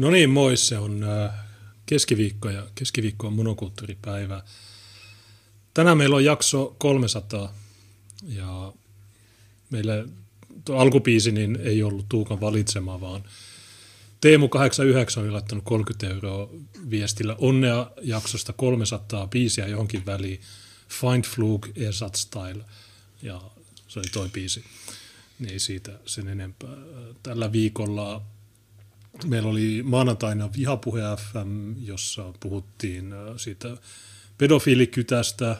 No niin, moi, se on äh, keskiviikko ja keskiviikko on monokulttuuripäivä. Tänään meillä on jakso 300 ja meille tuo alkupiisi niin ei ollut Tuukan valitsema, vaan Teemu 89 oli laittanut 30 euroa viestillä onnea jaksosta 300 biisiä johonkin väliin. Find Flug Esat Style ja se oli toi biisi. Niin siitä sen enempää. Tällä viikolla Meillä oli maanantaina Vihapuhe FM, jossa puhuttiin äh, siitä pedofiilikytästä,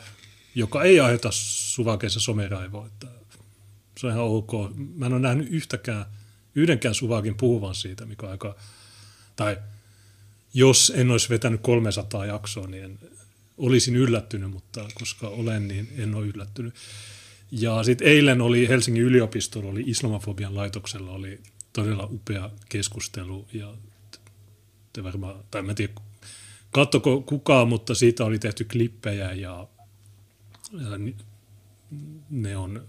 joka ei aiheuta suvakeissa someraivoa. Että se on ihan ok. Mä en ole nähnyt yhtäkään, yhdenkään suvakin puhuvan siitä, mikä aika, tai jos en olisi vetänyt 300 jaksoa, niin en, olisin yllättynyt, mutta koska olen, niin en ole yllättynyt. Ja sitten eilen oli Helsingin yliopistolla, oli islamofobian laitoksella, oli todella upea keskustelu ja te varmaan, tai mä en tiedä katsoko kukaan, mutta siitä oli tehty klippejä ja, ja ne on,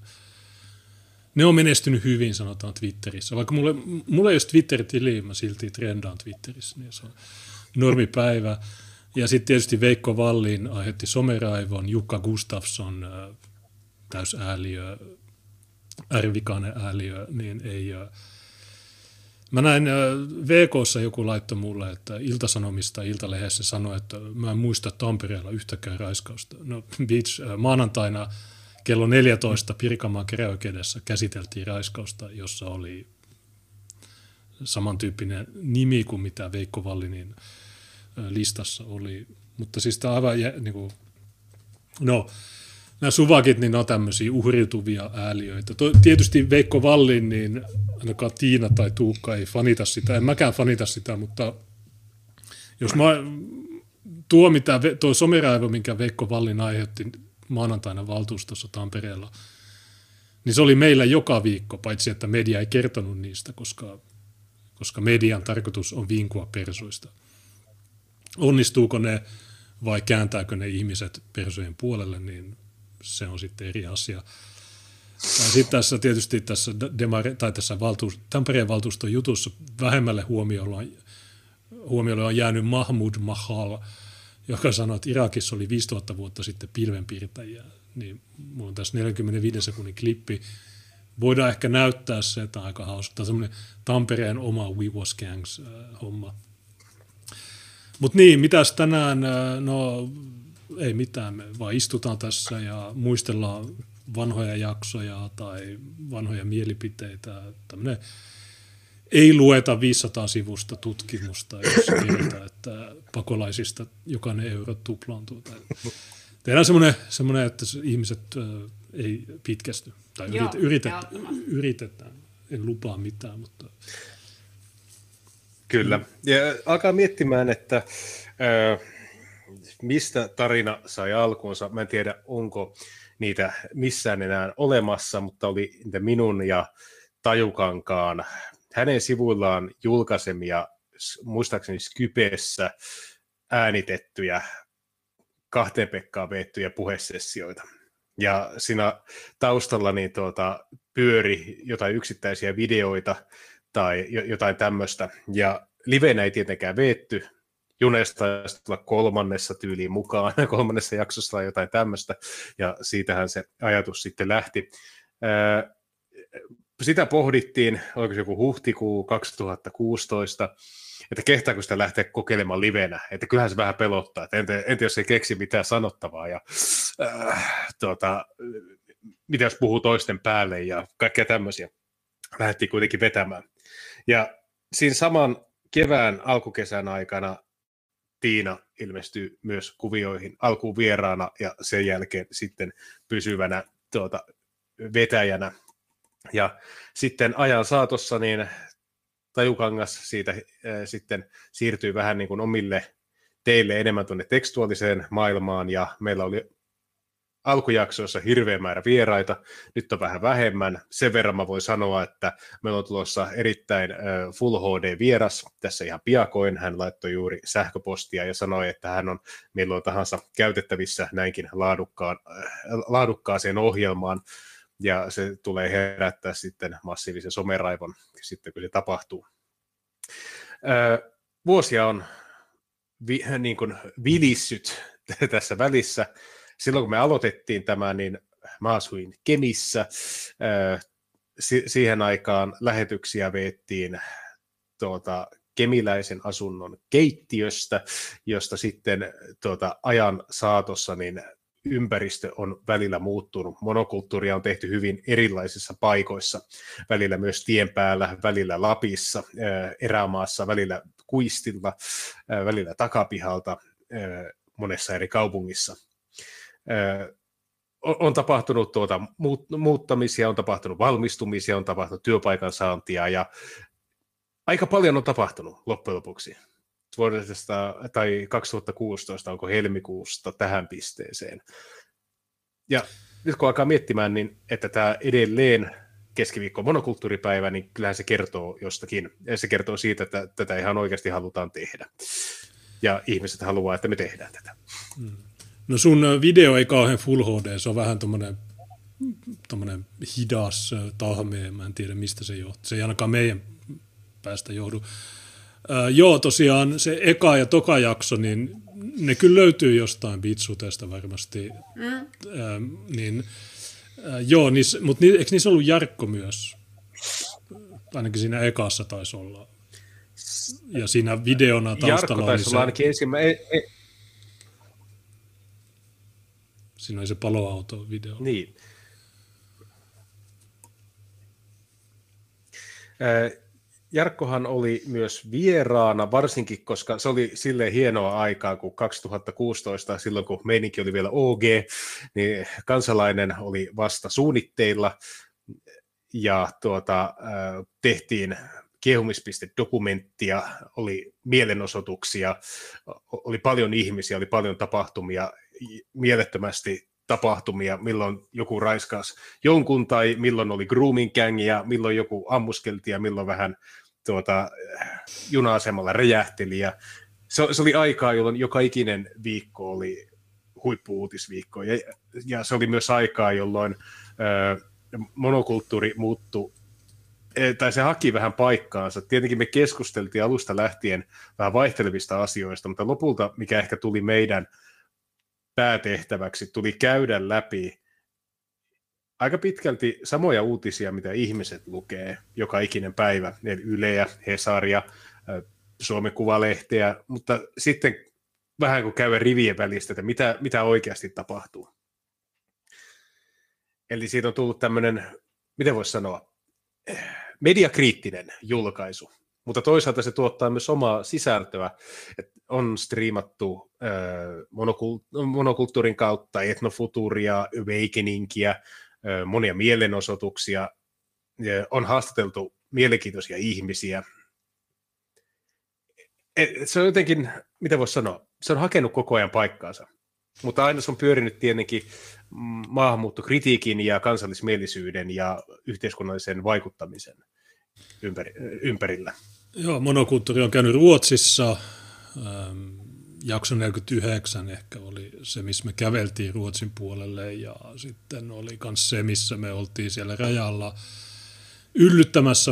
ne on menestynyt hyvin, sanotaan Twitterissä. Vaikka mulle, mulle ole Twitter-tili, mä silti trendaan Twitterissä, niin se on normipäivä. Ja sitten tietysti Veikko Vallin aiheutti someraivon, Jukka Gustafsson, täysääliö, ärvikainen ääliö, niin ei, Mä näin VKssa joku laitto mulle, että Iltasanomista Iltalehdessä sanoi, että mä en muista Tampereella yhtäkään raiskausta. No bitch, maanantaina kello 14 Pirkanmaan keräoikeudessa käsiteltiin raiskausta, jossa oli samantyyppinen nimi kuin mitä Veikko Vallinin listassa oli. Mutta siis tämä aivan, niin kuin, no nämä suvakit, niin ne on tämmöisiä uhriutuvia ääliöitä. Tietysti Veikko Vallin, niin ainakaan Tiina tai Tuukka ei fanita sitä. En mäkään fanita sitä, mutta jos mä, tuo, mitä, tuo someraivo, minkä Veikko Vallin aiheutti maanantaina valtuustossa Tampereella, niin se oli meillä joka viikko, paitsi että media ei kertonut niistä, koska, koska median tarkoitus on vinkua persuista. Onnistuuko ne vai kääntääkö ne ihmiset persojen puolelle, niin se on sitten eri asia. Sitten tässä tietysti tässä, Demare, tai tässä valtuus, Tampereen valtuuston jutussa vähemmälle huomiolle on, huomiolle on jäänyt Mahmud Mahal, joka sanoi, että Irakissa oli 5000 vuotta sitten pilvenpiirtäjiä. Niin mulla on tässä 45 sekunnin klippi. Voidaan ehkä näyttää se, että on aika hauska. Tämä on semmoinen Tampereen oma We Was Gangs äh. Mutta niin, mitäs tänään, äh, no ei mitään, me vaan istutaan tässä ja muistellaan vanhoja jaksoja tai vanhoja mielipiteitä. Tämmöinen ei lueta 500 sivusta tutkimusta, jossa kerrotaan, että pakolaisista jokainen euro tuplaantuu. Tehdään semmoinen, semmoinen että ihmiset ei pitkästy. Tai Joo, yritetään, yritetään. En lupaa mitään, mutta... Kyllä. Ja alkaa miettimään, että äh, mistä tarina sai alkuunsa. Mä en tiedä, onko niitä missään enää olemassa, mutta oli niitä minun ja Tajukankaan hänen sivuillaan julkaisemia, muistaakseni Skypessä äänitettyjä kahteen Pekkaan veettyjä puhesessioita. Ja siinä taustalla niin tuota, pyöri jotain yksittäisiä videoita tai jotain tämmöistä. Ja livenä ei tietenkään veetty, Junesta tulla kolmannessa tyyliin mukaan, kolmannessa jaksossa tai jotain tämmöistä, ja siitähän se ajatus sitten lähti. Sitä pohdittiin, oliko se joku huhtikuu 2016, että kehtaako sitä lähteä kokeilemaan livenä, että kyllähän se vähän pelottaa, että entä, entä jos ei keksi mitään sanottavaa, ja äh, tuota, mitä jos puhuu toisten päälle, ja kaikkea tämmöisiä. Lähdettiin kuitenkin vetämään. Ja siinä saman kevään alkukesän aikana Tiina ilmestyy myös kuvioihin alkuun vieraana ja sen jälkeen sitten pysyvänä tuota, vetäjänä. Ja sitten ajan saatossa niin Tajukangas siitä äh, sitten siirtyy vähän niin kuin omille teille enemmän tuonne tekstuaaliseen maailmaan ja meillä oli alkujaksoissa hirveä määrä vieraita, nyt on vähän vähemmän. Sen verran mä voin sanoa, että meillä on tulossa erittäin Full HD-vieras tässä ihan piakoin. Hän laittoi juuri sähköpostia ja sanoi, että hän on milloin tahansa käytettävissä näinkin laadukkaan, laadukkaaseen ohjelmaan. Ja se tulee herättää sitten massiivisen someraivon sitten, kun se tapahtuu. vuosia on vi, niin kuin vilissyt tässä välissä. Silloin kun me aloitettiin tämä, niin mä asuin Kemissä. Si- siihen aikaan lähetyksiä veettiin tuota, kemiläisen asunnon keittiöstä, josta sitten tuota, ajan saatossa niin ympäristö on välillä muuttunut. Monokulttuuria on tehty hyvin erilaisissa paikoissa, välillä myös tien päällä, välillä Lapissa, erämaassa, välillä kuistilla, välillä takapihalta, monessa eri kaupungissa. On tapahtunut tuota, muuttamisia, on tapahtunut valmistumisia, on tapahtunut työpaikan saantia ja aika paljon on tapahtunut loppujen lopuksi vuodesta tai 2016, onko helmikuusta tähän pisteeseen. Ja nyt kun alkaa miettimään, niin että tämä edelleen keskiviikko monokulttuuripäivä, niin kyllähän se kertoo jostakin. Ja se kertoo siitä, että tätä ihan oikeasti halutaan tehdä. Ja ihmiset haluaa, että me tehdään tätä. Hmm. No sun video ei kauhean Full HD, se on vähän tuommoinen tommonen hidas tahme, mä en tiedä mistä se johtuu. Se ei ainakaan meidän päästä johdu. Ää, joo, tosiaan se eka ja toka jakso, niin ne kyllä löytyy jostain Bitsutesta varmasti. Mm. Ää, niin, ää, joo, niis, mutta ni, eikö niissä ollut Jarkko myös? Ainakin siinä ekassa taisi olla. Ja siinä videona taustalla Jarkko taisi olla ainakin ensimmäinen. E, e... Siinä oli se paloauto video. Niin. Jarkkohan oli myös vieraana, varsinkin koska se oli sille hienoa aikaa, kun 2016, silloin kun meininki oli vielä OG, niin kansalainen oli vasta suunnitteilla ja tuota, tehtiin kehumispiste-dokumenttia, oli mielenosoituksia, oli paljon ihmisiä, oli paljon tapahtumia, mielettömästi tapahtumia, milloin joku raiskas jonkun tai milloin oli grooming gang ja milloin joku ammuskelti ja milloin vähän tuota, juna-asemalla räjähteli. Ja se, se oli aikaa, jolloin joka ikinen viikko oli huippuuutisviikko. Ja, ja se oli myös aikaa, jolloin ö, monokulttuuri muuttui e, tai se haki vähän paikkaansa. Tietenkin me keskusteltiin alusta lähtien vähän vaihtelevista asioista, mutta lopulta, mikä ehkä tuli meidän päätehtäväksi, tuli käydä läpi aika pitkälti samoja uutisia, mitä ihmiset lukee joka ikinen päivä, eli Yleä, Hesaria, Suomen Kuvalehteä, mutta sitten vähän kuin käydä rivien välistä, että mitä, mitä oikeasti tapahtuu. Eli siitä on tullut tämmöinen, miten voisi sanoa, mediakriittinen julkaisu, mutta toisaalta se tuottaa myös omaa sisältöä. että on striimattu äh, monokult- monokulttuurin kautta etnofuturia, awakeningia, monia mielenosoituksia, on haastateltu mielenkiintoisia ihmisiä. Se on jotenkin, mitä voisi sanoa, se on hakenut koko ajan paikkaansa. Mutta aina se on pyörinyt tietenkin maahanmuuttokritiikin ja kansallismielisyyden ja yhteiskunnallisen vaikuttamisen ympäri, ympärillä. Joo, monokulttuuri on käynyt Ruotsissa, ähm, jakso 49 ehkä oli se, missä me käveltiin Ruotsin puolelle ja sitten oli myös se, missä me oltiin siellä rajalla yllyttämässä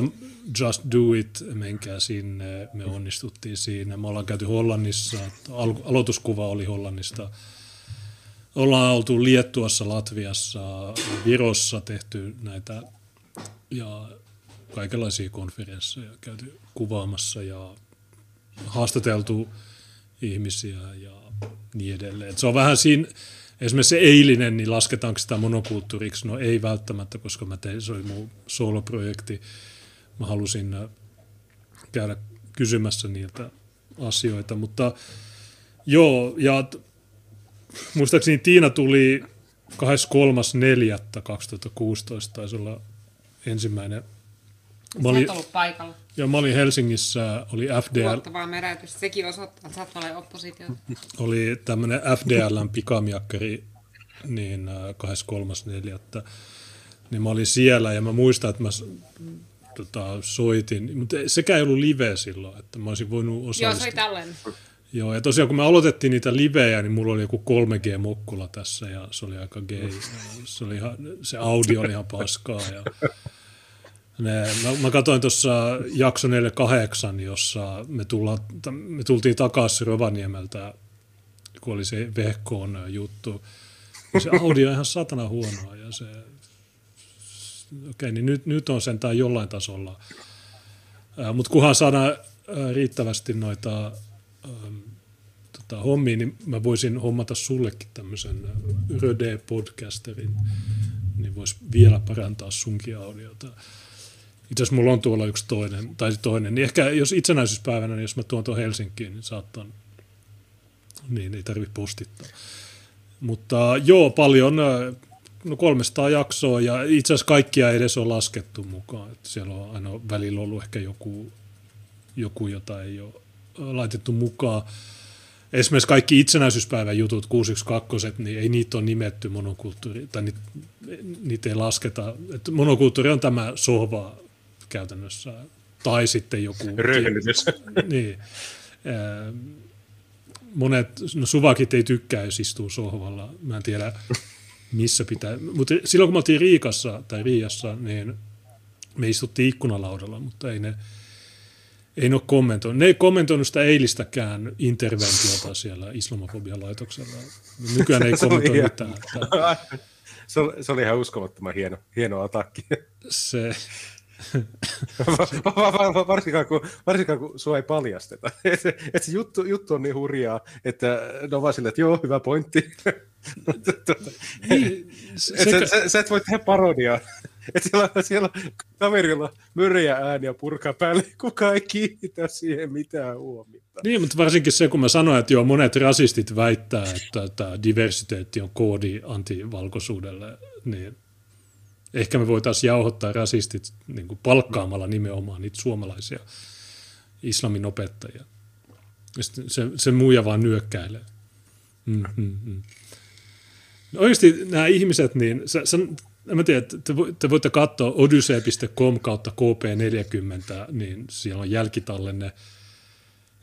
Just Do It, menkää sinne, me onnistuttiin siinä. Me ollaan käyty Hollannissa, al- aloituskuva oli Hollannista. Ollaan oltu Liettuassa, Latviassa, Virossa tehty näitä ja kaikenlaisia konferensseja käyty kuvaamassa ja haastateltu ihmisiä ja niin edelleen. Se on vähän siinä, esimerkiksi se eilinen, niin lasketaanko sitä monokulttuuriksi? No ei välttämättä, koska mä tein, se oli mun soloprojekti. Mä halusin äh, käydä kysymässä niiltä asioita, mutta joo, ja muistaakseni Tiina tuli 23.4.2016, taisi olla ensimmäinen Mä olin, ollut paikalla. Ja mä olin Helsingissä, oli FDL. Luottavaa merätys. Sekin osoittaa, että sä ole oppositio. Oli tämmöinen FDLn pikamiakkari niin 23.4. Äh, niin mä olin siellä ja mä muistan, että mä tota, soitin, mutta sekä ei ollut live silloin, että mä olisin voinut osallistua. Joo, se oli tällainen. Joo, ja tosiaan kun me aloitettiin niitä livejä, niin mulla oli joku 3G-mokkula tässä ja se oli aika gay. Se, oli ihan, se audio oli ihan paskaa ja Ne, mä, mä katsoin tuossa jakso 48, jossa me, tulla, me tultiin takaisin Rovaniemeltä, kun oli se vehkoon juttu. Ja se audio on ihan satana huonoa ja se, okei, okay, niin nyt, nyt on sentään jollain tasolla. Mutta kunhan saadaan riittävästi noita ähm, tota, hommia, niin mä voisin hommata sullekin tämmöisen Röde-podcasterin, niin voisi vielä parantaa sunkin audiota. Itse asiassa mulla on tuolla yksi toinen, tai toinen, niin ehkä jos itsenäisyyspäivänä, niin jos mä tuon tuon Helsinkiin, niin saattaa, niin ei tarvitse postittaa. Mutta joo, paljon, no 300 jaksoa, ja itse asiassa kaikkia ei edes ole laskettu mukaan. Että siellä on aina välillä ollut ehkä joku, joku jota ei ole laitettu mukaan. Esimerkiksi kaikki itsenäisyyspäivän jutut, 612, niin ei niitä ole nimetty monokulttuuri, tai niitä, niitä ei lasketa. Että monokulttuuri on tämä sohva käytännössä, tai sitten joku... Röhnytys. Niin. Monet, no suvakit ei tykkää, jos istuu sohvalla. Mä en tiedä, missä pitää. Mutta silloin, kun me oltiin Riikassa tai Riassa, niin me istuttiin ikkunalaudalla, mutta ei ne, ei ne ole kommentoinut. Ne ei kommentoinut sitä eilistäkään interventiota siellä islamofobian laitoksella. Nykyään ei kommentoi mitään. Että... Se, oli, se oli ihan uskomattoman hieno, hieno atakki. Se, varsinkaan, kun, varsinkaan kun sua ei paljasteta. Et, et se juttu, juttu on niin hurjaa, että ne on vaan silleen, että joo, hyvä pointti. niin, se, et sä, sä, sä, et voi tehdä parodiaa. Et siellä, siellä kaverilla myrjä ääniä purkaa päälle, kuka ei kiinnitä siihen mitään huomiota. Niin, mutta varsinkin se, kun mä sanoin, että joo, monet rasistit väittää, että tämä diversiteetti on koodi antivalkoisuudelle, niin ehkä me voitaisiin jauhottaa rasistit niin kuin palkkaamalla nimenomaan niitä suomalaisia islamin opettajia. se, se muija vaan nyökkäilee. Mm, mm, mm. No oikeasti nämä ihmiset, niin sä, sä, en mä tiedä, te, te voitte katsoa odyssee.com kautta KP40, niin siellä on jälkitallenne.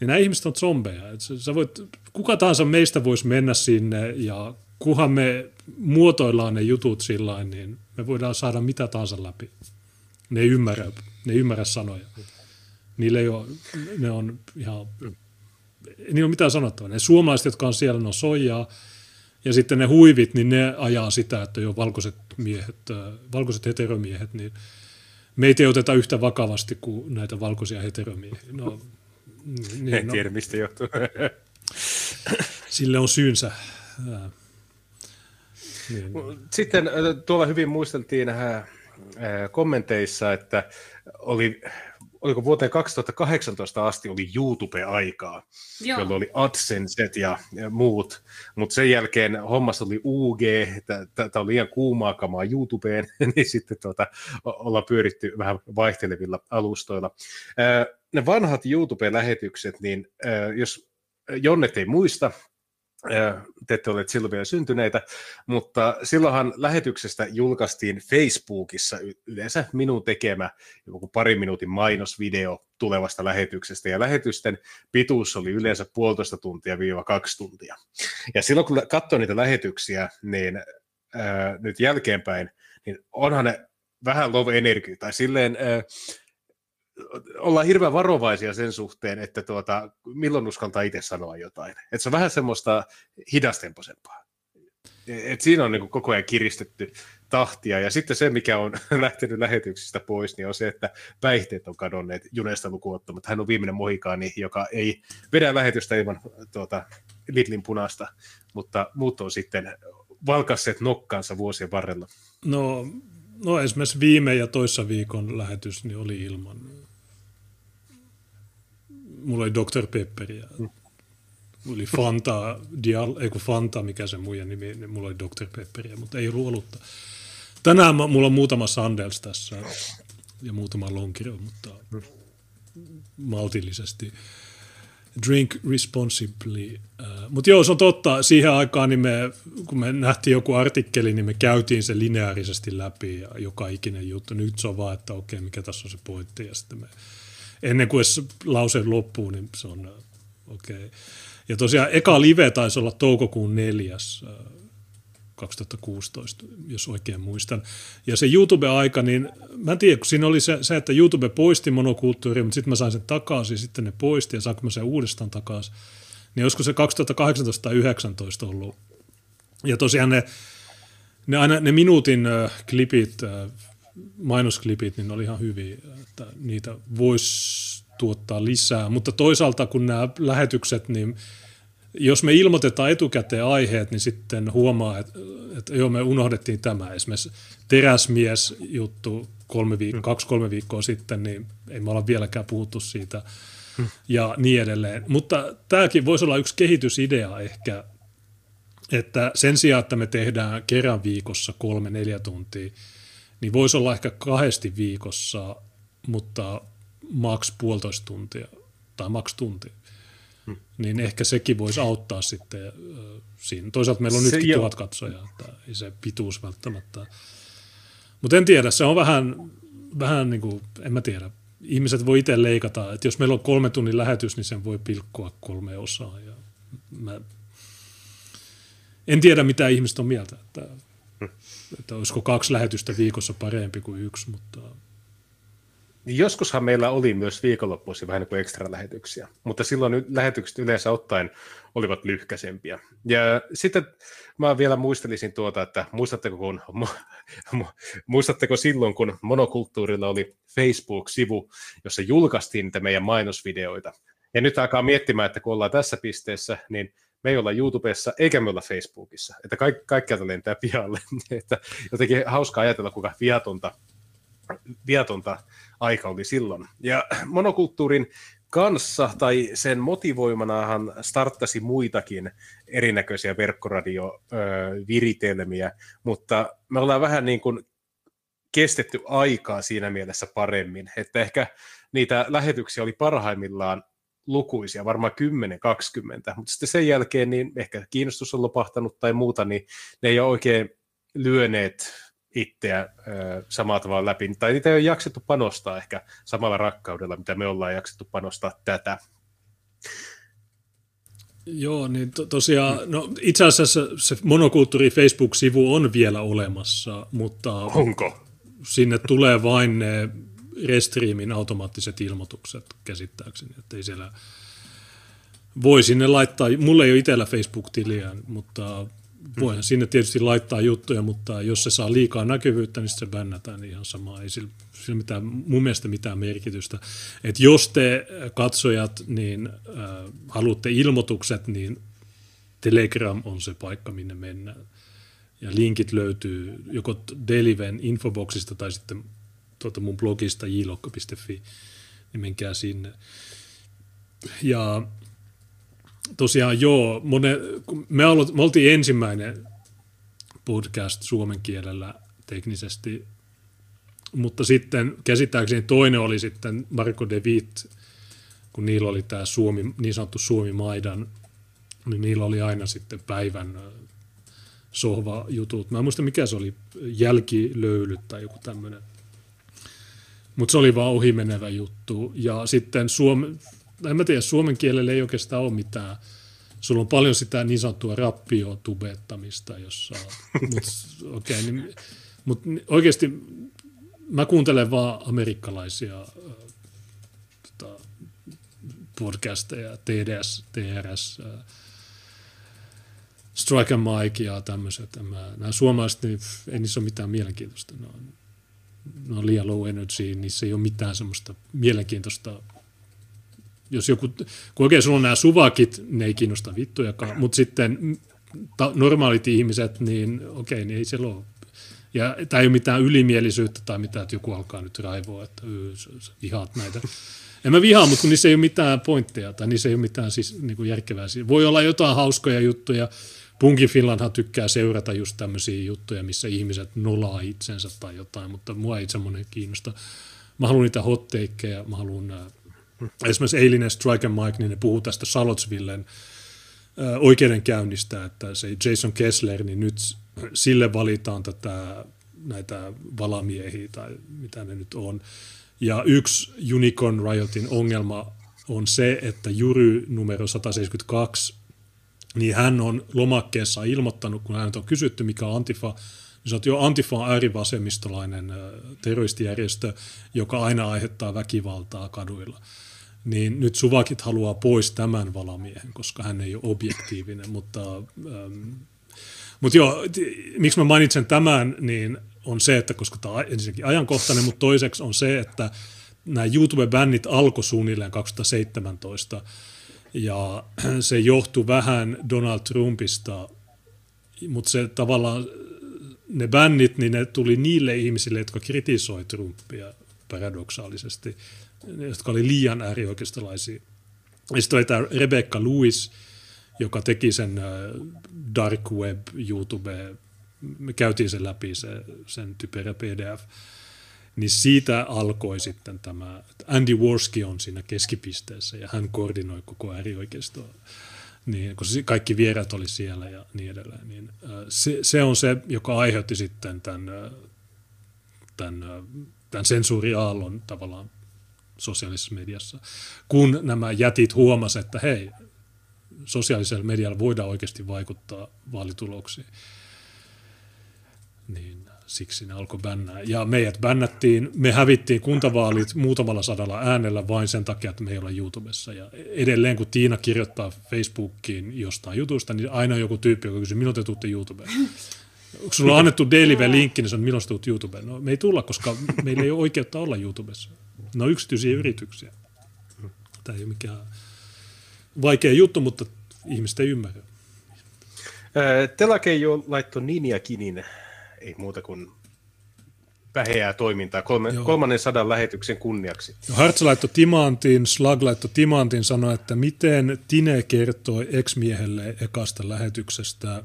Niin nämä ihmiset on zombeja. Sä voit, kuka tahansa meistä voisi mennä sinne ja kunhan me muotoillaan ne jutut sillä niin me voidaan saada mitä tahansa läpi. Ne ei ymmärrä, ne ei ymmärrä sanoja. Niille ei ole, ne on ihan, ei ole mitään sanottavaa. Ne suomalaiset, jotka on siellä, ne on soijaa, ja sitten ne huivit, niin ne ajaa sitä, että jo valkoiset miehet, valkoiset heteromiehet, niin meitä ei oteta yhtä vakavasti kuin näitä valkoisia heteromiehiä. No, niin, en no, tiedä, mistä johtuu. Sille on syynsä. Niin. Sitten tuolla hyvin muisteltiin kommenteissa, että oli, oliko vuoteen 2018 asti oli YouTube-aikaa, Joo. jolloin oli AdSenset ja, ja muut, mutta sen jälkeen hommassa oli UG, tämä oli liian kuumaa kamaa YouTubeen, niin sitten tuota, ollaan pyöritty vähän vaihtelevilla alustoilla. Ne vanhat YouTube-lähetykset, niin jos Jonnet ei muista, te ette ole silloin vielä syntyneitä, mutta silloinhan lähetyksestä julkaistiin Facebookissa yleensä minun tekemä joku pari minuutin mainosvideo tulevasta lähetyksestä, ja lähetysten pituus oli yleensä puolitoista tuntia viiva kaksi tuntia. Ja silloin kun katsoin niitä lähetyksiä, niin ää, nyt jälkeenpäin, niin onhan ne vähän low energy, tai silleen ää, ollaan hirveän varovaisia sen suhteen, että tuota, milloin uskaltaa itse sanoa jotain. Et se on vähän semmoista hidastempoisempaa. Et siinä on niin koko ajan kiristetty tahtia. Ja sitten se, mikä on lähtenyt lähetyksistä pois, niin on se, että päihteet on kadonneet Junesta lukuottamatta. Hän on viimeinen mohikaani, joka ei vedä lähetystä ilman tuota, Lidlin punaista, mutta muut on sitten valkasseet nokkansa vuosien varrella. No, no esimerkiksi viime ja toissa viikon lähetys niin oli ilman mulla oli Dr. Pepperiä. Mm. Oli Fanta, Dial, ei kun Fanta, mikä se muija nimi, niin mulla oli Dr. Pepperiä, mutta ei ollut. Tänään mulla on muutama Sandels tässä ja muutama Lonkiro, mutta maltillisesti. Drink responsibly. Uh, mutta joo, se on totta. Siihen aikaan, niin me, kun me nähtiin joku artikkeli, niin me käytiin se lineaarisesti läpi ja joka ikinen juttu. Nyt se on vaan, että okei, mikä tässä on se pointti. Ja sitten me ennen kuin lause loppuu, niin se on okei. Okay. Ja tosiaan eka live taisi olla toukokuun neljäs. 2016, jos oikein muistan. Ja se YouTube-aika, niin mä en tiedä, kun siinä oli se, se että YouTube poisti monokulttuuria, mutta sitten mä sain sen takaisin, sitten ne poisti ja saanko mä sen uudestaan takaisin. Niin olisiko se 2018 tai 2019 ollut. Ja tosiaan ne, ne, aina, ne minuutin äh, klipit, äh, mainosklipit, niin ne oli ihan hyviä, että niitä voisi tuottaa lisää. Mutta toisaalta kun nämä lähetykset, niin jos me ilmoitetaan etukäteen aiheet, niin sitten huomaa, että, että joo, me unohdettiin tämä. Esimerkiksi teräsmies-juttu kolme viik- mm. kaksi-kolme viikkoa sitten, niin ei me olla vieläkään puhuttu siitä mm. ja niin edelleen. Mutta tämäkin voisi olla yksi kehitysidea ehkä, että sen sijaan, että me tehdään kerran viikossa kolme-neljä tuntia, niin voisi olla ehkä kahdesti viikossa, mutta maks puolitoista tuntia tai maks tunti. Hmm. Niin ehkä sekin voisi auttaa sitten äh, siinä. Toisaalta meillä on se, nytkin jo. tuhat katsojaa, että ei se pituus välttämättä. Mutta en tiedä, se on vähän, vähän niin kuin, en mä tiedä. Ihmiset voi itse leikata, että jos meillä on kolme tunnin lähetys, niin sen voi pilkkoa kolme osaa. Ja mä en tiedä, mitä ihmiset on mieltä, että, hmm. Että olisiko kaksi lähetystä viikossa parempi kuin yksi, mutta joskushan meillä oli myös viikonloppuisin vähän niin kuin ekstra lähetyksiä, mutta silloin lähetykset yleensä ottaen olivat lyhkäisempiä. Ja sitten mä vielä muistelisin tuota, että muistatteko, kun, muistatteko silloin, kun monokulttuurilla oli Facebook-sivu, jossa julkaistiin niitä meidän mainosvideoita. Ja nyt alkaa miettimään, että kun ollaan tässä pisteessä, niin me ei olla YouTubessa eikä me olla Facebookissa. Että kaikki, kaikkialta lentää pihalle. että jotenkin hauska ajatella, kuinka viatonta, viatonta aika oli silloin. Ja monokulttuurin kanssa tai sen motivoimanahan starttasi muitakin erinäköisiä verkkoradioviritelmiä, mutta me ollaan vähän niin kuin kestetty aikaa siinä mielessä paremmin, että ehkä niitä lähetyksiä oli parhaimmillaan lukuisia, varmaan 10-20, mutta sitten sen jälkeen niin ehkä kiinnostus on lopahtanut tai muuta, niin ne ei ole oikein lyöneet itseä samalla tavalla läpi, tai niitä ei ole jaksettu panostaa ehkä samalla rakkaudella, mitä me ollaan jaksettu panostaa tätä. Joo, niin to, tosiaan, no itse asiassa se monokulttuuri Facebook-sivu on vielä olemassa, mutta Onko? sinne tulee vain ne Restreamin automaattiset ilmoitukset käsittääkseni, että ei siellä voi sinne laittaa, mulla ei ole itsellä Facebook-tiliä, mutta Voihan mm. sinne tietysti laittaa juttuja, mutta jos se saa liikaa näkyvyyttä, niin se bännätään niin ihan sama. Ei sillä, sillä mitään, mun mielestä mitään merkitystä. Et jos te katsojat niin äh, haluatte ilmoitukset, niin Telegram on se paikka, minne mennään. Ja linkit löytyy joko Deliven infoboxista tai sitten tuota mun blogista jlokka.fi, niin menkää sinne. Ja tosiaan joo, mone, me, ollut, me oltiin ensimmäinen podcast suomen kielellä teknisesti, mutta sitten käsittääkseni toinen oli sitten Marko De Witt, kun niillä oli tämä Suomi, niin sanottu Suomi-maidan, niin niillä oli aina sitten päivän sohva-jutut. Mä en muista mikä se oli, jälkilöylyt tai joku tämmöinen. Mutta se oli vaan ohimenevä juttu. Ja sitten Suome, en mä tiedä, suomen kielellä ei oikeastaan ole mitään. Sulla on paljon sitä niin sanottua rappiotubettamista, jossa, mutta okay, niin, mut oikeasti mä kuuntelen vaan amerikkalaisia äh, tota, podcasteja, TDS, TRS, äh, Strike and Mike ja tämmöiset. Mä, nämä suomalaiset, niin ei niissä ole mitään mielenkiintoista. Ne on, ne on liian low energy, niissä ei ole mitään semmoista mielenkiintoista jos joku, kun oikein sulla on nämä suvakit, ne ei kiinnosta vittujakaan, mutta sitten ta, normaalit ihmiset, niin okei, niin ei se ole. Ja tämä ei ole mitään ylimielisyyttä tai mitään, että joku alkaa nyt raivoa, että sä vihaat näitä. En mä vihaa, mutta kun niissä ei ole mitään pointteja tai niissä ei ole mitään siis, niin kuin järkevää. Voi olla jotain hauskoja juttuja. Punkin Finlandhan tykkää seurata just tämmöisiä juttuja, missä ihmiset nolaa itsensä tai jotain, mutta mua ei semmoinen kiinnosta. Mä haluan niitä hotteikkeja, mä haluan Esimerkiksi eilinen Strike and Mike, niin ne puhuu tästä Salotsvillen oikeudenkäynnistä, että se Jason Kessler, niin nyt sille valitaan tätä, näitä valamiehiä tai mitä ne nyt on. Ja yksi Unicorn Riotin ongelma on se, että jury numero 172 niin hän on lomakkeessa ilmoittanut, kun hän on kysytty, mikä on Antifa, niin sä oot jo Antifa on äärivasemmistolainen terroristijärjestö, joka aina aiheuttaa väkivaltaa kaduilla. Niin nyt Suvakit haluaa pois tämän valamiehen, koska hän ei ole objektiivinen, mutta... Ähm, mutta joo, miksi mä mainitsen tämän, niin on se, että koska tämä on ensinnäkin ajankohtainen, mutta toiseksi on se, että nämä YouTube-bännit alkoi suunnilleen 2017, ja se johtui vähän Donald Trumpista, mutta se tavallaan, ne bännit, niin ne tuli niille ihmisille, jotka kritisoi Trumpia paradoksaalisesti, jotka oli liian äärioikeistolaisia. Ja sitten oli tämä Rebecca Lewis, joka teki sen äh, Dark Web YouTube, me käytiin sen läpi, se, sen typerä PDF, niin siitä alkoi sitten tämä, Andy Worski on siinä keskipisteessä ja hän koordinoi koko äärioikeistoa. Niin, kun kaikki vierat oli siellä ja niin edelleen. Niin, se, se, on se, joka aiheutti sitten tämän, tämän, tämän sensuuriaallon tavallaan sosiaalisessa mediassa, kun nämä jätit huomasivat, että hei, sosiaalisella medialla voidaan oikeasti vaikuttaa vaalituloksiin. Niin siksi ne alkoi bännää. Ja meidät bännättiin, me hävittiin kuntavaalit muutamalla sadalla äänellä vain sen takia, että me ei olla YouTubessa. Ja edelleen kun Tiina kirjoittaa Facebookiin jostain jutusta, niin aina on joku tyyppi, joka kysyy, milloin te tuutte YouTubeen? Onko sulla on annettu Daily-linkki, niin se on, milloin te tuut YouTubeen? No me ei tulla, koska meillä ei ole oikeutta olla YouTubessa. Ne on yksityisiä yrityksiä. Tämä ei ole mikään vaikea juttu, mutta ihmiset ei ymmärrä. Telakeijo laittoi Ninja Kinin ei muuta kuin päheää toimintaa kolme, kolmannen sadan lähetyksen kunniaksi. No, Hartz laittoi timantin, Slag laittoi timantin, sanoi, että miten Tine kertoi ex-miehelle ekasta lähetyksestä,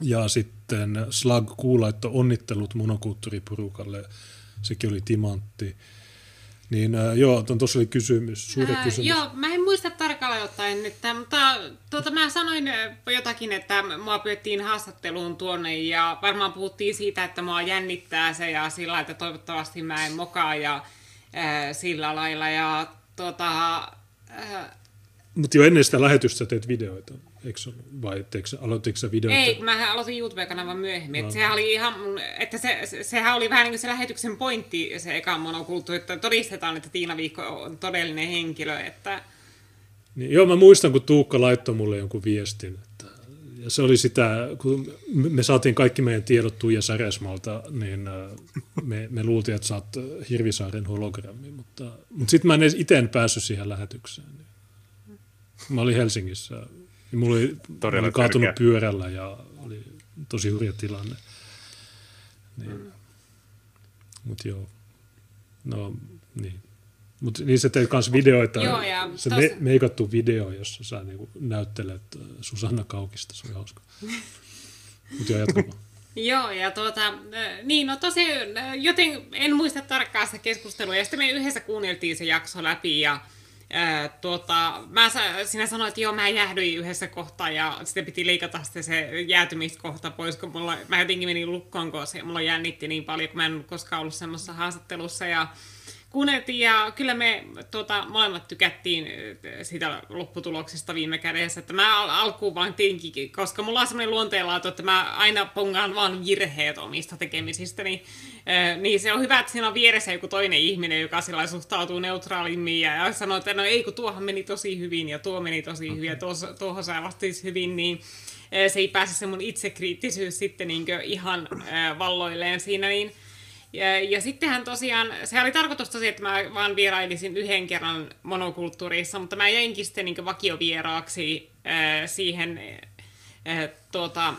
ja sitten Slag Kuu laittoi onnittelut monokulttuuriporukalle, sekin oli timantti. Niin äh, joo, tuossa oli kysymys, suuri äh, kysymys. Joo, mä en muista tarkalleen ottaen nyt, mutta tuota, mä sanoin jotakin, että mua pyydettiin haastatteluun tuonne ja varmaan puhuttiin siitä, että mua jännittää se ja sillä että toivottavasti mä en mokaa ja äh, sillä lailla ja tuota... Äh, mutta jo ennen sitä lähetystä teet videoita. Eikö vai teekö, aloititko sä videoita? Ei, mä aloitin YouTube-kanavan myöhemmin. No. Että sehän oli ihan, että se, sehän oli vähän niin kuin se lähetyksen pointti, se eka monokulttuuri, että todistetaan, että Tiina Viikko on todellinen henkilö. Että... Niin, joo, mä muistan, kun Tuukka laittoi mulle jonkun viestin. Että, ja se oli sitä, kun me saatiin kaikki meidän tiedot Tuija Säresmalta, niin äh, me, me luultiin, että saat Hirvisaaren hologrammi, mutta, mutta sitten mä en itse päässyt siihen lähetykseen. Mä olin Helsingissä ja mulla oli, Todella oli kaatunut tärkeä. pyörällä ja oli tosi hurja tilanne. Niin. Mm. Mutta joo, no niin. Mutta niin sä teet myös videoita, joo, ja se tos... me, meikattu video, jossa sä niinku näyttelet äh, Susanna Kaukista, se oli hauska. Mutta joo, jatkamaan. Joo, ja tuota, äh, niin no tosiaan, äh, joten en muista tarkkaan sitä keskustelua, ja sitten me yhdessä kuunneltiin se jakso läpi, ja Ää, tuota, mä, sinä sanoit, että joo, mä jäähdyin yhdessä kohtaa ja sitten piti leikata sitten se jäätymiskohta pois, kun mulla, mä jotenkin menin lukkoon, kun se, mulla jännitti niin paljon, kun mä en koskaan ollut semmoisessa haastattelussa ja kuunneltiin ja kyllä me tuota, molemmat tykättiin siitä lopputuloksesta viime kädessä. Että mä al- alkuun vaan tinkin, koska mulla on semmoinen luonteenlaatu, että mä aina pongaan vaan virheet omista tekemisistä, niin, äh, niin se on hyvä, että siinä on vieressä joku toinen ihminen, joka sillä suhtautuu neutraalimmin ja, ja sanoo, että no ei kun tuohan meni tosi hyvin ja tuo meni tosi hyvin ja tuohon, tuohon sä vastis hyvin, niin se ei pääse se mun itsekriittisyys sitten niin ihan äh, valloilleen siinä, niin ja, ja sittenhän tosiaan, se oli tarkoitus tosiaan, että mä vaan vierailisin yhden kerran monokulttuurissa, mutta mä jäinkin sitten niin vakiovieraaksi äh, siihen äh, tuota,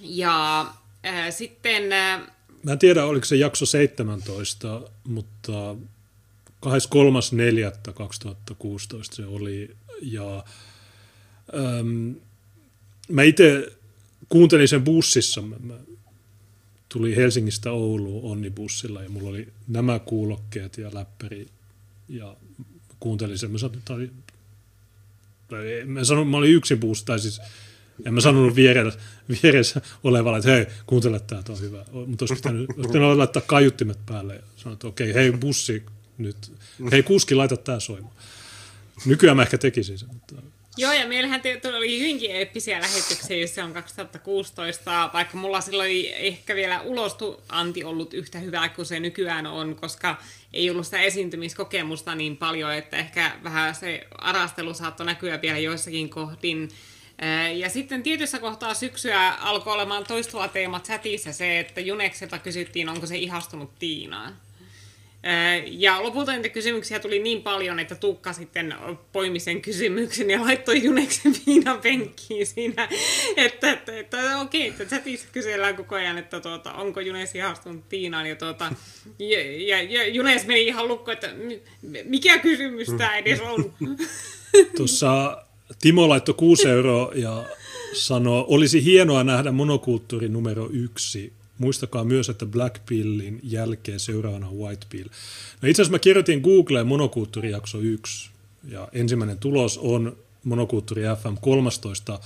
ja äh, sitten... Äh, mä en tiedä, oliko se jakso 17, mutta 23.4.2016 se oli, ja ähm, mä itse kuuntelin sen bussissa, mä, mä tuli Helsingistä Ouluun onnibussilla ja mulla oli nämä kuulokkeet ja läppäri ja kuuntelin sen. Mä, sanoin, että oli, tai mä, sanon, mä olin yksin bussissa, tai siis en mä sanonut vieressä, vieressä olevalle, että hei, kuuntele tämä on hyvä. Mutta olisi pitänyt, olisi pitänyt laittaa kaiuttimet päälle ja sanoa, että okei, hei bussi nyt, hei kuski, laita tämä soimaan. Nykyään mä ehkä tekisin sen, mutta Joo, ja meillähän oli hyvinkin eeppisiä lähetyksiä, jos se on 2016, vaikka mulla silloin ei ehkä vielä ulostuanti ollut yhtä hyvää kuin se nykyään on, koska ei ollut sitä esiintymiskokemusta niin paljon, että ehkä vähän se arastelu saattoi näkyä vielä joissakin kohdin. Ja sitten tietyssä kohtaa syksyä alkoi olemaan toistuva teema chatissa se, että Junekselta kysyttiin, onko se ihastunut Tiinaan. Ja lopulta niitä kysymyksiä tuli niin paljon, että Tuukka sitten poimi sen kysymyksen ja laittoi Juneksen viinan penkkiin siinä, että, että, että okei, että chatissa kysellään koko ajan, että tuota, onko Junes ihastunut Tiinaan. Ja, tuota, ja, ja, ja Junes meni ihan lukko, että mikä kysymys tämä edes on. Tuossa Timo laittoi 6 euroa ja sanoi, olisi hienoa nähdä monokulttuuri numero yksi Muistakaa myös, että Black Pillin jälkeen seuraavana White Pill. No itse asiassa mä kirjoitin Googleen monokulttuurijakso 1 ja ensimmäinen tulos on monokulttuuri FM 13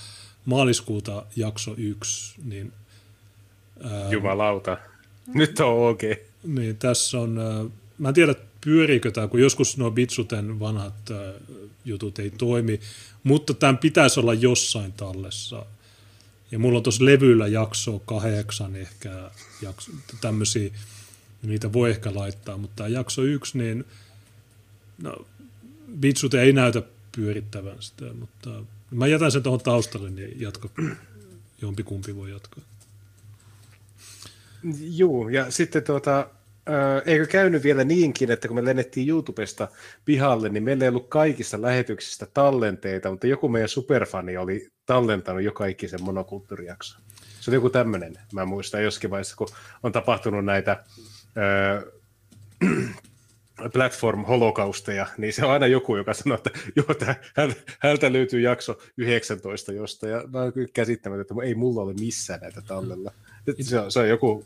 maaliskuuta jakso 1. Niin, ää, Jumalauta. Nyt on oikein. Okay. Niin tässä on, ää, mä en tiedä pyöriikö tämä, kun joskus nuo Bitsuten vanhat ää, jutut ei toimi, mutta tämän pitäisi olla jossain tallessa ja mulla on tuossa levyllä jakso kahdeksan ehkä, jakso, tämmöisiä, niitä voi ehkä laittaa, mutta tämä jakso yksi, niin no, Bitsut ei näytä pyörittävän sitä, mutta mä jätän sen tuohon taustalle, niin jatko, jompikumpi voi jatkaa. Joo, ja sitten tuota, eikö käynyt vielä niinkin, että kun me lennettiin YouTubesta pihalle, niin meillä ei ollut kaikista lähetyksistä tallenteita, mutta joku meidän superfani oli tallentanut joka ikisen monokulttuurijakso. Se oli joku tämmöinen, mä muistan joskin vaiheessa, kun on tapahtunut näitä äh, platform-holokausteja, niin se on aina joku, joka sanoo, että joo, tää, hältä löytyy jakso 19 josta, ja mä oon kyllä käsittämättä, että ei mulla ole missään näitä tallella. Se on, se on joku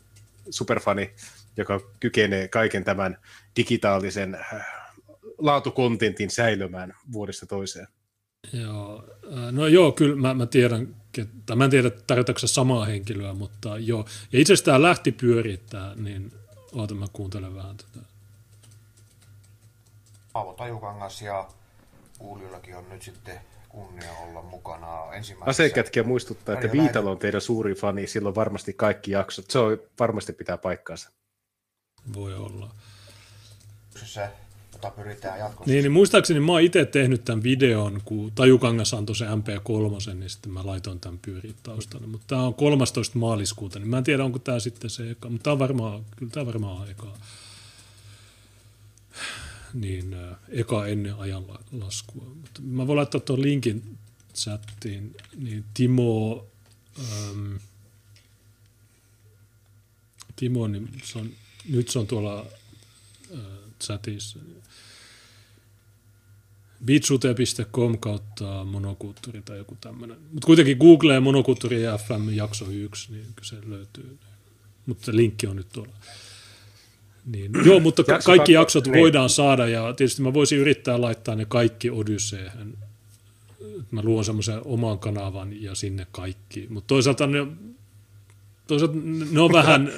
superfani, joka kykenee kaiken tämän digitaalisen äh, laatukontentin säilymään vuodesta toiseen. Joo, äh, no joo, kyllä mä, mä tiedän, että, mä en tiedä tarkoitatko samaa henkilöä, mutta joo. Ja itse asiassa tämä lähti pyörittää, niin oota mä kuuntelen vähän tätä. Paavo Tajukangas ja kuulijoillakin on nyt sitten kunnia olla mukana ensimmäisessä. Asekätkiä muistuttaa, että Viitalo on teidän suuri fani, silloin varmasti kaikki jaksot. Se on, varmasti pitää paikkaansa. Voi olla. Se, jota pyritään jatkossa. Niin, niin muistaakseni mä oon itse tehnyt tämän videon, kun Tajukangas antoi se MP3, niin sitten mä laitoin tämän pyöriin taustalle. Mutta tämä on 13. maaliskuuta, niin mä en tiedä, onko tämä sitten se eka. Mutta tämä on varmaan, kyllä tämä varmaan eka. Niin, eka ennen ajan laskua. Mutta mä voin laittaa tuon linkin chattiin. Niin Timo, ähm, Timo, niin se on nyt se on tuolla äh, chatissa. bitsute.com kautta monokulttuuri tai joku tämmöinen. Mutta kuitenkin Google ja monokulttuuri ja FM jakso 1, niin se löytyy. Mutta linkki on nyt tuolla. Niin, joo, mutta ka- kaikki jaksot niin. voidaan saada ja tietysti mä voisin yrittää laittaa ne kaikki Odysseehen. Mä luon semmoisen oman kanavan ja sinne kaikki. Mutta toisaalta ne, toisaalta ne on vähän...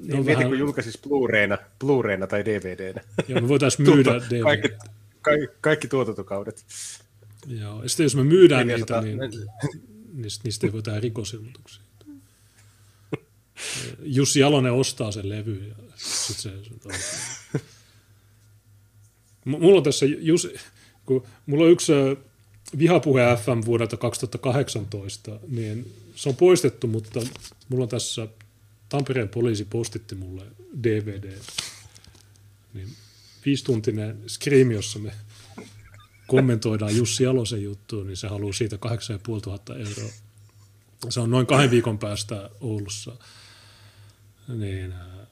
Niin, mieti, vähän... kun julkaisisi Blu-rayna, Blu-rayna tai DVDnä. Joo, me voitaisiin myydä DVD. Kaikki, kaikki, kaikki tuotantokaudet. Joo, ja sitten jos me myydään niitä, niin, niin niistä ei voi tehdä rikosilmoituksia. Jussi Jalonen ostaa sen levy ja sit se, se Mulla on tässä, Jussi, kun mulla on yksi vihapuhe FM vuodelta 2018, niin se on poistettu, mutta mulla on tässä Tampereen poliisi postitti mulle DVD. Niin viisituntinen Scream, jossa me kommentoidaan Jussi Jalosen juttua, niin se haluaa siitä 8500 euroa. Se on noin kahden viikon päästä Oulussa. Niin, äh,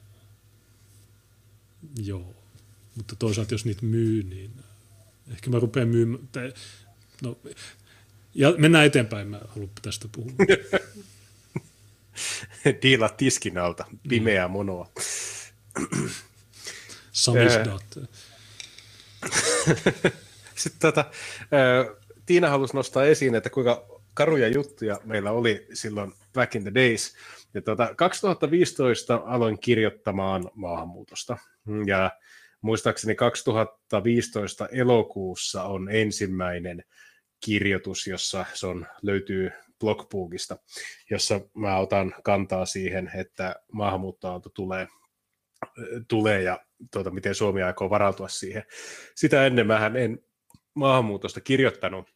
joo. Mutta toisaalta jos niitä myy, niin ehkä mä rupean myymään. No, ja mennään eteenpäin, mä haluan tästä puhua. Diila tiskin alta, pimeää monoa. Samisdat. Sitten tota, Tiina halusi nostaa esiin, että kuinka karuja juttuja meillä oli silloin back in the days. Ja tota, 2015 aloin kirjoittamaan maahanmuutosta. Ja muistaakseni 2015 elokuussa on ensimmäinen kirjoitus, jossa se on, löytyy blogbookista, jossa mä otan kantaa siihen, että maahanmuuttoaalto tulee, tulee ja tuota, miten Suomi aikoo varautua siihen. Sitä ennen mä en maahanmuutosta kirjoittanut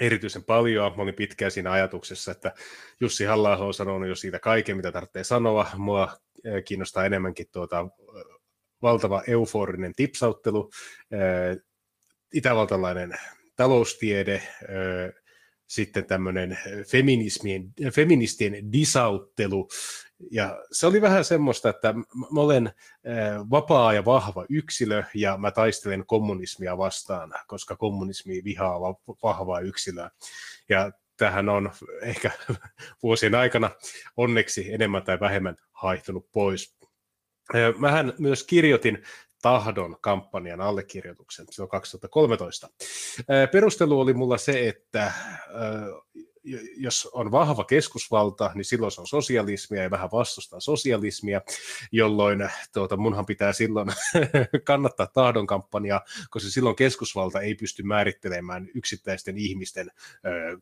erityisen paljon. Mä olin pitkään siinä ajatuksessa, että Jussi halla on sanonut jo siitä kaiken, mitä tarvitsee sanoa. Mua kiinnostaa enemmänkin tuota, valtava euforinen tipsauttelu, itävaltalainen taloustiede, sitten tämmöinen feminismien, feministien disauttelu. Ja se oli vähän semmoista, että mä olen vapaa ja vahva yksilö ja mä taistelen kommunismia vastaan, koska kommunismi vihaa vahvaa yksilöä. Ja tähän on ehkä vuosien aikana onneksi enemmän tai vähemmän haihtunut pois. Mähän myös kirjoitin tahdon kampanjan allekirjoituksen silloin 2013. Perustelu oli mulla se, että jos on vahva keskusvalta, niin silloin se on sosialismia ja vähän vastustaa sosialismia, jolloin tuota, munhan pitää silloin kannattaa tahdon kampanjaa, koska silloin keskusvalta ei pysty määrittelemään yksittäisten ihmisten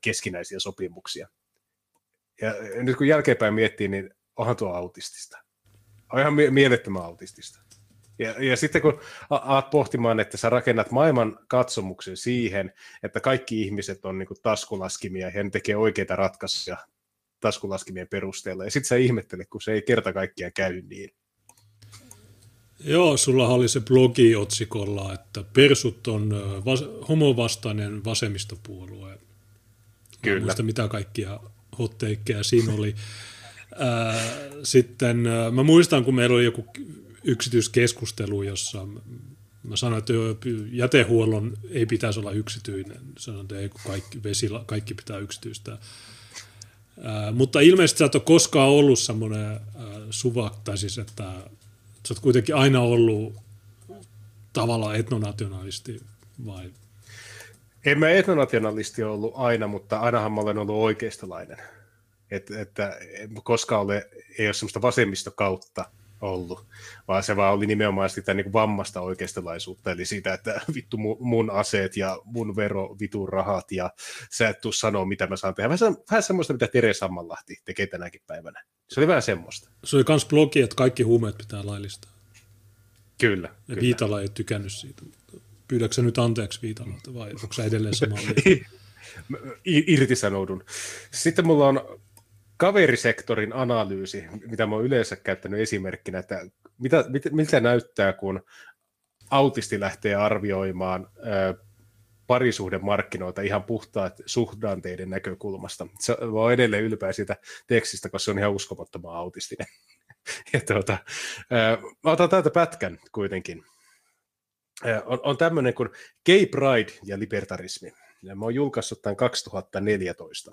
keskinäisiä sopimuksia. Ja nyt kun jälkeenpäin miettii, niin onhan tuo autistista. On ihan mielettömän autistista. Ja, ja sitten kun alat pohtimaan, että sä rakennat maailman katsomuksen siihen, että kaikki ihmiset on niin kuin taskulaskimia ja ne tekee oikeita ratkaisuja taskulaskimien perusteella, ja sitten sä ihmettelet, kun se ei kerta kaikkiaan käy niin. Joo, sulla oli se blogi otsikolla, että Persut on vas- homovastainen vasemmistopuolue. Kyllä. Muista, mitä kaikkia hotteikkeja siinä oli. sitten mä muistan, kun meillä oli joku yksityiskeskustelu, jossa mä sanoin, että jätehuollon ei pitäisi olla yksityinen. Sanoin, että ei, kaikki, vesi, kaikki pitää yksityistää. Ää, mutta ilmeisesti sä et ole koskaan ollut semmoinen ää, suvak, tai siis, että sä oot kuitenkin aina ollut tavallaan etnonationalisti, vai? En mä etnonationalisti ollut aina, mutta ainahan mä olen ollut oikeistolainen. Et, että koska ole, ei ole semmoista vasemmistokautta ollut, vaan se vaan oli nimenomaan sitä niin kuin vammasta oikeistolaisuutta, eli siitä, että vittu mun aseet ja mun vero, vitun rahat, ja sä et tuu sanoa, mitä mä saan tehdä. Vähän, vähän semmoista, mitä Tere Sammanlahti tekee tänäkin päivänä. Se oli vähän semmoista. Se oli myös blogi, että kaikki huumeet pitää laillistaa. Kyllä. Ja kyllä. Viitala ei tykännyt siitä. Pyydätkö nyt anteeksi Viitalalta vai onko sä edelleen samaa mieltä? Irtisanoudun. Sitten mulla on kaverisektorin analyysi, mitä mä oon yleensä käyttänyt esimerkkinä, että mitä, mit, miltä näyttää, kun autisti lähtee arvioimaan ö, parisuhdemarkkinoita ihan puhtaat suhdanteiden näkökulmasta. Se on edelleen ylpeä siitä tekstistä, koska se on ihan uskomattoman autistinen. ja tuota, ö, mä otan täältä pätkän kuitenkin. Ö, on, on tämmöinen kuin Gay Pride ja libertarismi. Ja mä oon julkaissut tämän 2014.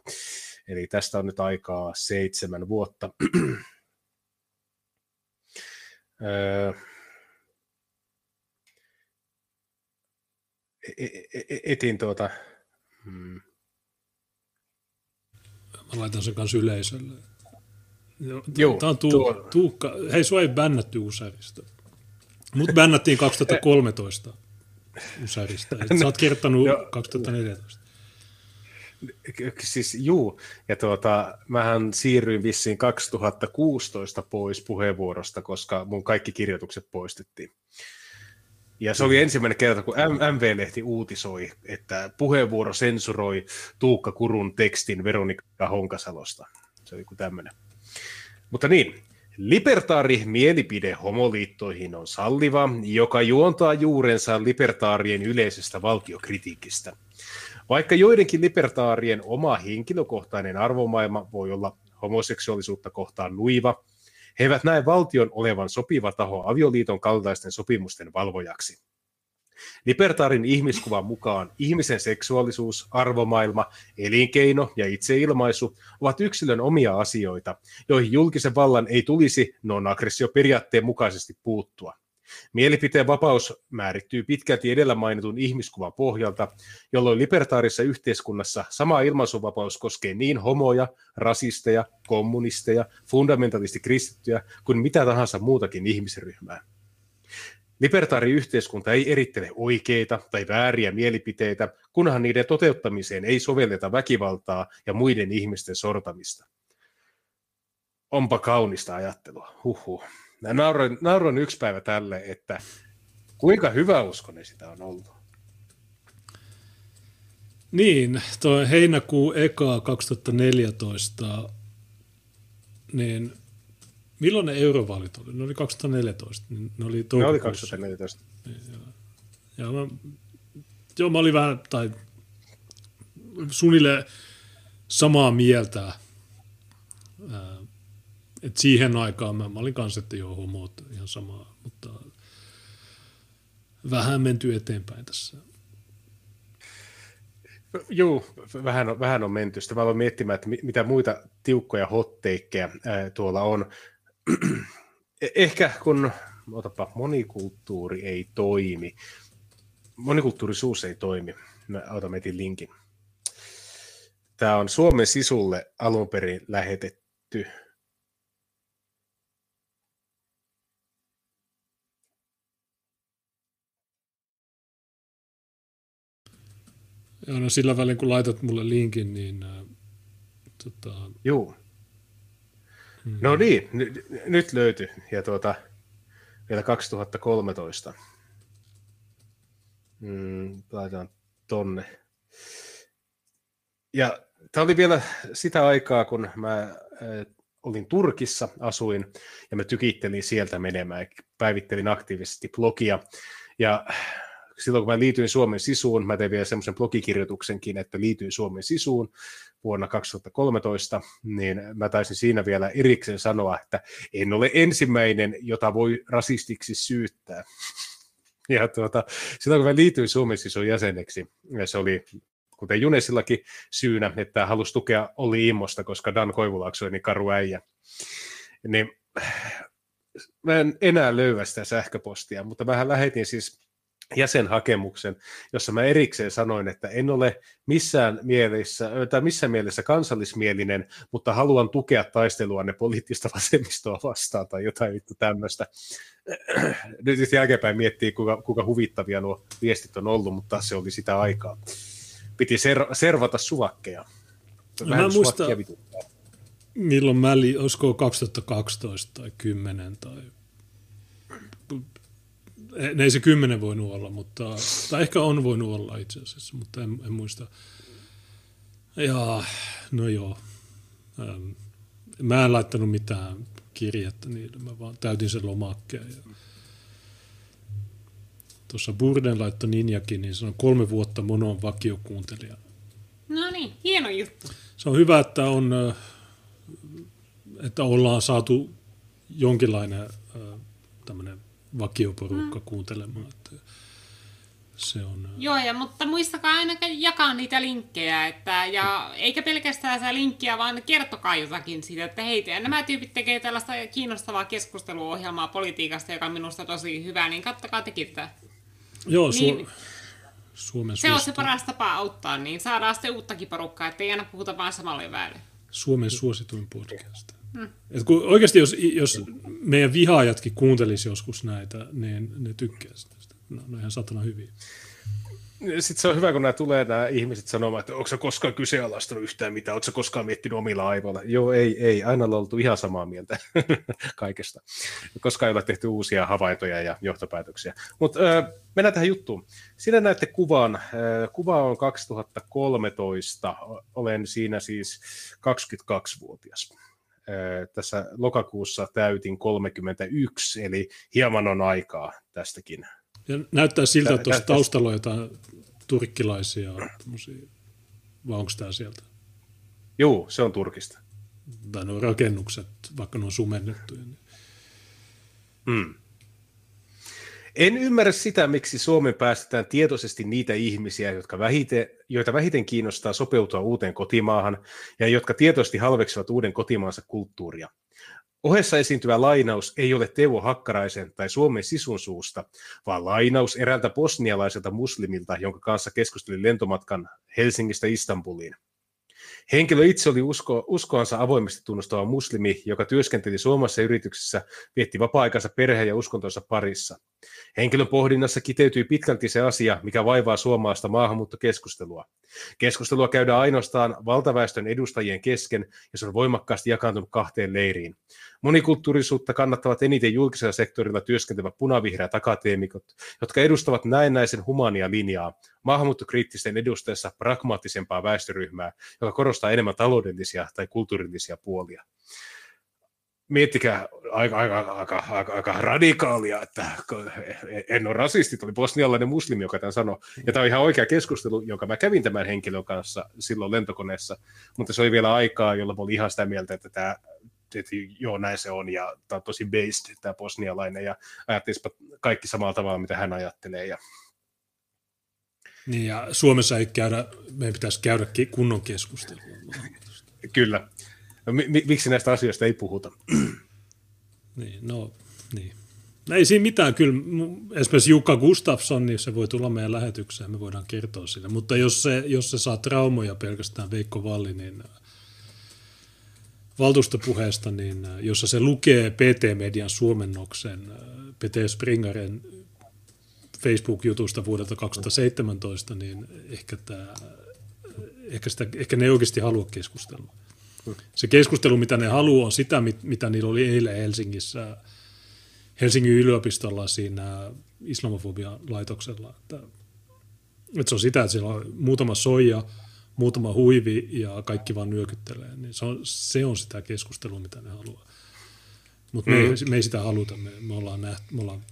Eli tästä on nyt aikaa seitsemän vuotta. öö, e, e, e, etin tuota... Hmm. Mä laitan sen kanssa yleisölle. Joo, Tämä on tuu, tuo... Tuukka. Hei, sua ei bännätty Usarista. Mut bännättiin 2013 Usarista. Sä oot kirjoittanut 2014 siis juu, ja tuota, mähän siirryin vissiin 2016 pois puheenvuorosta, koska mun kaikki kirjoitukset poistettiin. Ja se oli ensimmäinen kerta, kun MV-lehti uutisoi, että puheenvuoro sensuroi Tuukka Kurun tekstin Veronika Honkasalosta. Se oli kuin tämmöinen. Mutta niin, Libertaari mielipide homoliittoihin on salliva, joka juontaa juurensa libertaarien yleisestä valtiokritiikistä – vaikka joidenkin libertaarien oma henkilökohtainen arvomaailma voi olla homoseksuaalisuutta kohtaan nuiva, he eivät näe valtion olevan sopiva taho avioliiton kaltaisten sopimusten valvojaksi. Libertaarin ihmiskuvan mukaan ihmisen seksuaalisuus, arvomaailma, elinkeino ja itseilmaisu ovat yksilön omia asioita, joihin julkisen vallan ei tulisi non-aggressio-periaatteen mukaisesti puuttua. Mielipiteen vapaus määrittyy pitkälti edellä mainitun ihmiskuvan pohjalta, jolloin libertaarisessa yhteiskunnassa sama ilmaisuvapaus koskee niin homoja, rasisteja, kommunisteja, fundamentalisti kristittyjä kuin mitä tahansa muutakin ihmisryhmää. Libertaariyhteiskunta ei erittele oikeita tai vääriä mielipiteitä, kunhan niiden toteuttamiseen ei sovelleta väkivaltaa ja muiden ihmisten sortamista. Onpa kaunista ajattelua. Huhhuh. Mä nauroin, nauroin yksi päivä tälle, että kuinka hyvä uskonen sitä on ollut. Niin, tuo heinäkuu eka 2014, niin milloin ne eurovaalit oli? Ne oli 2014. Niin ne oli, ne oli 2014. Ja mä, joo, mä olin vähän, tai suunnilleen samaa mieltä. Et siihen aikaan mä, mä olin kanssa, että joo, homot ihan samaa, mutta vähän menty eteenpäin tässä. Joo, vähän on, vähän on menty. Sitten mä aloin miettimään, että mitä muita tiukkoja hotteikkeja tuolla on. E-, ehkä kun, otapa, monikulttuuri ei toimi, monikulttuurisuus ei toimi. Mä otan metin linkin. Tämä on Suomen sisulle alun perin lähetetty Ja no sillä välin, kun laitat mulle linkin, niin... Äh, tota... Joo. Hmm. No niin, n- nyt löytyi. Ja tuota, vielä 2013. Mm, laitetaan tonne. Ja tämä oli vielä sitä aikaa, kun mä äh, olin Turkissa, asuin, ja mä tykittelin sieltä menemään, päivittelin aktiivisesti blogia, ja silloin kun mä liityin Suomen sisuun, mä tein vielä semmoisen blogikirjoituksenkin, että liityin Suomen sisuun vuonna 2013, niin mä taisin siinä vielä erikseen sanoa, että en ole ensimmäinen, jota voi rasistiksi syyttää. Ja tuota, silloin kun mä liityin Suomen sisuun jäseneksi, ja se oli kuten Junesillakin syynä, että halusi tukea Olli Immosta, koska Dan Koivulaakso on niin karu äijä. Niin mä en enää löyvä sitä sähköpostia, mutta mä lähetin siis jäsenhakemuksen, jossa mä erikseen sanoin, että en ole missään mielessä, tai missään mielessä kansallismielinen, mutta haluan tukea taistelua ne poliittista vasemmistoa vastaan tai jotain vittu tämmöistä. Nyt jälkeenpäin miettii, kuinka, kuinka huvittavia nuo viestit on ollut, mutta se oli sitä aikaa. Piti ser- servata suvakkeja. Vähän mä muista, milloin mä, li- olisiko 2012 tai 10 tai ne ei se kymmenen voinut olla, mutta, tai ehkä on voinut olla itse asiassa, mutta en, en muista. Ja, no joo. Ähm, mä en laittanut mitään kirjettä niille, mä vaan täytin sen lomakkeen. Ja tuossa Burden laittoi Ninjakin, niin se on kolme vuotta monon vakiokuuntelija. No niin, hieno juttu. Se on hyvä, että on, että ollaan saatu jonkinlainen tämmöinen vakioporukka mm. kuuntelemaan. Että se on... Joo, ja, mutta muistakaa aina jakaa niitä linkkejä, että, ja eikä pelkästään sitä linkkiä, vaan kertokaa jotakin siitä, että hei, nämä tyypit tekee tällaista kiinnostavaa keskusteluohjelmaa politiikasta, joka on minusta tosi hyvä, niin kattokaa tekin tätä. Joo, su- niin, Suomen Se on se paras tapa auttaa, niin saadaan sitten uuttakin porukkaa, ettei aina puhuta vain samalle väelle. Suomen suosituin podcast. Mm. Et kun oikeasti jos, jos meidän vihaajatkin kuuntelisi joskus näitä, niin ne tykkäisi tästä. No, no ihan satana hyviä. Sitten se on hyvä, kun nämä tulee nämä ihmiset sanomaan, että onko koskaan kyseenalaistanut yhtään mitään, onko koskaan miettinyt omilla aivoilla. Joo, ei, ei, aina on oltu ihan samaa mieltä kaikesta. Koskaan ei ole tehty uusia havaintoja ja johtopäätöksiä. Mutta mennään tähän juttuun. Sinä näette kuvan. Kuva on 2013. Olen siinä siis 22-vuotias tässä lokakuussa täytin 31, eli hieman on aikaa tästäkin. Ja näyttää siltä, että tuossa taustalla on jotain turkkilaisia, vai onko tämä sieltä? Joo, se on Turkista. Tai nuo rakennukset, vaikka ne on sumennettuja. Niin... Mm. En ymmärrä sitä, miksi Suomen päästetään tietoisesti niitä ihmisiä, jotka vähiten, joita vähiten kiinnostaa sopeutua uuteen kotimaahan ja jotka tietoisesti halveksivat uuden kotimaansa kulttuuria. Ohessa esiintyvä lainaus ei ole Teuvo Hakkaraisen tai Suomen sisun suusta, vaan lainaus eräältä bosnialaiselta muslimilta, jonka kanssa keskustelin lentomatkan Helsingistä Istanbuliin. Henkilö itse oli usko, uskoansa avoimesti tunnustava muslimi, joka työskenteli Suomessa yrityksessä, vietti vapaa-aikansa perheen ja uskontonsa parissa – Henkilön pohdinnassa kiteytyy pitkälti se asia, mikä vaivaa suomalaista maahanmuuttokeskustelua. Keskustelua käydään ainoastaan valtaväestön edustajien kesken ja se on voimakkaasti jakaantunut kahteen leiriin. Monikulttuurisuutta kannattavat eniten julkisella sektorilla työskentelevät punavihreät akateemikot, jotka edustavat näennäisen humania linjaa, maahanmuuttokriittisten edustajassa pragmaattisempaa väestöryhmää, joka korostaa enemmän taloudellisia tai kulttuurillisia puolia miettikää aika, aika, aika, aika, aika radikaalia, että en ole rasisti, oli bosnialainen muslimi, joka tämän sanoi. Ja tämä on ihan oikea keskustelu, jonka mä kävin tämän henkilön kanssa silloin lentokoneessa, mutta se oli vielä aikaa, jolloin mä olin ihan sitä mieltä, että tämä että joo, näin se on, ja tämä on tosi based, tämä bosnialainen, ja ajattelisipa kaikki samalla tavalla, mitä hän ajattelee. Ja... Niin, ja Suomessa ei käydä, meidän pitäisi käydä kunnon keskustelua. Kyllä. No, miksi näistä asioista ei puhuta? niin, no, niin. No ei siinä mitään, kyllä esimerkiksi Jukka Gustafsson, niin se voi tulla meidän lähetykseen, me voidaan kertoa sille. Mutta jos se, jos se saa traumoja pelkästään Veikko Valli, niin äh, valtuustopuheesta, niin äh, jossa se lukee PT-median suomennoksen äh, Pete Springaren Facebook-jutusta vuodelta 2017, niin ehkä, tämä, ehkä, sitä, ehkä ne ei oikeasti halua keskustelua se keskustelu, mitä ne haluaa, on sitä, mitä niillä oli eilen Helsingissä, Helsingin yliopistolla siinä islamofobian laitoksella. Että, että se on sitä, että siellä on muutama soija, muutama huivi ja kaikki vaan nyökyttelee. Niin se, on, se on sitä keskustelua, mitä ne haluaa. Mutta mm. me, me ei sitä haluta. Me, me ollaan nähty, me, ollaan,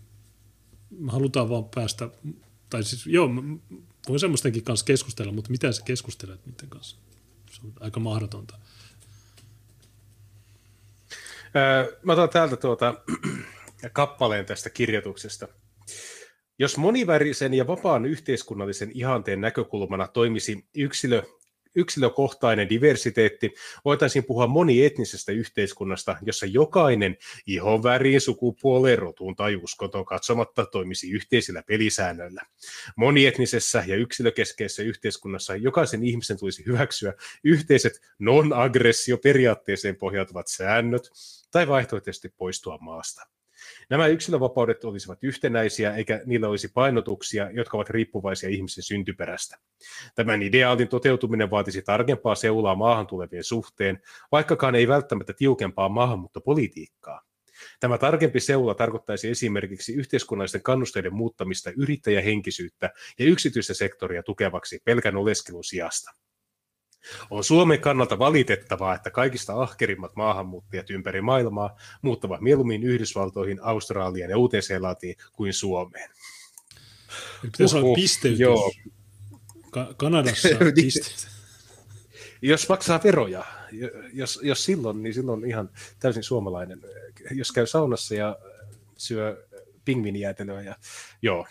me halutaan vaan päästä, tai siis joo, voin semmoistenkin kanssa keskustella, mutta mitä sä keskustelet niiden kanssa? Se on aika mahdotonta. Mä otan täältä tuota, kappaleen tästä kirjoituksesta. Jos monivärisen ja vapaan yhteiskunnallisen ihanteen näkökulmana toimisi yksilö, yksilökohtainen diversiteetti, voitaisiin puhua monietnisestä yhteiskunnasta, jossa jokainen ihonväriin, sukupuoleen, rotuun tai uskontoon katsomatta toimisi yhteisillä pelisäännöillä. Monietnisessä ja yksilökeskeisessä yhteiskunnassa jokaisen ihmisen tulisi hyväksyä yhteiset non-aggressio-periaatteeseen pohjautuvat säännöt, tai vaihtoehtoisesti poistua maasta. Nämä yksilövapaudet olisivat yhtenäisiä, eikä niillä olisi painotuksia, jotka ovat riippuvaisia ihmisen syntyperästä. Tämän ideaalin toteutuminen vaatisi tarkempaa seulaa maahan tulevien suhteen, vaikkakaan ei välttämättä tiukempaa maahanmuuttopolitiikkaa. Tämä tarkempi seula tarkoittaisi esimerkiksi yhteiskunnallisten kannusteiden muuttamista yrittäjähenkisyyttä ja yksityistä sektoria tukevaksi pelkän oleskelun sijasta. On Suomen kannalta valitettavaa, että kaikista ahkerimmat maahanmuuttajat ympäri maailmaa muuttavat mieluummin Yhdysvaltoihin, Australiaan ja Uuteen-Seelantiin kuin Suomeen. Pitäisi olla pisteytys. Joo. Ka- Kanadassa pisteytys. Jos maksaa veroja, jos, jos silloin, niin silloin ihan täysin suomalainen. Jos käy saunassa ja syö pingvinijäätelöä ja joo,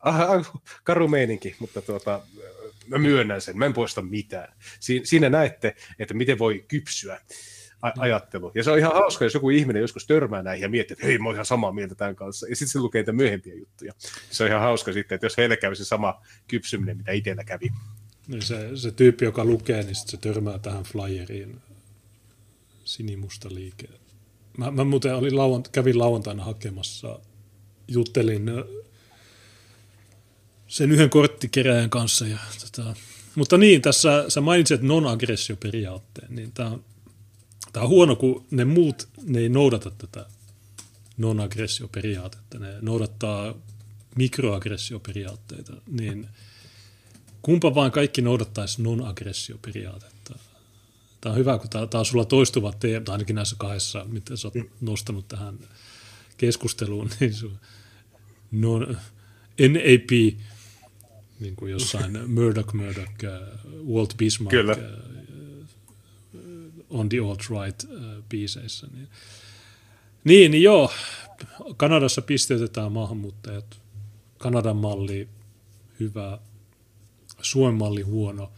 ah, karu meininki, mutta tuota, mä myönnän sen, mä en poista mitään. Si- siinä näette, että miten voi kypsyä ajattelu. Ja se on ihan hauska, jos joku ihminen joskus törmää näihin ja miettii, että hei, mä oon ihan samaa mieltä tämän kanssa. Ja sitten se lukee niitä myöhempiä juttuja. Se on ihan hauska sitten, että jos heille käy se sama kypsyminen, mitä itsellä kävi. Niin se, se tyyppi, joka lukee, niin se törmää tähän flyeriin sinimusta liike. Mä, mä muuten olin lauant, kävin lauantaina hakemassa, juttelin sen yhden korttikeräjän kanssa. Ja, tota, mutta niin, tässä sä mainitsit non-aggressioperiaatteen, niin tämä on, tää on huono, kun ne muut, ne ei noudata tätä non-aggressioperiaatetta, ne noudattaa mikroaggressioperiaatteita, niin kumpa vaan kaikki noudattaisi non-aggressioperiaatetta. Tämä on hyvä, kun tämä, on sulla toistuva teema, tai ainakin näissä kahdessa, mitä sä oot nostanut tähän keskusteluun, niin sun non, NAP niin kuin jossain Murdoch, Murdoch, uh, Walt Bismarck Kyllä. Uh, on the alt-right uh, biiseissä. Niin. niin, niin joo, Kanadassa pisteytetään maahanmuuttajat. Kanadan malli hyvä, Suomen malli huono.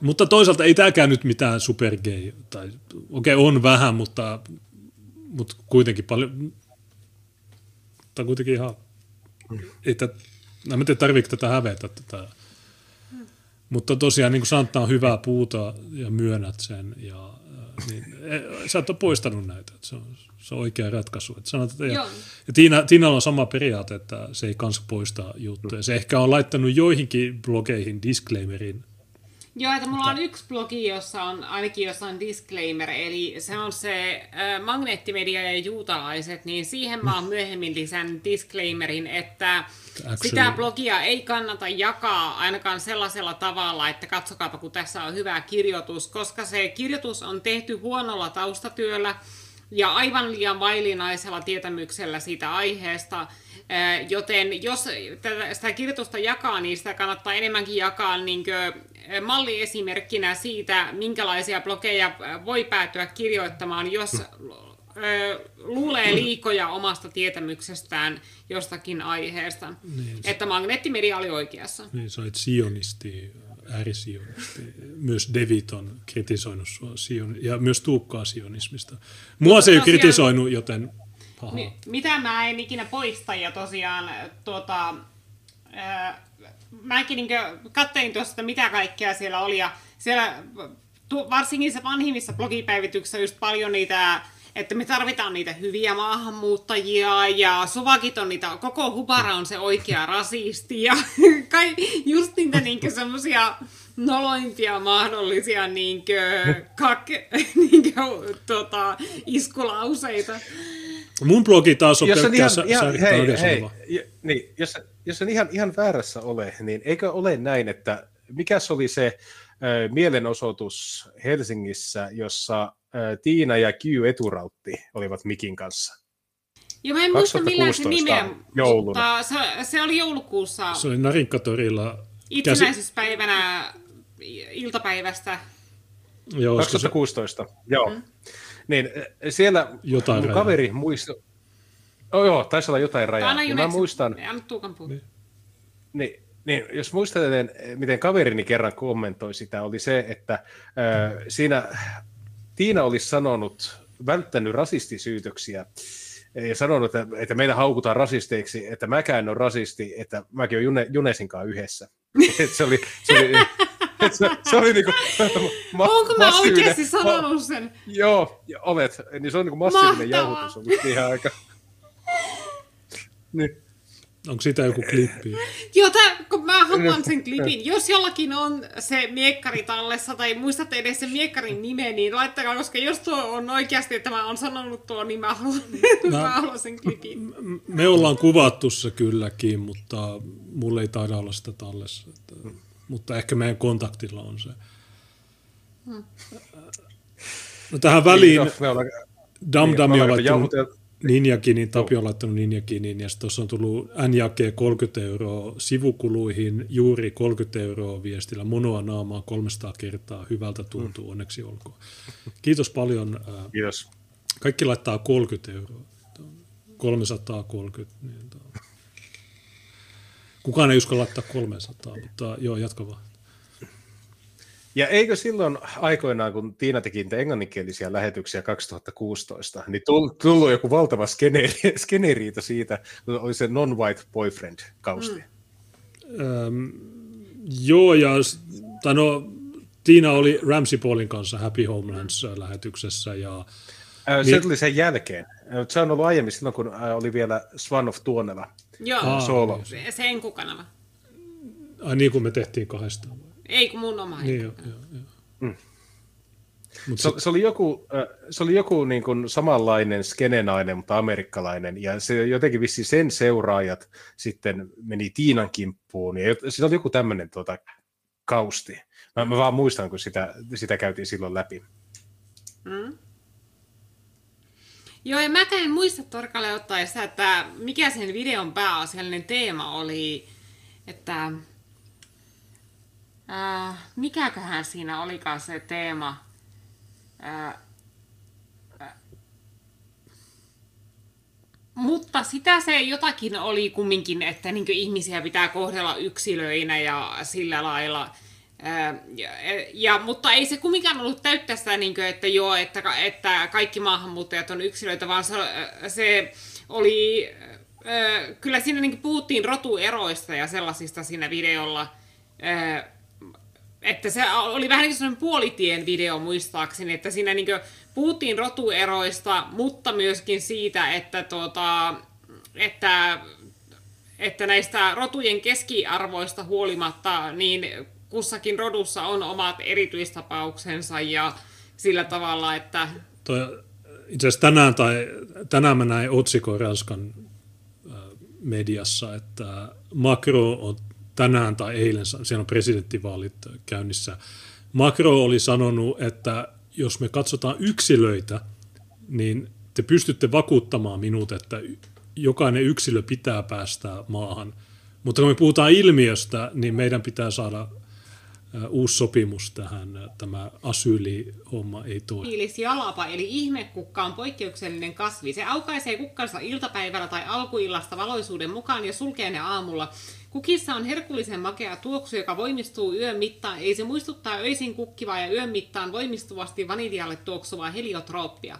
Mutta toisaalta ei tämäkään nyt mitään supergay, tai okei okay, on vähän, mutta, mutta kuitenkin paljon, tai kuitenkin ihan, ei tätä No, en tiedä, tarviiko tätä hävetä tätä. Hmm. Mutta tosiaan, niin kuin Santa on hyvää puuta ja myönnät sen. Ja, Niin, e, sä et ole poistanut näitä. Se on, se on oikea ratkaisu. Että sanot, että, ja, ja Tiina, Tiinalla on sama periaate, että se ei kanssa poista juttuja. Se ehkä on laittanut joihinkin blogeihin disclaimerin. Joo, että mulla on yksi blogi, jossa on ainakin jossain disclaimer, eli se on se äh, magneettimedia ja juutalaiset, niin siihen mä oon myöhemmin lisännyt disclaimerin, että Actually- sitä blogia ei kannata jakaa ainakaan sellaisella tavalla, että katsokaapa kun tässä on hyvä kirjoitus, koska se kirjoitus on tehty huonolla taustatyöllä ja aivan liian vaillinaisella tietämyksellä siitä aiheesta, Joten jos sitä kirjoitusta jakaa, niin sitä kannattaa enemmänkin jakaa niin malliesimerkkinä siitä, minkälaisia blogeja voi päätyä kirjoittamaan, jos eh, luulee liikoja omasta tietämyksestään jostakin aiheesta. Niin. Että magneettimedia oli oikeassa. Niin sä olet sionisti, äärisionisti. Myös Devit on kritisoinut sua sion, ja myös Tuukkaa sionismista. Mua se ei tosiaan- kritisoinut, joten paha. Mi- mitä mä en ikinä poista ja tosiaan tuota, ää, mäkin niin katsoin tuosta, että mitä kaikkea siellä oli ja siellä tu- varsinkin se vanhimmissa blogipäivityksissä just paljon niitä että me tarvitaan niitä hyviä maahanmuuttajia ja suvakit on niitä, koko hubara on se oikea rasisti ja kai, just niitä niinkö semmosia noloimpia mahdollisia niinkö, kak, niinkö, tota, iskulauseita. Mun blogi taas on Jos pelkkää ihan, sa- ihan, hei, hei, j- niin, jos, jos on ihan, ihan väärässä ole, niin eikö ole näin, että mikä oli se ö, mielenosoitus Helsingissä, jossa Tiina ja Q Eturautti olivat Mikin kanssa? Joo, mä en muista millään se 2016 nimeä, jouluna. mutta se, se oli joulukuussa Se oli Narinkkatorilla. käsi- itsenäisyyspäivänä iltapäivästä. Joo, olisiko se, 2016, joo. Mm. Niin, siellä Jotain mun kaveri muisti... Oh, joo, taisi olla jotain rajaa. Mä Juneksi- muistan, Anna Tuukan puhua. Niin, niin, jos muistelen, miten kaverini kerran kommentoi sitä, oli se, että ö, siinä Tiina olisi sanonut, välttänyt rasistisyytöksiä ja sanonut, että, että meitä haukutaan rasisteiksi, että mäkään ole rasisti, että mäkin olen June, Junesin kanssa yhdessä. Et se oli, se oli, se, se oli niinku ma- Onko mä oikeasti sanonut sen? Joo, ja olet. Niin se on niinku massiivinen Mahtavaa. jauhotus ollut siihen. Niin. Onko siitä joku klippi? Joo, tää, kun mä haluan sen klipin. Jos jollakin on se miekkari tallessa tai muistatte edes sen miekkarin nimen, niin laittakaa, koska jos tuo on oikeasti, että mä oon sanonut tuo, niin mä haluan, mä haluan sen klipin. Me ollaan kuvattu se kylläkin, mutta mulla ei taida olla sitä tallessa. Että, mutta ehkä meidän kontaktilla on se. No tähän väliin Joo, me ollaan- Damdami niin, jauhoteltu- Ninjakinin, Tapio on laittanut Ninjakinin ja tuossa on tullut NJAK 30 euroa sivukuluihin, juuri 30 euroa viestillä, monoa naamaa 300 kertaa, hyvältä tuntuu, onneksi olkoon. Kiitos paljon. ää, Kiitos. Kaikki laittaa 30 euroa. 330. Niin Kukaan ei uskalla laittaa 300, mutta joo, jatka vaan. Ja eikö silloin aikoinaan, kun Tiina teki niitä englanninkielisiä lähetyksiä 2016, niin tull- tullut joku valtava skeneri, skeneriita siitä, kun oli se non-white boyfriend-kausti. Mm. Öm, joo, ja tai no, Tiina oli Ramsey Paulin kanssa Happy Homelands-lähetyksessä, ja Se Niin. tuli sen jälkeen. Se on ollut aiemmin silloin, kun oli vielä Swan of Tuonela. Joo, Aa, Solo. se, se enkukanava. ai niin kuin me tehtiin kahdestaan. Ei kun mun oma Niin, joo, joo, joo. Mm. Mut Se, se, oli joku, ö, se oli joku niin kuin samanlainen skenenainen, mutta amerikkalainen, ja se jotenkin vissi sen seuraajat sitten meni Tiinan kimppuun, ja siinä oli joku tämmöinen tuota, kausti. Mä, mä vaan muistan, kun sitä, sitä käytiin silloin läpi. Mm. Joo, ja mäkään en muista tarkalleen ottaen sitä, että mikä sen videon pääasiallinen teema oli, että äh, mikäköhän siinä olikaan se teema. Äh, äh, mutta sitä se jotakin oli kumminkin, että niin ihmisiä pitää kohdella yksilöinä ja sillä lailla. Ää, Ja, ja, mutta ei se kumminkaan ollut täyttä sitä, niin kuin, että joo, että, että kaikki maahanmuuttajat on yksilöitä, vaan se, se oli, kyllä siinä niin puhuttiin rotueroista ja sellaisista siinä videolla. Että se oli vähän niin kuin puolitien video muistaakseni, että siinä niin puhuttiin rotueroista, mutta myöskin siitä, että, tuota, että, että näistä rotujen keskiarvoista huolimatta, niin kussakin rodussa on omat erityistapauksensa ja sillä tavalla, että... Toi, itse asiassa tänään, tai, tänään mä näin otsikon Ranskan mediassa, että Macron on tänään tai eilen, siellä on presidenttivaalit käynnissä, Macron oli sanonut, että jos me katsotaan yksilöitä, niin te pystytte vakuuttamaan minut, että jokainen yksilö pitää päästää maahan. Mutta kun me puhutaan ilmiöstä, niin meidän pitää saada uusi sopimus tähän, tämä asyylihomma ei toimi. Fiilisjalapa, eli ihmekukka on poikkeuksellinen kasvi. Se aukaisee kukkansa iltapäivällä tai alkuillasta valoisuuden mukaan ja sulkee ne aamulla. Kukissa on herkullisen makea tuoksu, joka voimistuu yön mittaan. Ei se muistuttaa öisin kukkivaa ja yön mittaan voimistuvasti vaniljalle tuoksuvaa heliotrooppia.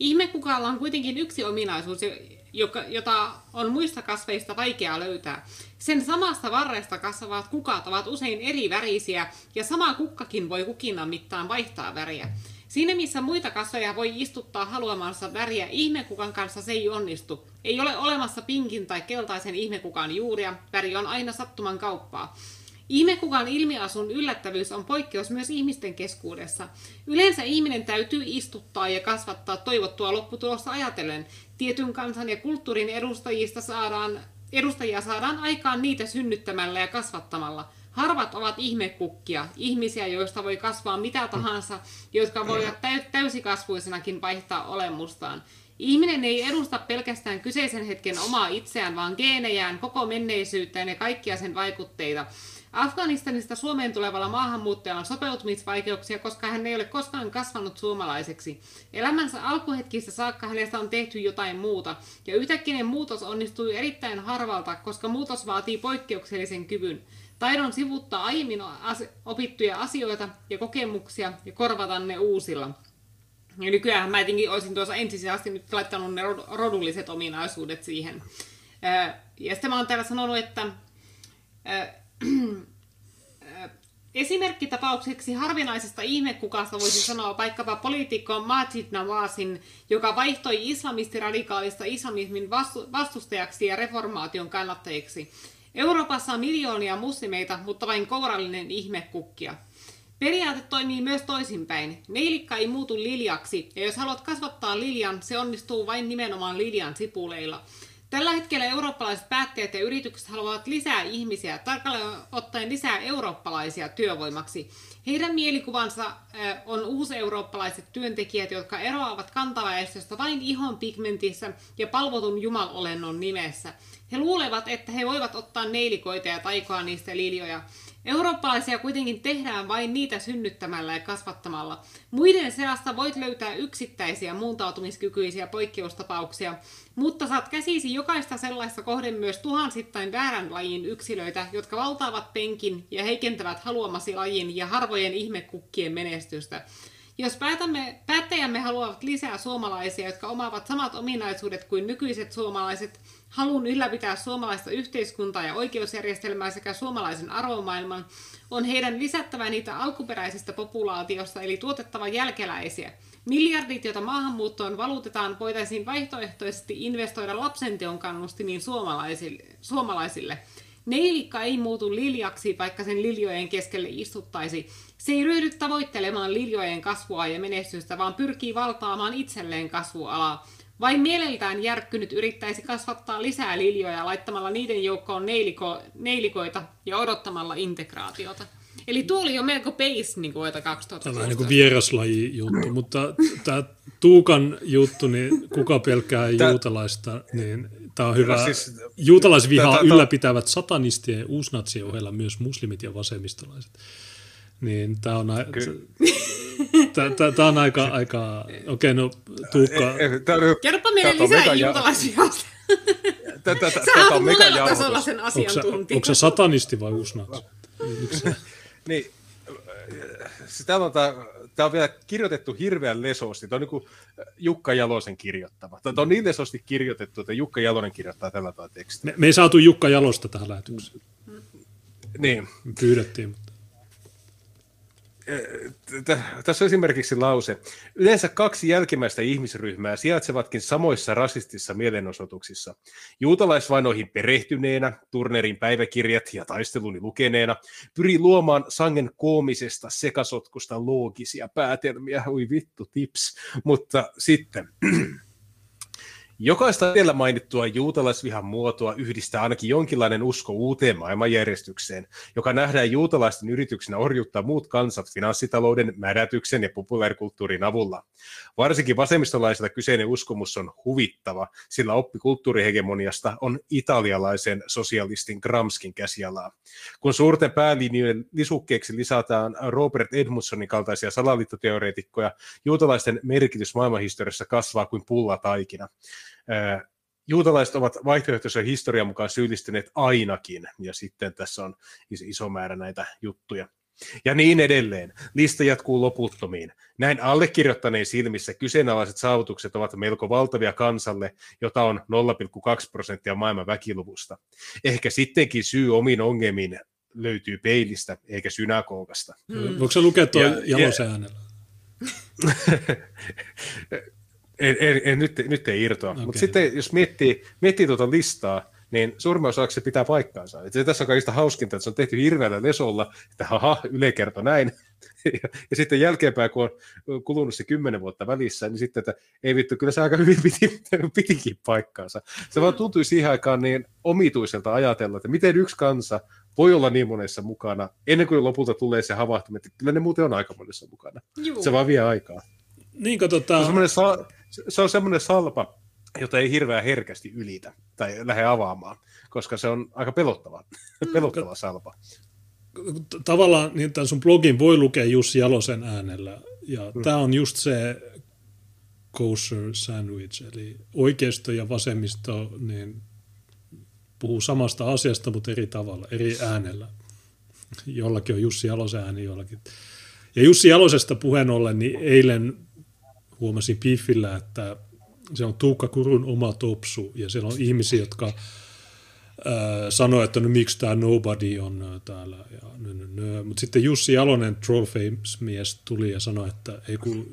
Ihmekukalla on kuitenkin yksi ominaisuus, joka, jota on muista kasveista vaikea löytää. Sen samasta varresta kasvavat kukat ovat usein eri värisiä, ja sama kukkakin voi kukinnan mittaan vaihtaa väriä. Siinä missä muita kasveja voi istuttaa haluamansa väriä, ihmekukan kanssa se ei onnistu. Ei ole olemassa pinkin tai keltaisen ihmekukan juuria, väri on aina sattuman kauppaa. Ihmekukan ilmiasun yllättävyys on poikkeus myös ihmisten keskuudessa. Yleensä ihminen täytyy istuttaa ja kasvattaa toivottua lopputulosta ajatellen. Tietyn kansan ja kulttuurin edustajista saadaan, edustajia saadaan aikaan niitä synnyttämällä ja kasvattamalla. Harvat ovat ihmekukkia, ihmisiä, joista voi kasvaa mitä tahansa, jotka voivat täysikasvuisenakin vaihtaa olemustaan. Ihminen ei edusta pelkästään kyseisen hetken omaa itseään, vaan geenejään, koko menneisyyttään ja kaikkia sen vaikutteita. Afganistanista Suomeen tulevalla maahanmuuttajalla on sopeutumisvaikeuksia, koska hän ei ole koskaan kasvanut suomalaiseksi. Elämänsä alkuhetkistä saakka hänestä on tehty jotain muuta, ja yhtäkkinen muutos onnistuu erittäin harvalta, koska muutos vaatii poikkeuksellisen kyvyn. Taidon sivuttaa aiemmin opittuja asioita ja kokemuksia ja korvata ne uusilla. Ja nykyään mä etenkin olisin tuossa ensisijaisesti nyt laittanut ne rodulliset ominaisuudet siihen. Ja sitten mä oon täällä sanonut, että Esimerkkitapaukseksi harvinaisesta ihmekukasta voisi sanoa vaikkapa poliitikko Majid Nawazin, joka vaihtoi islamistiradikaalista islamismin vastustajaksi ja reformaation kannattajiksi. Euroopassa on miljoonia muslimeita, mutta vain kourallinen ihmekukkia. Periaate toimii myös toisinpäin. Neilikka ei muutu liljaksi, ja jos haluat kasvattaa liljan, se onnistuu vain nimenomaan liljan sipuleilla. Tällä hetkellä eurooppalaiset päättäjät ja yritykset haluavat lisää ihmisiä, tarkalleen ottaen lisää eurooppalaisia työvoimaksi. Heidän mielikuvansa on uuseurooppalaiset työntekijät, jotka eroavat kantaväestöstä vain ihon pigmentissä ja palvotun jumalolennon nimessä. He luulevat, että he voivat ottaa neilikoita ja taikoa niistä liljoja. Eurooppalaisia kuitenkin tehdään vain niitä synnyttämällä ja kasvattamalla. Muiden seasta voit löytää yksittäisiä muuntautumiskykyisiä poikkeustapauksia, mutta saat käsisi jokaista sellaista kohden myös tuhansittain väärän lajin yksilöitä, jotka valtaavat penkin ja heikentävät haluamasi lajin ja harvojen ihmekukkien menestystä. Jos päätämme, päättäjämme haluavat lisää suomalaisia, jotka omaavat samat ominaisuudet kuin nykyiset suomalaiset, halun ylläpitää suomalaista yhteiskuntaa ja oikeusjärjestelmää sekä suomalaisen arvomaailman, on heidän lisättävä niitä alkuperäisistä populaatiosta, eli tuotettava jälkeläisiä. Miljardit, joita maahanmuuttoon valutetaan, voitaisiin vaihtoehtoisesti investoida lapsenteon kannustimiin suomalaisille. suomalaisille. Neilikka ei muutu liljaksi, vaikka sen liljojen keskelle istuttaisi. Se ei ryhdy tavoittelemaan liljojen kasvua ja menestystä, vaan pyrkii valtaamaan itselleen kasvualaa. Vain mieleltään järkkynyt yrittäisi kasvattaa lisää liljoja laittamalla niiden joukkoon neiliko, neilikoita ja odottamalla integraatiota. Eli tuo oli jo melko base niin vuotta 2000. Tämä on niin kuin vieraslaji juttu, mutta tämä Tuukan juttu, niin kuka pelkää Tää... juutalaista, niin tämä on hyvä. Siis, Juutalaisvihaa ylläpitävät satanistien ja uusnatsien ohella myös muslimit ja vasemmistolaiset. Niin tämä on, tämä on aika, aika okei, okay, no Tuukka. Kerropa meille lisää juutalaisvihasta. Sä oot monella tasolla sen asiantuntija. Onko se satanisti vai uusnatsi? niin, täällä on tämä, tämä on vielä kirjoitettu hirveän lesosti. Tämä on niin kuin Jukka Jalosen kirjoittama. Tämä on niin lesosti kirjoitettu, että Jukka Jalonen kirjoittaa tällä tavalla tekstiä. Me, me ei saatu Jukka Jalosta tähän lähetykseen. Niin. Me pyydettiin, mutta... tässä on esimerkiksi lause. Yleensä kaksi jälkimmäistä ihmisryhmää sijaitsevatkin samoissa rasistisissa mielenosoituksissa. Juutalaisvainoihin perehtyneenä, Turnerin päiväkirjat ja taisteluni lukeneena, pyrii luomaan sangen koomisesta sekasotkusta loogisia päätelmiä. Ui vittu, tips. Mutta sitten Jokaista edellä mainittua juutalaisvihan muotoa yhdistää ainakin jonkinlainen usko uuteen maailmanjärjestykseen, joka nähdään juutalaisten yrityksenä orjuttaa muut kansat finanssitalouden, mädätyksen ja populaarikulttuurin avulla. Varsinkin vasemmistolaisilta kyseinen uskomus on huvittava, sillä oppi kulttuurihegemoniasta on italialaisen sosialistin Gramskin käsialaa. Kun suurten päälinjojen lisukkeeksi lisätään Robert Edmundsonin kaltaisia salaliittoteoreetikkoja, juutalaisten merkitys maailmanhistoriassa kasvaa kuin pullataikina juutalaiset ovat vaihtoehtoisen historian mukaan syyllistyneet ainakin, ja sitten tässä on iso määrä näitä juttuja. Ja niin edelleen. Lista jatkuu loputtomiin. Näin allekirjoittaneen silmissä kyseenalaiset saavutukset ovat melko valtavia kansalle, jota on 0,2 prosenttia maailman väkiluvusta. Ehkä sittenkin syy omiin ongelmiin löytyy peilistä, eikä synagogasta. Hmm. Voiko se lukea tuo jalosäänellä? En, en, en, nyt, nyt ei irtoa. Okay. Mutta sitten jos miettii, miettii tuota listaa, niin suurimman osaksi se pitää paikkaansa. Et se tässä on kaikista hauskinta, että se on tehty hirveällä lesolla, että haha, Yle kertoi näin. ja, ja, sitten jälkeenpäin, kun on kulunut se kymmenen vuotta välissä, niin sitten, että ei vittu, kyllä se aika hyvin piti, pitikin paikkaansa. Se vaan tuntui siihen aikaan niin omituiselta ajatella, että miten yksi kansa voi olla niin monessa mukana, ennen kuin lopulta tulee se havahtuminen, että kyllä ne muuten on aika monessa mukana. Juu. Se vaan vie aikaa. Niin, tota... se, on sa- se on semmoinen salpa, jota ei hirveän herkästi ylitä tai lähde avaamaan, koska se on aika pelottava, mm. pelottava salpa. Tavallaan niin tämän sun blogin voi lukea Jussi Jalosen äänellä, ja mm. tämä on just se kosher sandwich, eli oikeisto ja vasemmisto niin puhuu samasta asiasta, mutta eri tavalla, eri äänellä. Jollakin on Jussi Jalosen ääni, jollakin. Ja Jussi Jalosesta puheen ollen, niin eilen huomasin Piffillä, että se on Tuukka Kurun oma topsu ja siellä on ihmisiä, jotka sanoo, että no miksi tämä Nobody on täällä. Ja nö, nö, nö. Mutta sitten Jussi Jalonen, Trollface-mies, tuli ja sanoi, että ei kun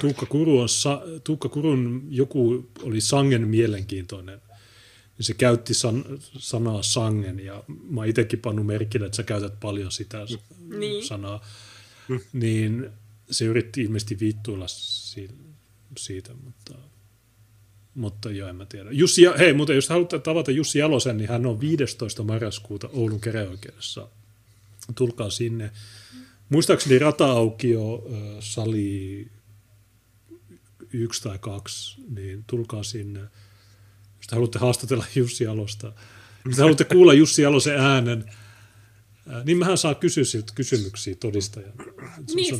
Tuukka, Kuru on, Tuukka Kurun joku oli sangen mielenkiintoinen. Ja se käytti san, sanaa sangen ja mä itsekin pannut merkille, että sä käytät paljon sitä niin. sanaa. Mm. Niin se yritti ilmeisesti viittuilla siitä, mutta, mutta joo, en mä tiedä. Jussi, hei, mutta jos haluatte tavata Jussi Jalosen, niin hän on 15. marraskuuta Oulun keräoikeudessa. Tulkaa sinne. Muistaakseni rata-aukio sali yksi tai kaksi, niin tulkaa sinne. Jos haluatte haastatella Jussi Jalosta, jos haluatte kuulla Jussi Jalosen äänen, niin mähän saa kysyä siltä kysymyksiä todistajana. Niin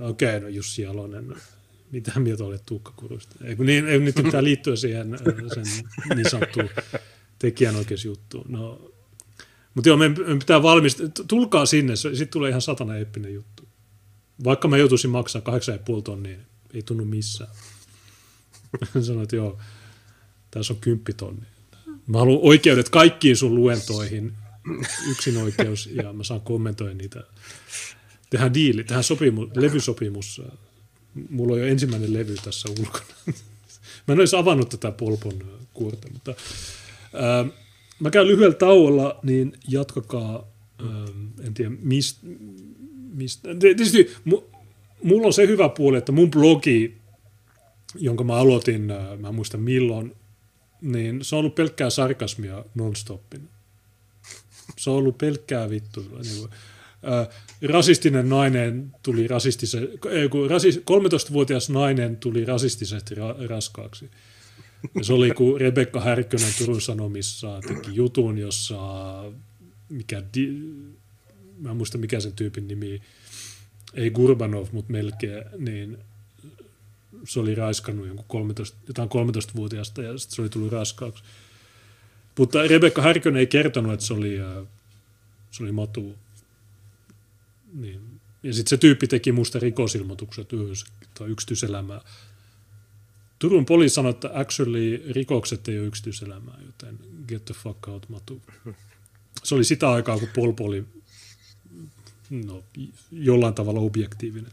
Okei, okay, no Jussi Jalonen, mitä mieltä olet Tuukka Kurusta? Ei, niin, ei, nyt pitää liittyä siihen sen niin sanottuun tekijänoikeusjuttuun. No, mutta joo, meidän pitää valmistaa. Tulkaa sinne, sitten tulee ihan satana eeppinen juttu. Vaikka mä joutuisin maksaa 8,5 tonnia, ei tunnu missään. Sanoit, että joo, tässä on 10 tonnia. Mä haluan oikeudet kaikkiin sun luentoihin, yksin oikeus, ja mä saan kommentoida niitä. Tehdään diili, tehdään sopimus, levysopimus. Mulla on jo ensimmäinen levy tässä ulkona. mä en olisi avannut tätä polpon kuorta, mutta ää, mä käyn lyhyellä tauolla, niin jatkakaa, ää, en tiedä mistä. Mist, tietysti mulla on se hyvä puoli, että mun blogi, jonka mä aloitin, mä en muista milloin, niin se on ollut pelkkää sarkasmia nonstoppina. Se on ollut pelkkää vittu. Niin kuin, äh, rasistinen nainen tuli rasistisen, kun rasis, 13-vuotias nainen tuli rasistisesti ra, raskaaksi. Ja se oli, kun Rebekka Härkönen Turun Sanomissa teki jutun, jossa mikä, di, mä en muista mikä sen tyypin nimi, ei Gurbanov, mutta melkein, niin se oli raiskannut jonkun 13, jotain 13-vuotiaasta ja sitten se oli tullut raskaaksi. Mutta Rebekka Härkönen ei kertonut, että se oli, äh, se oli matu. Niin. Ja sitten se tyyppi teki musta rikosilmoitukset tai yksityiselämää. Turun poliisi sanoi, että actually rikokset ei ole yksityiselämää, joten get the fuck out, Matu. Se oli sitä aikaa, kun Polpo oli no, jollain tavalla objektiivinen.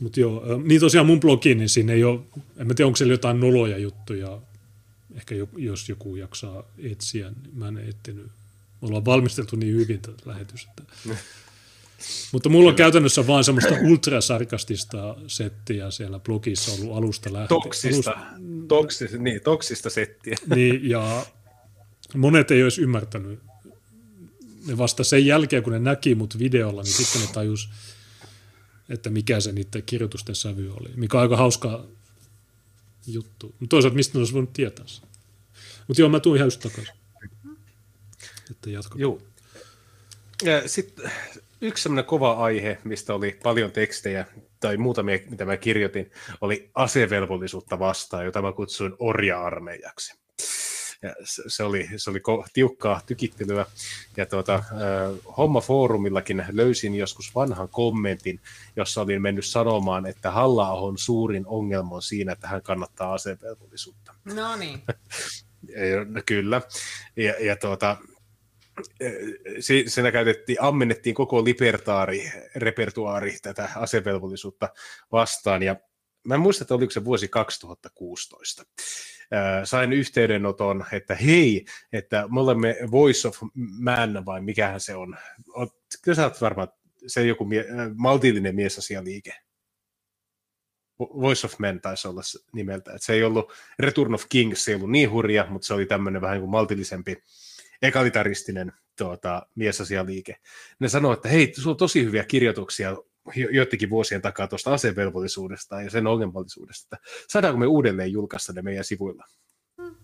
Mutta joo, niin tosiaan mun blogi, niin siinä ei ole, en mä tiedä onko siellä jotain noloja juttuja, ehkä jos joku jaksaa etsiä, niin mä en etsinyt. Me ollaan valmisteltu niin hyvin tätä lähetystä. Mutta mulla on käytännössä vaan semmoista ultrasarkastista settiä siellä blogissa ollut alusta lähtien. Toksista, alusta... toksista, niin, toksista settiä. Niin, ja monet ei olisi ymmärtänyt. Ne vasta sen jälkeen, kun ne näki mut videolla, niin sitten ne tajus, että mikä se niiden kirjoitusten sävy oli. Mikä on aika hauska juttu. Mutta toisaalta mistä ne olisi voinut tietää sen. Mutta joo, mä tuun ihan just takaisin. Että jatko. Joo. Sitten yksi sellainen kova aihe, mistä oli paljon tekstejä, tai muutamia, mitä mä kirjoitin, oli asevelvollisuutta vastaan, jota mä kutsuin orja-armeijaksi. Ja se oli, se oli tiukkaa tykittelyä. Ja tuota, Homma-foorumillakin löysin joskus vanhan kommentin, jossa olin mennyt sanomaan, että halla suurin ongelma on siinä, että hän kannattaa asevelvollisuutta. No niin. Kyllä. Ja, ja tuota, siinä käytettiin, ammennettiin koko libertaari repertuaari tätä asevelvollisuutta vastaan, ja mä en muista, että oliko se vuosi 2016. Sain yhteydenoton, että hei, että me olemme Voice of Man, vai mikähän se on. Kyllä sä oot varmaan, se joku mie- maltillinen miesasialiike. Voice of Men taisi olla nimeltä. Et se ei ollut Return of Kings, se ei ollut niin hurja, mutta se oli tämmöinen vähän kuin maltillisempi egalitaristinen tuota, miesasialiike. Ne sanoo, että hei, sulla on tosi hyviä kirjoituksia joidenkin vuosien takaa tuosta asevelvollisuudesta ja sen ongelmallisuudesta, että saadaanko me uudelleen julkaista ne meidän sivuilla. Hmm.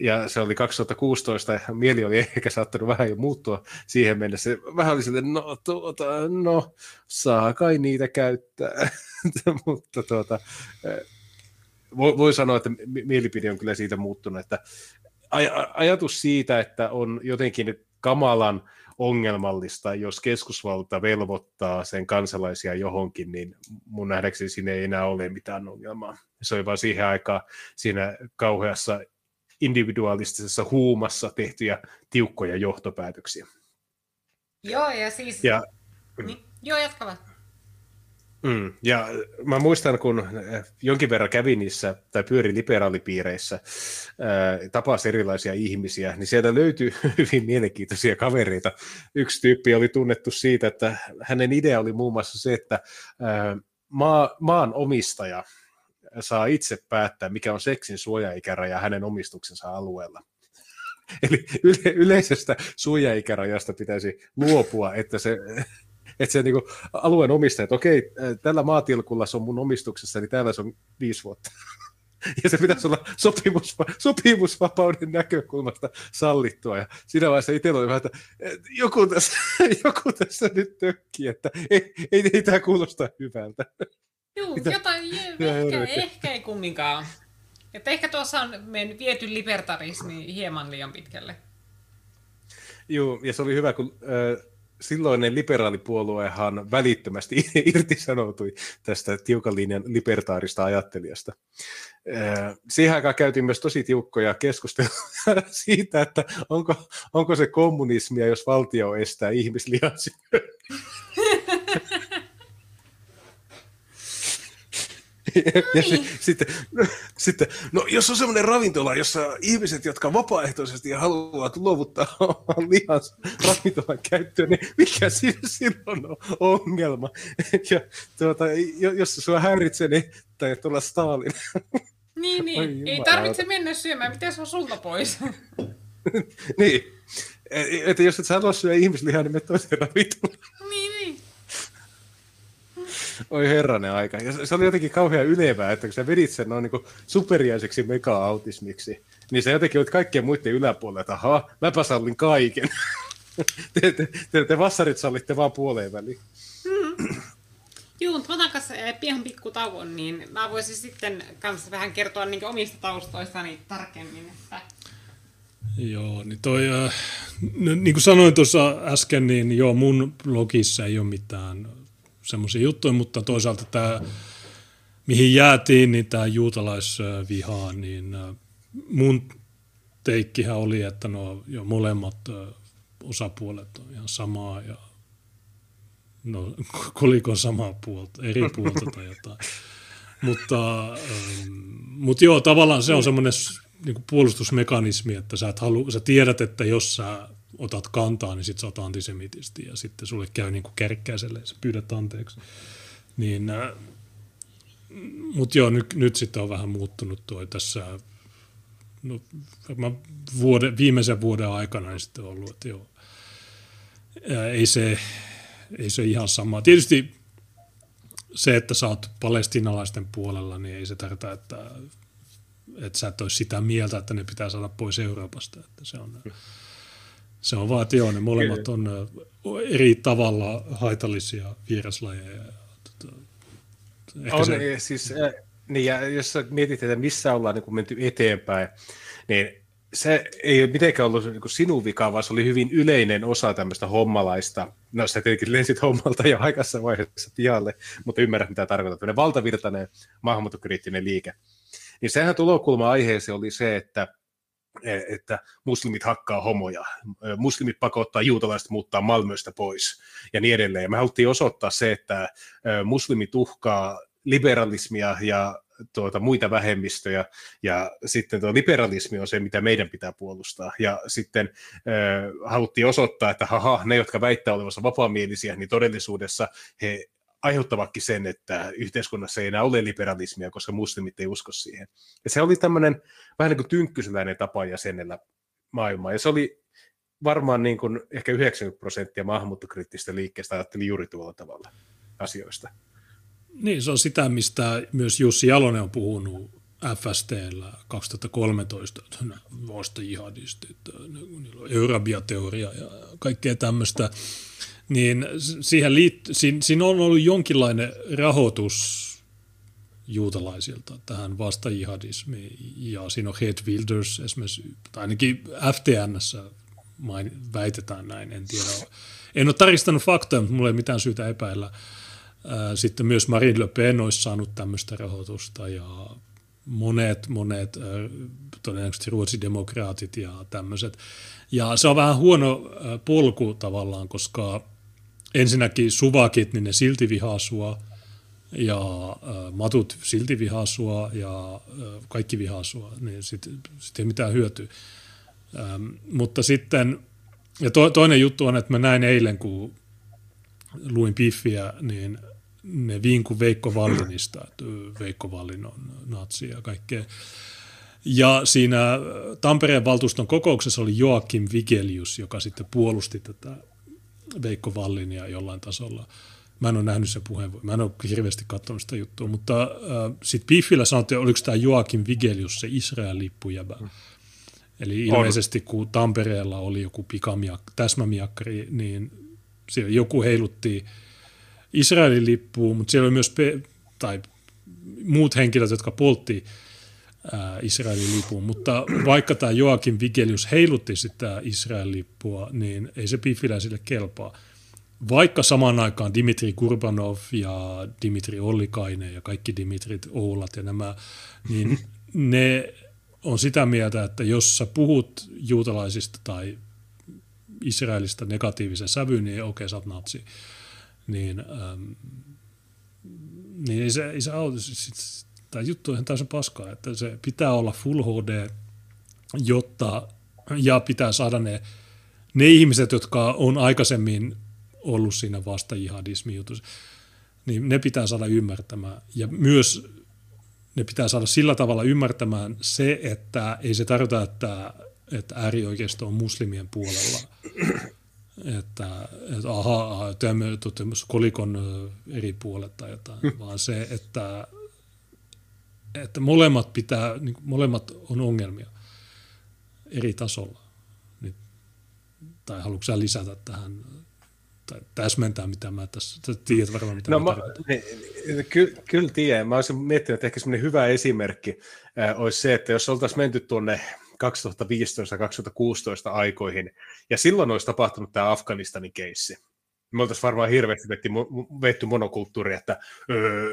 Ja se oli 2016, ja mieli oli ehkä saattanut vähän jo muuttua siihen mennessä. Vähän oli sille, no, tuota, no, saa kai niitä käyttää. Mutta tuota, eh, voi, voi sanoa, että mielipide on kyllä siitä muuttunut, että aj- ajatus siitä, että on jotenkin kamalan ongelmallista, jos keskusvalta velvoittaa sen kansalaisia johonkin, niin mun nähdäkseni siinä ei enää ole mitään ongelmaa. Se oli vain siihen aikaan siinä kauheassa individualistisessa huumassa tehtyjä tiukkoja johtopäätöksiä. Joo, ja siis... Ja, niin, joo, jatka Mm, ja mä muistan, kun äh, jonkin verran kävin niissä, tai pyöri liberaalipiireissä, ää, äh, tapasi erilaisia ihmisiä, niin sieltä löytyi hyvin mielenkiintoisia kavereita. Yksi tyyppi oli tunnettu siitä, että hänen idea oli muun muassa se, että ää, äh, maa, maan omistaja saa itse päättää, mikä on seksin suojaikäraja hänen omistuksensa alueella. Eli yle, yleisestä suojaikärajasta pitäisi luopua, että se että se niin alueen omistaja, että okei, tällä maatilkulla se on mun omistuksessa, niin täällä se on viisi vuotta. Ja se pitäisi olla sopimus, sopimusvapauden näkökulmasta sallittua. Ja siinä vaiheessa itsellä oli vähän, että joku tässä, joku tässä nyt tökkii, että ei, ei, ei tämä kuulosta hyvältä. Joo, Mitä? jotain, ehkä, ehkä ei kumminkaan. Että ehkä tuossa on mennyt viety libertarismi hieman liian pitkälle. Joo, ja se oli hyvä, kun äh, silloinen liberaalipuoluehan välittömästi irtisanoutui tästä tiukan linjan libertaarista ajattelijasta. Siihen aikaan käytiin myös tosi tiukkoja keskusteluja siitä, että onko, onko se kommunismia, jos valtio estää ihmislihan ja, niin. sitten, sitten, no jos on semmoinen ravintola, jossa ihmiset, jotka vapaaehtoisesti haluavat luovuttaa oman lihansa ravintolan käyttöön, niin mikä siinä silloin on ongelma? Ja tuota, jos se sua häiritsee, niin tai tulla Stalin. Niin, niin. ei tarvitse mennä syömään, miten se on sulta pois? niin, e, että jos et sä halua syödä ihmislihaa, niin me toiseen ravintolaan. Oi herranen aika. Ja se oli jotenkin kauhean ylevää, että kun sä vedit sen noin niin superjäiseksi mega-autismiksi, niin se jotenkin olit kaikkien muiden yläpuolella, että ahaa, mäpä sallin kaiken. te, te, te, te vassarit sallitte vaan puoleen väliin. Mm. Joo, mutta otan kanssa eh, pian pikku tauon, niin mä voisin sitten kanssa vähän kertoa niin omista taustoistani tarkemmin. Että... Joo, niin toi, äh, niin kuin sanoin tuossa äsken, niin joo, mun blogissa ei ole mitään semmoisia juttuja, mutta toisaalta tämä, mihin jäätiin, niin tämä juutalaisviha, niin mun teikkihän oli, että no jo molemmat osapuolet on ihan samaa ja no, kolikon samaa puolta, eri puolta tai jotain. mutta, ähm, mutta joo, tavallaan se on semmoinen niin puolustusmekanismi, että sä, et halu, sä tiedät, että jos sä otat kantaa, niin sit sä oot antisemitisti ja sitten sulle käy niin kärkkäiselle ja sä pyydät anteeksi. Niin, äh, mutta joo, nyt, nyt sitten on vähän muuttunut tuo tässä no, vuoden, viimeisen vuoden aikana niin sitten ollut, että joo, ää, ei se, ei se ihan sama. Tietysti se, että sä oot palestinalaisten puolella, niin ei se tarkoita, että, että sä et olisi sitä mieltä, että ne pitää saada pois Euroopasta. Että se on, se on vaan, että joo, ne molemmat on eri tavalla haitallisia vieraslajeja. Tota, on, se... siis niin ja jos mietit, että missä ollaan niin menty eteenpäin, niin se ei ole mitenkään ollut niin sinun vika, vaan se oli hyvin yleinen osa tämmöistä hommalaista. No sä tietenkin lensit hommalta jo aikaisessa vaiheessa pihalle, mutta ymmärrät mitä tarkoittaa. Tämmöinen valtavirtainen maahanmuuttokriittinen liike. Niin sehän tulokulma aiheeseen oli se, että että muslimit hakkaa homoja, muslimit pakottaa juutalaiset muuttaa Malmöstä pois ja niin edelleen. Me haluttiin osoittaa se, että muslimit uhkaa liberalismia ja tuota, muita vähemmistöjä, ja sitten tuo liberalismi on se, mitä meidän pitää puolustaa. Ja sitten äh, haluttiin osoittaa, että haha, ne, jotka väittää olevansa vapaamielisiä, niin todellisuudessa he aiheuttavatkin sen, että yhteiskunnassa ei enää ole liberalismia, koska muslimit ei usko siihen. Ja se oli tämmöinen vähän niin kuin tynkkyseläinen tapa jäsenellä maailmaa, ja se oli varmaan niin kuin ehkä 90 prosenttia maahanmuuttokriittistä liikkeestä ajatteli juuri tuolla tavalla asioista. Niin, se on sitä, mistä myös Jussi Jalonen on puhunut FSTllä 2013, että vasta jihadistit, niillä on Eurabia-teoria ja kaikkea tämmöistä. Niin siihen liitt- siinä, siinä on ollut jonkinlainen rahoitus juutalaisilta tähän vastajihadismiin. Ja siinä on Head Wilders esimerkiksi, tai ainakin FTNssä main, väitetään näin, en tiedä. En ole taristanut faktoja, mutta mulla ei mitään syytä epäillä – sitten myös Marine Le Pen olisi saanut tämmöistä rahoitusta ja monet, monet todennäköisesti ruotsidemokraatit ja tämmöiset. Ja se on vähän huono polku tavallaan, koska ensinnäkin suvakit, niin ne silti vihaa sua, ja matut silti vihaa sua, ja kaikki vihaa sua, niin sitten sit ei mitään hyötyä. Ähm, mutta sitten, ja to, toinen juttu on, että mä näin eilen, kun luin Piffiä, niin ne vinku Veikko Vallinista, että Veikko Vallin on natsi ja kaikkea. Ja siinä Tampereen valtuuston kokouksessa oli Joakim Vigelius, joka sitten puolusti tätä Veikko Vallinia jollain tasolla. Mä en ole nähnyt sen puheenvuoron, mä en ole hirveästi katsonut sitä juttua, mutta äh, sitten Piffillä sanottiin, oliko tämä Joakim Vigelius se Israel-lippujäbä. Mm. Eli ilmeisesti kun Tampereella oli joku pikamiak, täsmämiakkari, niin siellä joku heilutti – Israelin lippua, mutta siellä oli myös pe- tai muut henkilöt, jotka poltti Israelin lipun. Mutta vaikka tämä Joakim Vigelius heilutti sitä Israelin lippua, niin ei se piffiläisille kelpaa. Vaikka samaan aikaan Dimitri Kurbanov ja Dimitri Ollikainen ja kaikki Dimitrit Oulat ja nämä, niin ne on sitä mieltä, että jos sä puhut juutalaisista tai Israelista negatiivisen sävyyn, niin okei, okay, sä oot natsi niin, ähm, niin ei se, ei se auta. Tämä juttu on ihan täysin paskaa, että se pitää olla Full HD, jotta, ja pitää saada ne, ne ihmiset, jotka on aikaisemmin ollut siinä vasta jihadismi niin ne pitää saada ymmärtämään. Ja myös ne pitää saada sillä tavalla ymmärtämään se, että ei se tarkoita, että, että äärioikeisto on muslimien puolella, että, että aha, aha tämä kolikon eri puolet tai jotain, vaan se, että, että molemmat, pitää, niin molemmat on ongelmia eri tasolla. Niin, tai haluatko lisätä tähän tai täsmentää, mitä mä tässä, tiedät varmaan, mitä no, mä, niin, ky, Kyllä tiedän. Mä olisin miettinyt, että ehkä semmoinen hyvä esimerkki äh, olisi se, että jos oltaisiin menty tuonne 2015-2016 aikoihin, ja silloin olisi tapahtunut tämä Afganistanin keissi. Me oltaisiin varmaan hirveästi vetty, vetty monokulttuuri, että öö,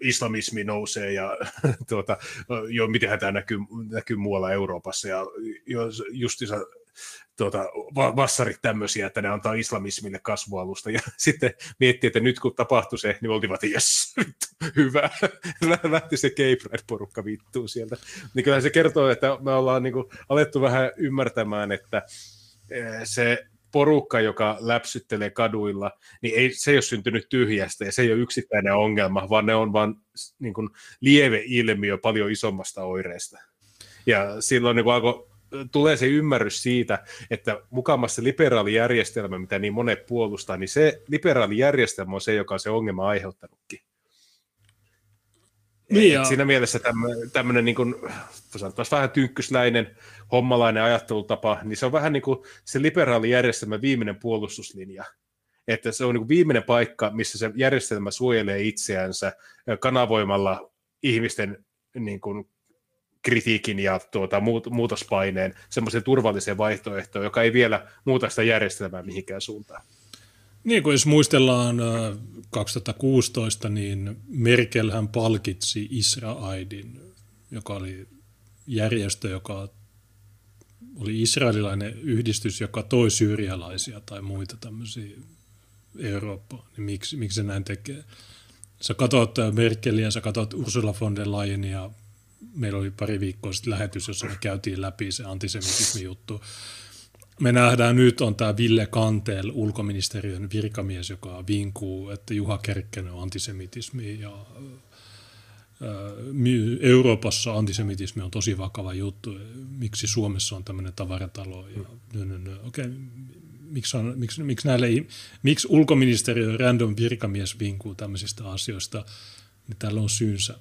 islamismi nousee ja tuota, jo, mitenhän tämä näkyy, näkyy muualla Euroopassa. Ja justiinsa tuota, va- vassarit tämmöisiä, että ne antaa islamismille kasvualusta. Ja sitten miettii, että nyt kun tapahtui se, niin oltiin että jes, hyvä. Lähti se Gay porukka vittuun sieltä. Niin kyllähän se kertoo, että me ollaan niin kuin, alettu vähän ymmärtämään, että se porukka, joka läpsyttelee kaduilla, niin ei, se ei ole syntynyt tyhjästä ja se ei ole yksittäinen ongelma, vaan ne on vain niin lieve ilmiö paljon isommasta oireesta. Ja silloin niin alkoi tulee se ymmärrys siitä, että mukamassa liberaalijärjestelmä, mitä niin monet puolustaa, niin se liberaalijärjestelmä on se, joka on se ongelma aiheuttanutkin. Niin ja... Siinä mielessä tämmöinen, niin kuin, vähän tynkkysläinen, hommalainen ajattelutapa, niin se on vähän niin kuin se liberaalijärjestelmän viimeinen puolustuslinja. Että se on niin kuin viimeinen paikka, missä se järjestelmä suojelee itseänsä kanavoimalla ihmisten niin kuin kritiikin ja tuota, muutospaineen semmoisen turvalliseen vaihtoehtoon, joka ei vielä muuta sitä järjestelmää mihinkään suuntaan. Niin kuin jos muistellaan 2016, niin Merkel hän palkitsi Israelin, joka oli järjestö, joka oli israelilainen yhdistys, joka toi syyrialaisia tai muita tämmöisiä Eurooppaan. Niin miksi, miksi se näin tekee? Sä katsot Merkeliä, sä katsot Ursula von der Leyenia, meillä oli pari viikkoa sitten lähetys, jossa me käytiin läpi se antisemitismi juttu. Me nähdään nyt on tämä Ville Kantel, ulkoministeriön virkamies, joka vinkuu, että Juha Kerkkänen on antisemitismi ja Euroopassa antisemitismi on tosi vakava juttu. Miksi Suomessa on tämmöinen tavaratalo? Ja, nö, nö, nö. Okay. Miksi, on, miksi, miksi, näille, miksi ulkoministeriön random virkamies vinkuu tämmöisistä asioista? Niin tällä on syynsä.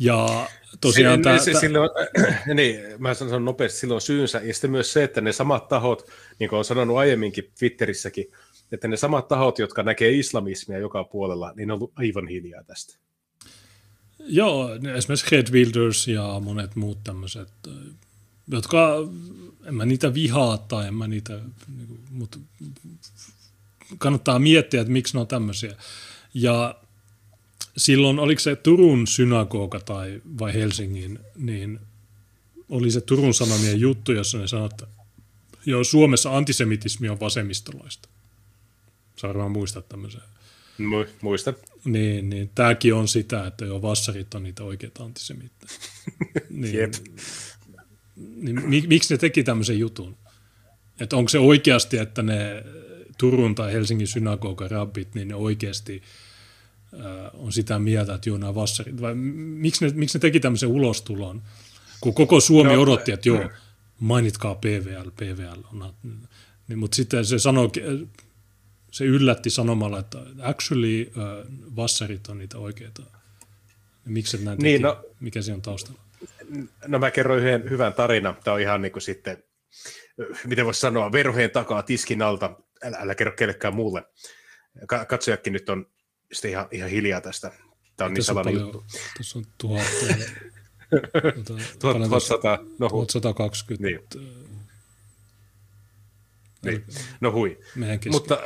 Ja tosiaan se, tämä, se, silloin, niin, mä sanon nopeasti, silloin syynsä, ja sitten myös se, että ne samat tahot, niin kuin olen sanonut aiemminkin Twitterissäkin, että ne samat tahot, jotka näkee islamismia joka puolella, niin on ollut aivan hiljaa tästä. Joo, esimerkiksi Red Wilders ja monet muut tämmöiset, jotka, en mä niitä vihaa tai en mä niitä, niinku, mutta kannattaa miettiä, että miksi ne on tämmöisiä. Ja silloin, oliko se Turun synagoga tai vai Helsingin, niin oli se Turun Sanomien juttu, jossa ne sanoivat, että joo, Suomessa antisemitismi on vasemmistolaista. Sä varmaan muistat tämmöisen. Muistan. Niin, niin tämäkin on sitä, että jo vassarit on niitä oikeita antisemittejä. niin, Jep. niin, miksi ne teki tämmöisen jutun? Että onko se oikeasti, että ne Turun tai Helsingin synagogan rabbit, niin ne oikeasti – on sitä mieltä, että joo, nämä vassarit, vai miksi ne, miksi ne teki tämmöisen ulostulon, kun koko Suomi no, odotti, että joo, mainitkaa PVL, PVL on, niin, mutta sitten se sanoi, se yllätti sanomalla, että actually uh, vassarit on niitä oikeita. Miksi näin teki? Niin, no, Mikä se on taustalla? No mä kerron yhden hyvän tarinan. Tämä on ihan niin kuin sitten, miten voisi sanoa, verhojen takaa tiskin alta. Älä, älä kerro kellekään muulle. Katsojakin nyt on sitten ihan, ihan hiljaa tästä. Tämä on niin salainen juttu. Tässä on tuhat, tuota, 1100, no, 1120. Niin. Niin. No hui. Mutta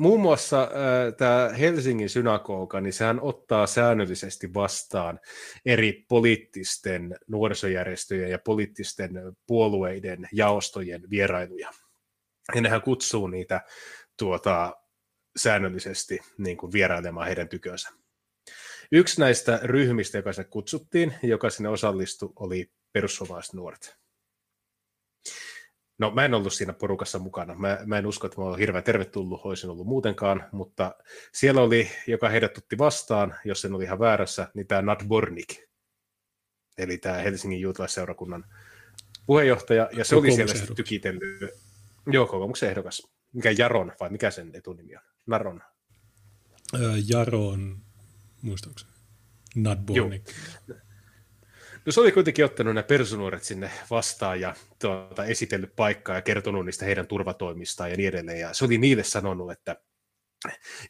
muun muassa äh, tämä Helsingin synagoga, niin sehän ottaa säännöllisesti vastaan eri poliittisten nuorisojärjestöjen ja poliittisten puolueiden jaostojen vierailuja. Ja nehän kutsuu niitä tuota, säännöllisesti niin kuin vierailemaan heidän tykönsä. Yksi näistä ryhmistä, joka sinne kutsuttiin, joka sinne osallistui, oli perussuomalaiset nuoret. No mä en ollut siinä porukassa mukana. Mä, mä en usko, että mä olen hirveän tervetullut, olisin ollut muutenkaan, mutta siellä oli, joka heidät tutti vastaan, jos sen oli ihan väärässä, niin tämä Nat Bornik, eli tämä Helsingin juutalaisseurakunnan puheenjohtaja, ja se oli siellä tykitellyt. Joo, kokoomuksen ehdokas. Mikä Jaron, vai mikä sen etunimi on? Naron. Öö, Jaron, muistaakseni. Nadbornik. No se oli kuitenkin ottanut nämä persunuoret sinne vastaan ja tuota, esitellyt paikkaa ja kertonut niistä heidän turvatoimistaan ja niin edelleen. Ja se oli niille sanonut, että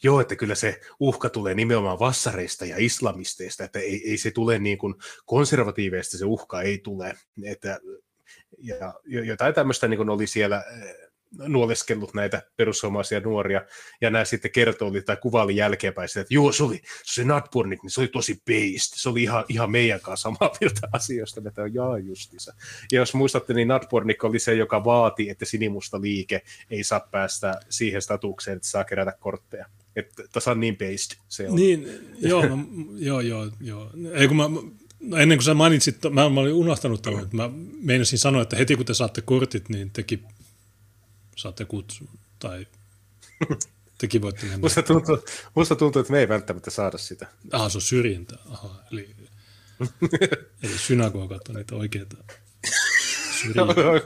joo, että kyllä se uhka tulee nimenomaan vassareista ja islamisteista, että ei, ei se tule niin kuin konservatiiveista, se uhka ei tule. Että, ja jotain tämmöistä niin kuin oli siellä nuoleskellut näitä perussuomaisia nuoria, ja nämä sitten kertoi tai kuvaili jälkeenpäin sitä, että joo, se oli se Natbornik, niin se oli tosi based, se oli ihan, ihan meidän kanssa samaa mieltä asioista, että jaa justissa. Ja jos muistatte, niin Natbornik oli se, joka vaati, että sinimusta liike ei saa päästä siihen statukseen, että saa kerätä kortteja. Että on niin based se on. Niin, joo, no, joo, joo, joo. Ei, kun mä, no ennen kuin sä mainitsit, mä, mä olin unohtanut tämän, että mä meinasin sanoa, että heti kun te saatte kortit, niin teki saatte kutsun, tai tekin voitte mennä. Musta tuntuu, musta tuntuu, että me ei välttämättä saada sitä. Ah, se on syrjintä. Aha, eli, eli synagogat on niitä oikeita syrjiviä,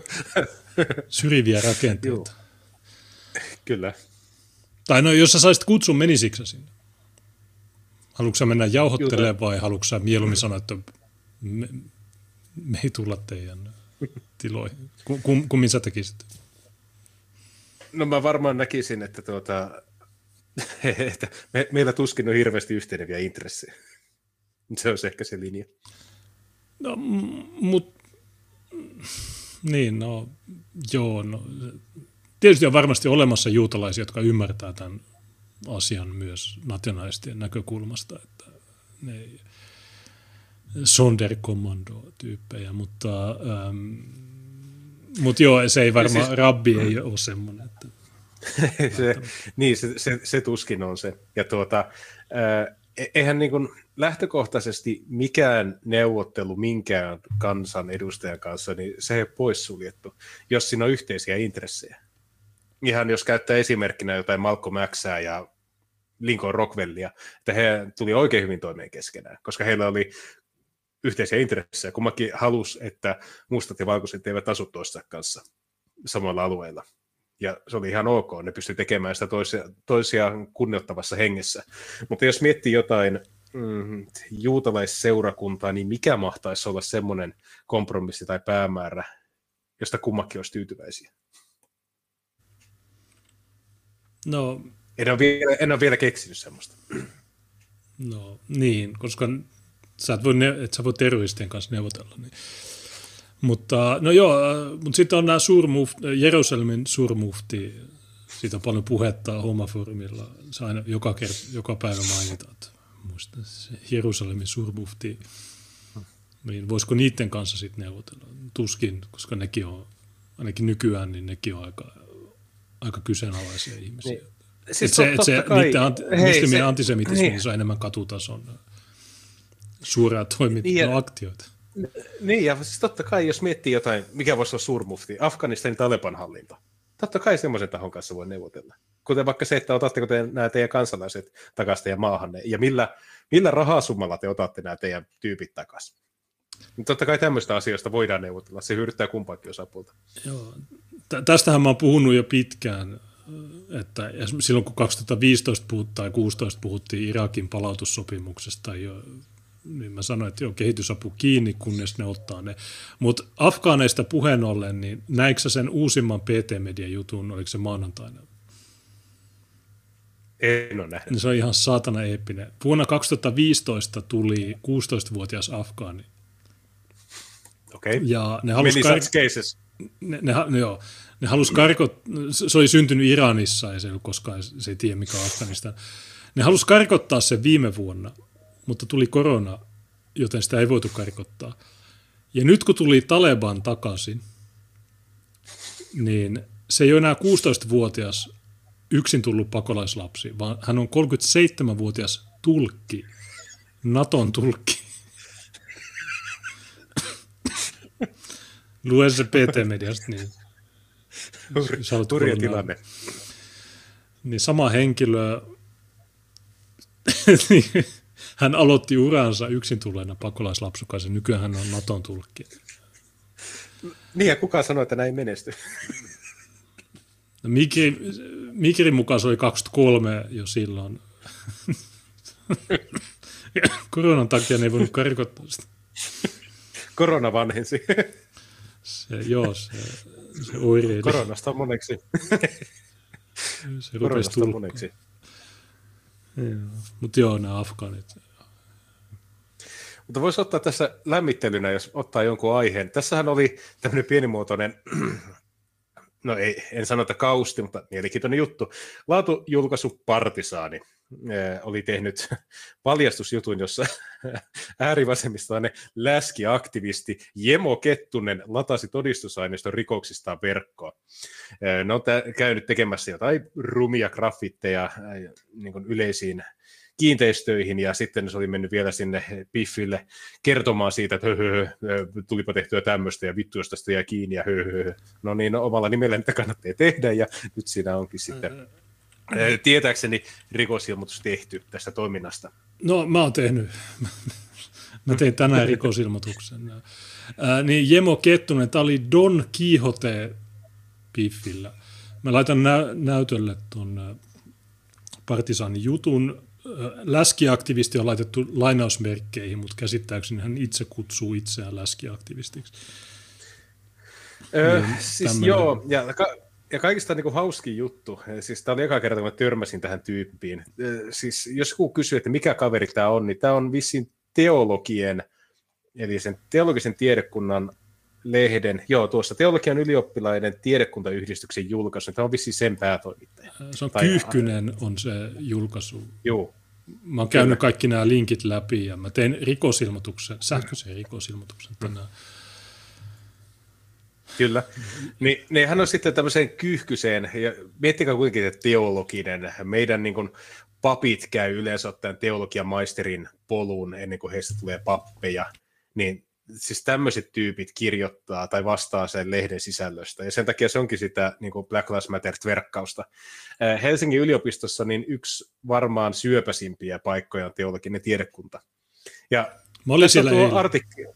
syrjiviä rakenteita. Kyllä. Tai no, jos sä saisit kutsun, menisikö sä sinne? Haluatko sä mennä jauhottelemaan vai haluatko sä mieluummin sanoa, että me, me ei tulla teidän tiloihin? Kum, kummin sä tekisit? No mä varmaan näkisin, että, tuota, että me, meillä tuskin on hirveästi yhteneviä intressejä. Se olisi ehkä se linja. No, mutta niin, no, joo, no, tietysti on varmasti olemassa juutalaisia, jotka ymmärtää tämän asian myös nationalistien näkökulmasta, että ne Sonderkommando-tyyppejä, mutta, mutta joo, se ei varmaan, siis, rabbi ei ole semmoinen. Että, se, niin, se, se, se tuskin on se. Ja tuota, äh, eihän niin kuin lähtökohtaisesti mikään neuvottelu minkään kansan edustajan kanssa, niin se ei ole poissuljettu, jos siinä on yhteisiä intressejä. Ihan jos käyttää esimerkkinä jotain Malcolm Xää ja Lincoln Rockwellia, että he tuli oikein hyvin toimeen keskenään, koska heillä oli yhteisiä intressejä. Kummakin halusi, että mustat ja valkoiset eivät asu toista kanssa samalla alueella. Ja se oli ihan ok, ne pystyi tekemään sitä toisia, toisiaan kunnioittavassa hengessä. Mutta jos miettii jotain mm, juutalaisseurakuntaa, niin mikä mahtaisi olla semmoinen kompromissi tai päämäärä, josta kummakin olisi tyytyväisiä? No, en ole vielä, en ole vielä keksinyt semmoista. No niin, koska sä et voi, ne, et sä voi terroristien kanssa neuvotella. Niin. Mutta no joo, mutta sitten on nämä surmuft, Jerusalemin surmufti, siitä on paljon puhetta homofoorumilla, se aina joka, kert, joka päivä mainitaan. Muista Jerusalemin surmufti, niin voisiko niiden kanssa sitten neuvotella? Tuskin, koska nekin on, ainakin nykyään, niin nekin on aika, aika kyseenalaisia ihmisiä. Niin. Siis et se, et se, kai, niiden anti, hei, se, antisemitismi niin. on enemmän katutason suoraa toimittuja niin, aktioita. Niin, ja siis totta kai, jos miettii jotain, mikä voisi olla suurmufti, Afganistanin Taleban hallinto. Totta kai semmoisen tahon kanssa voi neuvotella. Kuten vaikka se, että otatteko te nämä teidän kansalaiset takaisin teidän maahanne, ja millä, millä rahasummalla te otatte nämä teidän tyypit takaisin. Mutta totta kai tämmöistä asioista voidaan neuvotella, se hyödyttää kumpaakin osapuolta. Joo. Tästähän mä oon puhunut jo pitkään, että silloin kun 2015 puhut, tai 2016 puhuttiin Irakin palautussopimuksesta, jo, niin mä sanoin, että joo, kehitysapu kiinni, kunnes ne ottaa ne. Mutta Afgaaneista puheen ollen, niin näikö sen uusimman PT-median jutun, oliko se maanantaina? En ole nähnyt. Se on ihan saatana eeppinen. Vuonna 2015 tuli 16-vuotias Afgaani. Okei. Okay. Ja ne halusi... Cases. Ne, ne, ne, joo, ne halusi karkottaa, se oli syntynyt Iranissa ja se ei koskaan, se ei tiedä mikä on Afganistan. Ne halusi karkottaa sen viime vuonna, mutta tuli korona, joten sitä ei voitu karkottaa. Ja nyt kun tuli Taleban takaisin, niin se ei ole enää 16-vuotias yksin tullut pakolaislapsi, vaan hän on 37-vuotias tulkki, Naton tulkki. Lue se PT-mediasta, niin Turja tilanne. Niin sama henkilö, hän aloitti uransa yksin tulleena pakolaislapsukaisen, nykyään hän on Naton tulkki. Niin ja kuka sanoi, että näin menesty? No, Mikri, Mikrin mukaan se oli 23 jo silloin. Koronan takia ne ei voinut karkottaa sitä. Korona vanhensi. Se, joo, se, se oireili. Koronasta moneksi. se Koronasta moneksi. Mutta joo, nämä afgaanit. Mutta voisi ottaa tässä lämmittelynä, jos ottaa jonkun aiheen. Tässähän oli tämmöinen pienimuotoinen no ei, en sano, että kausti, mutta mielenkiintoinen juttu. Laatujulkaisu Partisaani eh, oli tehnyt paljastusjutun, jossa äärivasemmistoinen läskiaktivisti Jemo Kettunen latasi todistusaineiston rikoksistaan verkkoon. Eh, ne on käynyt tekemässä jotain rumia graffitteja eh, niin yleisiin kiinteistöihin ja sitten se oli mennyt vielä sinne Piffille kertomaan siitä, että höhö, tulipa tehtyä tämmöistä ja vittu, jos tästä jää kiinni ja höhö. No niin, no, omalla nimellä mitä kannattaa tehdä ja nyt siinä onkin sitten mm-hmm. tietääkseni rikosilmoitus tehty tästä toiminnasta. No mä oon tehnyt. Mä tein tänään rikosilmoituksen. Ää, niin Jemo Kettunen, tämä oli Don Quixote Piffillä. Mä laitan nä- näytölle tuon partisanin jutun läskiaktivisti on laitettu lainausmerkkeihin, mutta käsittääkseni hän itse kutsuu itseään läskiaktivistiksi. Öö, niin, siis tämmönen... joo, ja, ka- ja kaikista niin kuin hauskin juttu, siis tämä oli eka kerta, kun mä törmäsin tähän tyyppiin. Siis jos joku kysyy, että mikä kaveri tämä on, niin tämä on vissiin teologien, eli sen teologisen tiedekunnan lehden, joo, tuossa teologian ylioppilaiden tiedekuntayhdistyksen julkaisu, tämä on vissiin sen päätoimittaja. Se on tai, Kyyhkynen on se julkaisu. Joo. Mä oon käynyt Kyllä. kaikki nämä linkit läpi ja mä tein rikosilmoituksen, sähköisen rikosilmoituksen tänään. Kyllä. Niin, niin hän on sitten tämmöiseen kyyhkyseen, ja miettikää kuitenkin, että teologinen, meidän niin kuin, papit käy yleensä ottaen teologian maisterin polun ennen kuin heistä tulee pappeja, niin siis tämmöiset tyypit kirjoittaa tai vastaa sen lehden sisällöstä, ja sen takia se onkin sitä niin kuin Black Lives Matter-verkkausta. Helsingin yliopistossa niin yksi varmaan syöpäsimpiä paikkoja on teologinen tiedekunta. Ja Mä olin siellä tuo artikkeli.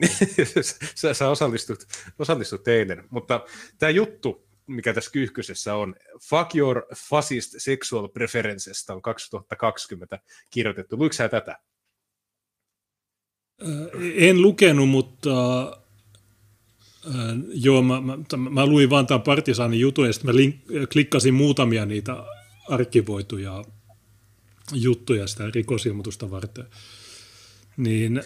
sä, sä osallistut, osallistut eilen, mutta tämä juttu, mikä tässä kyyhkysessä on, Fuck Your Fascist Sexual Preferences, on 2020 kirjoitettu. Luiko sä tätä? En lukenut, mutta äh, joo, mä, mä, mä luin vaan tämän Partisaanin jutun ja sitten mä link, klikkasin muutamia niitä arkivoituja juttuja sitä rikosilmoitusta varten. Niin äh,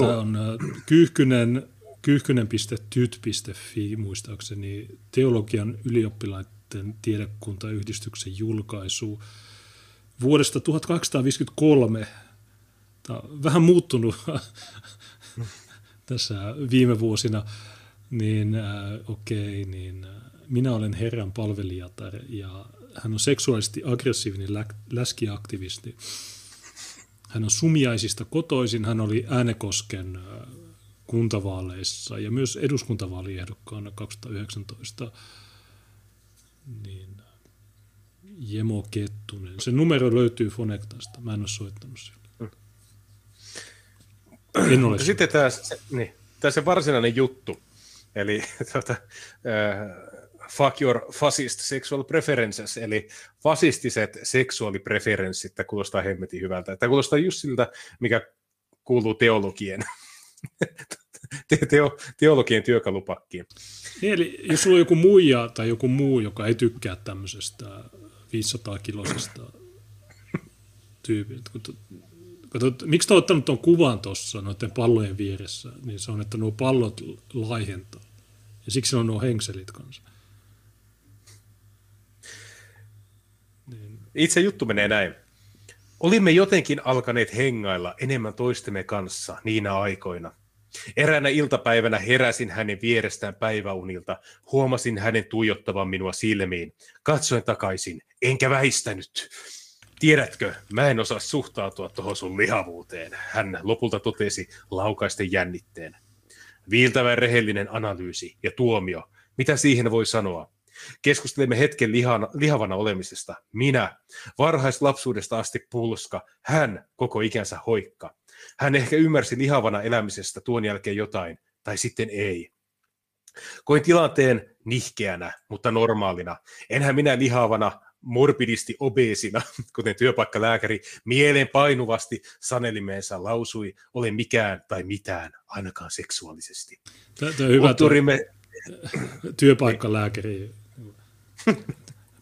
tämä on äh, kyyhkynen, kyyhkynen.tyt.fi muistaakseni teologian ylioppilaiden tiedekuntayhdistyksen julkaisu vuodesta 1853 Tämä on vähän muuttunut tässä viime vuosina, niin äh, okei, okay, niin äh, minä olen Herran palvelijatar ja hän on seksuaalisesti aggressiivinen lä- läskiaktivisti. Hän on sumiaisista kotoisin, hän oli Äänekosken äh, kuntavaaleissa ja myös eduskuntavaaliehdokkaana 2019. Niin, äh, Jemo Kettunen. Se numero löytyy Fonektasta. Mä en ole soittanut sille. Ole. Sitten tämä, se, niin, tämä se varsinainen juttu, eli tuota, uh, fuck your fascist sexual preferences, eli fasistiset seksuaalipreferenssit, tämä kuulostaa hemmetin hyvältä. Tämä kuulostaa just siltä, mikä kuuluu teologien, teo, teologien työkalupakkiin. Niin, eli jos sulla on joku muija tai joku muu, joka ei tykkää tämmöisestä 500-kilosesta tyypistä, Miksi te ottanut tuon kuvan tuossa noiden pallojen vieressä, niin se on, että nuo pallot laihentaa. Ja siksi on nuo henkselit kanssa. Niin. Itse juttu menee näin. Olimme jotenkin alkaneet hengailla enemmän toistemme kanssa niinä aikoina. Eräänä iltapäivänä heräsin hänen vierestään päiväunilta, huomasin hänen tuijottavan minua silmiin. Katsoin takaisin, enkä väistänyt. Tiedätkö, mä en osaa suhtautua tuohon sun lihavuuteen, hän lopulta totesi laukaisten jännitteen. Viiltävä rehellinen analyysi ja tuomio. Mitä siihen voi sanoa? Keskustelemme hetken lihana, lihavana olemisesta. Minä, varhaislapsuudesta asti pulska, hän koko ikänsä hoikka. Hän ehkä ymmärsi lihavana elämisestä tuon jälkeen jotain, tai sitten ei. Koin tilanteen nihkeänä, mutta normaalina. Enhän minä lihavana morbidisti obeesina, kuten työpaikkalääkäri mieleen painuvasti sanelimeensa lausui, ole mikään tai mitään, ainakaan seksuaalisesti. Tämä on hyvä Kulttuurimme... työpaikkalääkäri.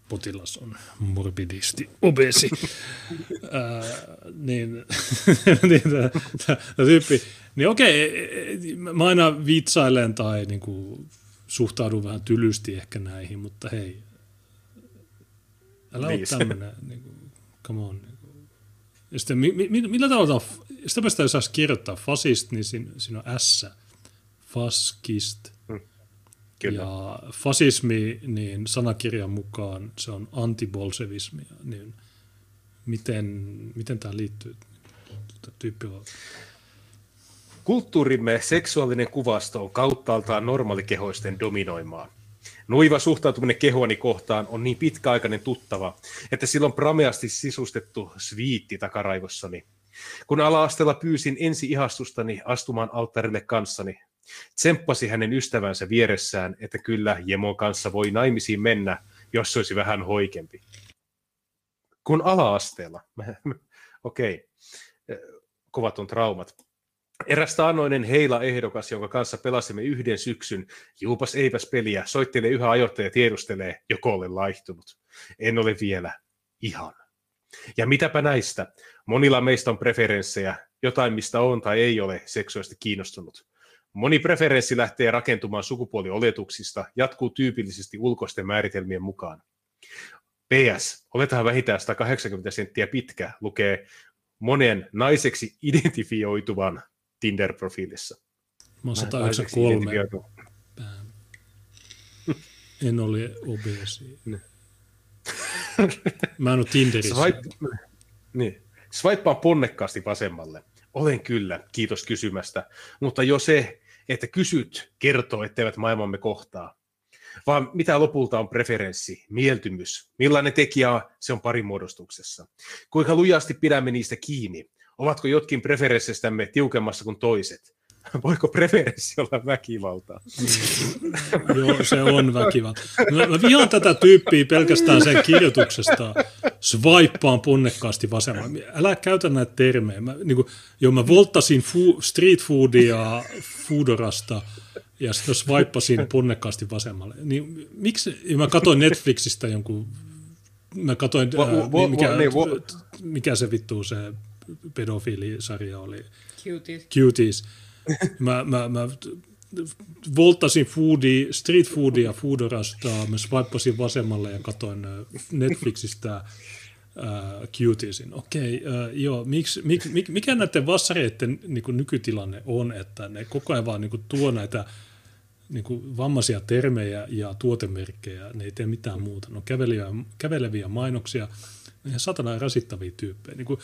Potilas on morbidisti obeesi. niin, niin tämä tyyppi. Niin okei, mä aina vitsailen tai niin kuin suhtaudun vähän tylysti ehkä näihin, mutta hei, älä ole tämmöinen, niin kuin, come on. Niin kuin. Ja sitten mi, mi, millä tavalla, sitä päästä jos saisi kirjoittaa fasist, niin siinä, siinä on S, faskist. Hmm. Kyllä. Ja fasismi, niin sanakirjan mukaan se on antibolsevismia, niin miten, miten tämä liittyy? Tyyppi on Kulttuurimme seksuaalinen kuvasto on kauttaaltaan normaalikehoisten dominoimaa. Nuiva suhtautuminen kehoani kohtaan on niin pitkäaikainen tuttava, että silloin prameasti sisustettu sviitti takaraivossani. Kun ala-asteella pyysin ensi ihastustani astumaan alttarille kanssani, tsemppasi hänen ystävänsä vieressään, että kyllä Jemon kanssa voi naimisiin mennä, jos olisi vähän hoikempi. Kun ala-asteella, okei, okay. kovat on traumat, Eräs taannoinen heila-ehdokas, jonka kanssa pelasimme yhden syksyn, juupas eipäs peliä, soittelee yhä ajoittaja ja tiedustelee, joko olen laihtunut. En ole vielä. Ihan. Ja mitäpä näistä? Monilla meistä on preferenssejä, jotain mistä on tai ei ole seksuaalisesti kiinnostunut. Moni preferenssi lähtee rakentumaan sukupuolioletuksista, jatkuu tyypillisesti ulkoisten määritelmien mukaan. PS, oletaan vähintään 180 senttiä pitkä, lukee monen naiseksi identifioituvan Tinder-profiilissa. Mä oon 193. En ole obesi. Mä en ole Tinderissä. Swipe, niin. Swipea ponnekkaasti vasemmalle. Olen kyllä, kiitos kysymästä. Mutta jo se, että kysyt, kertoo, etteivät maailmamme kohtaa. Vaan mitä lopulta on preferenssi, mieltymys, millainen tekijä se on parimuodostuksessa. Kuinka lujasti pidämme niistä kiinni, Ovatko jotkin preferenssistämme tiukemmassa kuin toiset? Voiko preferenssi olla väkivaltaa? Joo, se on väkivalta. Mä, mä vihaan tätä tyyppiä pelkästään sen kirjoituksesta. Swipaan punnekkaasti vasemmalle. Älä käytä näitä termejä. Mä, niin kuin, joo, mä volttasin fu, street foodia foodorasta ja sitten swippasin punnekkaasti vasemmalle. Niin, miksi? Ja mä katsoin Netflixistä jonkun mä katsoin, mikä, niin, mikä se vittu se pedofiilisarja oli. Cuties. Cuties. Mä, mä, mä volttasin foodi, street foodia Foodorasta, mä swippasin vasemmalle ja katsoin äh, Netflixistä äh, Cutiesin. Okei, okay, äh, joo, miksi, mik, mik, mikä näiden vassareiden niin kuin nykytilanne on, että ne koko ajan vaan niin kuin, tuo näitä niin kuin, vammaisia termejä ja tuotemerkkejä, ne ei tee mitään muuta. No käveleviä, käveleviä mainoksia, ne satana rasittavia tyyppejä. Niin kuin,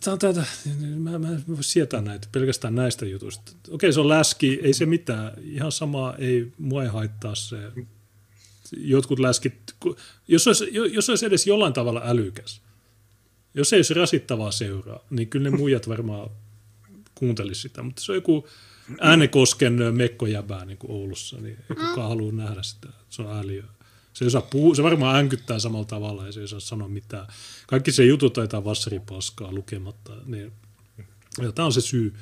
Tämä on tätä, mä, mä en voi sietää näitä pelkästään näistä jutuista. Okei, se on läski, ei se mitään. Ihan sama, ei, mua ei haittaa se. Jotkut läskit, jos olisi, jos olisi edes jollain tavalla älykäs, jos ei olisi rasittavaa seuraa, niin kyllä ne muijat varmaan kuuntelisi sitä. Mutta se on joku äänekosken mekkojäbää niin kuin Oulussa, niin ei kukaan halua nähdä sitä. Se on ääliö. Se, osaa puu, se varmaan änkyttää samalla tavalla ja se ei saa sanoa mitään. Kaikki se jutut taitaa vassaripaskaa lukematta. Niin, ja tämä on se syy.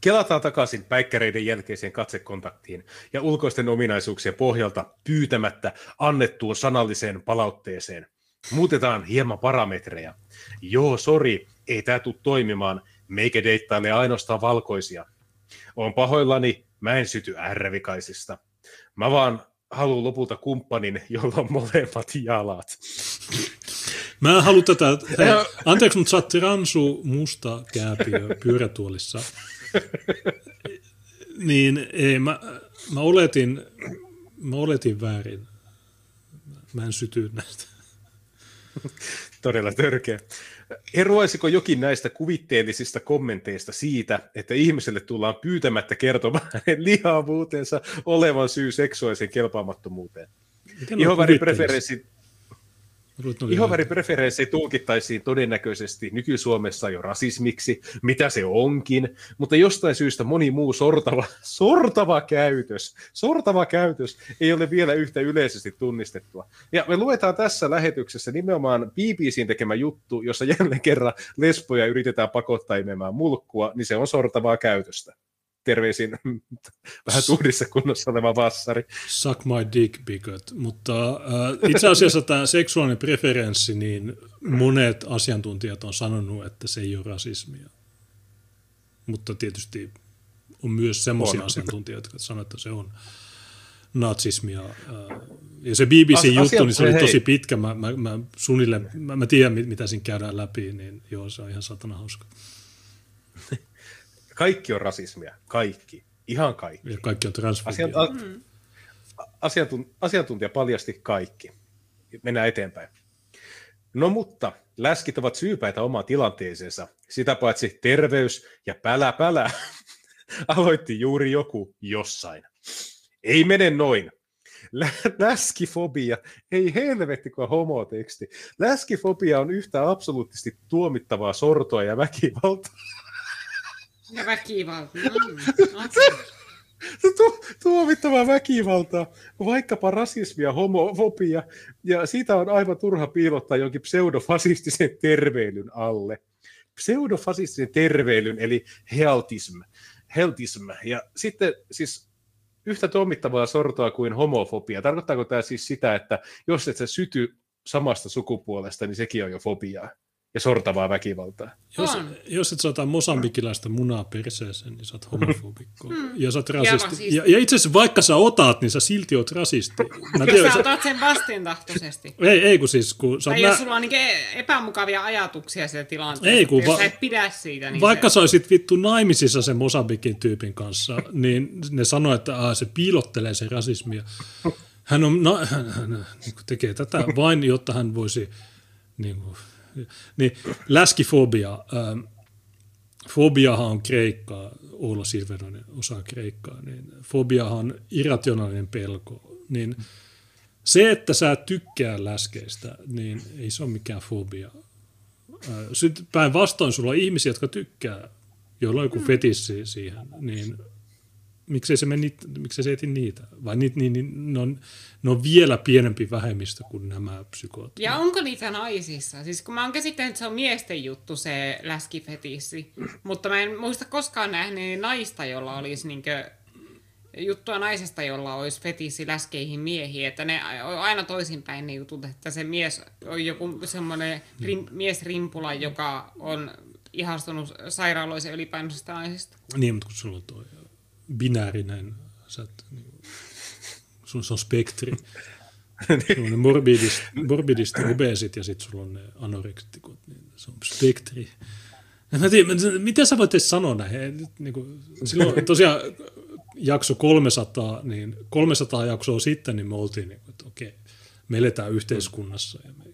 Kelataan takaisin päikkäreiden jälkeiseen katsekontaktiin ja ulkoisten ominaisuuksien pohjalta pyytämättä annettuun sanalliseen palautteeseen. Muutetaan hieman parametreja. Joo, sori, ei tämä tule toimimaan. Meikä deittailee ainoastaan valkoisia. On pahoillani, mä en syty ärvikaisista. Mä vaan haluan lopulta kumppanin, jolla on molemmat jalat. Mä en halua tätä, hei, anteeksi, mutta sä oot transu musta kääpiö pyörätuolissa. niin ei, mä, mä, oletin, mä oletin väärin. Mä en syty näistä. Todella törkeä. Eroaisiko jokin näistä kuvitteellisista kommenteista siitä, että ihmiselle tullaan pyytämättä kertomaan hänen lihavuutensa olevan syy seksuaaliseen kelpaamattomuuteen? Ihoväripreferenssit Ihoväripreferenssi tulkittaisiin todennäköisesti nyky-Suomessa jo rasismiksi, mitä se onkin, mutta jostain syystä moni muu sortava, sortava käytös, sortava käytös ei ole vielä yhtä yleisesti tunnistettua. Ja me luetaan tässä lähetyksessä nimenomaan BBCin tekemä juttu, jossa jälleen kerran lesboja yritetään pakottaa imemään mulkkua, niin se on sortavaa käytöstä terveisin vähän tuhdissa kunnossa oleva vassari. Suck my dick, bigot. Mutta äh, itse asiassa tämä seksuaalinen preferenssi, niin monet asiantuntijat on sanonut, että se ei ole rasismia. Mutta tietysti on myös semmoisia asiantuntijoita, jotka sanoo, että se on natsismia. Ää, Ja se BBC-juttu, niin se oli hei. tosi pitkä. Mä, mä, mä suunnilleen, mä, mä tiedän, mit- mitä siinä käydään läpi, niin joo, se on ihan satana hauska. Kaikki on rasismia. Kaikki. Ihan kaikki. Ja kaikki on transfobia. Asiant- a- asiantun- asiantuntija paljasti kaikki. Mennään eteenpäin. No mutta, läskit ovat syypäitä omaan tilanteeseensa. Sitä paitsi terveys ja pälä pälä aloitti juuri joku jossain. Ei mene noin. Lä- Läskifobia, ei helvetti kuin homoteksti. Läskifobia on yhtä absoluuttisesti tuomittavaa sortoa ja väkivaltaa. Ja väkivalta. Mm. Tu- tuomittavaa väkivaltaa, vaikkapa rasismia, homofobia, ja siitä on aivan turha piilottaa jonkin pseudofasistisen terveilyn alle. Pseudofasistisen terveilyn, eli healtism. healtism. Ja sitten siis yhtä tuomittavaa sortoa kuin homofobia. Tarkoittaako tämä siis sitä, että jos et sä syty samasta sukupuolesta, niin sekin on jo fobiaa ja sortavaa väkivaltaa? Jos, jos et saata mosambikilaista munaa perseeseen, niin sä oot homofobikko. Ja sä oot Ja rasisti. rasisti. Ja, ja itse asiassa vaikka sä otat, niin sä silti oot rasisti. Mä Jos tiedän, sä sä, otat sen vastentahtoisesti. ei, ei kun siis, kun sä Tai nä- jos sulla on niin epämukavia ajatuksia siitä tilanteesta, Ei, kun jos va- sä et pidä siitä, niin Vaikka se... sä olisit vittu naimisissa sen Mosambikin tyypin kanssa, niin ne sanoo, että aa, se piilottelee se rasismia. Hän, on, no, hän, hän niin kuin tekee tätä vain, jotta hän voisi... Niin, kuin, niin läskifobia. Ähm, fobiahan on kreikkaa, Oula Silvenoinen osaa kreikkaa, niin fobiahan on irrationaalinen pelko. Niin se, että sä tykkää läskeistä, niin ei se ole mikään fobia. Sitten päinvastoin sulla on ihmisiä, jotka tykkää, joilla on joku fetissi siihen, niin miksei se, meni, miksei se eti niitä? Vai niitä, niin, niin, ne, on, ne on vielä pienempi vähemmistö kuin nämä psykoot. Ja onko niitä naisissa? Siis kun mä oon käsittänyt, että se on miesten juttu se läskifetissi, mutta mä en muista koskaan nähneeni naista, jolla olisi niinkö juttua naisesta, jolla olisi fetissi läskeihin miehiin, että ne on aina toisinpäin ne jutut, että se mies on joku semmoinen rim, miesrimpula, joka on ihastunut sairaaloisen ylipainoisesta naisesta. Niin, mutta kun sulla on tuo binäärinen, sä et, sun, se on spektri. Sulla on ne morbidist, morbidist obesit ja sitten sulla on ne anorektikot, niin se on spektri. Mä tiedän, mitä sä voit edes sanoa näihin? Niin kuin, silloin tosiaan jakso 300, niin 300 jaksoa sitten, niin me oltiin, niin kuin, että okei, me eletään yhteiskunnassa. Ja me,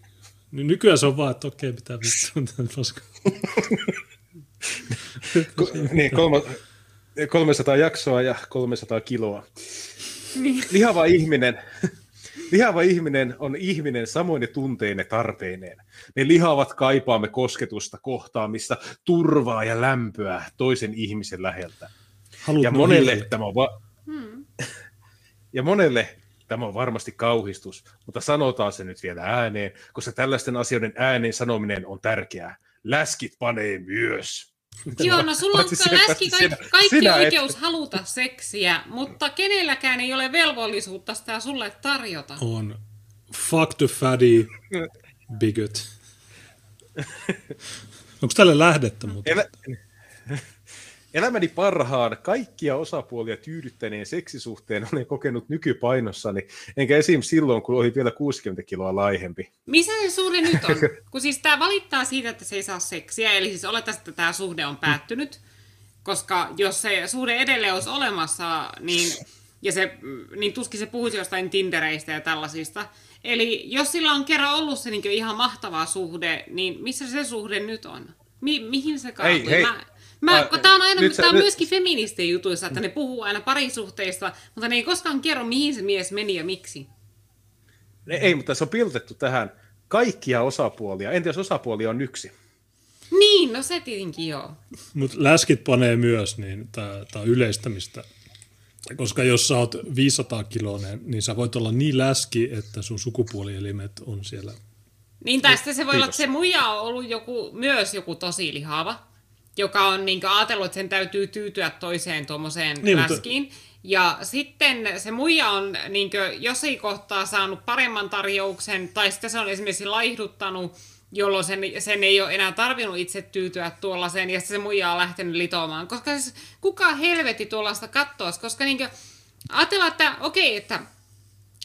niin nykyään se on vaan, että okei, pitää vittu. tämän paskaa. Niin, kolma, 300 jaksoa ja 300 kiloa. Lihava ihminen, lihava ihminen on ihminen samoin tunteine tarpeineen. Me lihavat kaipaamme kosketusta, kohtaamista, turvaa ja lämpöä toisen ihmisen läheltä. Haluat Ja monelle, hiilet? tämä on va- ja monelle tämä on varmasti kauhistus, mutta sanotaan se nyt vielä ääneen, koska tällaisten asioiden ääneen sanominen on tärkeää. Läskit panee myös. Joo, no sulla on läski sinä- kaikki, kaikki sinä et- oikeus haluta seksiä, mutta kenelläkään ei ole velvollisuutta sitä sulle tarjota. on fuck the fatty bigot. Onko tälle lähdettä? Mutta? Elä... Elämäni parhaan kaikkia osapuolia tyydyttäneen seksisuhteen olen kokenut nykypainossani, enkä esim. silloin, kun oli vielä 60 kiloa laihempi. Missä se suhde nyt on? Kun siis tämä valittaa siitä, että se ei saa seksiä, eli siis olettaisiin, että tämä suhde on päättynyt, koska jos se suhde edelleen olisi olemassa, niin, ja se, niin tuskin se puhuisi jostain Tindereistä ja tällaisista. Eli jos sillä on kerran ollut se niin ihan mahtava suhde, niin missä se suhde nyt on? Mi- mihin se kaatui? Hei, hei. Mä, mä, kun tää on, aina, nyt sä- tää on nyt- myöskin feministien jutuissa, että ne puhuu aina parisuhteista, mutta ne ei koskaan kerro, mihin se mies meni ja miksi. Ei, mutta se on piltettu tähän kaikkia osapuolia. Entä jos osapuoli on yksi? Niin, no se tietenkin joo. Mutta läskit panee myös, niin tämä yleistämistä. Koska jos sä oot 500 kiloinen, niin sä voit olla niin läski, että sun sukupuolielimet on siellä. Niin, tai sitten se voi olla, että Kiitos. se muija on ollut joku, myös joku tosi lihava, joka on niin ajatellut, että sen täytyy tyytyä toiseen tuommoiseen Niin, niin, mutta- läskiin. Ja sitten se muija on niin jossain kohtaa saanut paremman tarjouksen, tai sitten se on esimerkiksi laihduttanut, jolloin sen, sen ei ole enää tarvinnut itse tyytyä tuollaiseen, ja se muija on lähtenyt litomaan. Koska siis kuka helvetti tuollaista kattoisi, koska niin kuin, ajatellaan, että okei, että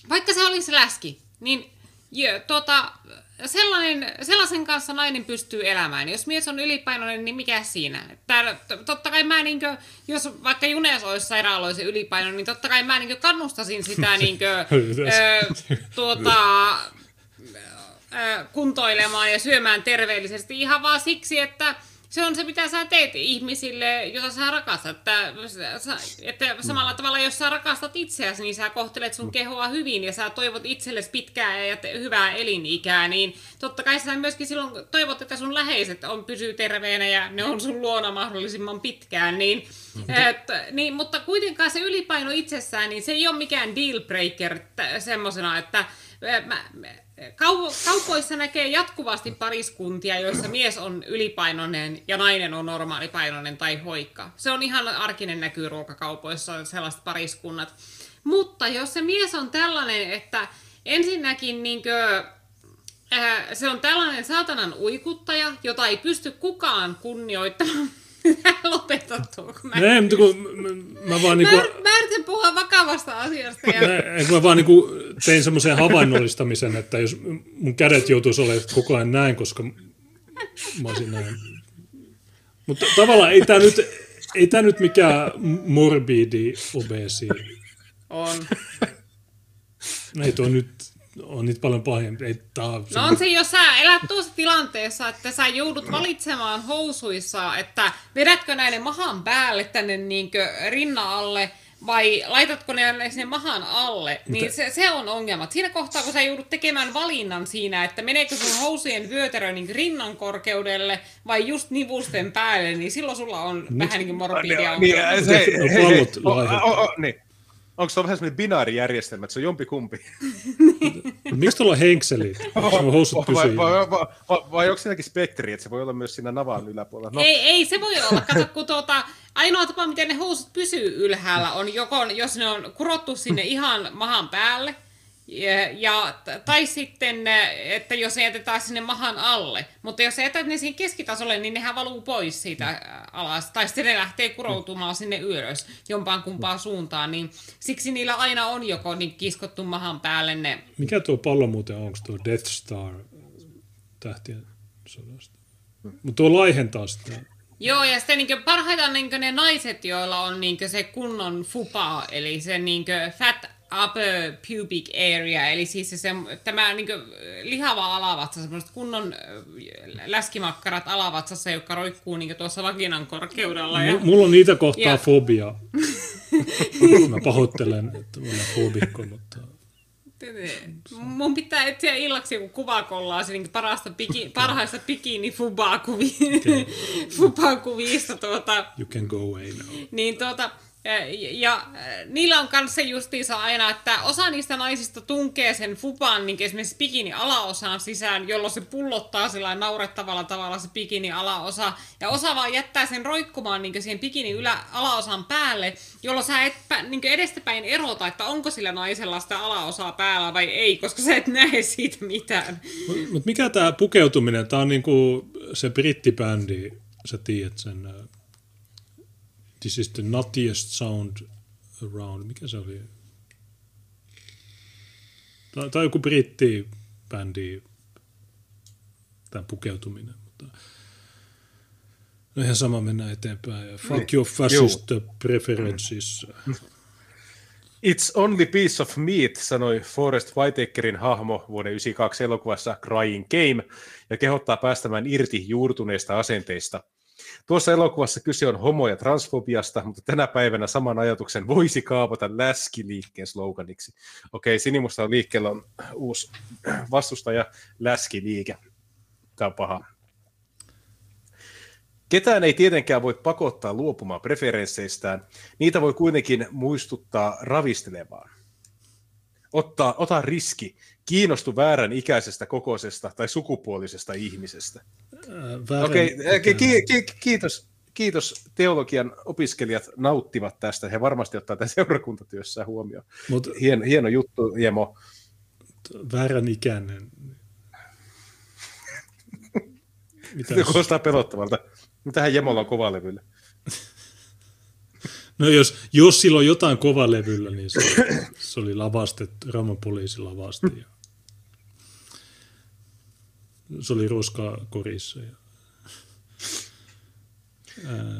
vaikka se olisi läski, niin jo, tota, sellainen, sellaisen kanssa nainen pystyy elämään. Jos mies on ylipainoinen, niin mikä siinä? Tää, totta kai mä, niin kuin, jos vaikka Junes olisi sairaaloisen ylipainoinen, niin totta kai mä niin kannustasin sitä niin kuin, ö, tuota, kuntoilemaan ja syömään terveellisesti ihan vaan siksi, että se on se, mitä sä teet ihmisille, jota sä rakastat. Että, että samalla tavalla, jos sä rakastat itseäsi, niin sä kohtelet sun kehoa hyvin ja sä toivot itsellesi pitkää ja hyvää elinikää, niin totta kai sä myöskin silloin toivot, että sun läheiset on, pysyy terveenä ja ne on sun luona mahdollisimman pitkään. Niin, et, niin, mutta kuitenkaan se ylipaino itsessään, niin se ei ole mikään deal breaker semmoisena, että mä, kaupoissa näkee jatkuvasti pariskuntia, joissa mies on ylipainoinen ja nainen on normaalipainoinen tai hoikka. Se on ihan arkinen näkyy ruokakaupoissa sellaiset pariskunnat. Mutta jos se mies on tällainen, että ensinnäkin niinkö, äh, se on tällainen saatanan uikuttaja, jota ei pysty kukaan kunnioittamaan Lopeta tuo. Mä... Nee, mutta kun mä, mä vaan niinku... Mä, mä yritän puhua vakavasta asiasta. Ja... Mä, mä vaan niinku tein semmoisen havainnollistamisen, että jos mun kädet joutuisi olemaan koko ajan näin, koska mä olisin näin. Mutta tavallaan ei tämä nyt, ei tää nyt mikään morbidi obesi. On. Ei tuo nyt on niitä paljon pahempi. Ei, tää on no on se, jos sä elät tuossa tilanteessa, että sä joudut valitsemaan housuissa, että vedätkö näiden mahan päälle tänne niinkö rinna alle, vai laitatko ne sinne mahan alle, niin se, se on ongelma. Siinä kohtaa, kun sä joudut tekemään valinnan siinä, että meneekö sun housujen vyötärö niin rinnan korkeudelle vai just nivusten päälle, niin silloin sulla on Nyt... vähän niin kuin morbidia niin, niin, se, hei, hei, hei, niin. Onko se vähän semmoinen binaarijärjestelmä, että se on jompi kumpi? Miksi tuolla henkseli? housut vai, vai, vai, vai, vai onko siinäkin spektri, että se voi olla myös siinä navan yläpuolella? No. Ei, ei se voi olla. Kato, kun tuota, ainoa tapa, miten ne housut pysyy ylhäällä, on joko, jos ne on kurottu sinne ihan mahan päälle, ja, ja, tai sitten, että jos se jätetään sinne mahan alle. Mutta jos jätät ne siihen keskitasolle, niin nehän valuu pois siitä alas. Tai sitten ne lähtee kuroutumaan sinne ylös jompaan kumpaan suuntaan. Niin siksi niillä aina on joko niin kiskottu mahan päälle ne. Mikä tuo pallo muuten on? Onko tuo Death Star tähtien sodasta? Mutta tuo laihentaa sitä. Joo, ja sitten niin parhaita niin ne naiset, joilla on niin se kunnon fupa, eli se niin fat upper pubic area, eli siis se, se tämä niin kuin, lihava alavatsa, semmoiset kunnon läskimakkarat alavatsassa, joka roikkuu niin tuossa vaginan korkeudella. Ja... mulla on niitä kohtaa ja... fobia. Mä pahoittelen, että mä olen fobikko, mutta... Mun pitää etsiä illaksi joku kuvakollaa niin parasta piki, parhaista bikini-fubaa-kuvista. Fubaa tuota. You can go away now. Niin tuota, ja, niillä on kanssa justiinsa aina, että osa niistä naisista tunkee sen fupan niin esimerkiksi bikini alaosaan sisään, jolloin se pullottaa sillä naurettavalla tavalla se bikini alaosa. Ja osa vaan jättää sen roikkumaan niin siihen bikini ylä, alaosan päälle, jolloin sä et niin edestäpäin erota, että onko sillä naisella sitä alaosaa päällä vai ei, koska sä et näe siitä mitään. Mutta mut mikä tämä pukeutuminen, tämä on niinku se brittibändi, sä tiedät sen This is the nuttiest sound around. Mikä se oli? Tai, tai joku brittibändi, tämä pukeutuminen. Mutta no ihan sama mennään eteenpäin. Fuck niin. your fascist Juu. preferences. It's only piece of meat, sanoi Forrest Whitakerin hahmo vuoden 1992 elokuvassa Crying Game, ja kehottaa päästämään irti juurtuneista asenteista – Tuossa elokuvassa kyse on homo- ja transfobiasta, mutta tänä päivänä saman ajatuksen voisi kaapata läskiliikkeen sloganiksi. Okei, Sinimusta liikkeellä on uusi vastustaja, läskiliike. Tämä on paha. Ketään ei tietenkään voi pakottaa luopumaan preferensseistään, niitä voi kuitenkin muistuttaa ravistelevaan. Ottaa, ota riski, kiinnostu väärän ikäisestä, kokoisesta tai sukupuolisesta ihmisestä. Okei, okay, ki- ki- ki- kiitos, kiitos teologian opiskelijat nauttivat tästä. He varmasti ottaa tämän seurakuntatyössä huomioon. Mut, hieno, hieno juttu, Jemo. Väärän ikäinen. Mitä Se kuulostaa pelottavalta. Mitähän Jemolla on kovalevyllä? No jos, jos sillä on jotain kovalevyllä, niin se, se oli lavastettu, Ramon poliisi lavasti. Ja se oli roska korissa. Ja,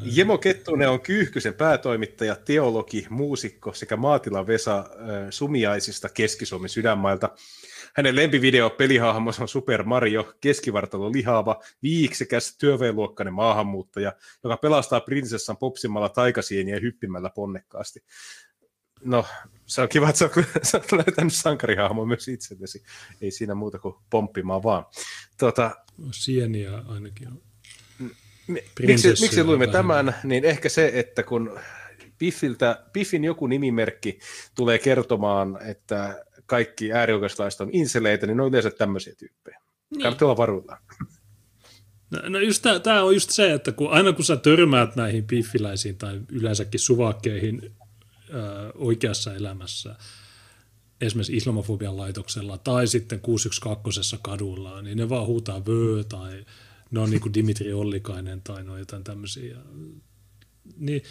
Jemo Kettunen on Kyyhkysen päätoimittaja, teologi, muusikko sekä maatilan Vesa Sumiaisista Keski-Suomen sydänmailta. Hänen lempivideo pelihahmonsa on Super Mario, keskivartalo lihaava, viiksekäs, työväenluokkainen maahanmuuttaja, joka pelastaa prinsessan popsimalla taikasieniä hyppimällä ponnekkaasti. No, se on kiva, että sä oot, sä oot löytänyt sankarihahmon myös itsellesi. Ei siinä muuta kuin pomppimaan vaan. Tota, sieniä ainakin on. miksi, miksi luimme vähemmän. tämän, niin ehkä se, että kun Biffiltä, Biffin joku nimimerkki tulee kertomaan, että kaikki äärioikeislaiset on inseleitä, niin ne on yleensä tämmöisiä tyyppejä. Niin. Kannattaa olla varuillaan. No, no just tämä on just se, että kun, aina kun sä törmäät näihin piffiläisiin tai yleensäkin suvakkeihin oikeassa elämässä, esimerkiksi islamofobian laitoksella tai sitten 612 kadulla, niin ne vaan huutaa vöö tai ne on niin kuin Dimitri Ollikainen tai no jotain tämmöisiä. Niin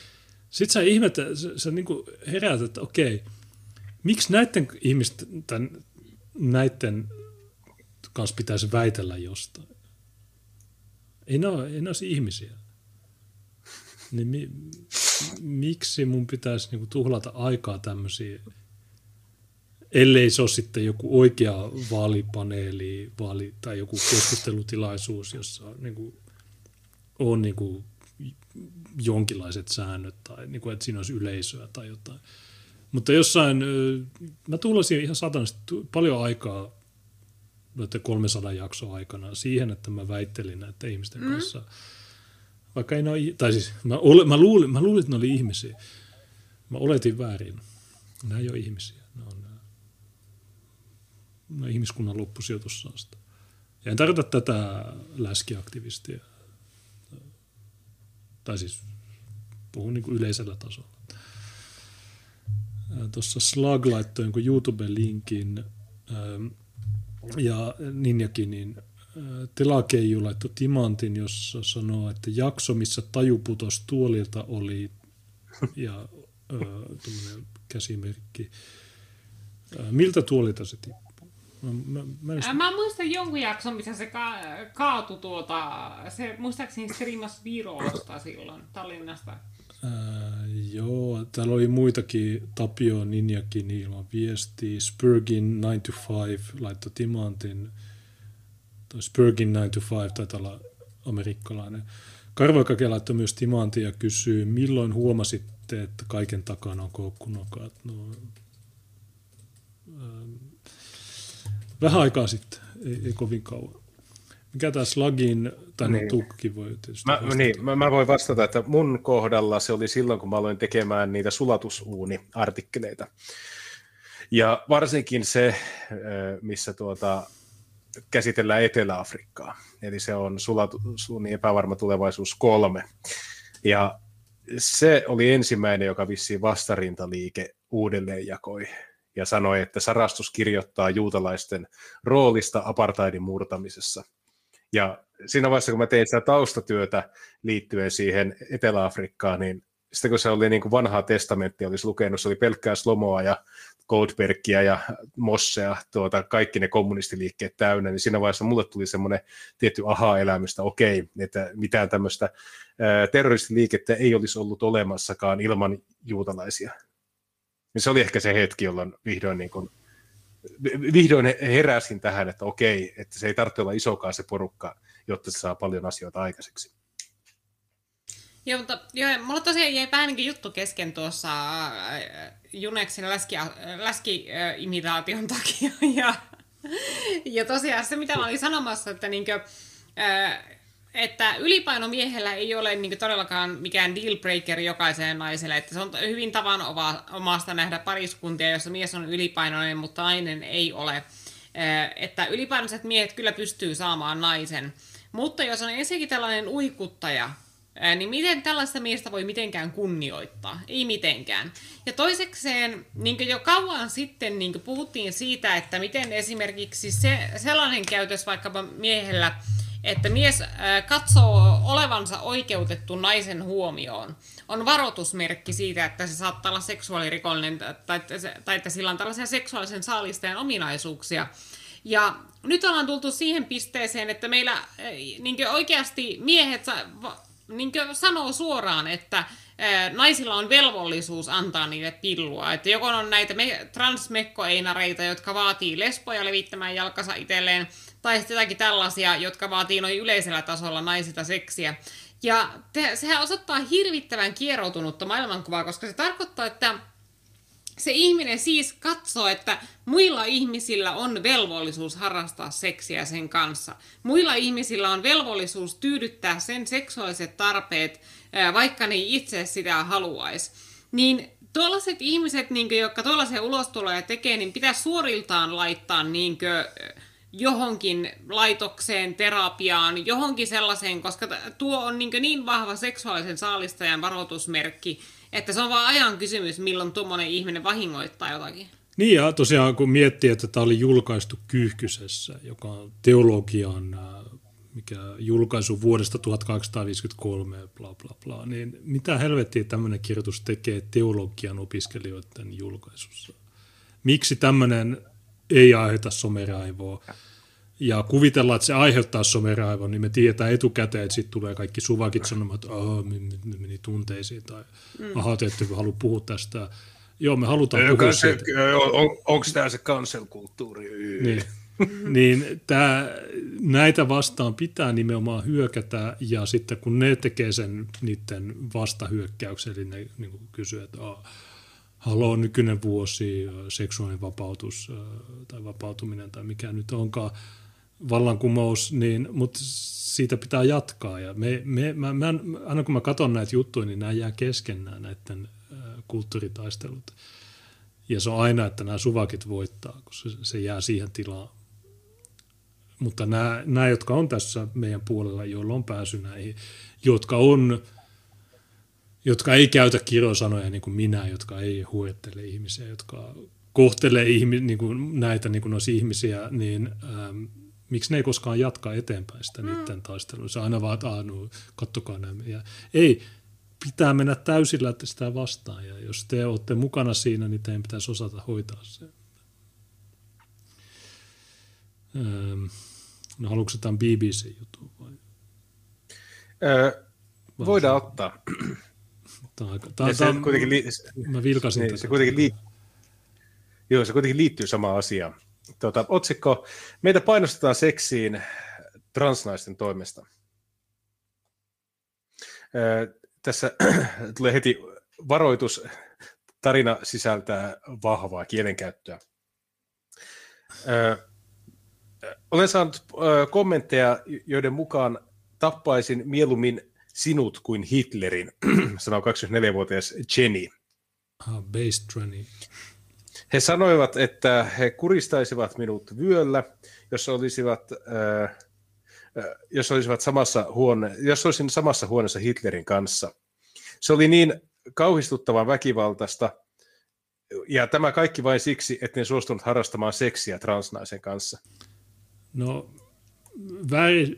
sit sä ihmet, sä, sä niin kuin heräät, että okei, miksi näiden ihmisten, tämän, näiden kanssa pitäisi väitellä jostain? Ei ne ole, ei ne olisi ihmisiä. Niin mi, miksi mun pitäisi niinku tuhlata aikaa tämmöisiä, ellei se ole sitten joku oikea vaalipaneeli vaali, tai joku keskustelutilaisuus, jossa niinku on niinku jonkinlaiset säännöt tai niinku, että siinä olisi yleisöä tai jotain. Mutta jossain, mä tuhlasin ihan satanasti paljon aikaa noiden 300 jakson aikana siihen, että mä väittelin näiden ihmisten mm. Vaikka ei ne ole, tai siis mä, ole, mä, luulin, mä luulin, että ne oli ihmisiä. Mä oletin väärin. Nämä ei ole ihmisiä. Ne on, nämä, ne on ihmiskunnan loppusijoitussaasta. Ja en tarkoita tätä läskiaktivistia. Tai siis puhun niin kuin yleisellä tasolla. Ää, Tuossa Slug laittoi jonkun YouTube-linkin ähm, ja Ninjakin, niin äh, Telakeiju laittoi timantin, jossa sanoo, että jakso, missä taju putosi tuolilta oli ja äh, tuommoinen käsimerkki. Äh, miltä tuolilta se tippuu? Mä, mä, mä en, Mä muistan jonkun jakson, missä se ka- kaatui tuota, se muistaakseni striimas Virosta silloin, Tallinnasta. Ää, joo, täällä oli muitakin, Tapio Ninjakin ilman viestiä, Spurgin 9 to 5 laittoi timantin, toi Spurgin 9 to 5 taitaa olla amerikkalainen. Karvoikake laittoi myös timantin ja kysyy, milloin huomasitte, että kaiken takana on koukkunokat? No, ähm, vähän aikaa sitten, ei, ei kovin kauan. Mikä tämä slagin, tai niin. Niin. no tukki voi tietysti Mä, vastata. niin, mä, mä voin vastata, että mun kohdalla se oli silloin, kun mä aloin tekemään niitä sulatusuuni-artikkeleita. Ja varsinkin se, ö, missä tuota, käsitellään Etelä-Afrikkaa. Eli se on sulatusuuni epävarma tulevaisuus kolme. Ja se oli ensimmäinen, joka vissiin vastarintaliike uudelleen jakoi ja sanoi, että sarastus kirjoittaa juutalaisten roolista apartheidin murtamisessa. Ja siinä vaiheessa, kun mä tein sitä taustatyötä liittyen siihen Etelä-Afrikkaan, niin sitten kun se oli niin kuin vanhaa testamenttia, olisi lukenut, se oli pelkkää Slomoa ja Goldbergia ja Mossea, tuota, kaikki ne kommunistiliikkeet täynnä, niin siinä vaiheessa mulle tuli semmoinen tietty aha-elämystä, okei, että mitään tämmöistä terroristiliikettä ei olisi ollut olemassakaan ilman juutalaisia. Niin se oli ehkä se hetki, jolloin vihdoin, niin kuin, vihdoin heräsin tähän, että okei, että se ei tarvitse olla isokaan se porukka, jotta se saa paljon asioita aikaiseksi. Joo, mutta joo, mulla tosiaan jäi vähän niin juttu kesken tuossa äh, Juneksin läski, läski-imitaation takia. Ja, ja tosiaan se, mitä mä olin sanomassa, että, niinkö, äh, että ylipaino miehellä ei ole niinkö todellakaan mikään deal breaker jokaiselle naiselle. Että se on hyvin tavanomasta nähdä pariskuntia, jossa mies on ylipainoinen, mutta nainen ei ole. Äh, että ylipainoiset miehet kyllä pystyy saamaan naisen. Mutta jos on ensinnäkin tällainen uikuttaja, Ää, niin miten tällaista miestä voi mitenkään kunnioittaa? Ei mitenkään. Ja toisekseen, niin jo kauan sitten niin puhuttiin siitä, että miten esimerkiksi se, sellainen käytös vaikkapa miehellä että mies katsoo olevansa oikeutettu naisen huomioon, on varoitusmerkki siitä, että se saattaa olla seksuaalirikollinen tai tai että sillä on tällaisia seksuaalisen saalistajan ominaisuuksia. Ja nyt ollaan tultu siihen pisteeseen, että meillä niin oikeasti miehet niin sanoo suoraan, että naisilla on velvollisuus antaa niille pillua. Että joko on näitä me- transmekkoeinareita, jotka vaatii lesboja levittämään jalkansa itselleen, tai sitten jotakin tällaisia, jotka vaatii noin yleisellä tasolla naisilta seksiä. Ja te, sehän osoittaa hirvittävän kieroutunutta maailmankuvaa, koska se tarkoittaa, että se ihminen siis katsoo, että muilla ihmisillä on velvollisuus harrastaa seksiä sen kanssa. Muilla ihmisillä on velvollisuus tyydyttää sen seksuaaliset tarpeet, vaikka ne itse sitä haluaisi. Niin tuollaiset ihmiset, niin jotka tuollaisia ulostuloja tekee, niin pitää suoriltaan laittaa niin kuin, johonkin laitokseen, terapiaan, johonkin sellaiseen, koska tuo on niin, niin vahva seksuaalisen saalistajan varoitusmerkki, että se on vain ajan kysymys, milloin tuommoinen ihminen vahingoittaa jotakin. Niin ja tosiaan kun miettii, että tämä oli julkaistu Kyyhkysessä, joka on teologian mikä julkaisu vuodesta 1853, bla bla bla, niin mitä helvettiä tämmöinen kirjoitus tekee teologian opiskelijoiden julkaisussa? Miksi tämmöinen ei aiheuta someraivoa? Ja kuvitellaan, että se aiheuttaa someraivon, niin me tiedetään etukäteen, että sitten tulee kaikki suvakit sanomaan, että oh, meni tunteisiin tai mm. aha, te ette halua puhua tästä. Joo, me halutaan puhua se, on, Onko tämä se cancel-kulttuuri? Niin. niin tää, näitä vastaan pitää nimenomaan hyökätä, ja sitten kun ne tekee sen niiden vastahyökkäyksen, eli ne niin kysyy, että oh, haloo nykyinen vuosi, seksuaalinen vapautus tai vapautuminen tai mikä nyt onkaan vallankumous, niin, mutta siitä pitää jatkaa. Ja me, me, mä, mä, aina kun mä katson näitä juttuja, niin nämä jää kesken nämä näiden kulttuuritaistelut. Ja se on aina, että nämä suvakit voittaa, kun se, se jää siihen tilaan mutta nämä, nämä, jotka on tässä meidän puolella, joilla on pääsy näihin, jotka on jotka ei käytä kirosanoja niin kuin minä, jotka ei huettele ihmisiä, jotka kohtelee ihmi, niin kuin näitä niin kuin ihmisiä, niin ähm, miksi ne ei koskaan jatka eteenpäin sitä mm. niiden taistelua? Se aina vaan, että no, kattokaa nämä. Ja ei, pitää mennä täysillä sitä vastaan, ja jos te olette mukana siinä, niin teidän pitäisi osata hoitaa se. Ähm. No haluatko tämän BBC-jutun vai? Öö, voidaan se, ottaa. Tämä on, tämä, tämä, kuitenkin li- mä vilkasin niin, tätä. Se kuitenkin, li- joo, se kuitenkin liittyy samaan asiaan. Tuota, otsikko, meitä painostetaan seksiin transnaisten toimesta. Öö, tässä tulee heti varoitus, tarina sisältää vahvaa kielenkäyttöä. Öö, olen saanut kommentteja, joiden mukaan tappaisin mieluummin sinut kuin Hitlerin, sanoo 24-vuotias Jenny. Ah, base. He sanoivat, että he kuristaisivat minut vyöllä, jos olisivat, äh, jos olisivat samassa huone, jos olisin samassa huoneessa Hitlerin kanssa. Se oli niin kauhistuttavan väkivaltaista, ja tämä kaikki vain siksi, että en suostunut harrastamaan seksiä transnaisen kanssa. No, väri,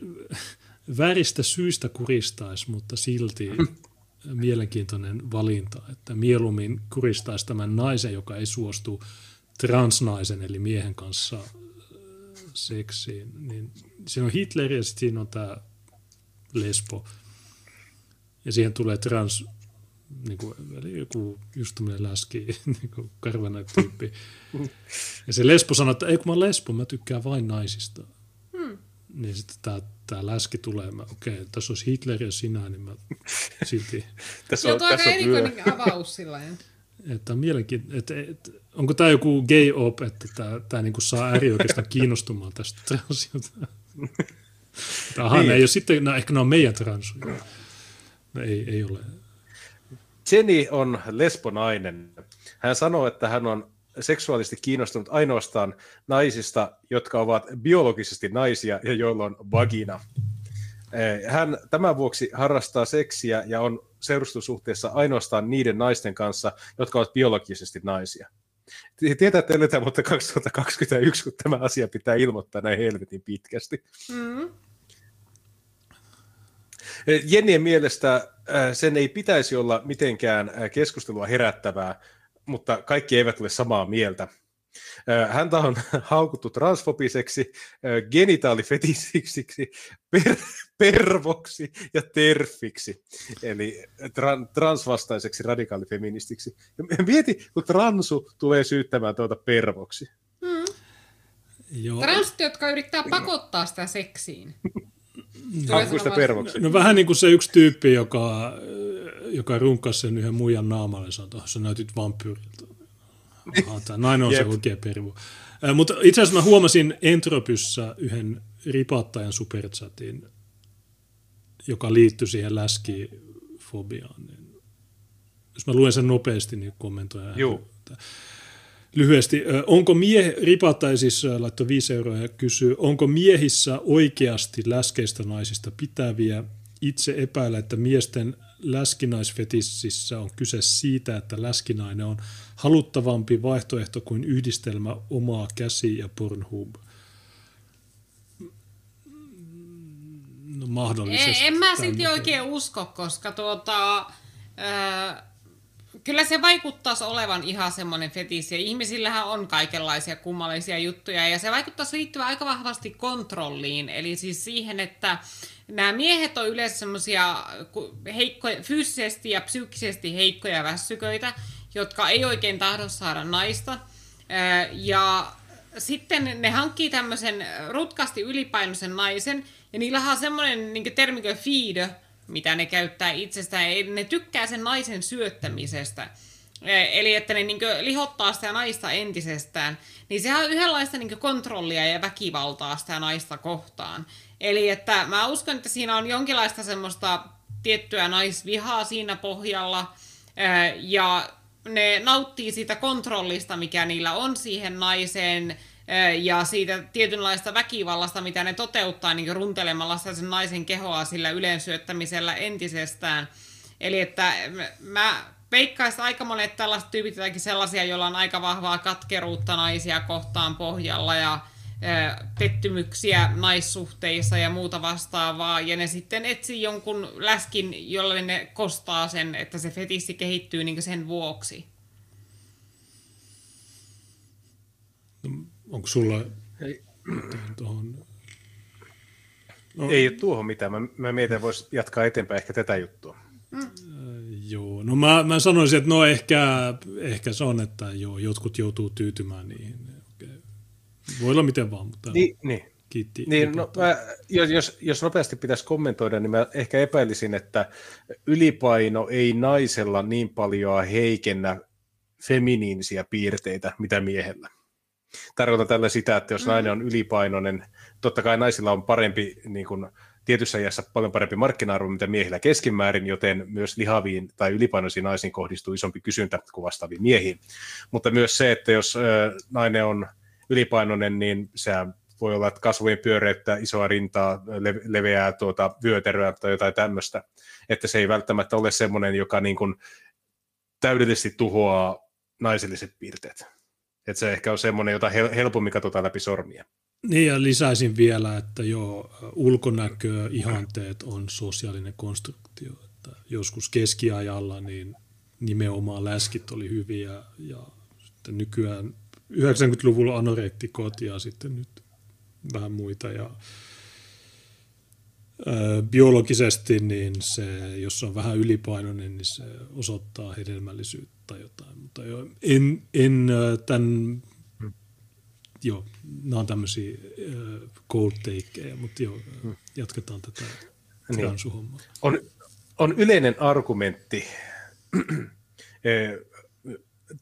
väristä syistä kuristaisi, mutta silti mielenkiintoinen valinta, että mieluummin kuristaisi tämän naisen, joka ei suostu transnaisen eli miehen kanssa äh, seksiin. Niin siinä on Hitler ja sitten siinä on tämä lesbo. Ja siihen tulee trans, niin kuin, eli joku just tämmöinen läski, niin kuin karvanen tyyppi. Ja se lesbo sanoo, että ei kun mä lesbo, mä tykkään vain naisista. Niin sitten tämä, tämä läski tulee, mä, okei, okay, tässä olisi Hitler ja sinä, niin mä silti... tässä on, Joo, aika erikoinen avaus sillä että on mielenkiintoinen, että, että, onko tämä joku gay op, että tämä, tämä niin kuin saa ääri oikeastaan kiinnostumaan tästä transiota. Aha, niin. ne ei ole sitten, no, ehkä ne on meidän transuja. No, ei, ei ole. Jenny on lesbonainen. Hän sanoo, että hän on seksuaalisesti kiinnostunut ainoastaan naisista, jotka ovat biologisesti naisia ja joilla on vagina. Eh, hän tämän vuoksi harrastaa seksiä ja on seurustelusuhteessa ainoastaan niiden naisten kanssa, jotka ovat biologisesti naisia. Tietää, että eletään mutta 2021, kun tämä asia pitää ilmoittaa näin helvetin pitkästi. Mm. Jennien mielestä sen ei pitäisi olla mitenkään keskustelua herättävää, mutta kaikki eivät ole samaa mieltä. Häntä on haukuttu transfobiseksi, genitaalifetisiksi, per, pervoksi ja terfiksi, eli tra, transvastaiseksi radikaalifeministiksi. Mieti, kun transu tulee syyttämään tuota pervoksi. Hmm. Joo. Transit, jotka yrittää pakottaa sitä seksiin. Haukkuista pervoksi. No vähän niin kuin se yksi tyyppi, joka, joka runkkasi sen yhden muijan naamalle, sanoi, että sä näytit vampyyriltä. Aha, tämä nainen on se oikea pervo. Mutta itse asiassa mä huomasin Entropyssä yhden ripattajan superchatin, joka liittyi siihen läskifobiaan. Niin jos mä luen sen nopeasti, niin kommentoin. Joo. Lyhyesti, onko miehe, ripattaja siis laittoi 5 euroa ja kysyy, onko miehissä oikeasti läskeistä naisista pitäviä? Itse epäillä, että miesten läskinaisfetississä on kyse siitä, että läskinainen on haluttavampi vaihtoehto kuin yhdistelmä omaa käsi- ja Pornhub. No mahdollisesti. En, en mä silti oikein usko, koska tuota, äh, kyllä se vaikuttaisi olevan ihan semmoinen fetissi. Ihmisillähän on kaikenlaisia kummallisia juttuja ja se vaikuttaisi liittyvän aika vahvasti kontrolliin. Eli siis siihen, että nämä miehet on yleensä semmoisia fyysisesti ja psyykkisesti heikkoja väsyköitä, jotka ei oikein tahdo saada naista. Ja sitten ne hankkii tämmöisen rutkasti ylipainoisen naisen, ja niillä on semmoinen niin termi kuin feeder, mitä ne käyttää itsestään. Ne tykkää sen naisen syöttämisestä. Eli että ne niin lihottaa sitä naista entisestään. Niin sehän on yhdenlaista niin kontrollia ja väkivaltaa sitä naista kohtaan. Eli että mä uskon, että siinä on jonkinlaista semmoista tiettyä naisvihaa siinä pohjalla. Ja ne nauttii siitä kontrollista, mikä niillä on siihen naiseen, ja siitä tietynlaista väkivallasta, mitä ne toteuttaa niin runtelemalla sen naisen kehoa sillä yleensyöttämisellä entisestään. Eli että mä veikkaisin aika monet tällaiset tyypit sellaisia, joilla on aika vahvaa katkeruutta naisia kohtaan pohjalla ja pettymyksiä naissuhteissa ja muuta vastaavaa, ja ne sitten etsii jonkun läskin, jolle ne kostaa sen, että se fetissi kehittyy niin sen vuoksi. No, onko sulla ei. tuohon... No. Ei ole tuohon mitään. Mä, mä mietin, että voisi jatkaa eteenpäin ehkä tätä juttua. Mm. Äh, joo, no mä, mä sanoisin, että no ehkä, ehkä se on, että joo, jotkut joutuu tyytymään niihin voi olla miten vaan, mutta niin, niin. kiitti. Niin, no, mä, jos, jos nopeasti pitäisi kommentoida, niin mä ehkä epäilisin, että ylipaino ei naisella niin paljon heikennä feminiinisiä piirteitä, mitä miehellä. Tarkoitan tällä sitä, että jos mm. nainen on ylipainoinen, totta kai naisilla on parempi niin kuin, tietyssä iässä paljon parempi markkina-arvo, mitä miehillä keskimäärin, joten myös lihaviin tai ylipainoisiin naisiin kohdistuu isompi kysyntä kuin vastaaviin miehiin. Mutta myös se, että jos ö, nainen on ylipainoinen, niin se voi olla, että kasvojen pyöreyttä, isoa rintaa, le- leveää tuota, vyötäröä tai jotain tämmöistä. Että se ei välttämättä ole semmoinen, joka niin kuin täydellisesti tuhoaa naiselliset piirteet. Että se ehkä on semmoinen, jota hel- helpommin katsotaan läpi sormia. Niin ja lisäisin vielä, että jo ulkonäkö, ihanteet on sosiaalinen konstruktio. Että joskus keskiajalla niin nimenomaan läskit oli hyviä ja sitten nykyään 90-luvulla anorektikot ja sitten nyt vähän muita. Ja, ää, biologisesti niin se, jos on vähän ylipainoinen, niin se osoittaa hedelmällisyyttä tai jotain. Mutta jo, en, en tämän, hmm. joo, nämä on tämmöisiä cold takeja, mutta joo, hmm. jatketaan tätä niin. On, on yleinen argumentti,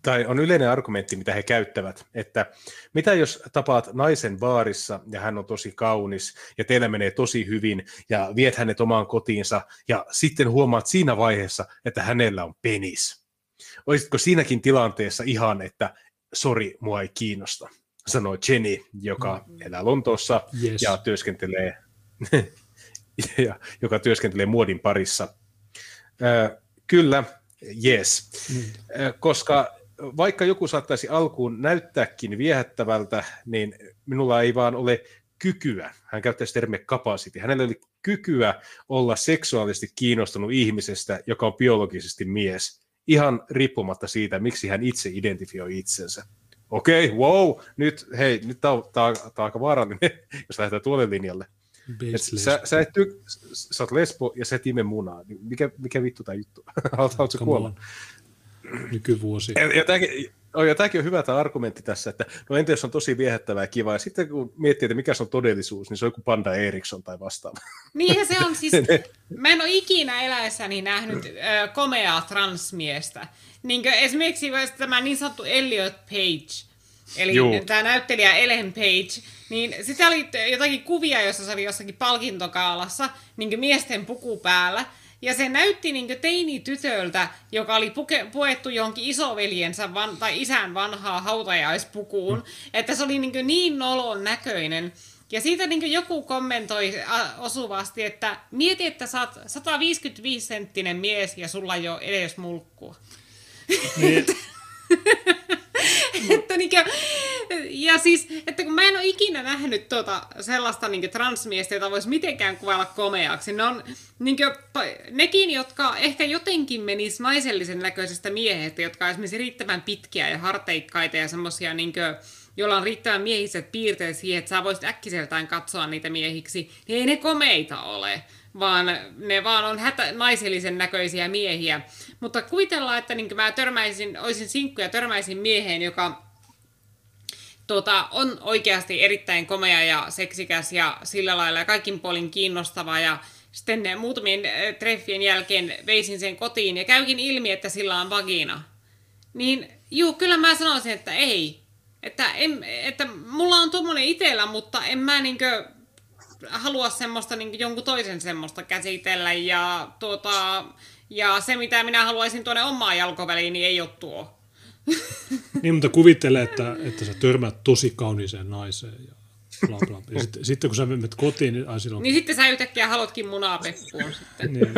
tai on yleinen argumentti, mitä he käyttävät, että mitä jos tapaat naisen baarissa ja hän on tosi kaunis ja teillä menee tosi hyvin ja viet hänet omaan kotiinsa ja sitten huomaat siinä vaiheessa, että hänellä on penis. Olisitko siinäkin tilanteessa ihan, että sori, mua ei kiinnosta, sanoi Jenny, joka mm. elää Lontoossa yes. ja työskentelee, ja, joka työskentelee muodin parissa. Äh, kyllä, Yes, mm. koska vaikka joku saattaisi alkuun näyttääkin viehättävältä, niin minulla ei vaan ole kykyä, hän käyttäisi termiä capacity, hänellä oli kykyä olla seksuaalisesti kiinnostunut ihmisestä, joka on biologisesti mies, ihan riippumatta siitä, miksi hän itse identifioi itsensä. Okei, okay, wow, nyt, hei, nyt tämä on, tää on, tää on aika vaarallinen, jos lähdetään tuolle linjalle. Et sä, sä, et ty, sä oot lesbo ja sä et ime munaa. Niin mikä, mikä vittu tämä juttu? Haluatko kuolla? Nykyvuosi. Ja, ja tämäkin, Oh, ja tämäkin on hyvä tämä argumentti tässä, että no entä jos on tosi viehättävää ja kiva, ja sitten kun miettii, että mikä se on todellisuus, niin se on joku Panda Eriksson tai vastaava. Niinhän se on siis, mä en ole ikinä eläessäni nähnyt ö, komeaa transmiestä. Niin esimerkiksi tämä niin sanottu Elliot Page, eli Juu. tämä näyttelijä Ellen Page, niin sitten oli jotakin kuvia, jossa se oli jossakin palkintokaalassa, niin miesten puku päällä, ja se näytti niin teini-tytöltä, joka oli puke, puettu johonkin isoveljensä van, tai isän vanhaa hautajaispukuun. Mm. Että se oli niin, niin nolon näköinen. Ja siitä niin joku kommentoi osuvasti, että mieti, että sä oot 155-senttinen mies ja sulla ei ole edes mulkkua. Niin. että niinku, ja siis, että kun mä en ole ikinä nähnyt tuota sellaista niinku transmiestä, jota voisi mitenkään kuvailla komeaksi. Ne on niinku, nekin, jotka ehkä jotenkin menis naisellisen näköisestä miehestä, jotka on esimerkiksi riittävän pitkiä ja harteikkaita ja semmosia niinku, jolla on riittävän miehiset piirteet siihen, että sä voisit äkkiseltään katsoa niitä miehiksi, niin ei ne komeita ole vaan ne vaan on hätä, naisellisen näköisiä miehiä. Mutta kuvitellaan, että niin mä törmäisin, olisin sinkku ja törmäisin mieheen, joka tota, on oikeasti erittäin komea ja seksikäs ja sillä lailla ja kaikin puolin kiinnostava ja sitten ne muutamien eh, treffien jälkeen veisin sen kotiin ja käykin ilmi, että sillä on vagina. Niin juu, kyllä mä sanoisin, että ei. Että, en, että mulla on tuommoinen itellä, mutta en mä niinkö halua semmoista niin jonkun toisen semmoista käsitellä ja, tuota, ja se mitä minä haluaisin tuonne omaan jalkoväliin, niin ei ole tuo. Niin, mutta kuvittele, että, että sä törmäät tosi kauniiseen naiseen ja bla bla. Ja sitten, sitten kun sä menet kotiin, niin ai silloin... Niin sitten sä yhtäkkiä haluatkin munaa peppuun sitten. niin,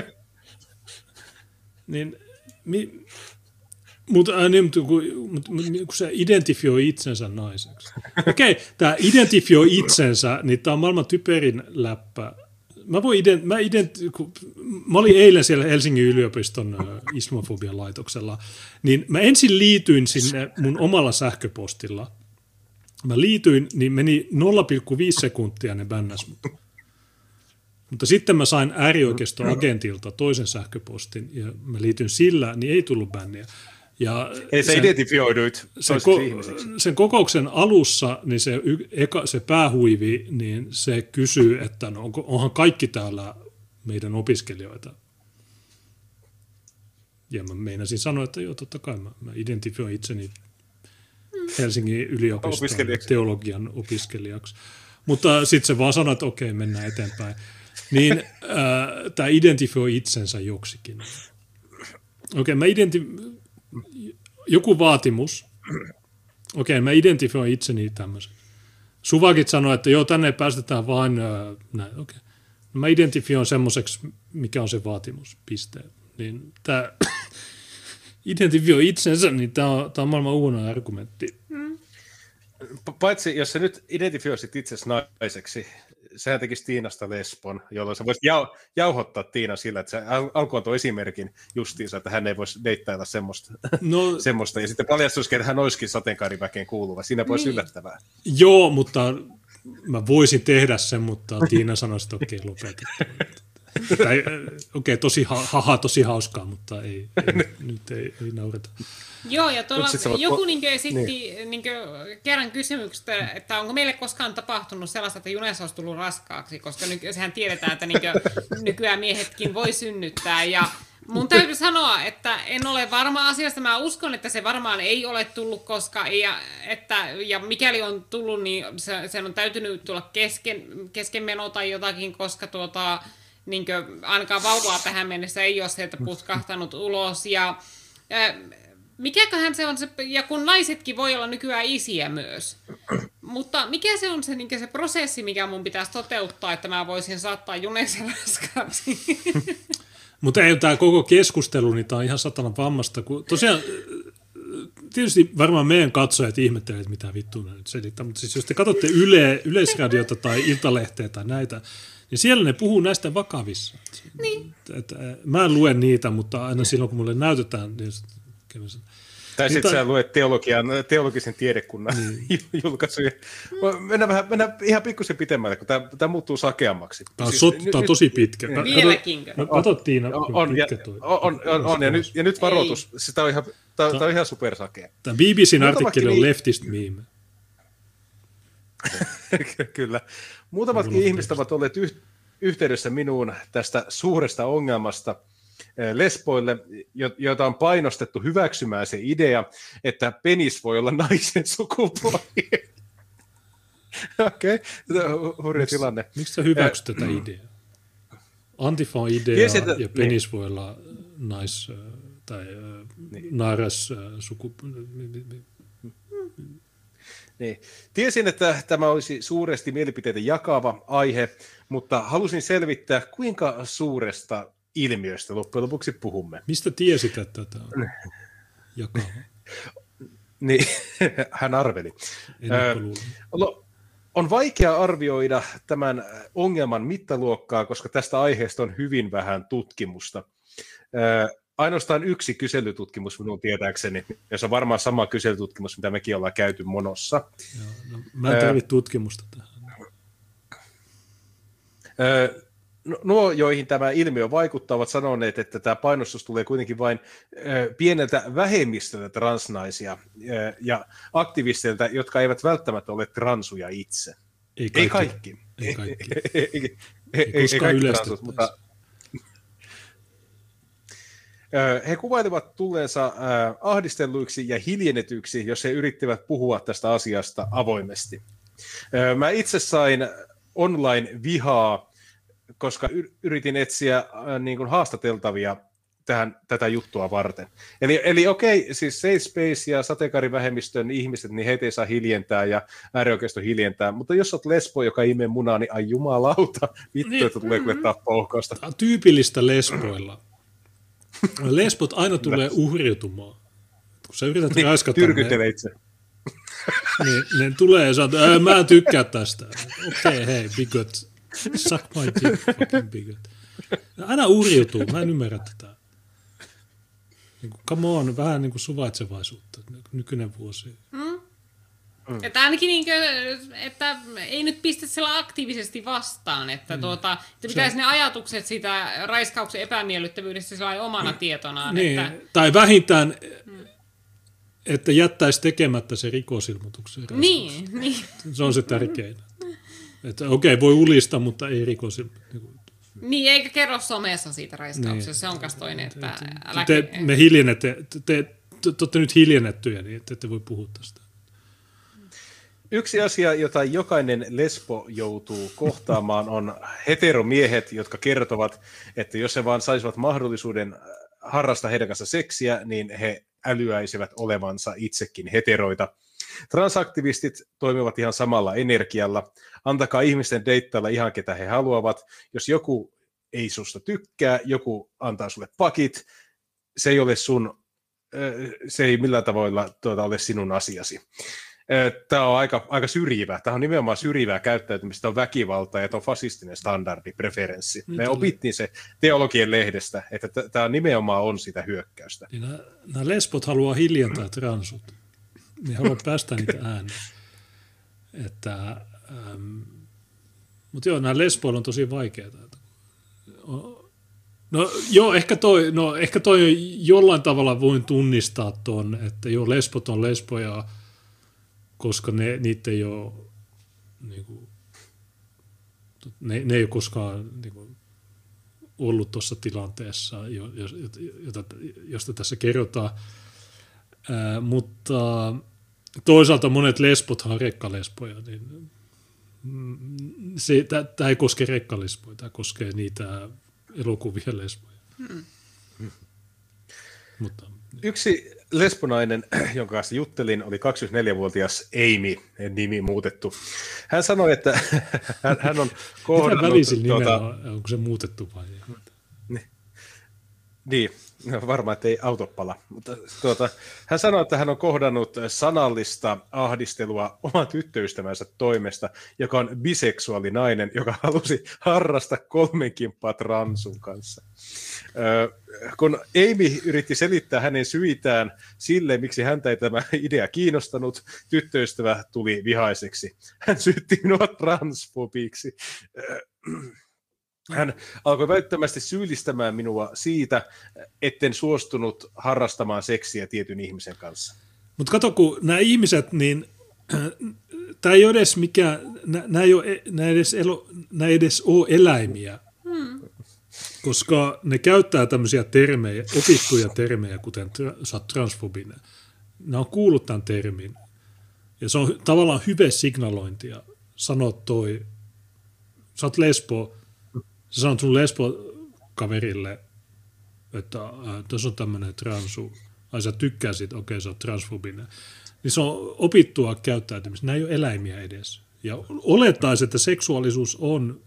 niin mi, mutta äh, niin, kun, mut, kun se identifioi itsensä naiseksi. Okei, okay, tämä identifioi itsensä, niin tämä on maailman typerin läppä. Mä, voin ident, mä, ident, kun, mä olin eilen siellä Helsingin yliopiston islamofobian laitoksella, niin mä ensin liityin sinne mun omalla sähköpostilla. Mä liityin, niin meni 0,5 sekuntia ne bännäs mut. Mutta sitten mä sain äärioikeistoagentilta toisen sähköpostin ja mä liityin sillä, niin ei tullut bänniä. Ja Ei sä identifioiduit sen, ko- sen kokouksen alussa niin se, y- eka, se päähuivi, niin se kysyy, että no onko, onhan kaikki täällä meidän opiskelijoita. Ja mä meinasin sanoa, että joo, totta kai mä, mä identifioin itseni Helsingin yliopiston teologian opiskelijaksi. Mutta sitten se vaan sanoi, että okei, mennään eteenpäin. Niin äh, tämä identifioi itsensä joksikin. Okei, mä identifioin joku vaatimus. Okei, mä identifioin itseni tämmöisen. Suvakit sanoi, että joo, tänne päästetään vain äh, näin, okei. Mä identifioin semmoiseksi, mikä on se vaatimus, piste. Niin tämä identifioi itsensä, niin tämä on, tää on maailman uuden argumentti. Mm. Paitsi, jos sä nyt identifioisit itsesi naiseksi, sehän tekisi Tiinasta lesbon, jolloin sä voisit jau, jauhottaa Tiina sillä, että se alkuun tuo esimerkin justiinsa, että hän ei voisi deittailla semmoista. No, semmoista. Ja sitten paljastuisi, että hän olisikin sateenkaariväkeen kuuluva. Siinä voisi niin. yllättävää. Joo, mutta mä voisin tehdä sen, mutta Tiina sanoi, että okei, lopetetaan. Tai, okei, okay, tosi, haha, tosi hauskaa, mutta ei, ei nyt ei, ei naureta. Joo, ja tuolla joku po- niin esitti niin. Niin kerran kysymyksestä, että onko meille koskaan tapahtunut sellaista, että junessa olisi tullut raskaaksi, koska nyky- sehän tiedetään, että niin nykyään miehetkin voi synnyttää. Ja mun täytyy sanoa, että en ole varma asiasta. Mä uskon, että se varmaan ei ole tullut, koska ja, että, ja mikäli on tullut, niin se, sen on täytynyt tulla kesken, keskenmeno tai jotakin, koska tuota, niin kuin, ainakaan vauvaa tähän mennessä ei ole sieltä putkahtanut ulos. Ja, äh, mikäköhän se on se, ja kun naisetkin voi olla nykyään isiä myös. Mutta mikä se on se, niin se prosessi, mikä mun pitäisi toteuttaa, että mä voisin saattaa junesen raskaaksi? Mutta ei tämä koko keskustelu, niin tämä on ihan satana vammasta. Kun tosiaan tietysti varmaan meidän katsojat ihmettelee, että mitä vittua nyt selittää, mutta siis jos te katsotte yle, Yleisradiota tai Iltalehteä tai näitä, niin siellä ne puhuu näistä vakavissa. Niin. Et, et, mä en lue niitä, mutta aina silloin kun mulle näytetään, niin tai sitten sä luet teologian, teologisen tiedekunnan niin. julkaisuja. Mennään, vähän, mennään ihan pikkusen pitemmälle, kun tämä, tämä muuttuu sakeammaksi. Tämä on, siis, sot, tämä on tosi pitkä. Vieläkin. Me katsottiin, on, on, ja, on, on, on, ja, nyt, ja nyt varoitus. Ei. Sitä on ihan, tämä, tämä on ihan supersakea. Tämä BBCn artikkeli on leftist meme. Kyllä. Muutamatkin ihmiset ovat olleet yhteydessä minuun tästä suuresta ongelmasta – lesboille, joita on painostettu hyväksymään se idea, että penis voi olla naisen sukupuoli. Okei, okay. hurja tilanne. Miksi sä hyväksyt tätä ideaa? Antifa on idea Tiesi, että, ja penis niin. voi olla nais- tai niin. nairas sukupuoli. Niin. Tiesin, että tämä olisi suuresti mielipiteitä jakava aihe, mutta halusin selvittää, kuinka suuresta ilmiöstä loppujen lopuksi puhumme. Mistä tiesit, että tämä on jakava? niin, hän arveli. on vaikea arvioida tämän ongelman mittaluokkaa, koska tästä aiheesta on hyvin vähän tutkimusta. Ainoastaan yksi kyselytutkimus minun tietääkseni, ja se on varmaan sama kyselytutkimus, mitä mekin ollaan käyty monossa. Joo, no, mä en tarvitse tutkimusta tähän nuo, joihin tämä ilmiö vaikuttaa, ovat sanoneet, että tämä painostus tulee kuitenkin vain pieneltä vähemmistöltä transnaisia ja aktivisteilta, jotka eivät välttämättä ole transuja itse. Ei kaikki. Ei kaikki. ei, ei, ei, ei, ei kaikki transut, mutta he kuvailivat tulleensa ahdistelluiksi ja hiljennetyiksi, jos he yrittivät puhua tästä asiasta avoimesti. Mä itse sain online-vihaa koska yritin etsiä niin kuin haastateltavia tähän, tätä juttua varten. Eli, eli okei, okay, siis Safe Space ja sateenkaarivähemmistön ihmiset, niin heitä ei saa hiljentää ja äärioikeisto hiljentää, mutta jos olet lesbo, joka imee munaa, niin ai jumalauta, vittu, niin, että tulee on tyypillistä lesboilla. Lesbot aina tulee uhriutumaan. Kun sä yrität niin, raiskata ne, itse. niin, ne tulee ja sanoo, mä en tykkää tästä. Okei, okay, hei, bigot Suck my dick, fucking bigot. Aina uriutuu, mä en ymmärrä tätä. Niin kuin, come on, vähän niin kuin suvaitsevaisuutta, nykyinen vuosi. Mm. Mm. Että ainakin niin kuin, että ei nyt pistä sillä aktiivisesti vastaan, että, mm. tuota, että pitäisi se... ne ajatukset siitä raiskauksen epämiellyttävyydestä sillä omana mm. tietonaan. Niin. Että... Tai vähintään, mm. että jättäisi tekemättä se rikosilmoituksen. Niin, niin. Se on se tärkein. Että okei, okay, voi ulista, mutta ei rikos. Niin, niin, eikä kerro somessa siitä raiskauksesta. Niin. Se on kas toinen, että älä... Te, me hiljennette, te, te, te, te olette nyt hiljennettyjä, niin ette, ette voi puhua tästä. Yksi asia, jota jokainen lesbo joutuu kohtaamaan, on heteromiehet, jotka kertovat, että jos he vaan saisivat mahdollisuuden harrastaa heidän kanssa seksiä, niin he älyäisivät olevansa itsekin heteroita. Transaktivistit toimivat ihan samalla energialla. Antakaa ihmisten deittailla ihan ketä he haluavat. Jos joku ei susta tykkää, joku antaa sulle pakit, se ei ole sun, se ei millään tavoilla tuota, ole sinun asiasi. Tämä on aika, aika syrjivä. Tämä on nimenomaan syrjivää käyttäytymistä, tämä on väkivalta ja tämä on fasistinen standardi, preferenssi. Nyt Me opittiin se teologien lehdestä, että tämä nimenomaan on sitä hyökkäystä. Niin nämä, nämä lesbot haluaa hiljentää transut niin haluan päästä niitä ääneen. Että, ähm, mutta joo, nämä lesboilla on tosi vaikeaa. No joo, ehkä toi, no, ehkä toi jollain tavalla voin tunnistaa ton, että joo, lesbot on lesboja, koska ne, niitä ei ole, niin kuin, ne, ne ei ole koskaan niin kuin, ollut tuossa tilanteessa, jota, josta tässä kerrotaan. Ää, mutta toisaalta monet lesbothan on rekkalesboja, niin se, tämä ei koske rekkalesboja, tämä koskee niitä elokuvia lesboja. Hmm. Mutta, Yksi lesbonainen, jonka kanssa juttelin, oli 24-vuotias Amy, nimi muutettu. Hän sanoi, että hän on kohdannut... Mitä tuota, nimellä, onko se muutettu vai? Niin, no varmaan, että ei auto pala. Mutta tuota, hän sanoi, että hän on kohdannut sanallista ahdistelua oman tyttöystävänsä toimesta, joka on biseksuaalinainen, joka halusi harrasta kolmen kimppaa transun kanssa. Öö, kun Amy yritti selittää hänen syitään sille, miksi häntä ei tämä idea kiinnostanut, tyttöystävä tuli vihaiseksi. Hän syytti minua transfobiksi. Öö, hän alkoi välittömästi syyllistämään minua siitä, etten suostunut harrastamaan seksiä tietyn ihmisen kanssa. Mutta kato, kun nämä ihmiset, niin tämä ei ole edes mikään, nämä ei, ole, nämä edes, elo, ei edes ole eläimiä, hmm. koska ne käyttää tämmöisiä termejä, opittuja termejä, kuten tra, transfobinen. Ne on kuullut tämän termin. Ja se on tavallaan hyvä signalointia sanoa toi, sä oot lesbo, sä sanot sun lesbo-kaverille, että äh, tuossa on tämmöinen transu, ai sä tykkäsit, okei okay, se on transfobinen, niin se on opittua käyttäytymistä. Nämä ei ole eläimiä edes. Ja olettaisi, että seksuaalisuus on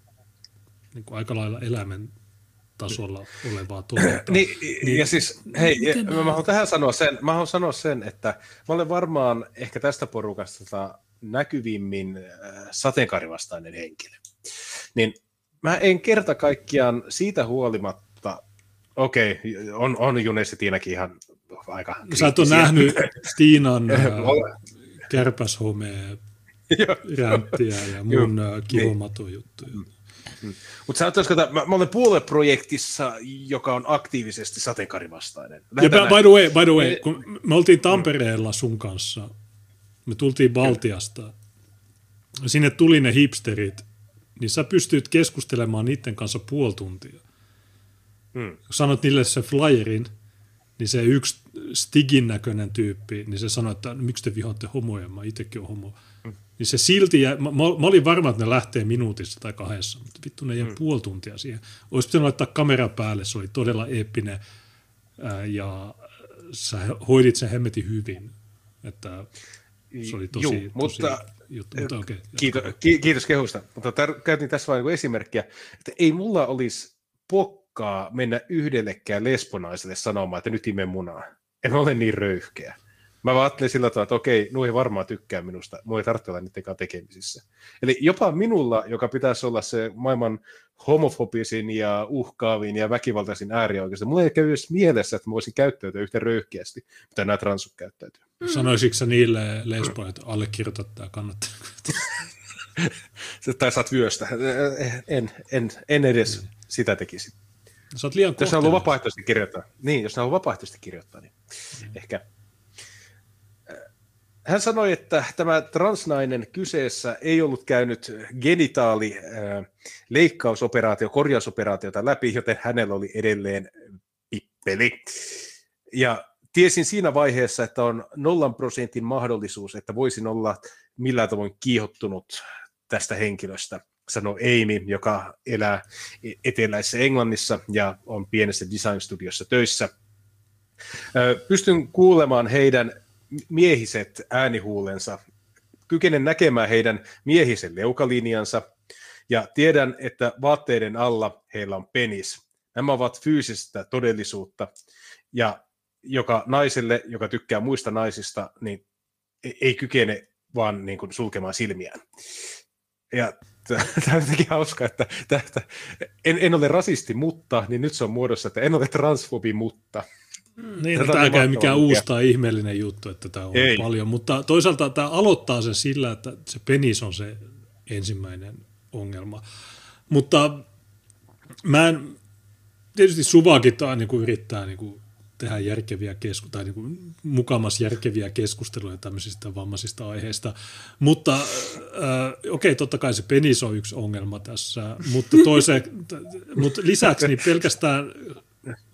niin kuin aika lailla eläimen tasolla olevaa toimintaa. niin, niin, ja siis, hei, mä, mä haluan tähän sanoa sen, mä haluan sanoa sen, että mä olen varmaan ehkä tästä porukasta näkyvimmin äh, sateenkaarivastainen henkilö. Niin mä en kerta kaikkiaan siitä huolimatta, okei, okay, on, on Junes ja Tiinakin ihan aika Sä et ole nähnyt Tiinan kärpäshomea ränttiä ja mun kivomatojuttuja. Niin. Mm. Mutta sä että mä, mä olen puolueprojektissa, joka on aktiivisesti sateenkaarivastainen. Ja by the way, by the way kun me oltiin Tampereella sun kanssa, me tultiin Baltiasta, sinne tuli ne hipsterit, niin sä pystyt keskustelemaan niiden kanssa puoli tuntia. Kun sanot niille se flyerin, niin se yksi Stigin näköinen tyyppi, niin se sanoi, että miksi te vihoatte homoja, mä itsekin olen homo. Hmm. Niin se silti, jä, mä, mä, olin varma, että ne lähtee minuutissa tai kahdessa, mutta vittu ne jää hmm. puoli tuntia siihen. Olisi pitänyt laittaa kamera päälle, se oli todella eeppinen ää, ja sä hoidit sen hemmetin hyvin. Että se oli tosi, Juu, mutta tosi juttu. Mutta okay, kiitos, kiitos kehusta. Mutta tar- käytin tässä vain esimerkkiä, että ei mulla olisi pokkaa mennä yhdellekään lesbonaiselle sanomaan, että nyt ime munaa. En ole niin röyhkeä. Mä ajattelin sillä tavalla, että okei, nuo ei varmaan tykkää minusta, mua ei tarvitse olla niiden tekemisissä. Eli jopa minulla, joka pitäisi olla se maailman homofobisin ja uhkaavin ja väkivaltaisin äärioikeusta, mulla ei käy edes mielessä, että mä voisin käyttäytyä yhtä röyhkeästi, mitä nämä transut käyttäytyy. Mm. Sanoisitko niille lesboille, että allekirjoita tämä kannattaa? tai saat vyöstä. En, en, en edes mm. sitä tekisi. Sä oot liian jos ne haluaa vapaaehtoisesti kirjoittaa, niin, jos ne haluaa vapaaehtoisesti kirjoittaa, niin mm. ehkä hän sanoi, että tämä transnainen kyseessä ei ollut käynyt genitaali äh, leikkausoperaatio, korjausoperaatiota läpi, joten hänellä oli edelleen pippeli. Ja tiesin siinä vaiheessa, että on nollan prosentin mahdollisuus, että voisin olla millään tavoin kiihottunut tästä henkilöstä, sanoi Amy, joka elää eteläisessä Englannissa ja on pienessä design studiossa töissä. Pystyn kuulemaan heidän miehiset äänihuulensa, kykenen näkemään heidän miehisen leukalinjansa ja tiedän, että vaatteiden alla heillä on penis. Nämä ovat fyysistä todellisuutta ja joka naiselle, joka tykkää muista naisista, niin e-, ei kykene vaan niin kuin sulkemaan silmiään. Ja tämä on jotenkin hauska, että tästä, en, en ole rasisti, mutta, niin nyt se on muodossa, että en ole transfobi, mutta. Mm. Niin, tämä ei mikään uusi tai ihmeellinen juttu, että tämä on ei. paljon, mutta toisaalta tämä aloittaa sen sillä, että se penis on se ensimmäinen ongelma. Mutta mä en, tietysti Suvakin niin kuin yrittää niin kuin tehdä järkeviä kesku- tai niin kuin mukamas järkeviä keskusteluja tämmöisistä vammaisista aiheista. Mutta äh, okei, okay, totta kai se penis on yksi ongelma tässä, mutta, toise, mutta lisäksi niin pelkästään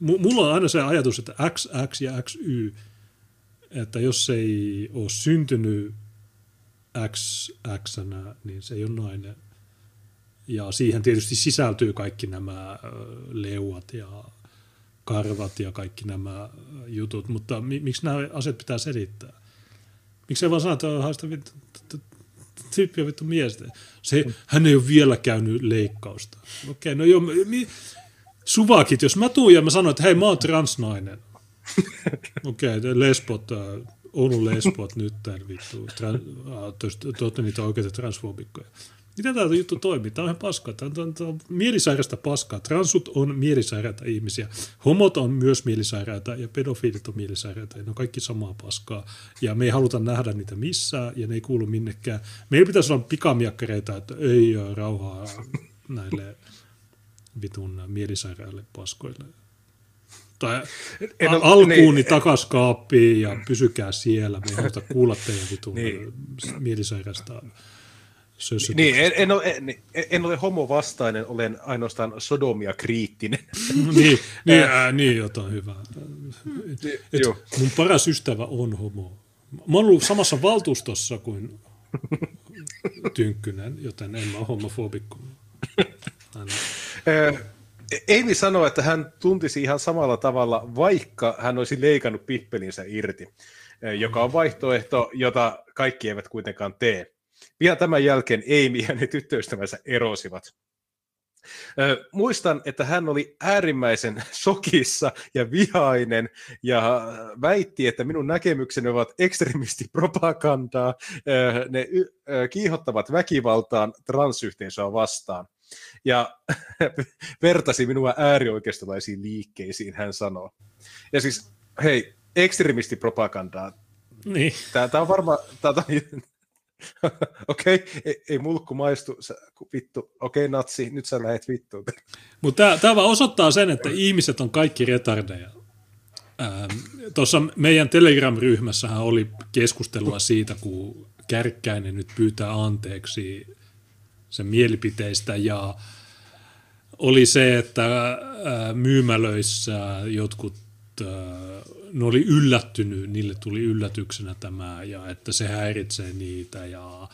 mulla on aina se ajatus, että XX ja XY, että jos ei ole syntynyt XX, niin se ei ole nainen. Ja siihen tietysti sisältyy kaikki nämä leuat ja karvat ja kaikki nämä jutut, mutta miksi nämä asiat pitää selittää? Miksi ei vaan sanoa, että haista vittu, tyyppi on vittu mies. Se, hän ei ole vielä käynyt leikkausta. Okei, okay, no joo, mi, suvakit, jos mä tuun ja mä sanon, että hei mä oon transnainen. Okei, okay, lesbot, äh, Oulun lesbot nyt tämän vittu, te olette niitä oikeita transfobikkoja. Miten tämä juttu toimii? Tämä on ihan paskaa. Tämä on, tämä on mielisairasta paskaa. Transut on mielisairaita ihmisiä. Homot on myös mielisairaita ja pedofiilit on mielisairaita. ne on kaikki samaa paskaa. Ja me ei haluta nähdä niitä missään ja ne ei kuulu minnekään. Meillä pitäisi olla pikamiakkareita, että ei ole rauhaa näille vitun mielisairaille paskoille. Tai en ole, alkuun niin, niin takaskaappiin ja pysykää siellä. Me ei haluta kuulla teidän vitun niin. mielisairasta niin, en, en, ole, en, en ole homovastainen, olen ainoastaan sodomia kriittinen. niin, niin, ää, niin, jotain hyvää. Et, et mun paras ystävä on homo. Mä oon ollut samassa valtuustossa kuin Tynkkynen, joten en mä ole homofobikko. Eimi sanoi, että hän tuntisi ihan samalla tavalla, vaikka hän olisi leikannut pippelinsä irti, joka on vaihtoehto, jota kaikki eivät kuitenkaan tee. Pian tämän jälkeen Amy ja ne tyttöystävänsä erosivat. Ö, muistan, että hän oli äärimmäisen sokissa ja vihainen ja väitti, että minun näkemykseni ovat ekstremistipropagandaa. Ö, ne ö, kiihottavat väkivaltaan transyhteisöä vastaan. Ja vertasi minua äärioikeistolaisiin liikkeisiin, hän sanoo. Ja siis, hei, ekstremistipropagandaa. Niin. Tämä, on varmaan, tämä on, Okei, okay, ei, ei mulkku maistu, sä, vittu, okei okay, natsi, nyt sä lähet vittuun. Mutta tämä vaan osoittaa sen, että ihmiset on kaikki retardeja. Ähm, Tuossa meidän Telegram-ryhmässähän oli keskustelua siitä, kun Kärkkäinen nyt pyytää anteeksi sen mielipiteistä ja oli se, että äh, myymälöissä jotkut äh, ne oli yllättynyt, niille tuli yllätyksenä tämä ja että se häiritsee niitä ja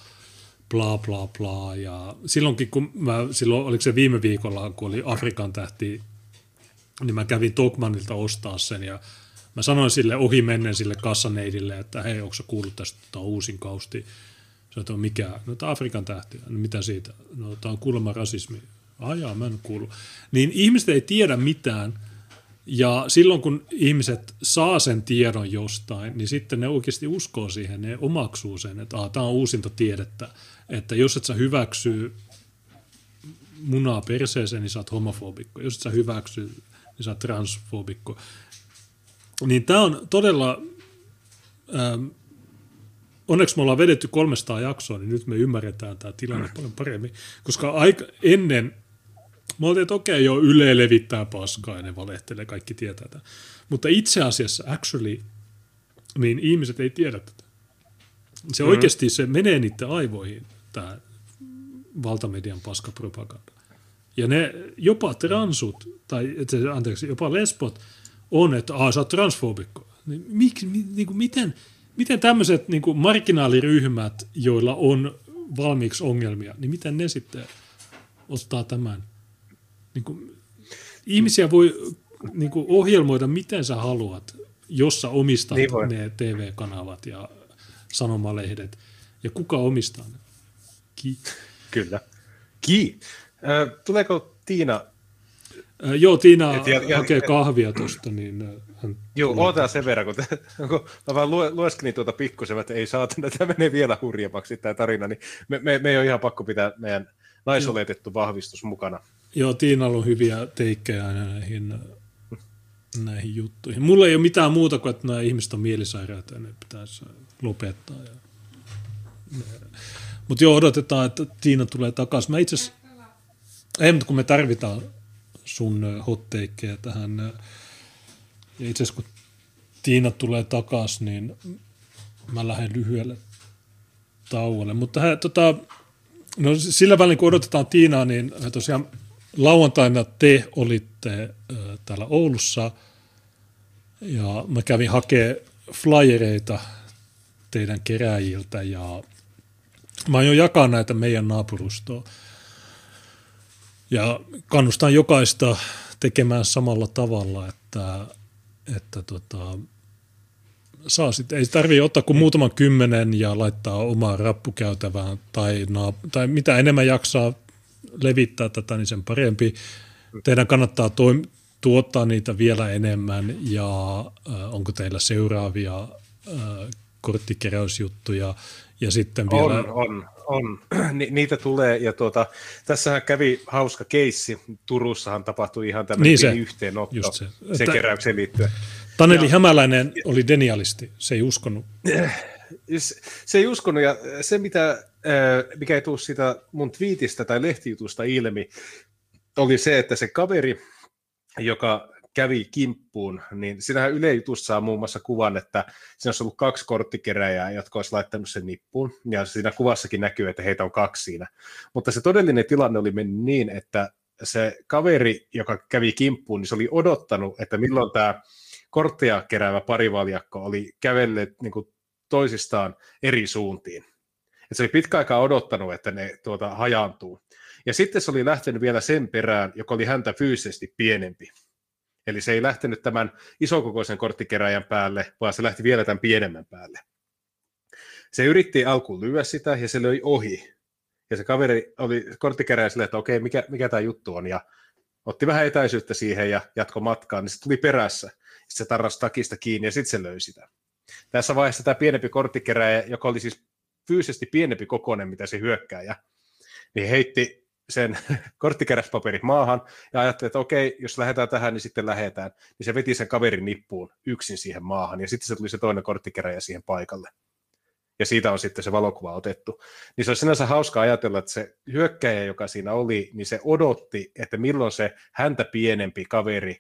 bla bla bla. Ja silloinkin kun mä, silloin oliko se viime viikolla, kun oli Afrikan tähti, niin mä kävin Tokmanilta ostaa sen ja mä sanoin sille ohi mennen sille kassaneidille, että hei, onko sä kuullut tästä, uusin kausti? Se on mikä? No tämä Afrikan tähti. No mitä siitä? No tämä on kuulemma rasismi. Ajaa, mä en kuulu. Niin ihmiset ei tiedä mitään – ja silloin kun ihmiset saa sen tiedon jostain, niin sitten ne oikeasti uskoo siihen, ne omaksuu sen, että tämä on uusinta tiedettä. Että jos et sä hyväksy munaa perseeseen, niin sä oot homofobikko. Jos et sä hyväksy, niin sä oot transfobikko. Niin tämä on todella, ähm, onneksi me ollaan vedetty 300 jaksoa, niin nyt me ymmärretään tämä tilanne paljon paremmin. Koska aika ennen Mä olin, että okei, joo, Yle levittää paskaa ja ne valehtelee, kaikki tietää tätä. Mutta itse asiassa, actually, niin ihmiset ei tiedä tätä. Se mm-hmm. oikeasti se menee niiden aivoihin, tämä valtamedian paskapropaganda. Ja ne jopa transut, tai anteeksi, jopa lesbot on, että aah, sä oot transfobikko. Niin, mik, mi, niin kuin miten, miten tämmöiset niin kuin marginaaliryhmät, joilla on valmiiksi ongelmia, niin miten ne sitten ottaa tämän niin kuin, ihmisiä voi niin kuin ohjelmoida miten sä haluat, jos sä omistat niin ne TV-kanavat ja sanomalehdet. Ja kuka omistaa ne? Ki. Kyllä. Ki. Äh, tuleeko Tiina? Äh, joo, Tiina et, ja, hakee kahvia tuosta, niin hän Joo, ootaan sen verran, kun, te, kun mä vaan lue, lueskelin tuota pikkusen, että ei saatana, tämä menee vielä hurjemmaksi tämä tarina, niin me, me, me ei ole ihan pakko pitää meidän naisoletettu vahvistus mukana. Joo, Tiinalla on hyviä teikkejä aina näihin, näihin juttuihin. Mulla ei ole mitään muuta kuin, että nämä ihmiset on mielisairaita ja ne pitäisi lopettaa. Ja... Mutta joo, odotetaan, että Tiina tulee takaisin. Mä itse ei, mutta kun me tarvitaan sun hotteikkeja tähän. Ja itse asiassa kun Tiina tulee takaisin, niin mä lähden lyhyelle tauolle. Mutta tota, no sillä välin kun odotetaan Tiinaa, niin tosiaan lauantaina te olitte täällä Oulussa ja mä kävin hakemaan flyereita teidän keräjiltä ja mä aion jakaa näitä meidän naapurustoon. Ja kannustan jokaista tekemään samalla tavalla, että, että tota, saa sit, ei tarvitse ottaa kuin muutaman kymmenen ja laittaa omaa rappukäytävään tai, tai mitä enemmän jaksaa levittää tätä, niin sen parempi. teidän kannattaa toim- tuottaa niitä vielä enemmän ja äh, onko teillä seuraavia äh, korttikeräysjuttuja ja sitten vielä... On, on, on. Ni, niitä tulee ja tuota, tässähän kävi hauska keissi. Turussahan tapahtui ihan tämmöinen Niin se, yhteenotto just se. sen Että- keräykseen liittyen. Taneli Hämäläinen oli denialisti, se ei uskonut. Se, ei uskonut, ja se mitä, mikä ei tule siitä mun twiitistä tai lehtijutusta ilmi, oli se, että se kaveri, joka kävi kimppuun, niin siinähän Yle Jutussa saa muun muassa kuvan, että siinä olisi ollut kaksi korttikeräjää, jotka olisi laittanut sen nippuun, ja siinä kuvassakin näkyy, että heitä on kaksi siinä. Mutta se todellinen tilanne oli mennyt niin, että se kaveri, joka kävi kimppuun, niin se oli odottanut, että milloin tämä kortteja keräävä parivaljakko oli kävellyt niin toisistaan eri suuntiin. Et se oli pitkä aikaa odottanut, että ne tuota, hajaantuu. Ja sitten se oli lähtenyt vielä sen perään, joka oli häntä fyysisesti pienempi. Eli se ei lähtenyt tämän isokokoisen korttikeräjän päälle, vaan se lähti vielä tämän pienemmän päälle. Se yritti alkuun lyödä sitä ja se löi ohi. Ja se kaveri oli korttikeräjä silleen, että okei, mikä, mikä tämä juttu on. Ja otti vähän etäisyyttä siihen ja jatko matkaan, niin se tuli perässä. Sitten se tarrasi takista kiinni ja sitten se löi sitä. Tässä vaiheessa tämä pienempi korttikeräjä, joka oli siis fyysisesti pienempi kokoinen, mitä se hyökkääjä, niin heitti sen korttikeräspaperit maahan ja ajatteli, että okei, jos lähdetään tähän, niin sitten lähdetään. Niin se veti sen kaverin nippuun yksin siihen maahan ja sitten se tuli se toinen korttikeräjä siihen paikalle. Ja siitä on sitten se valokuva otettu. Niin se on sinänsä hauska ajatella, että se hyökkäjä, joka siinä oli, niin se odotti, että milloin se häntä pienempi kaveri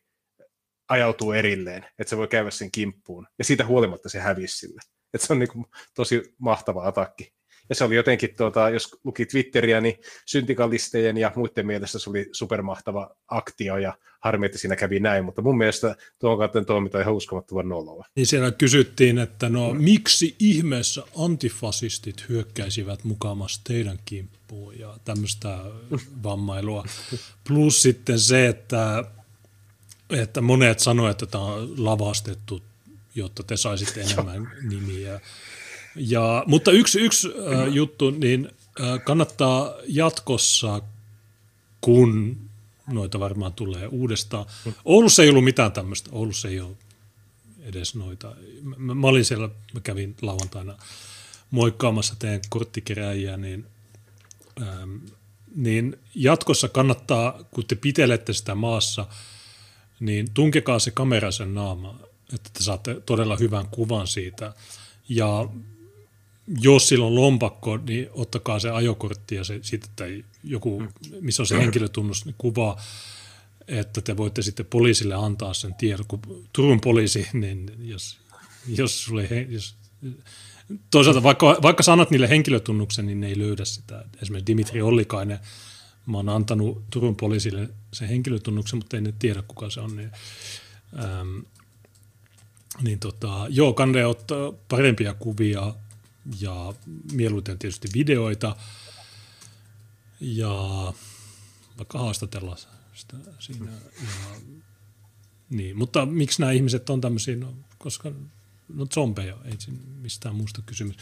ajautuu erilleen, että se voi käydä sen kimppuun. Ja siitä huolimatta se hävisi sille. Että se on niin kuin tosi mahtava atakki. Ja se oli jotenkin, tuota, jos luki Twitteriä, niin syntikalistejen ja muiden mielestä se oli supermahtava aktio ja harmi, että siinä kävi näin, mutta mun mielestä tuon kautta toiminta on ihan uskomattoman noloa. Niin siellä kysyttiin, että no miksi ihmeessä antifasistit hyökkäisivät mukamas teidän kimppuun ja tämmöistä vammailua. Plus sitten se, että, että monet sanoivat, että tämä on lavastettu, jotta te saisitte enemmän nimiä. Ja, mutta yksi, yksi äh, juttu, niin äh, kannattaa jatkossa, kun noita varmaan tulee uudestaan. Oulussa ei ollut mitään tämmöistä. Oulussa ei ole edes noita. Mä, mä olin siellä, mä kävin lauantaina moikkaamassa teidän korttikeräjiä, niin, ähm, niin jatkossa kannattaa, kun te pitelette sitä maassa, niin tunkekaa se kamera sen naamaan, että te saatte todella hyvän kuvan siitä. Ja jos sillä on lompakko, niin ottakaa se ajokortti ja se sitten tai joku, missä on se henkilötunnus, niin kuvaa, että te voitte sitten poliisille antaa sen tiedon, kun Turun poliisi, niin jos, jos sulle, jos, toisaalta vaikka, vaikka sanat niille henkilötunnuksen, niin ne ei löydä sitä. Esimerkiksi Dimitri Ollikainen, mä oon antanut Turun poliisille sen henkilötunnuksen, mutta ei ne tiedä, kuka se on. Niin, äm, niin tota, joo, kannattaa ottaa parempia kuvia ja mieluiten tietysti videoita ja vaikka haastatella sitä siinä. Ja, niin, mutta miksi nämä ihmiset on tämmöisiä, no, koska no zombeja, ei siinä mistään muusta kysymys.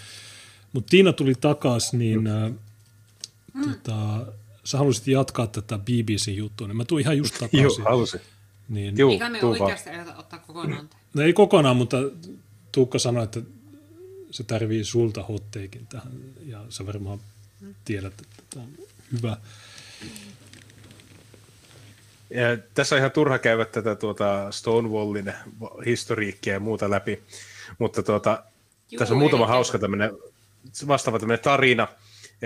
Mutta Tiina tuli takaisin, niin äh, tota, sä halusit jatkaa tätä BBC-juttua, niin mä tuun ihan just Joo, takaisin. halusin. Niin, Juu, Mikä me tuu vaan. oikeasti ottaa kokonaan? No ei kokonaan, mutta Tuukka sanoi, että se tarvii sulta hotteikin tähän, ja sä varmaan tiedät, että tämä on hyvä. Ja tässä on ihan turha käydä tätä tuota Stonewallin historiikkia ja muuta läpi, mutta tuota, Juu, tässä on muutama ei hauska tämmöinen vastaava tämmöinen tarina,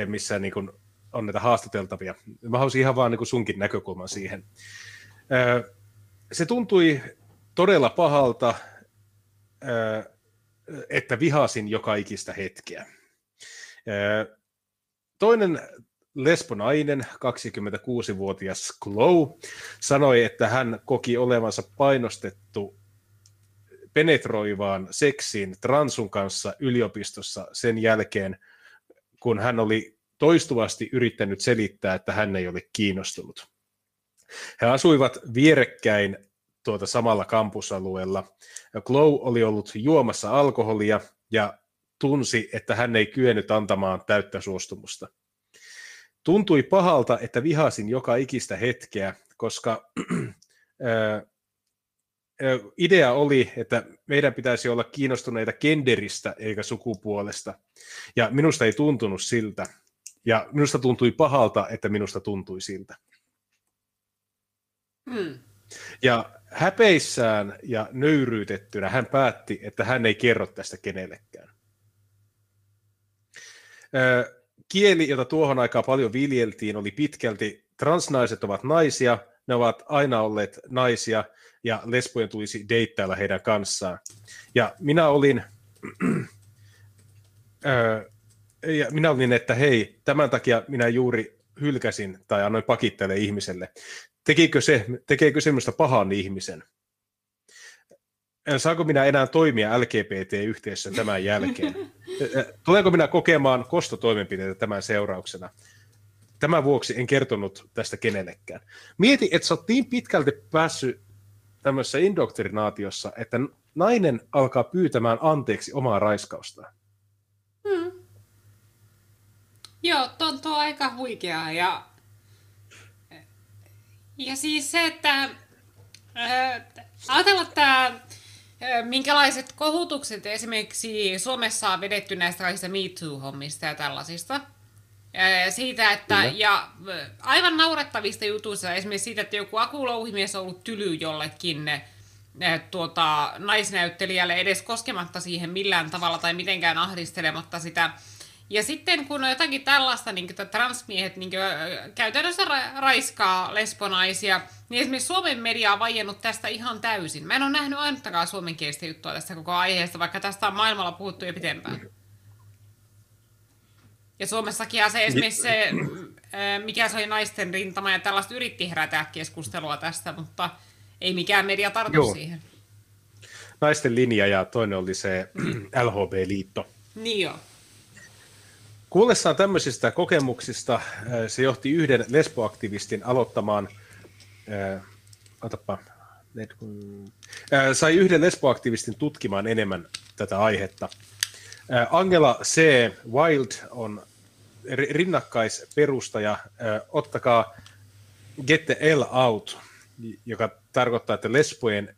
missä niin kuin on näitä haastateltavia. Mä haluaisin ihan vaan niin kuin sunkin näkökulman siihen. Ö, Se tuntui todella pahalta, että vihasin joka ikistä hetkeä. Toinen lesbonainen, 26-vuotias Chloe, sanoi, että hän koki olevansa painostettu penetroivaan seksiin transun kanssa yliopistossa sen jälkeen, kun hän oli toistuvasti yrittänyt selittää, että hän ei ole kiinnostunut. He asuivat vierekkäin tuota samalla kampusalueella. Chloe oli ollut juomassa alkoholia ja tunsi, että hän ei kyennyt antamaan täyttä suostumusta. Tuntui pahalta, että vihasin joka ikistä hetkeä, koska idea oli, että meidän pitäisi olla kiinnostuneita genderistä eikä sukupuolesta. Ja minusta ei tuntunut siltä. Ja minusta tuntui pahalta, että minusta tuntui siltä. Hmm. Ja häpeissään ja nöyryytettynä hän päätti, että hän ei kerro tästä kenellekään. Kieli, jota tuohon aikaan paljon viljeltiin, oli pitkälti transnaiset ovat naisia, ne ovat aina olleet naisia, ja lesbojen tulisi deittailla heidän kanssaan. Ja minä olin, ja minä olin, että hei, tämän takia minä juuri hylkäsin tai annoin pakittele ihmiselle. Tekikö se, tekeekö semmoista pahan ihmisen? Saanko minä enää toimia LGBT-yhteisössä tämän jälkeen? Tulenko minä kokemaan kostotoimenpiteitä tämän seurauksena? Tämän vuoksi en kertonut tästä kenellekään. Mieti, että sä oot niin pitkälti päässyt tämmöisessä indoktrinaatiossa, että nainen alkaa pyytämään anteeksi omaa raiskaustaan. Hmm. Joo, tuntuu aika huikeaa. Ja, ja siis se, että äh, ajatella tämä, äh, minkälaiset kohutukset esimerkiksi Suomessa on vedetty näistä kaikista Me Too-hommista ja tällaisista. Siitä, että, Kyllä. ja aivan naurettavista jutuista, esimerkiksi siitä, että joku akulouhimies on ollut tyly jollekin tuota, naisnäyttelijälle edes koskematta siihen millään tavalla tai mitenkään ahdistelematta sitä. Ja sitten kun on jotakin tällaista, niin että transmiehet niin kuin, käytännössä ra- raiskaa lesbonaisia, niin esimerkiksi Suomen media on vaiennut tästä ihan täysin. Mä en ole nähnyt ainuttakaan suomenkielistä juttua tästä koko aiheesta, vaikka tästä on maailmalla puhuttu jo pitempään. Ja Suomessakin se esimerkiksi se, mikä se oli naisten rintama ja tällaista yritti herätä keskustelua tästä, mutta ei mikään media tartu Joo. siihen. Naisten linja ja toinen oli se LHB-liitto. Niin joo. Kuullessaan tämmöisistä kokemuksista se johti yhden lesboaktivistin aloittamaan, äh, otapa, äh, sai yhden lesboaktivistin tutkimaan enemmän tätä aihetta. Angela C. Wild on rinnakkaisperustaja. Ottakaa Get the L out, joka tarkoittaa, että lesbojen,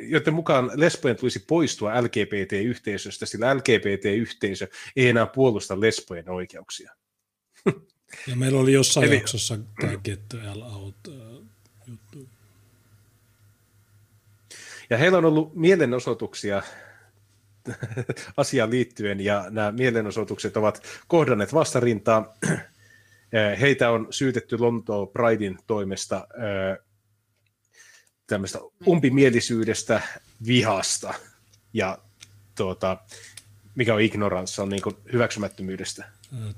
joten mukaan lesbojen tulisi poistua LGBT-yhteisöstä, sillä LGBT-yhteisö ei enää puolusta lesbojen oikeuksia. Ja meillä oli jossain Eli... jaksossa tämä Get the L out juttu. Ja heillä on ollut mielenosoituksia asiaan liittyen, ja nämä mielenosoitukset ovat kohdanneet vastarintaa. Heitä on syytetty Lontoon Pridein toimesta tämmöistä umpimielisyydestä, vihasta ja tuota, mikä on ignorance, on niin hyväksymättömyydestä.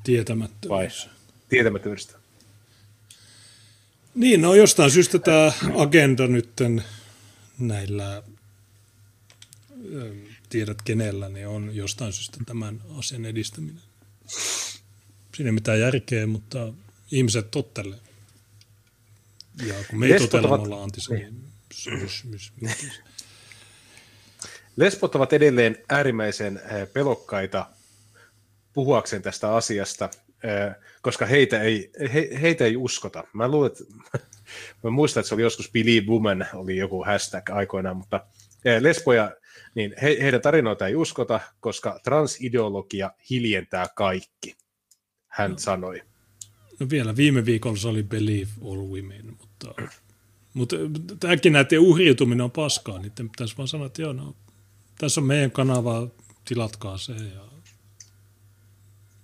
Tietämättömyys. Vai? Tietämättömyydestä. Niin, no jostain syystä tämä agenda nytten näillä, tiedät kenellä, niin on jostain syystä tämän asian edistäminen. Siinä ei mitään järkeä, mutta ihmiset tottelee. Ja kun me ei totella, me ollaan Lesbot ovat edelleen äärimmäisen pelokkaita puhuakseen tästä asiasta, koska heitä ei, he, heitä ei uskota. Mä luulen, että Mä muistan, että se oli joskus Believe Woman, oli joku hashtag aikoinaan, mutta eh, lesboja, niin he, heidän tarinoita ei uskota, koska transideologia hiljentää kaikki, hän no. sanoi. No vielä viime viikolla se oli Believe All Women, mutta, mutta tämäkin näiden uhriutuminen on paskaa, niin pitäisi vaan sanoa, että joo, no, tässä on meidän kanava, tilatkaa se ja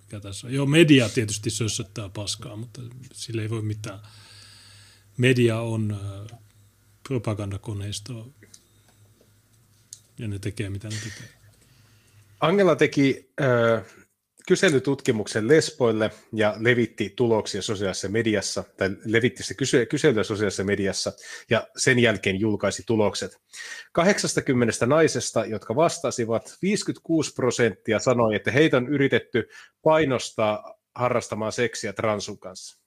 mikä tässä on. Joo, media tietysti sössöttää paskaa, mutta sille ei voi mitään media on äh, propagandakoneisto ja ne tekee mitä ne tekee. Angela teki äh, kyselytutkimuksen lesboille ja levitti tuloksia sosiaalisessa mediassa, tai levitti se kysy- kyselyä sosiaalisessa mediassa, ja sen jälkeen julkaisi tulokset. 80 naisesta, jotka vastasivat, 56 prosenttia sanoi, että heitä on yritetty painostaa harrastamaan seksiä transun kanssa.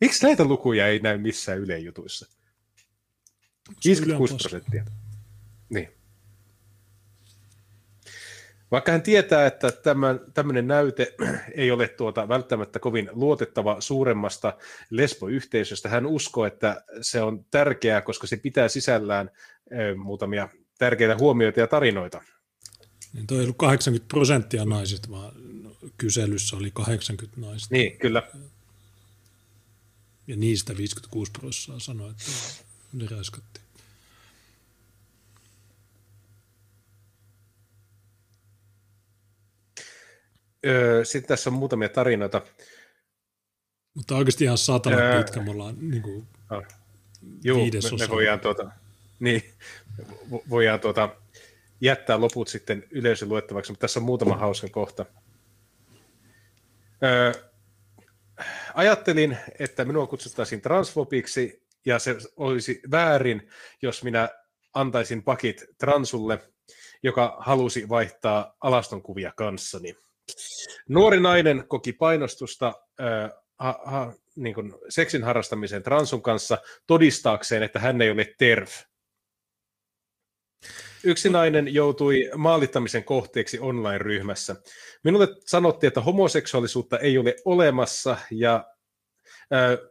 Miksi näitä lukuja ei näy missään Ylen jutuissa? 56 prosenttia. Niin. Vaikka hän tietää, että tämän, tämmöinen näyte ei ole tuota välttämättä kovin luotettava suuremmasta lesboyhteisöstä, hän uskoo, että se on tärkeää, koska se pitää sisällään muutamia tärkeitä huomioita ja tarinoita. Niin toi ei ollut 80 prosenttia naisista, vaan kyselyssä oli 80 naista. Niin, kyllä. Ja niistä 56 prosenttia sanoi, että ne raiskattiin. Öö, sitten tässä on muutamia tarinoita. Mutta oikeasti ihan saatana öö, pitkä, me ollaan niin kuin. Juu, me, me voidaan, tuota, niin, voidaan tuota, jättää loput sitten yleisön luettavaksi, mutta tässä on muutama hauska kohta. Öö, ajattelin, että minua kutsuttaisiin transfobiksi, ja se olisi väärin, jos minä antaisin pakit transulle, joka halusi vaihtaa alastonkuvia kanssani. Nuori nainen koki painostusta äh, ha, ha, niin kuin seksin harrastamisen transun kanssa todistaakseen, että hän ei ole terv. Yksi nainen joutui maalittamisen kohteeksi online-ryhmässä. Minulle sanottiin, että homoseksuaalisuutta ei ole olemassa ja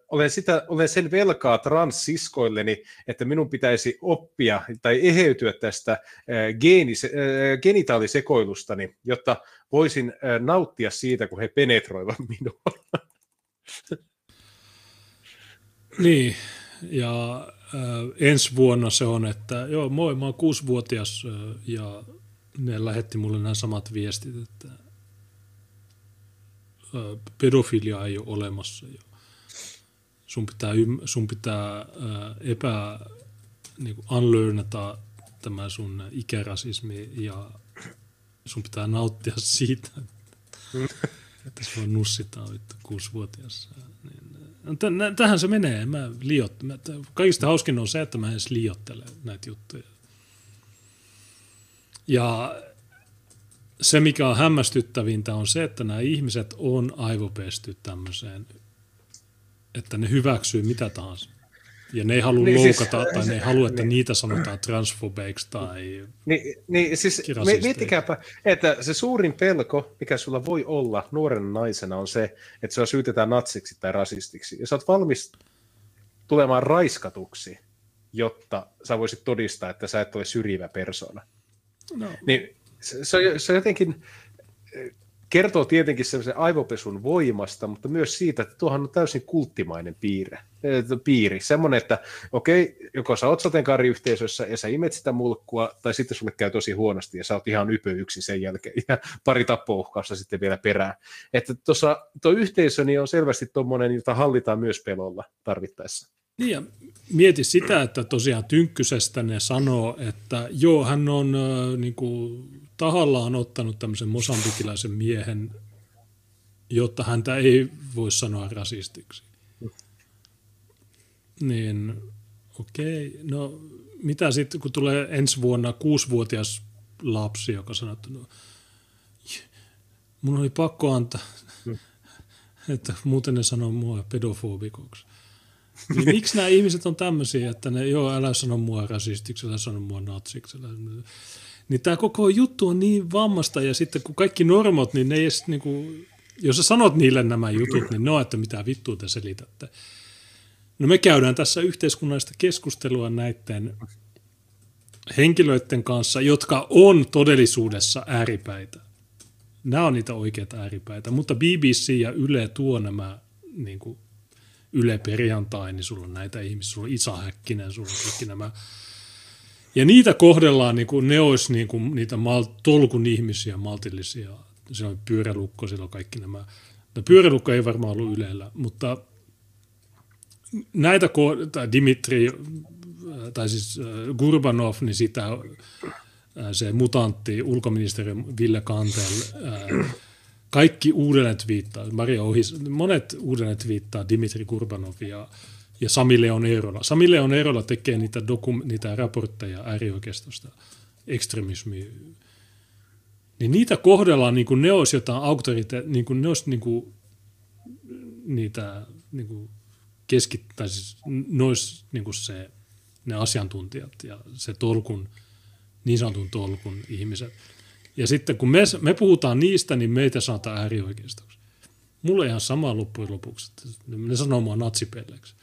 olen, sitä, olen sen velkaa transsiskoilleni, että minun pitäisi oppia tai eheytyä tästä ö, geenis, ö, genitaalisekoilustani, jotta voisin nauttia siitä, kun he penetroivat minua. Niin, ja äh, ensi vuonna se on, että joo, moi, mä oon kuusivuotias äh, ja ne lähetti mulle nämä samat viestit, että pedofilia ei ole olemassa ja sun pitää, sun pitää epä, niin kuin unlearnata tämä sun ikärasismi ja sun pitää nauttia siitä, että sua nussitaan vittu kuusivuotias. Niin, tähän se menee. Mä liot, mä, kaikista hauskin on se, että mä edes liottele näitä juttuja. Ja se, mikä on hämmästyttävintä, on se, että nämä ihmiset on aivopesty tämmöiseen että ne hyväksyy mitä tahansa. Ja ne ei halua niin siis, loukata, siis, tai ne ei halua, että niin. niitä sanotaan transfobeiksi tai Niin, niin siis miettikääpä, että se suurin pelko, mikä sulla voi olla nuorena naisena, on se, että sua syytetään natsiksi tai rasistiksi. Ja sä oot valmis tulemaan raiskatuksi, jotta sä voisit todistaa, että sä et ole syrjivä persona. No. Niin se, se, on, se on jotenkin kertoo tietenkin semmoisen aivopesun voimasta, mutta myös siitä, että tuohan on täysin kulttimainen piirre, piiri. Semmoinen, että okei, joko sä oot sateenkaariyhteisössä ja sä imet sitä mulkkua, tai sitten sulle käy tosi huonosti ja sä oot ihan ypö yksin sen jälkeen ja pari tappouhkausta sitten vielä perään. Että tuossa tuo yhteisö niin on selvästi tuommoinen, jota hallitaan myös pelolla tarvittaessa. Niin ja mieti sitä, että tosiaan Tynkkysestä ne sanoo, että joo, hän on äh, niin kuin, tahallaan ottanut tämmöisen mosambikilaisen miehen, jotta häntä ei voi sanoa rasistiksi. Niin okei, okay. no mitä sitten, kun tulee ensi vuonna kuusivuotias lapsi, joka sanoo, että no, mun oli pakko antaa, että muuten ne sanoo mua pedofobikoksi. Niin miksi nämä ihmiset on tämmöisiä, että ne, joo, älä sano mua rasistiksi, älä sano mua natsiksi. Älä... Niin tämä koko juttu on niin vammasta ja sitten kun kaikki normot, niin ne ei edes, niin kuin, jos sä sanot niille nämä jutut, niin no, että mitä vittua te selitätte. No me käydään tässä yhteiskunnallista keskustelua näiden henkilöiden kanssa, jotka on todellisuudessa ääripäitä. Nämä on niitä oikeita ääripäitä, mutta BBC ja Yle tuo nämä niin kuin, Yle Perjantai, niin sulla on näitä ihmisiä, sulla on Isa Häkkinen, sulla on kaikki nämä. Ja niitä kohdellaan, niin kuin ne olisi niin kuin niitä mal- tolkun ihmisiä, maltillisia. Se on pyörälukko, siellä on kaikki nämä. No, pyörälukko ei varmaan ollut Ylellä, mutta näitä, tai Dimitri, tai siis äh, Gurbanov, niin sitä äh, se mutantti ulkoministeri Ville Kantel äh, kaikki uudelleen twiittaa, Maria Ohis, monet uudelleen twiittaa Dimitri Kurbanov ja, Sami Leon Eerola. Sami Leon Eerola tekee niitä, dokum, niitä raportteja äärioikeistosta, ekstremismi. Niin niitä kohdellaan niin kuin ne olisi jotain auktorite, niin kuin ne olisi niin kuin, niitä niin kuin keskittää, siis ne olisi niin kuin se, ne asiantuntijat ja se tolkun, niin sanotun tolkun ihmiset – Ja sitten kun me, me puhutaan niistä, niin meitä sanotaan äärioikeistoksi. Mulle ihan sama loppujen lopuksi. Ne sanoo mua natsipelleksi.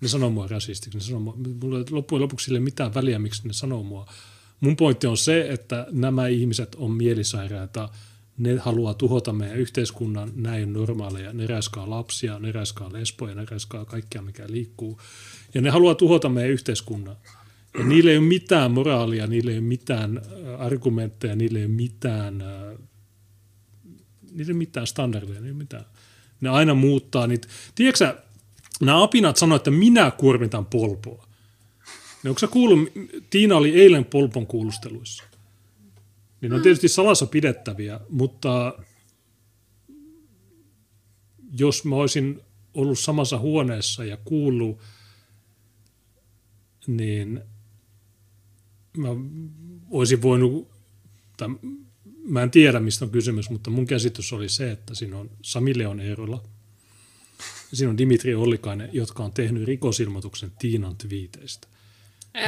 Ne sanoo mua rasistiksi. Ne sanoo mua, mulle loppujen lopuksi sille mitään väliä, miksi ne sanoo mua. Mun pointti on se, että nämä ihmiset on mielisairaita. Ne haluaa tuhota meidän yhteiskunnan, näin normaaleja. Ne räiskaa lapsia, ne räiskaa lesboja, ne räiskaa kaikkea, mikä liikkuu. Ja ne haluaa tuhota meidän yhteiskunnan. Ja niillä ei ole mitään moraalia, niillä ei ole mitään äh, argumentteja, niillä ei ole mitään, äh, niillä ei ole mitään standardeja, niillä ei ole mitään. Ne aina muuttaa niitä. Tiedätkö nämä apinat sanoo, että minä kuormitan polpoa. Niin onko sä kuullut, Tiina oli eilen polpon kuulusteluissa. Niin ne on tietysti salassa pidettäviä, mutta jos mä olisin ollut samassa huoneessa ja kuullut, niin mä olisin voinut, tai mä en tiedä mistä on kysymys, mutta mun käsitys oli se, että siinä on Sami Leon Eerola, siinä on Dimitri Ollikainen, jotka on tehnyt rikosilmoituksen Tiinan twiiteistä.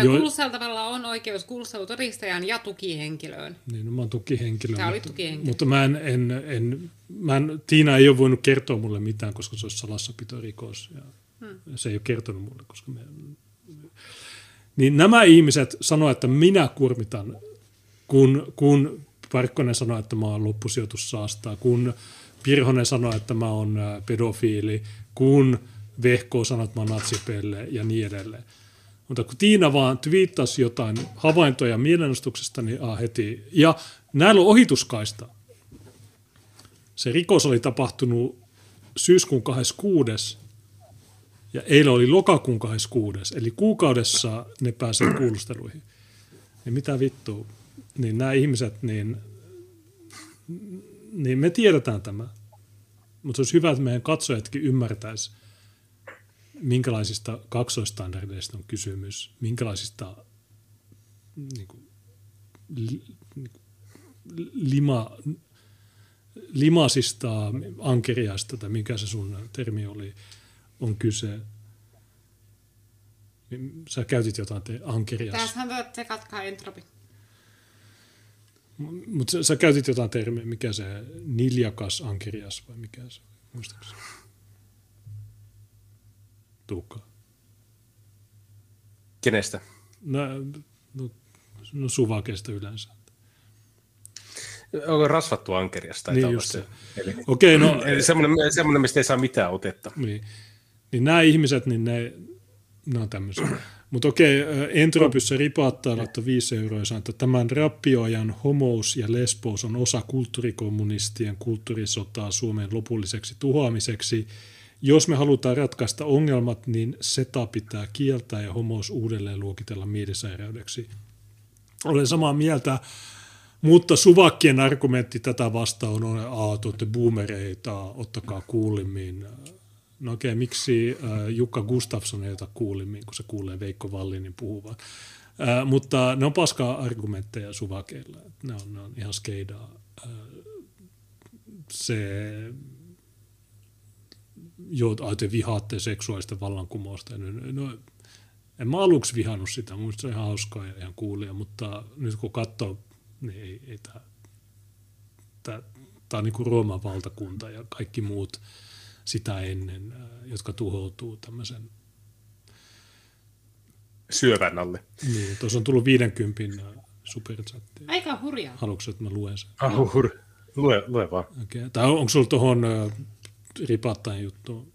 Joo. Kuulusteltavalla on oikeus kuulustelutodistajan ja tukihenkilöön. Niin, no mä oon tukihenkilö. Olit mutta, tukihenkilö. mutta mä en, en, en, mä en, Tiina ei ole voinut kertoa mulle mitään, koska se olisi salassapitorikos. Ja hmm. Se ei ole kertonut mulle, koska me, niin nämä ihmiset sanoo, että minä kuormitan, kun, kun Parkkonen sanoo, että mä oon loppusijoitussaastaa, kun Pirhonen sanoo, että mä oon ää, pedofiili, kun Vehko sanoo, että mä oon natsipelle ja niin edelleen. Mutta kun Tiina vaan twiittasi jotain havaintoja mielenostuksesta, niin ah, heti. Ja näillä on ohituskaista. Se rikos oli tapahtunut syyskuun 26. Ja eilen oli lokakuun 26. Eli kuukaudessa ne pääsee kuulusteluihin. Niin mitä vittua? Niin nämä ihmiset, niin, niin me tiedetään tämä. Mutta se olisi hyvä, että meidän katsojatkin ymmärtäisi, minkälaisista kaksoistandardeista on kysymys, minkälaisista niin kuin, li, niin kuin, lima, limasista ankeriasta, tai mikä se sun termi oli, on kyse. Niin Sä käytit jotain te, ankeriasta. Tässähän se katkaa entropi. Mutta sä, käytit jotain termiä, mikä se niljakas ankerias vai mikä se muistaakseni? Tuukka. Kenestä? No, no, no suvakesta yleensä. Onko rasvattu ankeriasta? tai Niin just Eli, Okei, no eli semmoinen, semmoinen, mistä ei saa mitään otetta. niin, niin nämä ihmiset, niin ne, ne on tämmöisiä. Mutta okei, Entropyssä ripaattaa laittaa 5 euroa ja että tämän rappioajan homous ja lesbous on osa kulttuurikommunistien kulttuurisotaa Suomen lopulliseksi tuhoamiseksi. Jos me halutaan ratkaista ongelmat, niin seta pitää kieltää ja homous uudelleen luokitella mielisairaudeksi. Olen samaa mieltä, mutta suvakkien argumentti tätä vastaan on, että te olette boomereita, ottakaa kuulimmin. No okei, miksi äh, Jukka Gustafsson ei ota kuulimmin, kun se kuulee Veikko Vallinin puhuvan. Äh, mutta ne on paskaa argumentteja suvakeilla. Ne on, ne on ihan skeidaa. Äh, se, joo, te vihaatte seksuaalista vallankumousta. No, no, en mä aluksi vihannut sitä, mun se on ihan hauskaa ja ihan kuulia, mutta nyt kun katsoo, niin ei, ei tämä, tämä, tämä on niin kuin Rooman valtakunta ja kaikki muut sitä ennen, äh, jotka tuhoutuu tämmöisen. Syövän alle. Niin, tuossa on tullut 50 äh, superchatti. Aika hurjaa. Haluatko, että mä luen sen? Ahur. Lue, lue vaan. Okay. Tai onko sulla tuohon äh, ripattajan juttuun?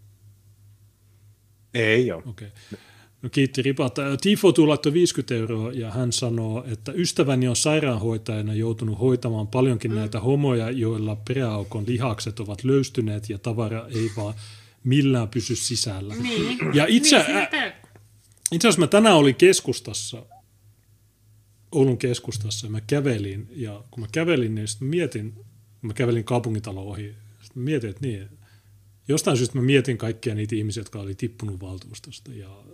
Ei ole. Okei. Okay. No kiitti Ripatta. Tifo laittoi 50 euroa ja hän sanoo, että ystäväni on sairaanhoitajana joutunut hoitamaan paljonkin näitä homoja, joilla peräaukon lihakset ovat löystyneet ja tavara ei vaan millään pysy sisällä. Niin. Ja itse, niin, ä, sitä- itse asiassa mä tänään olin keskustassa, Oulun keskustassa ja mä kävelin ja kun mä kävelin, niin sitten mietin, mä kävelin kaupungintalo ohi, sitten mietin, että niin, jostain syystä mä mietin kaikkia niitä ihmisiä, jotka oli tippunut valtuustosta ja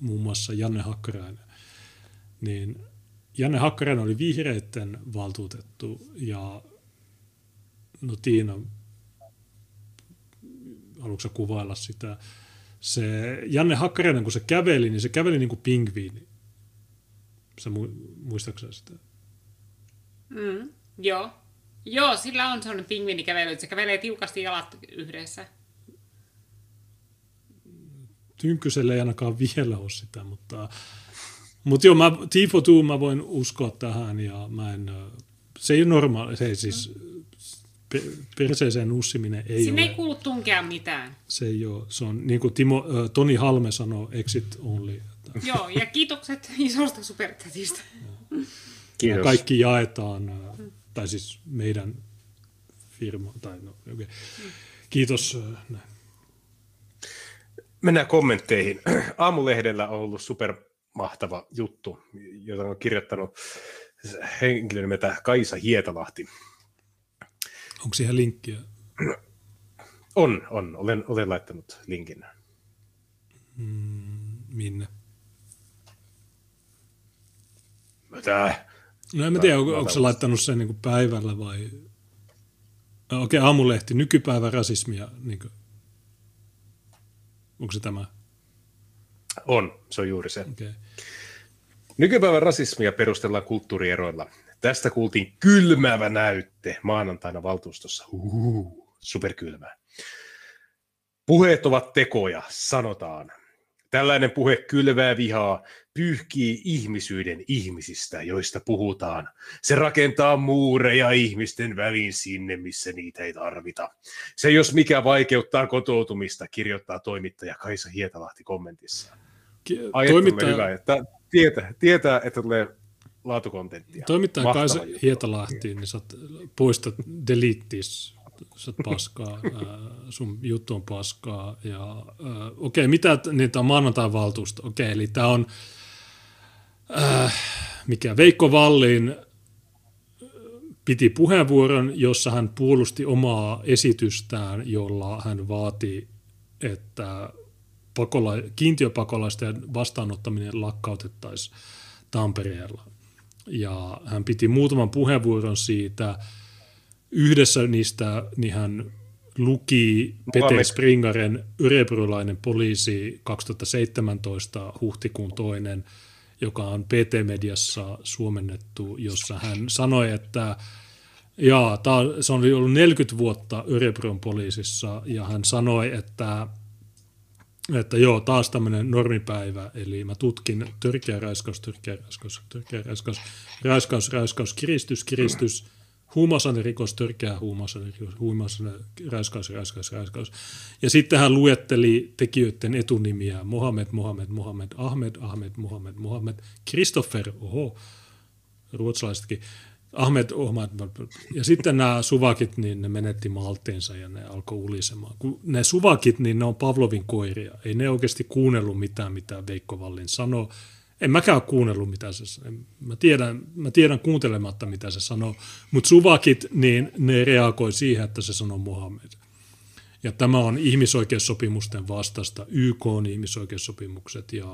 muun muassa Janne Hakkarainen. Niin Janne Hakkarainen oli vihreitten valtuutettu ja no Tiina, haluatko kuvailla sitä? Se Janne Hakkarainen, kun se käveli, niin se käveli niin kuin pingviini. Sä mu- muistaaksä sitä? Mm, joo. Joo, sillä on sellainen pingviinikävely, että se kävelee tiukasti jalat yhdessä. Tynkkyselle ei ainakaan vielä ole sitä, mutta, mutta joo, mä, Tifo Two mä voin uskoa tähän ja mä en, se ei ole normaali, se ei siis, perseeseen ussiminen ei Sinne ole. ei kuulu tunkea mitään. Se ei ole, se on niin kuin Timo, äh, Toni Halme sanoo, exit only. Että Joo, ja kiitokset isosta supertätistä. Kiitos. kaikki jaetaan, äh, tai siis meidän firma, tai no, okay. Kiitos. äh, Näin. Mennään kommentteihin. Aamulehdellä on ollut supermahtava juttu, jota on kirjoittanut henkilö nimeltä Kaisa Hietalahti. Onko siihen linkkiä? On, on. Olen, olen laittanut linkin. Minne? Tää. No en mä tiedä, onko, se laittanut sen niin päivällä vai... No, Okei, okay, aamulehti, nykypäivä rasismia. Niin kuin... Onko se tämä? On, se on juuri se. Okay. Nykypäivän rasismia perustellaan kulttuurieroilla. Tästä kuultiin kylmäävä näytte maanantaina valtuustossa. Uhuhu, superkylmää. Puheet ovat tekoja, sanotaan. Tällainen puhe kylvää vihaa, pyyhkii ihmisyyden ihmisistä, joista puhutaan. Se rakentaa muureja ihmisten väliin sinne, missä niitä ei tarvita. Se jos mikä vaikeuttaa kotoutumista, kirjoittaa toimittaja Kaisa Hietalahti kommentissa. Toimittaja... hyvä, että tietää, tietää, että tulee laatukontenttia. Toimittaja Mahtava Kaisa juttu. Hietalahtiin, niin saat poistat deleteis, sä paskaa, ää, sun juttu on paskaa. Ja, ää, okei, mitä, t- niin tää on maanantain valtuusto. Okei, eli tämä on, äh, mikä Veikko Vallin äh, piti puheenvuoron, jossa hän puolusti omaa esitystään, jolla hän vaati, että pakola- kiintiöpakolaisten vastaanottaminen lakkautettaisiin Tampereella. Ja hän piti muutaman puheenvuoron siitä. Yhdessä niistä niin hän luki Peter Mohamed. Springaren Örebrolainen poliisi 2017 huhtikuun toinen, joka on PT-mediassa suomennettu, jossa hän sanoi, että Jaa, tää, on- se oli ollut 40 vuotta Örebron poliisissa ja hän sanoi, että, että joo, taas tämmöinen normipäivä, eli mä tutkin törkeä raiskaus, törkeä raiskaus, törkeä raiskaus, raiskaus, raiskaus, kiristys, kiristys, huumausainerikos, törkeä huumausainerikos, huumausaine, raiskaus, raiskaus, raiskaus. Ja sitten hän luetteli tekijöiden etunimiä, Mohamed, Mohamed, Mohamed, Ahmed, Ahmed, Mohamed, Mohamed, Christopher, oho, ruotsalaisetkin, Ahmed Ahmad, ja sitten nämä suvakit, niin ne menetti malteensa ja ne alkoi ulisemaan. Kun ne suvakit, niin ne on Pavlovin koiria. Ei ne oikeasti kuunnellut mitään, mitä Veikko Vallin sanoo. En mäkään ole kuunnellut, mitä se sanoo. Mä tiedän, mä tiedän kuuntelematta, mitä se sanoo. Mutta suvakit, niin ne reagoi siihen, että se sanoo Mohammed. Ja tämä on ihmisoikeussopimusten vastasta, YK on ihmisoikeussopimukset ja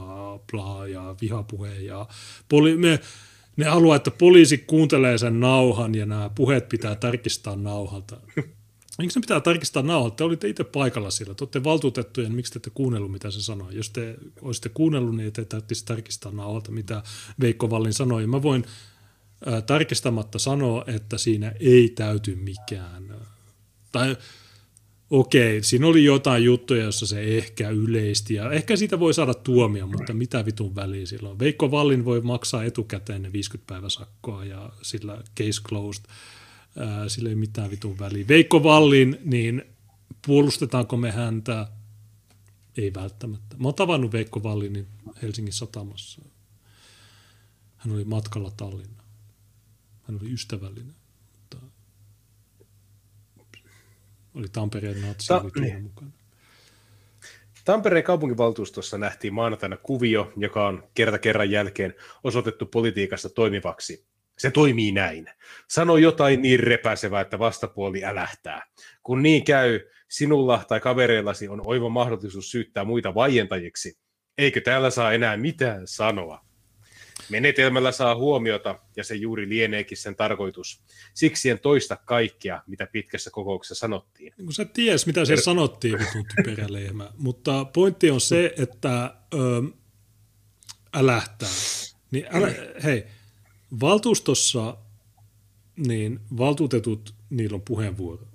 bla ja vihapuhe ja poli- me, ne haluaa, että poliisi kuuntelee sen nauhan ja nämä puheet pitää tarkistaa nauhalta. Miksi ne pitää tarkistaa nauhalta? Te olitte itse paikalla siellä. Te olette valtuutettuja, niin miksi te ette kuunnellut, mitä se sanoi? Jos te olisitte kuunnellut, niin te tarvitsisi tarkistaa nauhalta, mitä Veikko Vallin sanoi. Ja mä voin ää, tarkistamatta sanoa, että siinä ei täyty mikään. Tai okei, siinä oli jotain juttuja, jossa se ehkä yleisti, ja ehkä siitä voi saada tuomio, mutta mitä vitun väliä silloin. Veikko Vallin voi maksaa etukäteen ne 50 päivä sakkoa, ja sillä case closed, ää, sillä ei mitään vitun väliä. Veikko Vallin, niin puolustetaanko me häntä? Ei välttämättä. Mä oon tavannut Veikko Vallinin Helsingin satamassa. Hän oli matkalla Tallinnaan. Hän oli ystävällinen, mutta oli Tampereen natsi Ta- oli niin. mukana. Tampereen kaupunginvaltuustossa nähtiin maanantaina kuvio, joka on kerta kerran jälkeen osoitettu politiikasta toimivaksi. Se toimii näin. Sano jotain niin repäisevää, että vastapuoli älähtää. Kun niin käy, sinulla tai kavereillasi on oiva mahdollisuus syyttää muita vaientajiksi. Eikö täällä saa enää mitään sanoa? Menetelmällä saa huomiota, ja se juuri lieneekin sen tarkoitus. Siksi en toista kaikkea, mitä pitkässä kokouksessa sanottiin. Kun sä ties, mitä siellä sanottiin, vitun typerä lehmä. Mutta pointti on se, että ö, älähtää. Niin älä, hei, valtuustossa niin valtuutetut, niillä on puheenvuoro.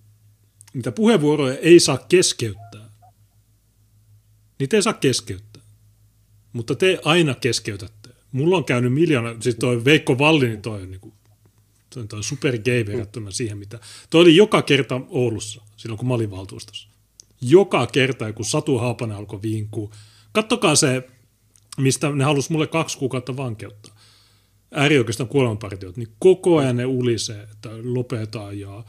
Mitä puheenvuoroja ei saa keskeyttää. Niitä ei saa keskeyttää. Mutta te aina keskeytätte. Mulla on käynyt miljoona, siis toi Veikko Vallini toi on niin kuin, toi, toi super gay verrattuna siihen, mitä... Toi oli joka kerta Oulussa, silloin kun mä olin valtuustossa. Joka kerta, kun Satu Haapanen alkoi viinkuu. Kattokaa se, mistä ne halusi mulle kaksi kuukautta vankeutta äärioikeiston kuolemanpartiot, niin koko ajan ne ulisee, että lopetaan ja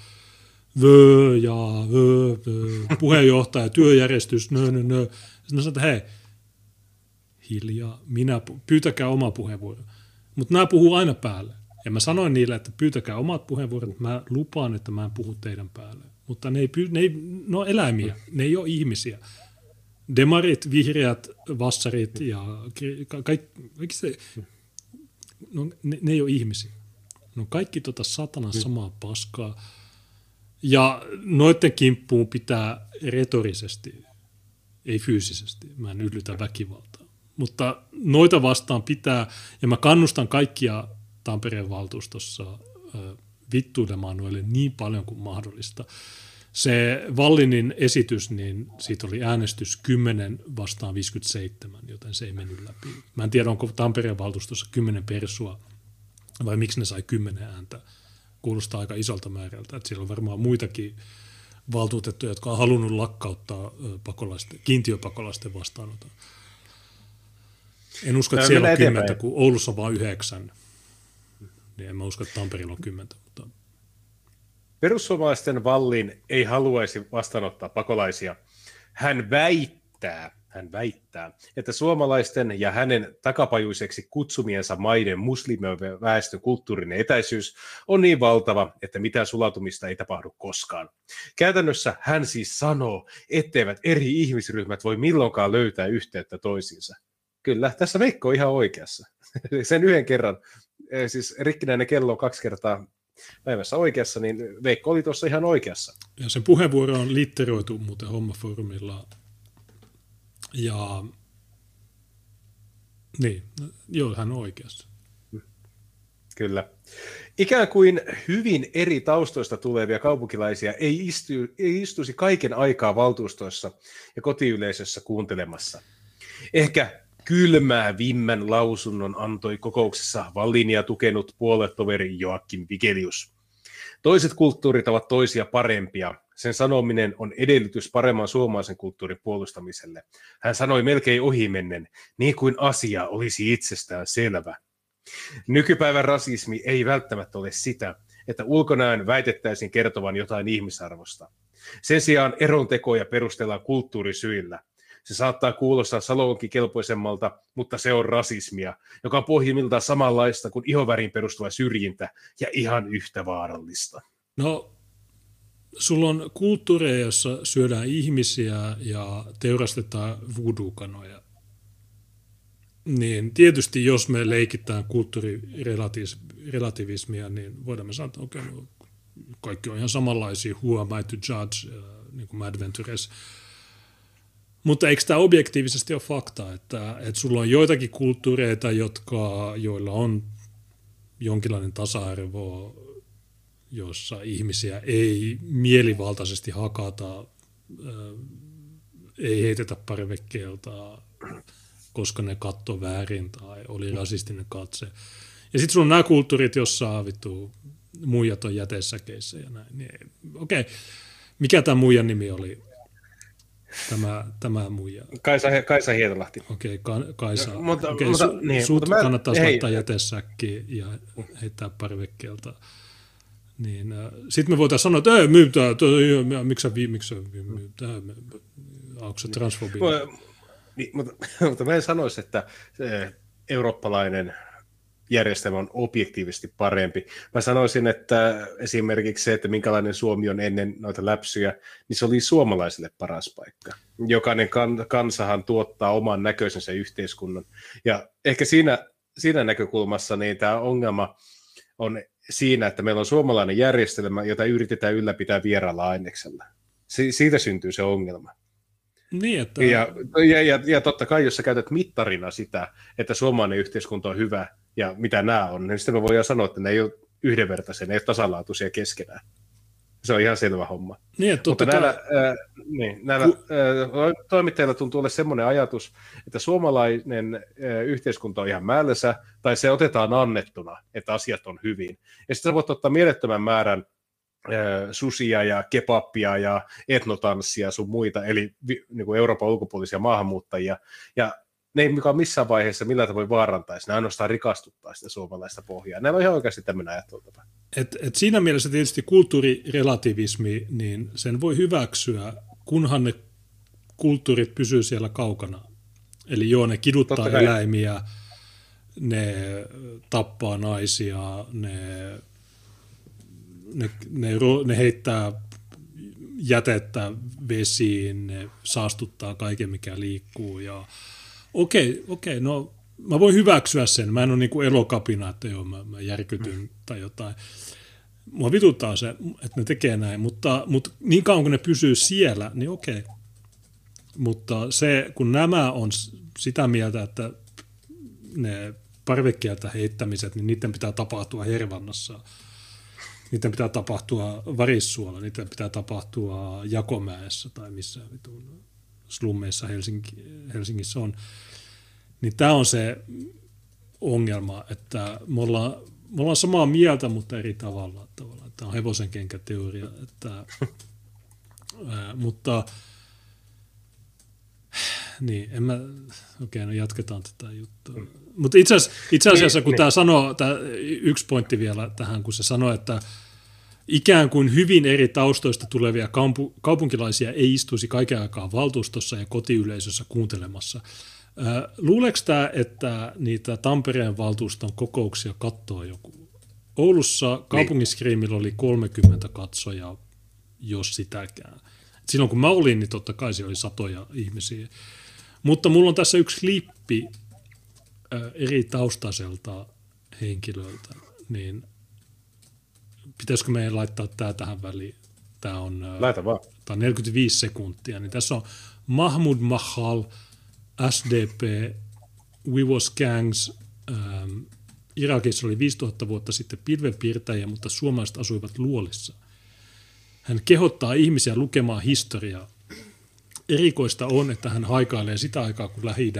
vö ja vö, vö, puheenjohtaja, työjärjestys, nö, nö, nö. Sitten mä että hei, hiljaa, minä, pyytäkää oma puheenvuoro. Mutta nämä puhuu aina päälle. Ja mä sanoin niille, että pyytäkää omat puheenvuorot, mä lupaan, että mä en puhu teidän päälle. Mutta ne ei, ne, ei, ne on eläimiä, ne ei ole ihmisiä. Demarit, vihreät, vassarit ja kaikki, kaikki se, no, ne, ne ei ole ihmisiä. No kaikki tota satanan samaa paskaa. Ja noiden kimppuun pitää retorisesti, ei fyysisesti, mä en yllytä väkivaltaa. Mutta noita vastaan pitää, ja mä kannustan kaikkia Tampereen valtuustossa vittuilemaan noille niin paljon kuin mahdollista. Se Vallinin esitys, niin siitä oli äänestys 10 vastaan 57, joten se ei mennyt läpi. Mä en tiedä, onko Tampereen valtuustossa 10 persua vai miksi ne sai 10 ääntä. Kuulostaa aika isolta määrältä, että siellä on varmaan muitakin valtuutettuja, jotka on halunnut lakkauttaa pakolaisten, kiintiöpakolaisten vastaanoton. En usko, että siellä on kymmentä, kun Oulussa on vain yhdeksän. Niin en mä usko, että Tampereella on kymmentä. Mutta Perussuomalaisten Vallin ei haluaisi vastaanottaa pakolaisia. Hän väittää, hän väittää, että suomalaisten ja hänen takapajuiseksi kutsumiensa maiden muslimiväestön kulttuurinen etäisyys on niin valtava, että mitään sulatumista ei tapahdu koskaan. Käytännössä hän siis sanoo, etteivät eri ihmisryhmät voi milloinkaan löytää yhteyttä toisiinsa. Kyllä, tässä Veikko on ihan oikeassa. Sen yhden kerran, eh, siis rikkinäinen kello kaksi kertaa päivässä oikeassa, niin Veikko oli tuossa ihan oikeassa. Ja sen puheenvuoro on litteroitu muuten hommaformilla. Ja niin, joo, hän on oikeassa. Kyllä. Ikään kuin hyvin eri taustoista tulevia kaupunkilaisia ei, istu, ei istuisi kaiken aikaa valtuustoissa ja kotiyleisössä kuuntelemassa. Ehkä kylmää vimmän lausunnon antoi kokouksessa Vallinia tukenut puoletoveri Joakim Vigelius. Toiset kulttuurit ovat toisia parempia. Sen sanominen on edellytys paremman suomalaisen kulttuurin puolustamiselle. Hän sanoi melkein ohimennen, niin kuin asia olisi itsestään selvä. Nykypäivän rasismi ei välttämättä ole sitä, että ulkonäön väitettäisiin kertovan jotain ihmisarvosta. Sen sijaan erontekoja perustellaan kulttuurisyillä – se saattaa kuulostaa salonkin kelpoisemmalta, mutta se on rasismia, joka on pohjimmiltaan samanlaista kuin ihovärin perustuva syrjintä ja ihan yhtä vaarallista. No, sulla on kulttuureja, jossa syödään ihmisiä ja teurastetaan voodoo-kanoja. Niin tietysti jos me leikitään kulttuurirelativismia, niin voidaan me sanoa, että okay, no, kaikki on ihan samanlaisia, who am I to judge, niin kuin Mad Ventures – mutta eikö tämä objektiivisesti ole fakta, että, että sulla on joitakin kulttuureita, jotka, joilla on jonkinlainen tasa-arvo, jossa ihmisiä ei mielivaltaisesti hakata, ei heitetä parvekkeelta, koska ne katto väärin tai oli rasistinen katse. Ja sitten sulla on nämä kulttuurit, jossa vittu muijat on jätesäkeissä ja näin. Niin, Okei, okay. mikä tämä muijan nimi oli? Tämä, tämä muija. Kaisa, Kaisa Hietolahti. Okei, okay, Kaisa. No, mutta, okay, mutta, su, niin, sut mutta kannattaisi hei. laittaa jätesäkki ja heittää parvekkeelta. Niin, äh, Sitten me voitaisiin sanoa, että ei, myytää, miksi sä, miksi myytää, onko se transfobia? Niin, mutta, mutta mä en sanoisi, että eurooppalainen järjestelmä on objektiivisesti parempi. Mä sanoisin, että esimerkiksi se, että minkälainen Suomi on ennen noita läpsyjä, niin se oli suomalaisille paras paikka. Jokainen kan, kansahan tuottaa oman näköisensä yhteiskunnan. Ja ehkä siinä, siinä näkökulmassa niin tämä ongelma on siinä, että meillä on suomalainen järjestelmä, jota yritetään ylläpitää vieraalla aineksella. Si- siitä syntyy se ongelma. Niin, että... ja, ja, ja, ja totta kai, jos sä käytät mittarina sitä, että suomalainen yhteiskunta on hyvä, ja mitä nämä on, niin sitten me voidaan sanoa, että ne ei ole yhdenvertaisia, ne ei ole tasalaatuisia keskenään. Se on ihan selvä homma. Niin, Mutta näillä, äh, niin, näillä äh, toimittajilla tuntuu olla semmoinen ajatus, että suomalainen äh, yhteiskunta on ihan määllensä, tai se otetaan annettuna, että asiat on hyvin. Ja sitten sä voit ottaa mielettömän määrän äh, susia ja kebappia ja etnotanssia ja sun muita, eli vi, niin kuin Euroopan ulkopuolisia maahanmuuttajia, ja ne ei mikä missään vaiheessa millään tavoin vaarantaisi, ne ainoastaan rikastuttaa sitä suomalaista pohjaa. Näillä on ihan oikeasti tämmöinen ajattelutapa. Et, et siinä mielessä tietysti kulttuurirelativismi, niin sen voi hyväksyä, kunhan ne kulttuurit pysyy siellä kaukana. Eli joo, ne kiduttaa eläimiä, ne tappaa naisia, ne, ne, ne, ne heittää jätettä vesiin, ne saastuttaa kaiken, mikä liikkuu. Ja okei, okei, no mä voin hyväksyä sen. Mä en ole niin elokapina, että joo, mä, mä järkytyn tai jotain. Mua vituttaa se, että ne tekee näin, mutta, mutta niin kauan kun ne pysyy siellä, niin okei. Mutta se, kun nämä on sitä mieltä, että ne parvekkeelta heittämiset, niin niiden pitää tapahtua Hervannassa. Niiden pitää tapahtua Varissuolla, niiden pitää tapahtua Jakomäessä tai missä vitun slummeissa Helsinki, Helsingissä on. Niin tämä on se ongelma, että me ollaan, me ollaan samaa mieltä, mutta eri tavalla. tavallaan. Tämä on hevosen kenkäteoria. Että, ää, mutta niin, en mä, okei, no jatketaan tätä juttua. Mutta itse asiassa, itse asiassa kun Niin, tämä sanoo, tämä yksi pointti vielä tähän, kun se sanoo, että ikään kuin hyvin eri taustoista tulevia kampu, kaupunkilaisia ei istuisi kaiken aikaa valtuustossa ja kotiyleisössä kuuntelemassa. Luuleeko tämä, että niitä Tampereen valtuuston kokouksia katsoo joku? Oulussa kaupungiskriimillä oli 30 katsojaa, jos sitäkään. Silloin kun mä olin, niin totta kai siellä oli satoja ihmisiä. Mutta mulla on tässä yksi klippi eri taustaiselta henkilöltä, niin pitäisikö meidän laittaa tämä tähän väliin? Tämä on, Laita vaan. tämä on 45 sekuntia, niin tässä on Mahmud Mahal, SDP, We Was Gangs, ähm, Irakissa oli 5000 vuotta sitten pilvenpiirtäjiä, mutta suomalaiset asuivat luolissa. Hän kehottaa ihmisiä lukemaan historiaa. Erikoista on, että hän haikailee sitä aikaa, kun lähi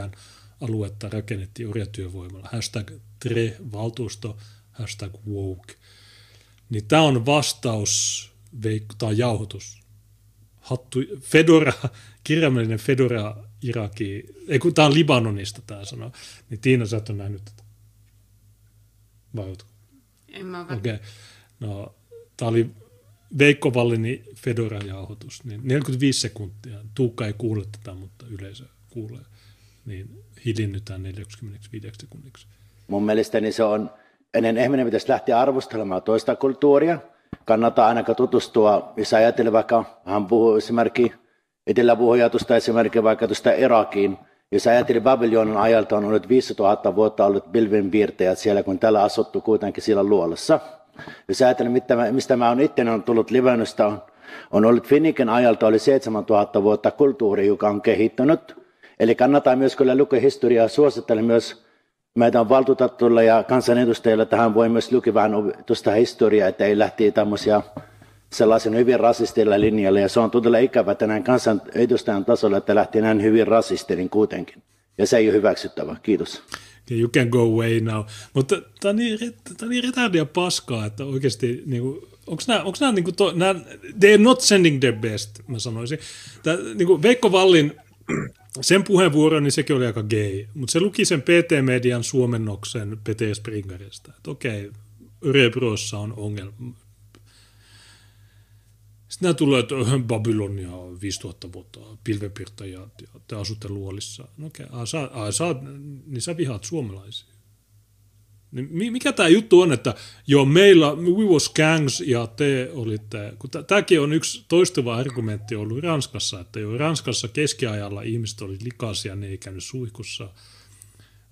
aluetta rakennettiin orjatyövoimalla. Hashtag TRE-valtuusto, hashtag woke. Niin tämä on vastaus, Veikko, tämä on jauhotus. Hattu, Fedora, kirjaimellinen Fedora Iraki, ei kun tämä on Libanonista tämä sanoo, niin Tiina sä et ole nähnyt tätä. Vai ootko? En mä Okei. Okay. No, tämä oli Veikko Vallini Fedora-jauhotus, niin 45 sekuntia. Tuukka ei kuule tätä, mutta yleisö kuulee. Niin hilinnytään 45 sekunniksi. Mun mielestäni se on, ennen ihminen pitäisi lähteä arvostelemaan toista kulttuuria. Kannattaa ainakaan tutustua, jos ajattelee vaikka, hän puhuu esimerkiksi, etelä puhuja tuosta esimerkiksi vaikka tuosta Irakiin. Jos ajattelee Babylonin ajalta on ollut 5000 vuotta ollut pilvenpiirtäjät siellä, kun täällä asuttu kuitenkin siellä luolassa. Jos ajattelee, mistä mä, mistä mä olen itse on tullut Libaноsta, on, ollut Finiken ajalta oli 7000 vuotta kulttuuri, joka on kehittynyt. Eli kannattaa myös kyllä lukea historiaa, suosittelen myös meidän valtuutettuilla ja kansanedustajilla tähän voi myös lukea vähän tuosta historiaa, että ei lähti tämmöisiä sellaisen hyvin rasistilla linjalle. Ja se on todella ikävä, että näin kansanedustajan tasolla, että lähti näin hyvin rasistelin kuitenkin. Ja se ei ole hyväksyttävä. Kiitos. Okay, you can go away now. Mutta tämä on niin, tää on niin retardia paskaa, että oikeasti niin kuin, onko nämä, onko nämä, niin kuin to, nämä, they are not sending their best, mä sanoisin. Tää, niin kuin Veikko Vallin, sen puheenvuoro, niin sekin oli aika gay, mutta se luki sen PT-median suomennoksen Peter Springerista, että okei, Örebrossa on ongelma. Sitten nämä tulee, että Babylonia on 5000 vuotta, pilvenpiirtäjät ja te asutte luolissa. No okei, okay, sä, a, sä, niin sä vihaat suomalaisia. Niin mi- mikä tämä juttu on, että joo, meillä, we was gangs ja te olitte, kun tämäkin on yksi toistuva argumentti ollut Ranskassa, että jo Ranskassa keskiajalla ihmiset oli likaisia, ne ei käynyt suihkussa.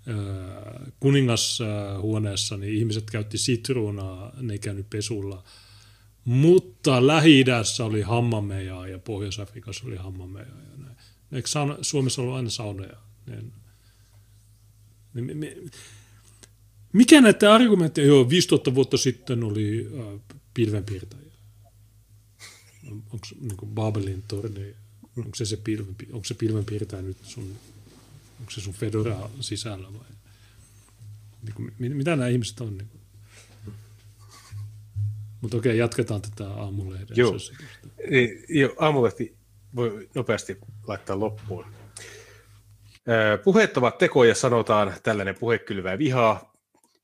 Öö, Kuningashuoneessa niin ihmiset käytti sitruunaa, ne ei käynyt pesulla. Mutta lähi oli hammameja ja Pohjois-Afrikassa oli hammameja. Ja näin. Eikö Suomessa ollut aina saunoja? Niin, niin, niin, Mikä näiden argumentteja? Joo, 5000 vuotta sitten oli äh, pilvenpiirtäjä. Onko niin Babelin torni, onko se se, pilven, onko se pilvenpiirtäjä nyt sun, onko se sun Fedora sisällä vai? Niin kuin, mitä nämä ihmiset on? Niin kuin? Mutta okei, jatketaan tätä aamulehden. Joo. Niin, jo, aamulehti voi nopeasti laittaa loppuun. Puheet ovat tekoja, sanotaan tällainen puhe kylvää vihaa,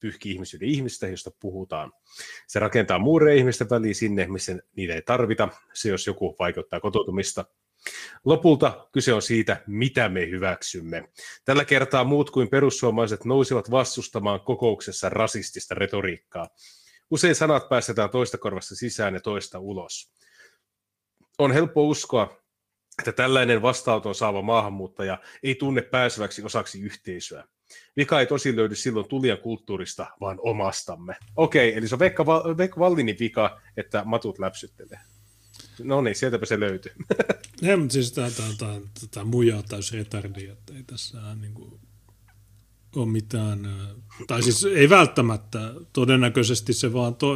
pyyhki ihmisyyden ihmistä, josta puhutaan. Se rakentaa muureja ihmisten väliin sinne, missä niitä ei tarvita. Se, jos joku vaikuttaa kotoutumista. Lopulta kyse on siitä, mitä me hyväksymme. Tällä kertaa muut kuin perussuomalaiset nousivat vastustamaan kokouksessa rasistista retoriikkaa. Usein sanat päästetään toista korvasta sisään ja toista ulos. On helppo uskoa, että tällainen vastauton saava maahanmuuttaja ei tunne pääseväksi osaksi yhteisöä. Vika ei tosi löydy silloin tulijan kulttuurista, vaan omastamme. Okei, eli se on Veikka, Val- Veikka Vallinin vika, että matut läpsyttelee. No niin, sieltäpä se löytyy. Ei, mutta siis tämä muija on täysin retardi, että ei tässä niin kuin, ole mitään, tai siis ei välttämättä, todennäköisesti se vaan, to,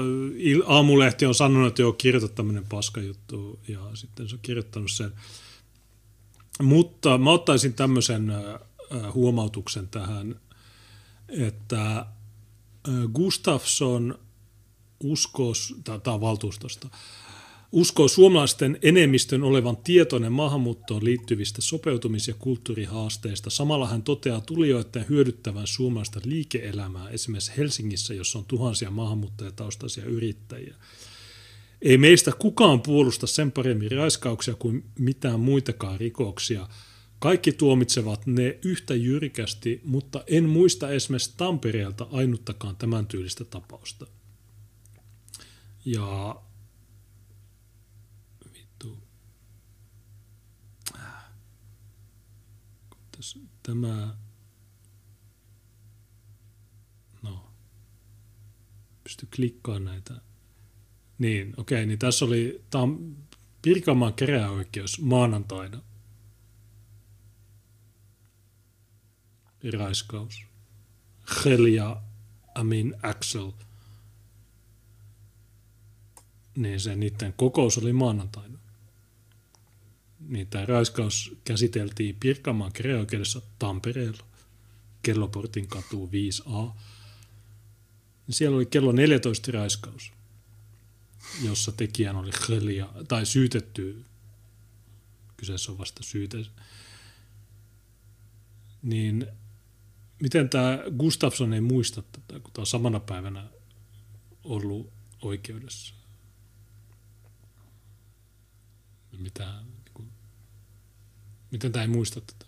aamulehti on sanonut, että joo, kirjoita tämmöinen paskajuttu, ja sitten se on kirjoittanut sen. Mutta mä ottaisin tämmöisen huomautuksen tähän, että Gustafsson uskoo, tämä on valtuustosta, uskoo suomalaisten enemmistön olevan tietoinen maahanmuuttoon liittyvistä sopeutumis- ja kulttuurihaasteista. Samalla hän toteaa tulijoiden hyödyttävän suomalaista liike-elämää esimerkiksi Helsingissä, jossa on tuhansia maahanmuuttajataustaisia yrittäjiä. Ei meistä kukaan puolusta sen paremmin raiskauksia kuin mitään muitakaan rikoksia. Kaikki tuomitsevat ne yhtä jyrkästi, mutta en muista esimerkiksi Tampereelta ainuttakaan tämän tyylistä tapausta. Ja tämä, no, pysty klikkaamaan näitä. Niin, okei, niin tässä oli, tämä on Pirkanmaan keräoikeus maanantaina. Raiskaus. Helia Amin Axel. Niin se niiden kokous oli maanantaina niin tämä raiskaus käsiteltiin Pirkanmaan kereoikeudessa Tampereella, Kelloportin katu 5a. Siellä oli kello 14 raiskaus, jossa tekijän oli Helia, tai syytetty, kyseessä on vasta syyte, niin miten tämä Gustafsson ei muista tätä, kun tämä on samana päivänä ollut oikeudessa? Mitä Miten tämä ei muista tätä?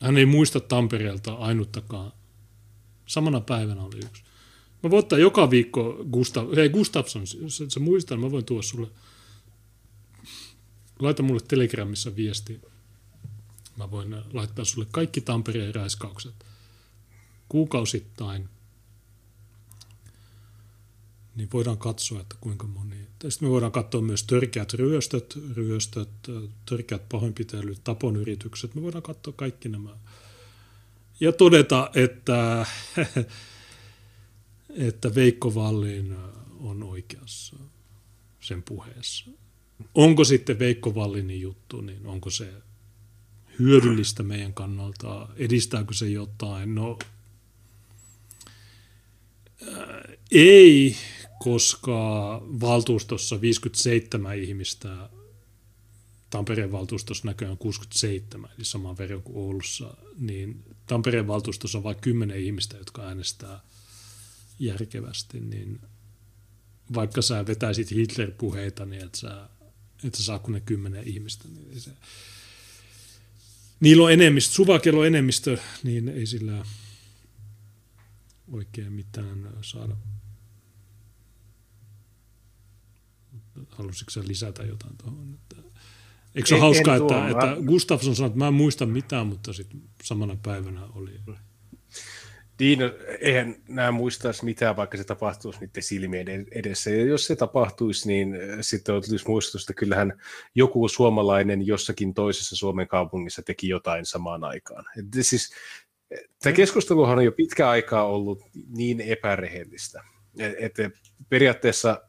Hän ei muista Tampereelta ainuttakaan. Samana päivänä oli yksi. Mä voin ottaa joka viikko Gustav, hei Gustafsson, jos et sä muista, mä voin tuoda sulle. Laita mulle Telegramissa viesti. Mä voin laittaa sulle kaikki Tampereen räiskaukset kuukausittain niin voidaan katsoa, että kuinka moni. Sitten me voidaan katsoa myös törkeät ryöstöt, ryöstöt, törkeät pahoinpitelyt, taponyritykset. Me voidaan katsoa kaikki nämä. Ja todeta, että, että Veikko Vallin on oikeassa sen puheessa. Onko sitten Veikko Vallinin juttu, niin onko se hyödyllistä meidän kannalta, edistääkö se jotain? No ei, koska valtuustossa 57 ihmistä, Tampereen valtuustossa näköjään 67, eli saman verran kuin Oulussa, niin Tampereen valtuustossa on vain 10 ihmistä, jotka äänestää järkevästi, niin vaikka sä vetäisit Hitler-puheita, niin et sä, et sä saa kuin ne kymmenen ihmistä, niin se, niillä on enemmistö, Suvakelo enemmistö, niin ei sillä oikein mitään saada halusitko lisätä jotain tuohon? Eikö se ole hauskaa, että, että Gustafsson sanoi, että mä en muista mitään, mutta sitten samana päivänä oli. Niin, no, eihän nämä muistaisi mitään, vaikka se tapahtuisi niiden silmien edessä. Ja jos se tapahtuisi, niin äh, sitten tulisi muistutus, että kyllähän joku suomalainen jossakin toisessa Suomen kaupungissa teki jotain samaan aikaan. Et siis Tämä keskusteluhan on jo pitkä aikaa ollut niin epärehellistä, että periaatteessa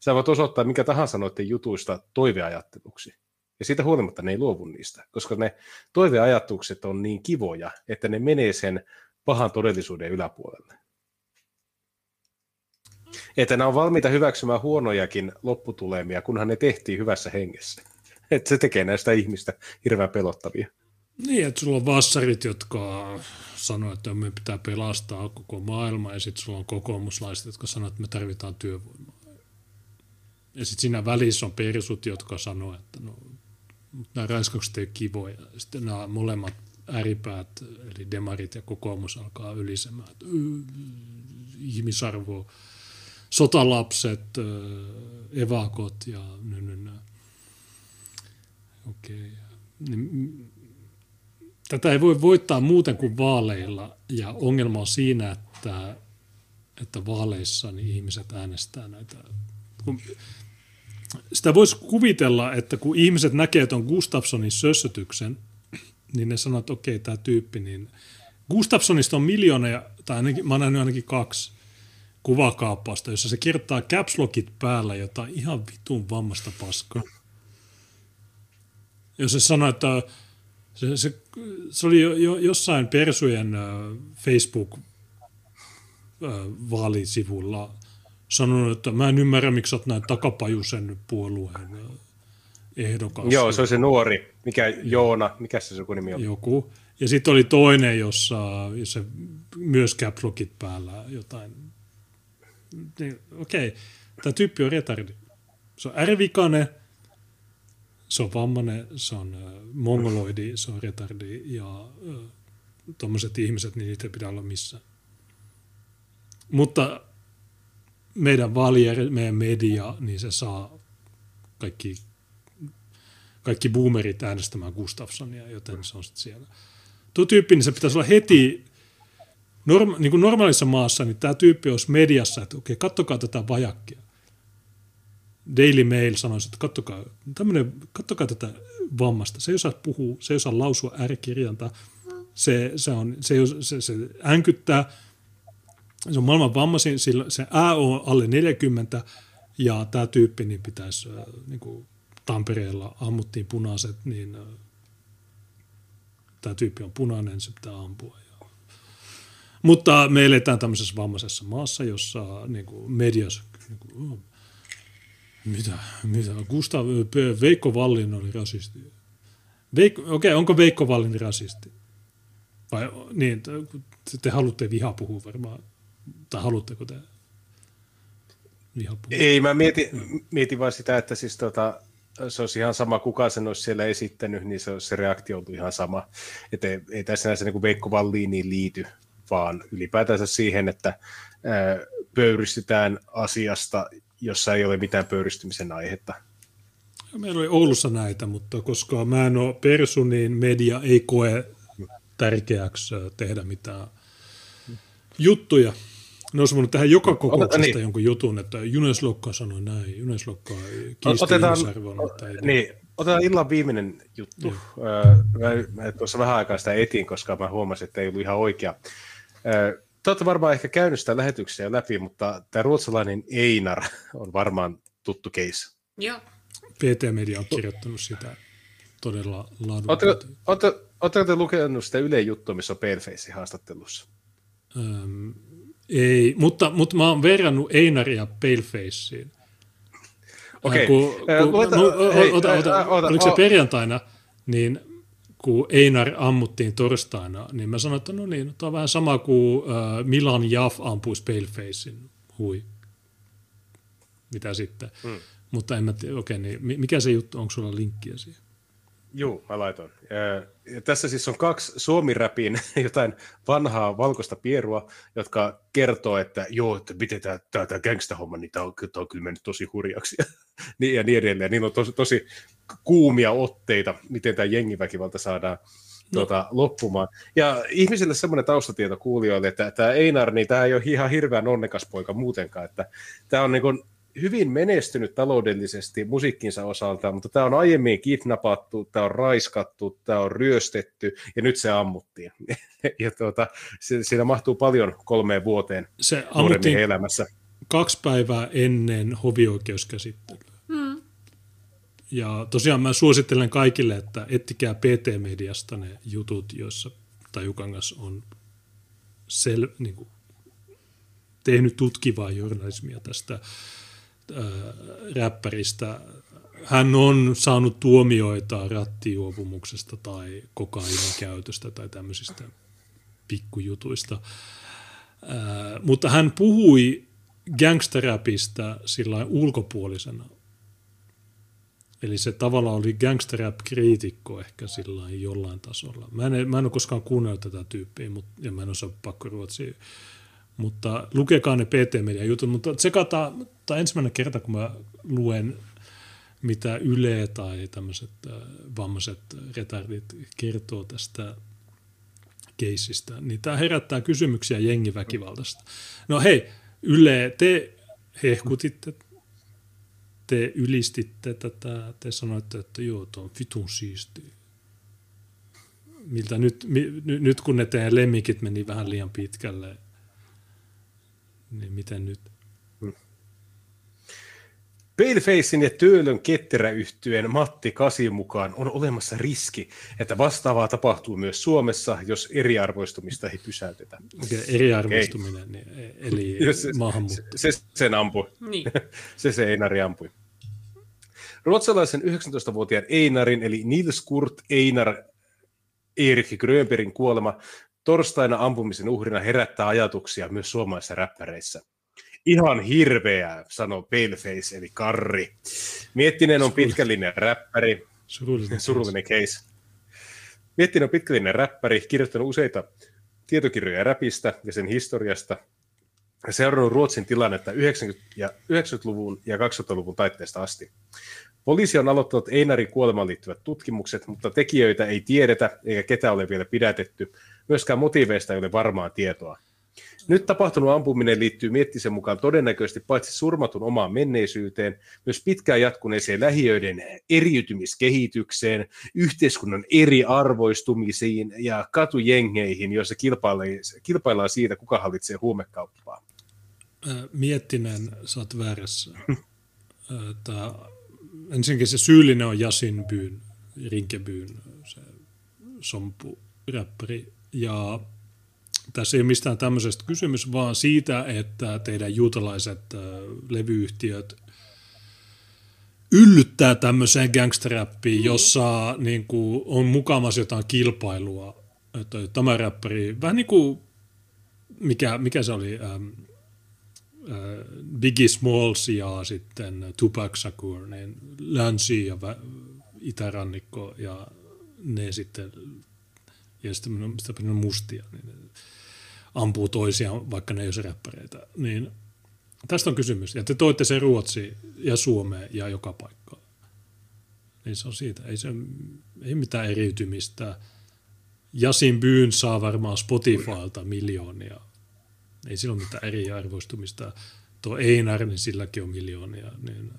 sä voit osoittaa mikä tahansa noiden jutuista toiveajatteluksi. Ja siitä huolimatta ne ei luovu niistä, koska ne toiveajatukset on niin kivoja, että ne menee sen pahan todellisuuden yläpuolelle. Että ne on valmiita hyväksymään huonojakin lopputulemia, kunhan ne tehtiin hyvässä hengessä. Että se tekee näistä ihmistä hirveän pelottavia. Niin, että sulla on vassarit, jotka sanoo, että me pitää pelastaa koko maailma, ja sitten sulla on kokoomuslaiset, jotka sanoo, että me tarvitaan työvoimaa. Ja sitten siinä välissä on persut, jotka sanoo, että no, nämä raiskaukset ei kivoja. Ja sitten nämä molemmat ääripäät, eli demarit ja kokoomus alkaa ylisemään, että sotalapset, evakot ja nynynä. Okei. Okay. Niin, tätä ei voi voittaa muuten kuin vaaleilla, ja ongelma on siinä, että, että vaaleissa niin ihmiset äänestää näitä. Kun sitä voisi kuvitella, että kun ihmiset näkee tuon Gustafssonin sössötyksen, niin ne sanoo, että okei, tämä tyyppi, niin Gustafssonista on miljoonia, tai ainakin, mä nähnyt ainakin kaksi kuvakaappausta, jossa se kirjoittaa caps lockit päällä jotain ihan vitun vammasta paskaa. Jos se sanoo, että se, se, se oli jo, jo, jossain Persujen Facebook-vaalisivulla sanonut, että mä en ymmärrä, miksi olet näin takapajusen puolueen ehdokas. Joo, se on se nuori. Mikä Joona, mikä se sukunimi on? Joku. Ja sitten oli toinen, jossa, jossa myös caplockit päällä jotain. Niin, okei, okay. tämä tyyppi on retardi. Se on ärvikane, se on vammainen, se on mongoloidi, se on retardi ja tuommoiset ihmiset, niin niitä ei pidä olla missään. Mutta meidän vaalijär, meidän media, niin se saa kaikki, kaikki boomerit äänestämään Gustafssonia, joten se on sitten siellä. Tuo tyyppi, niin se pitäisi olla heti, norma, niin kuin normaalissa maassa, niin tämä tyyppi olisi mediassa, että okei, kattokaa tätä vajakkia. Daily Mail sanoisi, että kattokaa, tämmönen, kattokaa tätä vammasta. Se ei osaa puhua, se ei osaa lausua äärekirjainta, se, se, on, se, se, se änkyttää, se on maailman vammaisin, sillä se A on alle 40 ja tämä tyyppi niin pitäisi niin kuin Tampereella ammuttiin punaiset, niin tämä tyyppi on punainen, se pitää ampua. Mutta me eletään tämmöisessä vammaisessa maassa, jossa niin kuin mediassa, niin kuin, oh, mitä, mitä, Gustav, Veikko Vallin oli rasisti. Veikko, okei, okay, onko Veikko Vallin rasisti? Vai niin, te haluatte vihaa puhua varmaan tai haluatteko te vihapuhua? Ei, mä mietin, mietin vaan sitä, että siis tota, se olisi ihan sama, kuka sen olisi siellä esittänyt, niin se, se reaktio on ihan sama. Että ei, ei tässä näissä niin Veikko Valliiniin liity, vaan ylipäätänsä siihen, että ää, pöyristetään asiasta, jossa ei ole mitään pöyristymisen aihetta. Meillä oli Oulussa näitä, mutta koska mä en ole persu, niin media ei koe tärkeäksi tehdä mitään juttuja ne olisi voinut tehdä joka kokouksesta niin. jonkun jutun, että Junes Lokka sanoi näin, Junes Lokka kiisti otetaan, mutta ei niin, otetaan illan viimeinen juttu. Öö, mä, mä tuossa vähän aikaa sitä etin, koska mä huomasin, että ei ollut ihan oikea. Öö, te olette varmaan ehkä käynyt sitä lähetyksiä läpi, mutta tämä ruotsalainen Einar on varmaan tuttu case. Joo. PT Media on kirjoittanut sitä todella laadukkaasti. Oletteko te lukenut sitä Yle juttua, missä on Paleface haastattelussa? Öm, ei, mutta, mutta mä oon verrannut Einaria Palefaceen. Okei. Okay. Kun, kun, no, ota, ota, ota, oliko se perjantaina, niin kun Einar ammuttiin torstaina, niin mä sanoin, että no niin, tämä on vähän sama kuin uh, Milan Jaff ampuisi Palefacein. Hui. Mitä sitten? Hmm. Mutta en mä tiedä, okei, niin mikä se juttu, onko sulla linkkiä siihen? Joo, mä laitoin. Ja tässä siis on kaksi suomiräpin jotain vanhaa valkoista pierua, jotka kertoo, että joo, että miten tämä, tämä, tämä gangsta-homma, niin tämä on, tämä on kyllä mennyt tosi hurjaksi. niin, ja niin edelleen. Niillä on tosi, tosi kuumia otteita, miten tämä jengiväkivalta saadaan no. tuota, loppumaan. Ja ihmisille semmoinen taustatieto kuulijoille, että tämä Einar, niin tämä ei ole ihan hirveän onnekas poika muutenkaan, että tämä on niin kuin, hyvin menestynyt taloudellisesti musiikkinsa osalta, mutta tämä on aiemmin kidnappattu, tämä on raiskattu, tämä on ryöstetty ja nyt se ammuttiin. ja tuota, siinä mahtuu paljon kolmeen vuoteen se ammuttiin elämässä. kaksi päivää ennen hovioikeuskäsittelyä. Mm. Ja tosiaan mä suosittelen kaikille, että ettikää PT-mediasta ne jutut, joissa Tajukangas on sel, niin kuin, tehnyt tutkivaa journalismia tästä äh, räppäristä. Hän on saanut tuomioita rattijuopumuksesta tai kokainin käytöstä tai tämmöisistä pikkujutuista. Äh, mutta hän puhui gangsterräpistä sillä ulkopuolisena. Eli se tavallaan oli gangsterrap-kriitikko ehkä sillä jollain tasolla. Mä en, mä en ole koskaan kuunnellut tätä tyyppiä, mutta, ja mä en osaa pakkoruotsia. Mutta lukekaa ne PT-median jutut, mutta tsekataan, tai ensimmäinen kerta, kun mä luen mitä Yle tai tämmöiset äh, vammaiset retardit kertoo tästä keissistä, niin tämä herättää kysymyksiä jengiväkivaltaista. No hei, Yle, te hehkutitte, te ylistitte tätä, te sanoitte, että joo, tuo on vitun siisti. Miltä nyt, mi, nyt kun ne teidän lemmikit meni vähän liian pitkälle, niin miten nyt? Palefacein ja Töölön ketteräyhtyeen Matti Kasi mukaan on olemassa riski, että vastaavaa tapahtuu myös Suomessa, jos eriarvoistumista ei pysäytetä. Okay, eriarvoistuminen, okay. Niin, eli se, maahanmuutto. Se, se sen ampui. Niin. se se Einari ampui. Ruotsalaisen 19-vuotiaan Einarin, eli Nils Kurt Einar Erik Grönbergin kuolema torstaina ampumisen uhrina herättää ajatuksia myös suomalaisissa räppäreissä. Ihan hirveää, sanoo Paleface, eli Karri. Miettinen on pitkällinen räppäri. Surullinen, Surullinen case. Miettinen on pitkällinen räppäri, kirjoittanut useita tietokirjoja räpistä ja sen historiasta. Seurannut Ruotsin tilannetta 90- ja 90-luvun ja 2000-luvun taitteesta asti. Poliisi on aloittanut Einarin kuolemaan liittyvät tutkimukset, mutta tekijöitä ei tiedetä eikä ketä ole vielä pidätetty. Myöskään motiiveista ei ole varmaa tietoa. Nyt tapahtunut ampuminen liittyy Miettisen mukaan todennäköisesti paitsi surmatun omaan menneisyyteen, myös pitkään jatkuneeseen lähiöiden eriytymiskehitykseen, yhteiskunnan eriarvoistumisiin ja katujengeihin, joissa kilpaillaan siitä, kuka hallitsee huumekauppaa. Miettinen, sä oot väärässä. Tämä, ensinnäkin se syyllinen on Jasin Byyn, Rinkebyyn, se sompu räppäri. Ja tässä ei ole mistään tämmöisestä kysymys, vaan siitä, että teidän juutalaiset äh, levyyhtiöt yllyttää tämmöiseen gangsterrappiin, mm. jossa niin kuin, on mukamassa jotain kilpailua. Että tämä räppäri, vähän niin kuin, mikä, mikä se oli, ähm, äh, Biggie Smalls ja sitten Tupac Shakur, niin länsi ja vä- itärannikko ja ne sitten, ja sitten sitä mustia, niin ampuu toisiaan, vaikka ne ei ole räppäreitä. Niin tästä on kysymys. Ja te toitte se Ruotsi ja Suomeen ja joka paikkaan. Niin se on siitä. Ei, se, ei mitään eriytymistä. Jasin Byyn saa varmaan Spotifylta miljoonia. Ei sillä ole mitään eriarvoistumista. Tuo Einar, niin silläkin on miljoonia. Niin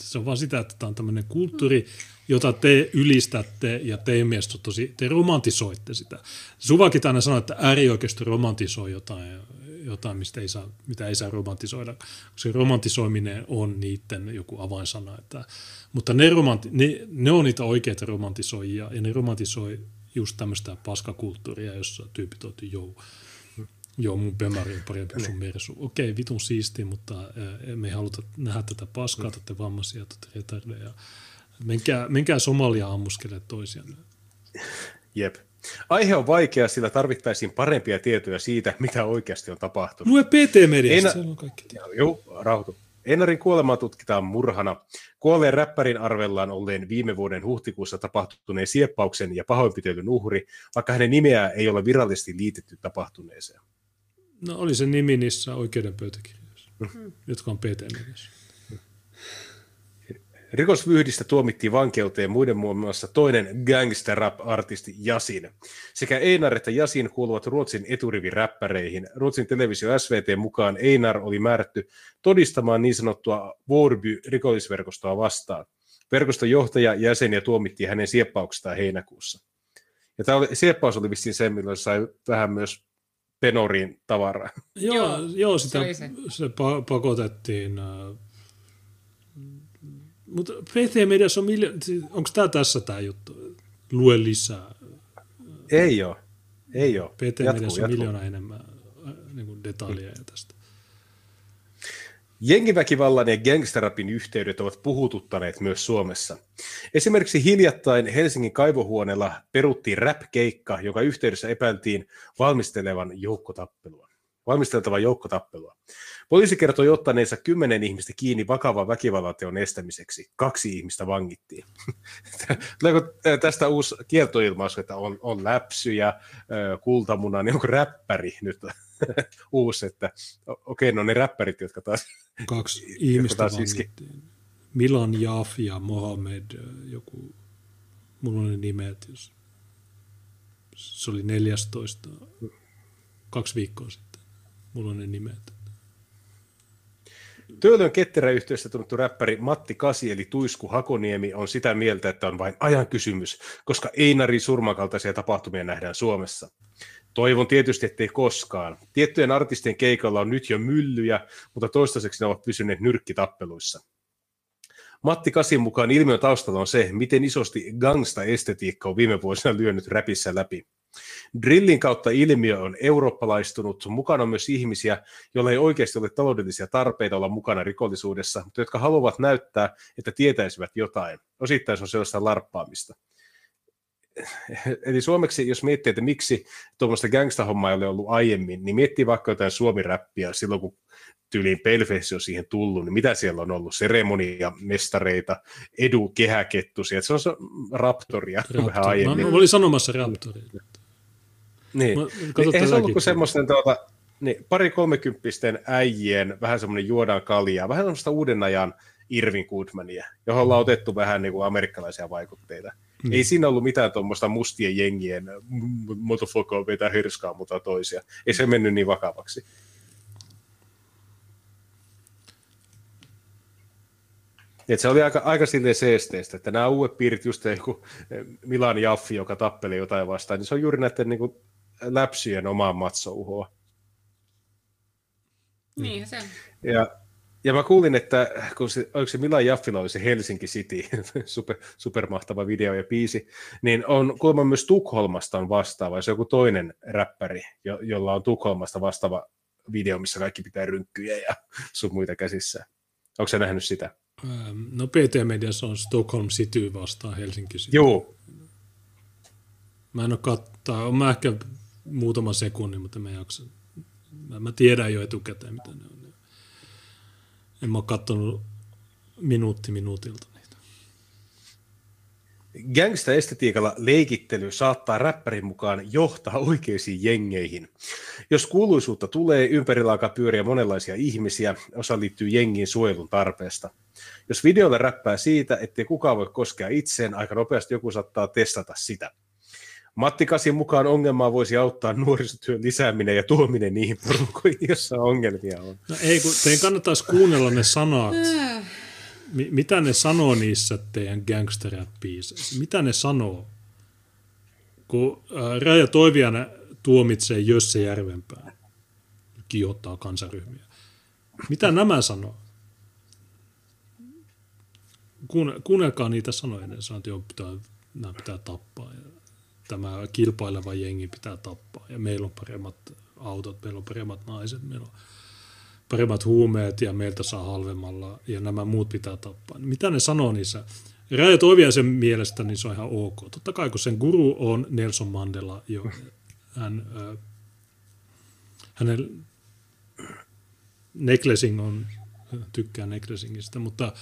se on vaan sitä, että tämä on tämmöinen kulttuuri, jota te ylistätte ja teidän mielestä tosi, te romantisoitte sitä. Suvakin aina sanoo, että äärioikeisto romantisoi jotain, jotain mistä ei saa, mitä ei saa romantisoida. Se romantisoiminen on niiden joku avainsana. Että, mutta ne, romanti, ne, ne on niitä oikeita romantisoijia ja ne romantisoi just tämmöistä paskakulttuuria, jossa tyypit on, joo, Joo, mun Bemari on parempi kuin sun Mersu. Okei, vitun siisti, mutta me ei haluta nähdä tätä paskaa, mm. tätä vammaisia, tätä retardeja. Menkää, menkää Somalia ammuskele toisiaan. Jep. Aihe on vaikea, sillä tarvittaisiin parempia tietoja siitä, mitä oikeasti on tapahtunut. Lue PT-mediasta, Eina... on kaikki tietoja. Joo, rauhoitu. Einarin kuolemaa tutkitaan murhana. Kuolleen räppärin arvellaan olleen viime vuoden huhtikuussa tapahtuneen sieppauksen ja pahoinpitelyn uhri, vaikka hänen nimeää ei ole virallisesti liitetty tapahtuneeseen. No oli se nimi niissä oikeuden pöytäkirjoissa, mm. jotka on pt Rikosvyhdistä tuomittiin vankeuteen muiden muun muassa toinen gangster rap-artisti Jasin. Sekä Einar että Jasin kuuluvat Ruotsin eturiviräppäreihin. Ruotsin televisio SVT mukaan Einar oli määrätty todistamaan niin sanottua Vorby-rikollisverkostoa vastaan. Verkoston johtaja ja jäseniä tuomittiin hänen sieppauksestaan heinäkuussa. Ja tämä oli, sieppaus oli vissiin se, milloin sai vähän myös Penoriin tavaraa. Joo, Joo, joo sitä se se, se. pa- pakotettiin. äh, Mutta PT Mediassa on miljoona, onko tämä tässä tämä juttu? Lue lisää. Ei ole. Ei ole. PT Mediassa on jatkuu. miljoona enemmän äh, niin kuin detaljeja tästä. Jengiväkivallan ja gangsterapin yhteydet ovat puhututtaneet myös Suomessa. Esimerkiksi hiljattain Helsingin kaivohuoneella peruttiin rap-keikka, joka yhteydessä epäiltiin valmistelevan joukkotappelua. Valmisteltavan joukkotappelua. Poliisi kertoi ottaneensa kymmenen ihmistä kiinni vakavan väkivallanteon estämiseksi. Kaksi ihmistä vangittiin. Tuleeko tästä uusi kieltoilmaisu, että on, on läpsyjä, ö, kultamuna, niin onko räppäri nyt uusi, että okei, no ne räppärit, jotka taas Kaksi ihmistä taas. Milan Jaf ja Mohamed, joku, mulla on ne nimet, jos se oli 14, kaksi viikkoa sitten. Mulla on ne nimet. Töölön ketteräyhtiössä tunnettu räppäri Matti Kasi eli Tuisku Hakoniemi on sitä mieltä, että on vain ajan kysymys, koska Einarin surmakaltaisia tapahtumia nähdään Suomessa. Toivon tietysti, ettei koskaan. Tiettyjen artistien keikalla on nyt jo myllyjä, mutta toistaiseksi ne ovat pysyneet nyrkkitappeluissa. Matti Kasin mukaan ilmiön taustalla on se, miten isosti gangsta-estetiikka on viime vuosina lyönyt räpissä läpi. Drillin kautta ilmiö on eurooppalaistunut. Mukana on myös ihmisiä, joilla ei oikeasti ole taloudellisia tarpeita olla mukana rikollisuudessa, mutta jotka haluavat näyttää, että tietäisivät jotain. Osittain se on sellaista larppaamista. Eli suomeksi, jos miettii, että miksi tuommoista gangsta-hommaa ei ole ollut aiemmin, niin miettii vaikka jotain suomi-räppiä silloin, kun tyyliin Pelfessi on siihen tullut, niin mitä siellä on ollut? Seremonia, mestareita, edu, kehäkettusia, että se on se Raptoria vähän Raptor. Mä, aiemmin. mä olin sanomassa Raptori. Niin. Mä- niin eihän se ollut kuin semmoisten tuota, niin, pari kolmekymppisten äijien, vähän semmoinen juodaan kaljaa, vähän semmoista uuden ajan Irvin Goodmania, johon ollaan otettu vähän niin kuin amerikkalaisia vaikutteita. Mm. Ei siinä ollut mitään tuommoista mustien jengien motofokoa vetää hirskaa mutta toisia. Ei se mennyt niin vakavaksi. Et se oli aika, aika silleen seesteistä, että nämä uudet piirit, just joku Milan Jaffi, joka tappeli jotain vastaan, niin se on juuri näiden niin kuin, läpsyjen omaa matsouhoa. Niin se. Ja, ja mä kuulin, että kun se, oliko se Milan Jaffilla oli se Helsinki City, super, supermahtava video ja biisi, niin on kuulemma myös Tukholmasta on vastaava, se on joku toinen räppäri, jo, jolla on Tukholmasta vastaava video, missä kaikki pitää rynkkyjä ja sun muita käsissä. Onko sä nähnyt sitä? No PT Mediassa on Stockholm City vastaan Helsinki City. Joo. Mä en ole kattaa, on mä ehkä muutama sekunnin, mutta mä en jaksa. Mä, mä tiedän jo etukäteen, mitä ne on. En mä ole kattonut minuutti minuutilta. Gangsta-estetiikalla leikittely saattaa räppärin mukaan johtaa oikeisiin jengeihin. Jos kuuluisuutta tulee, ympärillä alkaa pyöriä monenlaisia ihmisiä, osa liittyy jengin suojelun tarpeesta. Jos videolla räppää siitä, ettei kukaan voi koskea itseen, aika nopeasti joku saattaa testata sitä. Matti Kasin mukaan ongelmaa voisi auttaa nuorisotyön lisääminen ja tuominen niihin porukoihin, joissa ongelmia on. No ei, kun teidän kannattaisi kuunnella ne sanat. Mi- mitä ne sanoo niissä teidän gangsterrap-biiseissä? Mitä ne sanoo? Kun äh, Raja Toiviana tuomitsee Jösse Järvenpään, kiihottaa kansaryhmiä. Mitä nämä sanoo? Kuunne- Kuunnelkaa niitä sanoja, ne sanoo, että pitää, nämä pitää tappaa. Ja tämä kilpaileva jengi pitää tappaa. Ja meillä on paremmat autot, meillä on paremmat naiset, meillä on paremmat huumeet ja meiltä saa halvemmalla ja nämä muut pitää tappaa. Mitä ne sanoo niissä? Raja Toiviaisen mielestä niin se on ihan ok. Totta kai kun sen guru on Nelson Mandela, jo, hän, äh, hänen necklacing on, tykkää necklacingista, mutta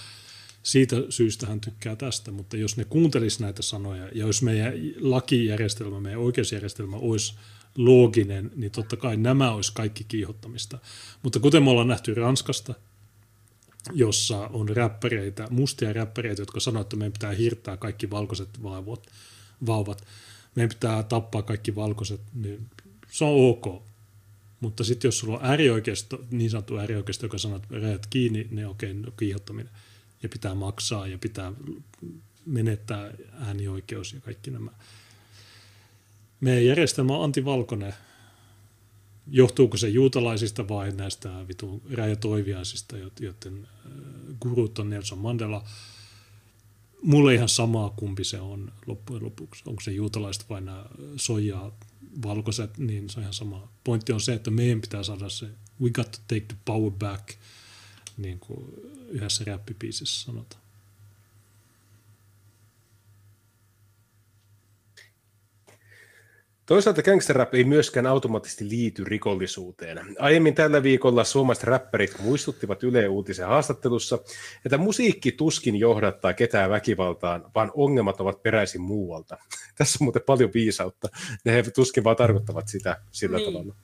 siitä syystä hän tykkää tästä, mutta jos ne kuuntelis näitä sanoja, ja jos meidän lakijärjestelmä, meidän oikeusjärjestelmä olisi looginen, niin totta kai nämä olisi kaikki kiihottamista. Mutta kuten me ollaan nähty Ranskasta, jossa on räppäreitä, mustia räppäreitä, jotka sanoo, että meidän pitää hirttää kaikki valkoiset vauvat. vauvat. Meidän pitää tappaa kaikki valkoiset, niin se on ok. Mutta sitten jos sulla on äärioikeisto, niin sanottu äärioikeisto, joka sanoo, että rajat kiinni, niin okei, okay, kiihottaminen. Ja pitää maksaa ja pitää menettää äänioikeus ja kaikki nämä. Meidän järjestelmä on antivalkoinen. Johtuuko se juutalaisista vai näistä vitun rajatoiviaisista, joten äh, gurut on Nelson Mandela. Mulle ihan samaa, kumpi se on loppujen lopuksi. Onko se juutalaiset vai nämä soijaa valkoiset, niin se on ihan sama. Pointti on se, että meidän pitää saada se we got to take the power back, niin kuin yhdessä räppipiisissä sanotaan. Toisaalta gangsterrap ei myöskään automaattisesti liity rikollisuuteen. Aiemmin tällä viikolla suomalaiset räppärit muistuttivat Yle Uutisen haastattelussa, että musiikki tuskin johdattaa ketään väkivaltaan, vaan ongelmat ovat peräisin muualta. Tässä on muuten paljon viisautta. Ne he tuskin vaan tarkoittavat sitä sillä niin. tavalla.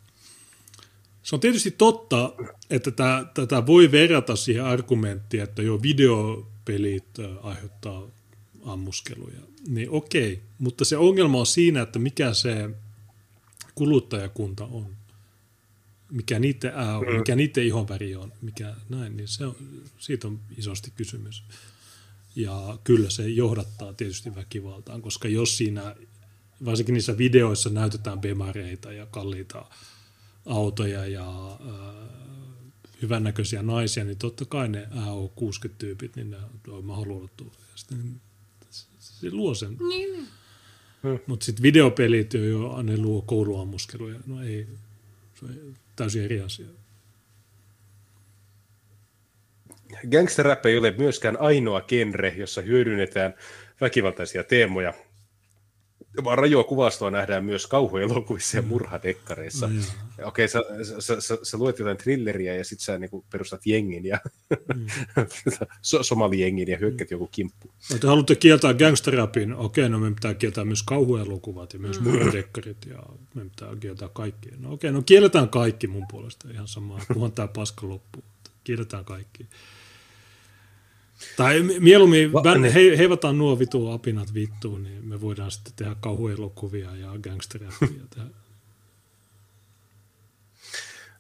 Se on tietysti totta, että tätä voi verrata siihen argumenttiin, että jo videopelit aiheuttaa ammuskeluja. Niin okei, mutta se ongelma on siinä, että mikä se kuluttajakunta on. Mikä niiden ää on, mikä niiden ihonväri on, mikä näin, niin se on, siitä on isosti kysymys. Ja kyllä se johdattaa tietysti väkivaltaan, koska jos siinä, varsinkin niissä videoissa näytetään bemareita ja kalliita autoja ja äh, hyvännäköisiä naisia, niin totta kai ne AO60-tyypit, niin ne on mahdollisuus. Ja sitten se luo sen. Niin. niin. Hmm. Mutta sitten videopelit, jo ne luo kouluammuskeluja. No ei, se on täysin eri asia. Gangsterrap ei ole myöskään ainoa genre, jossa hyödynnetään väkivaltaisia teemoja rajoa kuvastoa nähdään myös kauhuelokuvissa ja mm. murhadekkareissa. Mm. Okei, sä, sä, sä, sä, luet jotain thrilleriä ja sit sä niinku perustat jengin ja mm. somalijengin ja hyökkät mm. joku kimppu. No, te haluatte kieltää gangsterrapin, okei, no me pitää kieltää myös kauhuelokuvat ja myös mm. murhadekkarit ja me pitää kieltää kaikki. No okei, no kielletään kaikki mun puolesta ihan samaa, kunhan tää paska loppuu. Kielletään kaikki. Tai mieluummin Va- niin. he, heivataan nuo vitu apinat vittuun, niin me voidaan sitten tehdä kauhuelokuvia ja gangsteria.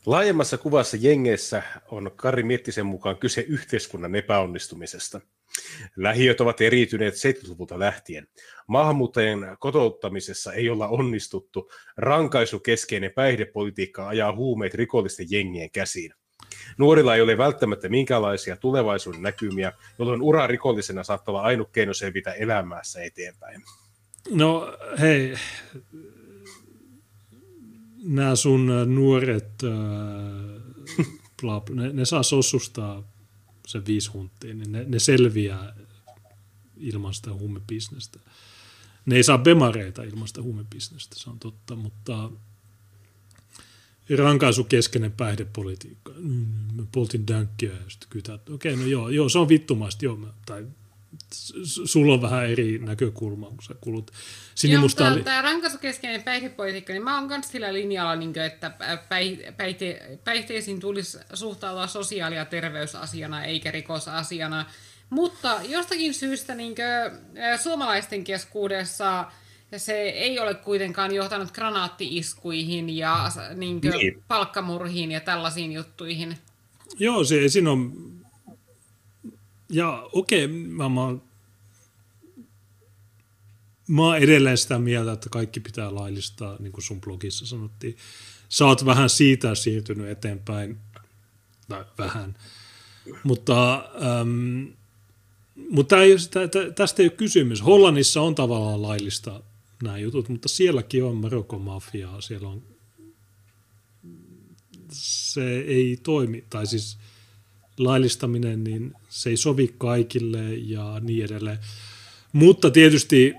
Laajemmassa kuvassa jengeissä on Kari Miettisen mukaan kyse yhteiskunnan epäonnistumisesta. Lähiöt ovat eriytyneet 70-luvulta lähtien. Maahanmuuttajien kotouttamisessa ei olla onnistuttu. Rankaisukeskeinen päihdepolitiikka ajaa huumeet rikollisten jengien käsiin. Nuorilla ei ole välttämättä minkäänlaisia tulevaisuuden näkymiä, jolloin ura rikollisena saattaa olla ainut keino selvitä elämässä eteenpäin. No hei, nämä sun nuoret, äh, ne, ne saa sossustaa sen viisi hunttia, niin ne, ne selviää ilman sitä huumebisnestä. Ne ei saa bemareita ilman sitä huumebisnestä, se on totta, mutta rankaisukeskeinen päihdepolitiikka. Mm, mä poltin dänkkiä ja sitten kytää, okei, okay, no joo, joo, se on vittumaista, joo, mä, tai sulla on vähän eri näkökulma, kun sä kulut sinimusta. Joo, tämä rankaisukeskeinen päihdepolitiikka, niin mä oon myös sillä linjalla, niin kuin, että päihte, päihteisiin tulisi suhtautua sosiaali- ja terveysasiana eikä rikosasiana. Mutta jostakin syystä niin kuin, suomalaisten keskuudessa se ei ole kuitenkaan johtanut granaatti-iskuihin ja niin kuin, niin. palkkamurhiin ja tällaisiin juttuihin. Joo, se, siinä on... Ja okei, okay, mä, mä, mä oon edelleen sitä mieltä, että kaikki pitää laillistaa, niin kuin sun blogissa sanottiin. Sä oot vähän siitä siirtynyt eteenpäin, tai vähän. Mutta, ähm, mutta ei, tästä ei ole kysymys. Hollannissa on tavallaan laillista nämä jutut, mutta sielläkin on Marokon mafiaa, siellä on, se ei toimi, tai siis laillistaminen, niin se ei sovi kaikille ja niin edelleen. Mutta tietysti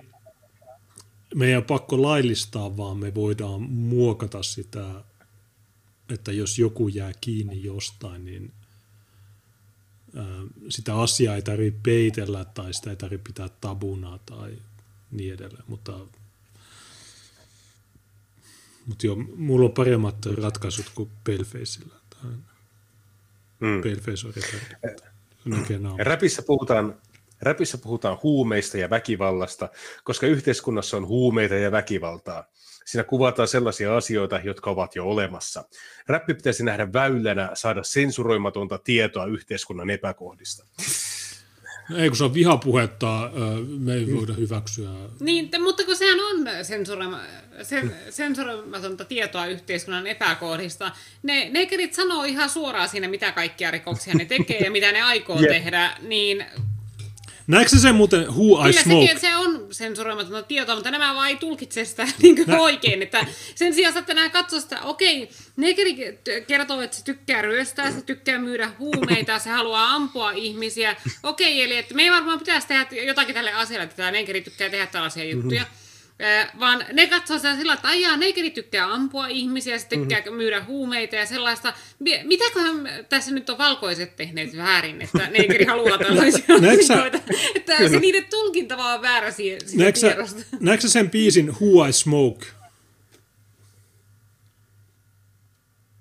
meidän on pakko laillistaa, vaan me voidaan muokata sitä, että jos joku jää kiinni jostain, niin sitä asiaa ei tarvitse peitellä tai sitä ei tarvitse pitää tabuna tai niin edelleen, mutta mutta joo, mulla on paremmat ratkaisut kuin Palefaceilla. Mm. Paleface on naamaa. räpissä puhutaan, räpissä puhutaan huumeista ja väkivallasta, koska yhteiskunnassa on huumeita ja väkivaltaa. Siinä kuvataan sellaisia asioita, jotka ovat jo olemassa. Räppi pitäisi nähdä väylänä saada sensuroimatonta tietoa yhteiskunnan epäkohdista. Ei kun se on vihapuhetta, me ei voida hyväksyä. Niin, mutta kun sehän on sensuroima, sen, sensuroimatonta tietoa yhteiskunnan epäkohdista. Ne nekerit sanoo ihan suoraan siinä, mitä kaikkia rikoksia ne tekee ja mitä ne aikoo Jep. tehdä, niin Näetkö se muuten Who I Kyllä Smoke? sekin, se on sensuroimatonta tietoa, mutta nämä vaan ei tulkitse sitä niin kuin oikein. Että sen sijaan, että nämä katsoo sitä, okei, Negeri kertoo, että se tykkää ryöstää, se tykkää myydä huumeita, se haluaa ampua ihmisiä. Okei, eli että me ei varmaan pitäisi tehdä jotakin tälle asialle, että tämä Negeri tykkää tehdä tällaisia juttuja. Eh, vaan ne katsoo sitä sillä, että aijaa, Negeri tykkää ampua ihmisiä, se tykkää mm-hmm. myydä huumeita ja sellaista. Mi- Mitäköhän tässä nyt on valkoiset tehneet väärin, että Negeri haluaa tällaisia asioita? Että se niiden tulkinta vaan on väärä siitä, Näetkö tiedosta. näetkö sen biisin Who I Smoke?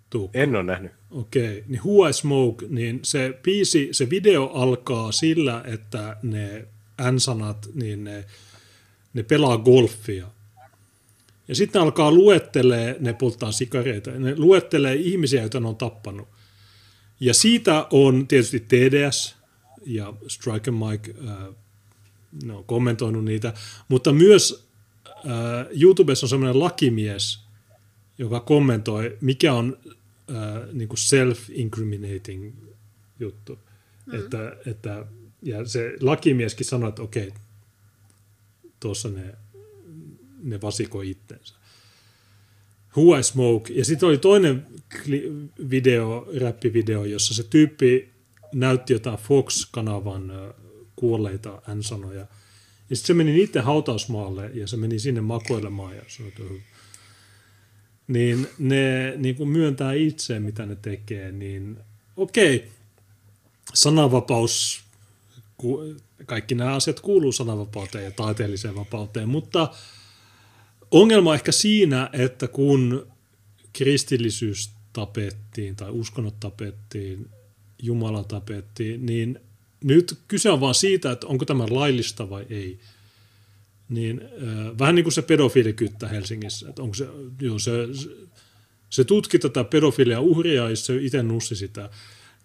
Tuu. En ole nähnyt. Okei, niin Who I Smoke, niin se biisi, se video alkaa sillä, että ne N-sanat, niin ne, ne pelaa golfia. Ja sitten alkaa luettelee, ne polttaa sikareita, ne luettelee ihmisiä, joita ne on tappanut. Ja siitä on tietysti TDS ja Strike Mike, äh, ne on kommentoinut niitä, mutta myös äh, YouTubessa on semmoinen lakimies, joka kommentoi, mikä on äh, niin self-incriminating juttu. Mm. Että, että, ja se lakimieskin sanoi, että okei, tuossa ne, ne vasikoi itsensä. Who I Smoke. Ja sitten oli toinen video, räppivideo, jossa se tyyppi näytti jotain Fox-kanavan kuolleita N-sanoja. Ja sitten se meni niiden hautausmaalle ja se meni sinne makoilemaan ja sanoi, niin ne niin kuin myöntää itse, mitä ne tekee, niin okei, sananvapaus, kaikki nämä asiat kuuluu sananvapauteen ja taiteelliseen vapauteen, mutta ongelma on ehkä siinä, että kun kristillisyys tapettiin tai uskonnot tapettiin, Jumala tapettiin, niin nyt kyse on vaan siitä, että onko tämä laillista vai ei. Niin äh, vähän niin kuin se pedofiilikyttä Helsingissä, että onko se, joo, se, se, se tutki tätä pedofilia uhria ja se itse nussi sitä,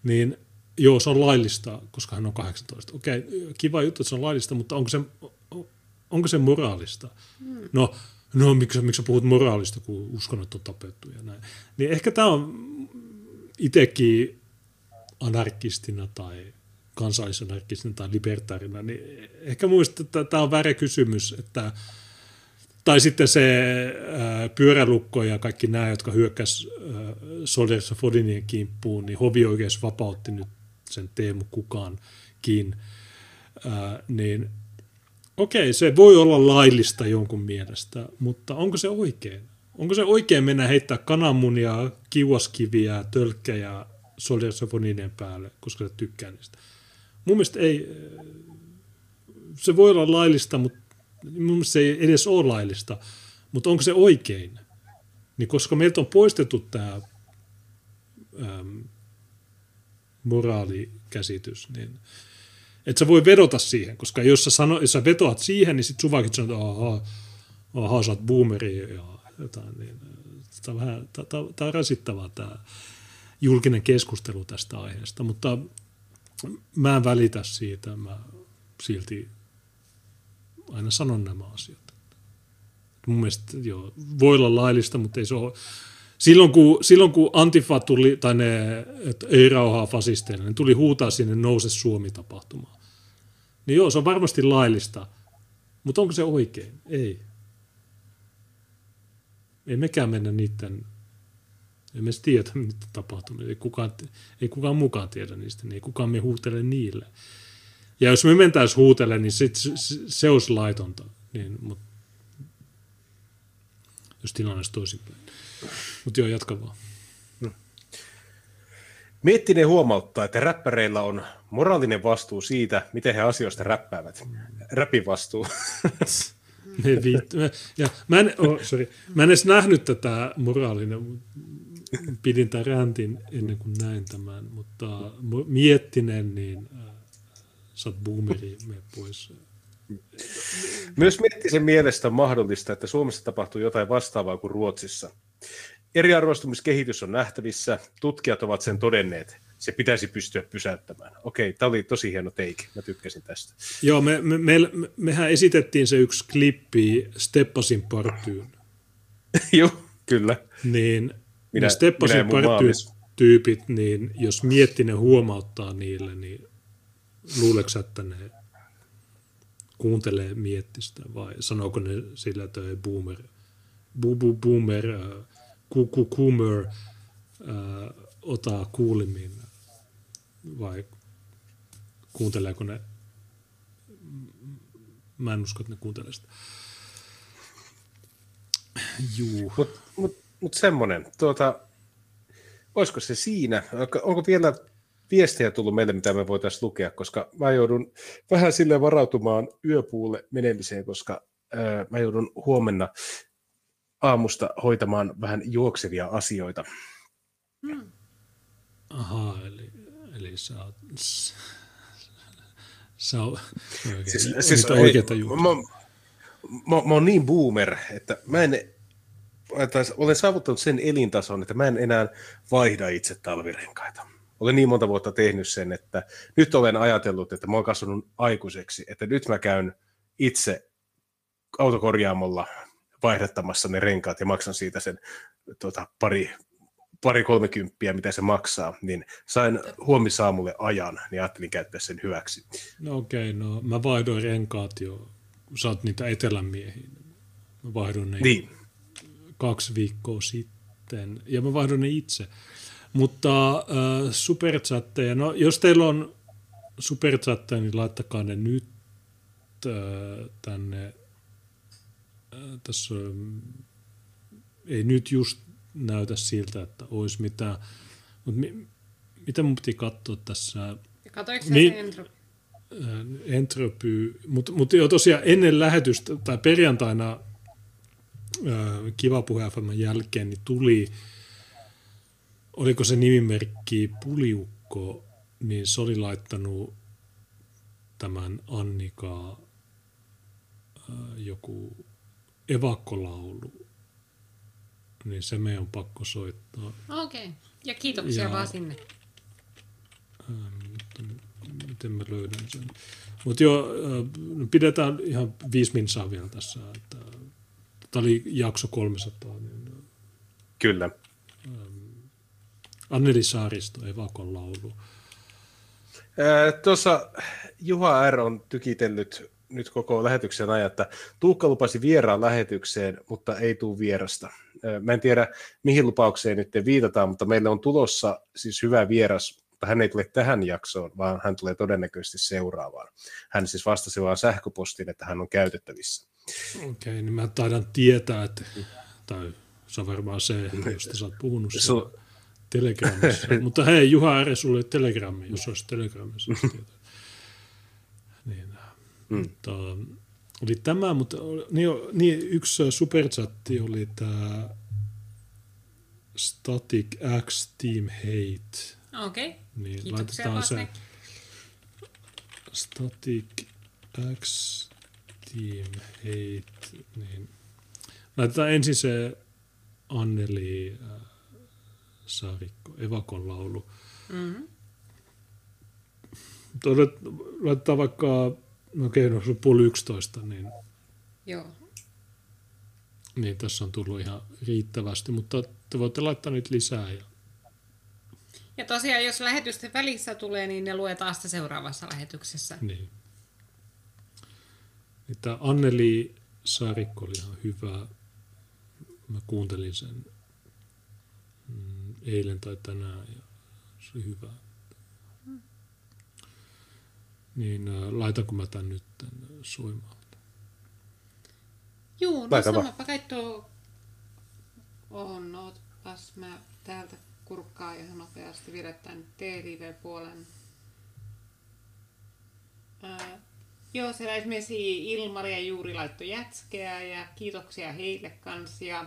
niin joo, se on laillista, koska hän on 18. Okei, kiva juttu, että se on laillista, mutta onko se, onko se moraalista? Hmm. No, no miksi, miksi sä puhut moraalista, kun uskonnot on tapettu ja näin. Niin ehkä tämä on itsekin anarkistina tai kansallisanarkistina tai libertaarina, niin ehkä muista, että tämä on väärä kysymys, että tai sitten se ää, pyörälukko ja kaikki nämä, jotka hyökkäs Soldiersa Fodinien kimppuun, niin hovioikeus vapautti nyt sen Teemu Kukaankin, ää, niin okei, se voi olla laillista jonkun mielestä, mutta onko se oikein? Onko se oikein mennä heittää kananmunia, kiuaskiviä, tölkkejä Soldiersa Fodinien päälle, koska se tykkää niistä? Mun mielestä ei, se voi olla laillista, mutta mun mielestä se ei edes ole laillista, mutta onko se oikein? Niin koska meiltä on poistettu tämä äm, moraalikäsitys, niin et sä voi vedota siihen, koska jos sä, sano, jos sä vetoat siihen, niin sit sun vaikka sanoo, että ahaa, ahaa, sä oot boomeri ja jotain, niin tämä on, vähän, tää, tää, tää on rasittavaa tämä julkinen keskustelu tästä aiheesta, mutta mä en välitä siitä, mä silti aina sanon nämä asiat. Mun mielestä joo, voi olla laillista, mutta ei se ole. Silloin kun, silloin kun Antifa tuli, tai ne, että ei rauhaa fasisteille, ne tuli huutaa sinne nouse Suomi-tapahtumaan. Niin joo, se on varmasti laillista, mutta onko se oikein? Ei. Ei mekään mennä niiden, ei me tiedä, mitä tapahtuu. Ei kukaan, ei kukaan mukaan tiedä niistä, niin ei kukaan me huutele niille. Ja jos me mentäisiin huutele, niin sit se, se olisi laitonta. Niin, mut, jos tilanne olisi toisinpäin. Mutta joo, jatka vaan. Miettinen huomauttaa, että räppäreillä on moraalinen vastuu siitä, miten he asioista räppäävät. Räpin vastuu. Mä, ja mä, en, oh, sorry, mä en edes nähnyt tätä moraalinen. pidin tämän räntin ennen kuin näin tämän, mutta miettinen, niin äh, sä oot boomeri, me pois. Myös Miettisen mielestä on mahdollista, että Suomessa tapahtuu jotain vastaavaa kuin Ruotsissa. Eriarvoistumiskehitys on nähtävissä, tutkijat ovat sen todenneet. Se pitäisi pystyä pysäyttämään. Okei, tämä oli tosi hieno teike, mä tykkäsin tästä. Joo, me, me, me, mehän esitettiin se yksi klippi Steppasin partyyn. Joo, kyllä. Niin minä, Steppasin party-tyypit, niin jos Miettinen huomauttaa niille, niin luuleeko että ne kuuntelee Miettistä vai sanooko ne sillä, että ei boomer, bu, bu, boomer, uh, ku, ku, kumer, uh, ota kuulimin vai kuunteleeko ne, mä en usko, että ne kuuntelee sitä. Juu. Mutta mut, mut semmoinen, tuota, olisiko se siinä? Onko vielä viestejä tullut meille, mitä me voitaisiin lukea, koska mä joudun vähän sille varautumaan yöpuulle menemiseen, koska ää, mä joudun huomenna aamusta hoitamaan vähän juoksevia asioita. Hmm. Aha, eli, eli sä oot, sä oot oikein, siis, siis, oikeita ei, mä, mä, mä, oon niin boomer, että mä en, tai olen saavuttanut sen elintason, että mä en enää vaihda itse talvirenkaita olen niin monta vuotta tehnyt sen, että nyt olen ajatellut, että mä oon kasvanut aikuiseksi, että nyt mä käyn itse autokorjaamolla vaihdattamassa ne renkaat ja maksan siitä sen tota, pari, pari kolmekymppiä, mitä se maksaa, niin sain huomisaamulle ajan, niin ajattelin käyttää sen hyväksi. No okei, okay, no mä vaihdoin renkaat jo, kun sä oot niitä etelän miehiä. Mä vaihdoin ne niin. kaksi viikkoa sitten, ja mä vaihdoin ne itse. Mutta äh, superchatteja, no jos teillä on superchatteja, niin laittakaa ne nyt äh, tänne. Tässä ei nyt just näytä siltä, että olisi mitään. Mutta mi, mitä mun piti katsoa tässä? Katoiko niin, se entropy? Entropy, mutta mut jo tosiaan ennen lähetystä tai perjantaina Kiva Puhe jälkeen niin tuli oliko se nimimerkki Puliukko, niin se oli laittanut tämän Annikaa joku evakkolaulu, niin se meidän on pakko soittaa. Okei, okay. ja kiitoksia ja, vaan sinne. Ähm, miten mä löydän sen. Mutta joo, äh, pidetään ihan viisi minsaa vielä tässä. Että, tämä oli jakso 300. Niin, Kyllä. Anneli Saaristo, Evakon laulu. Tuossa Juha R. on tykitellyt nyt koko lähetyksen ajan, että Tuukka lupasi vieraan lähetykseen, mutta ei tule vierasta. Mä en tiedä, mihin lupaukseen nyt viitataan, mutta meillä on tulossa siis hyvä vieras, mutta hän ei tule tähän jaksoon, vaan hän tulee todennäköisesti seuraavaan. Hän siis vastasi vaan sähköpostiin, että hän on käytettävissä. Okei, okay, niin mä taidan tietää, että, tai se on varmaan se, josta sä oot puhunut. Su- Telegramissa. Mutta hei, Juha Ere, sulle Telegrammi, jos olisi Telegramissa. niin, mm. mutta, oli tämä, mutta niin, niin yksi superchatti oli tämä Static X Team Hate. Okei, okay. niin, laitetaan se Static X Team Hate. Niin. Laitetaan ensin se Anneli äh, Saarikko, Evakon laulu. Mm-hmm. Laitetaan vaikka, no okei, no se on puoli yksitoista, niin, Joo. niin tässä on tullut ihan riittävästi, mutta te voitte laittaa nyt lisää. Ja, ja tosiaan, jos lähetysten välissä tulee, niin ne luetaan sitten seuraavassa lähetyksessä. Niin. niin tämä Anneli Saarikko oli ihan hyvä. Mä kuuntelin sen eilen tai tänään ja se oli hyvä. Niin äh, laitanko mä tämän nyt tämän soimaan? Joo, no sanoppa kai tuo on, no, ootpas mä täältä kurkkaa ihan nopeasti viedä tämän TLV-puolen. Ää, joo, siellä esimerkiksi Ilmari ja Juuri laittoi jätskeä ja kiitoksia heille kanssa.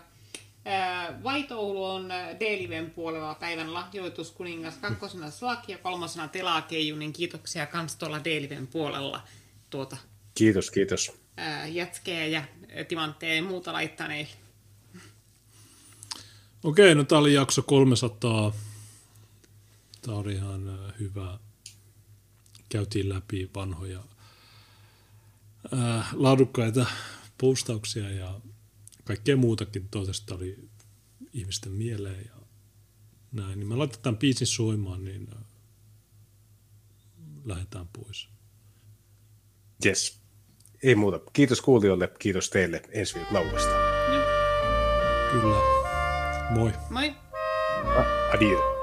Vaitoulu on D-Liven puolella päivän lahjoituskuningas, kakkosena Slak ja kolmosena Telakeiju, niin kiitoksia kans tuolla D-Liven puolella tuota, Kiitos, kiitos. ää, jätkeä ja timantteja ja muuta laittaneille. Okei, no tää oli jakso 300. Tää oli ihan hyvä. Käytiin läpi vanhoja äh, laadukkaita postauksia ja kaikkea muutakin toisesta oli ihmisten mieleen ja näin. Niin me laitetaan biisin soimaan, niin äh, lähdetään pois. Yes. Ei muuta. Kiitos kuulijoille, kiitos teille ensi viikon lauasta. Kyllä. Moi. Moi! Adieu.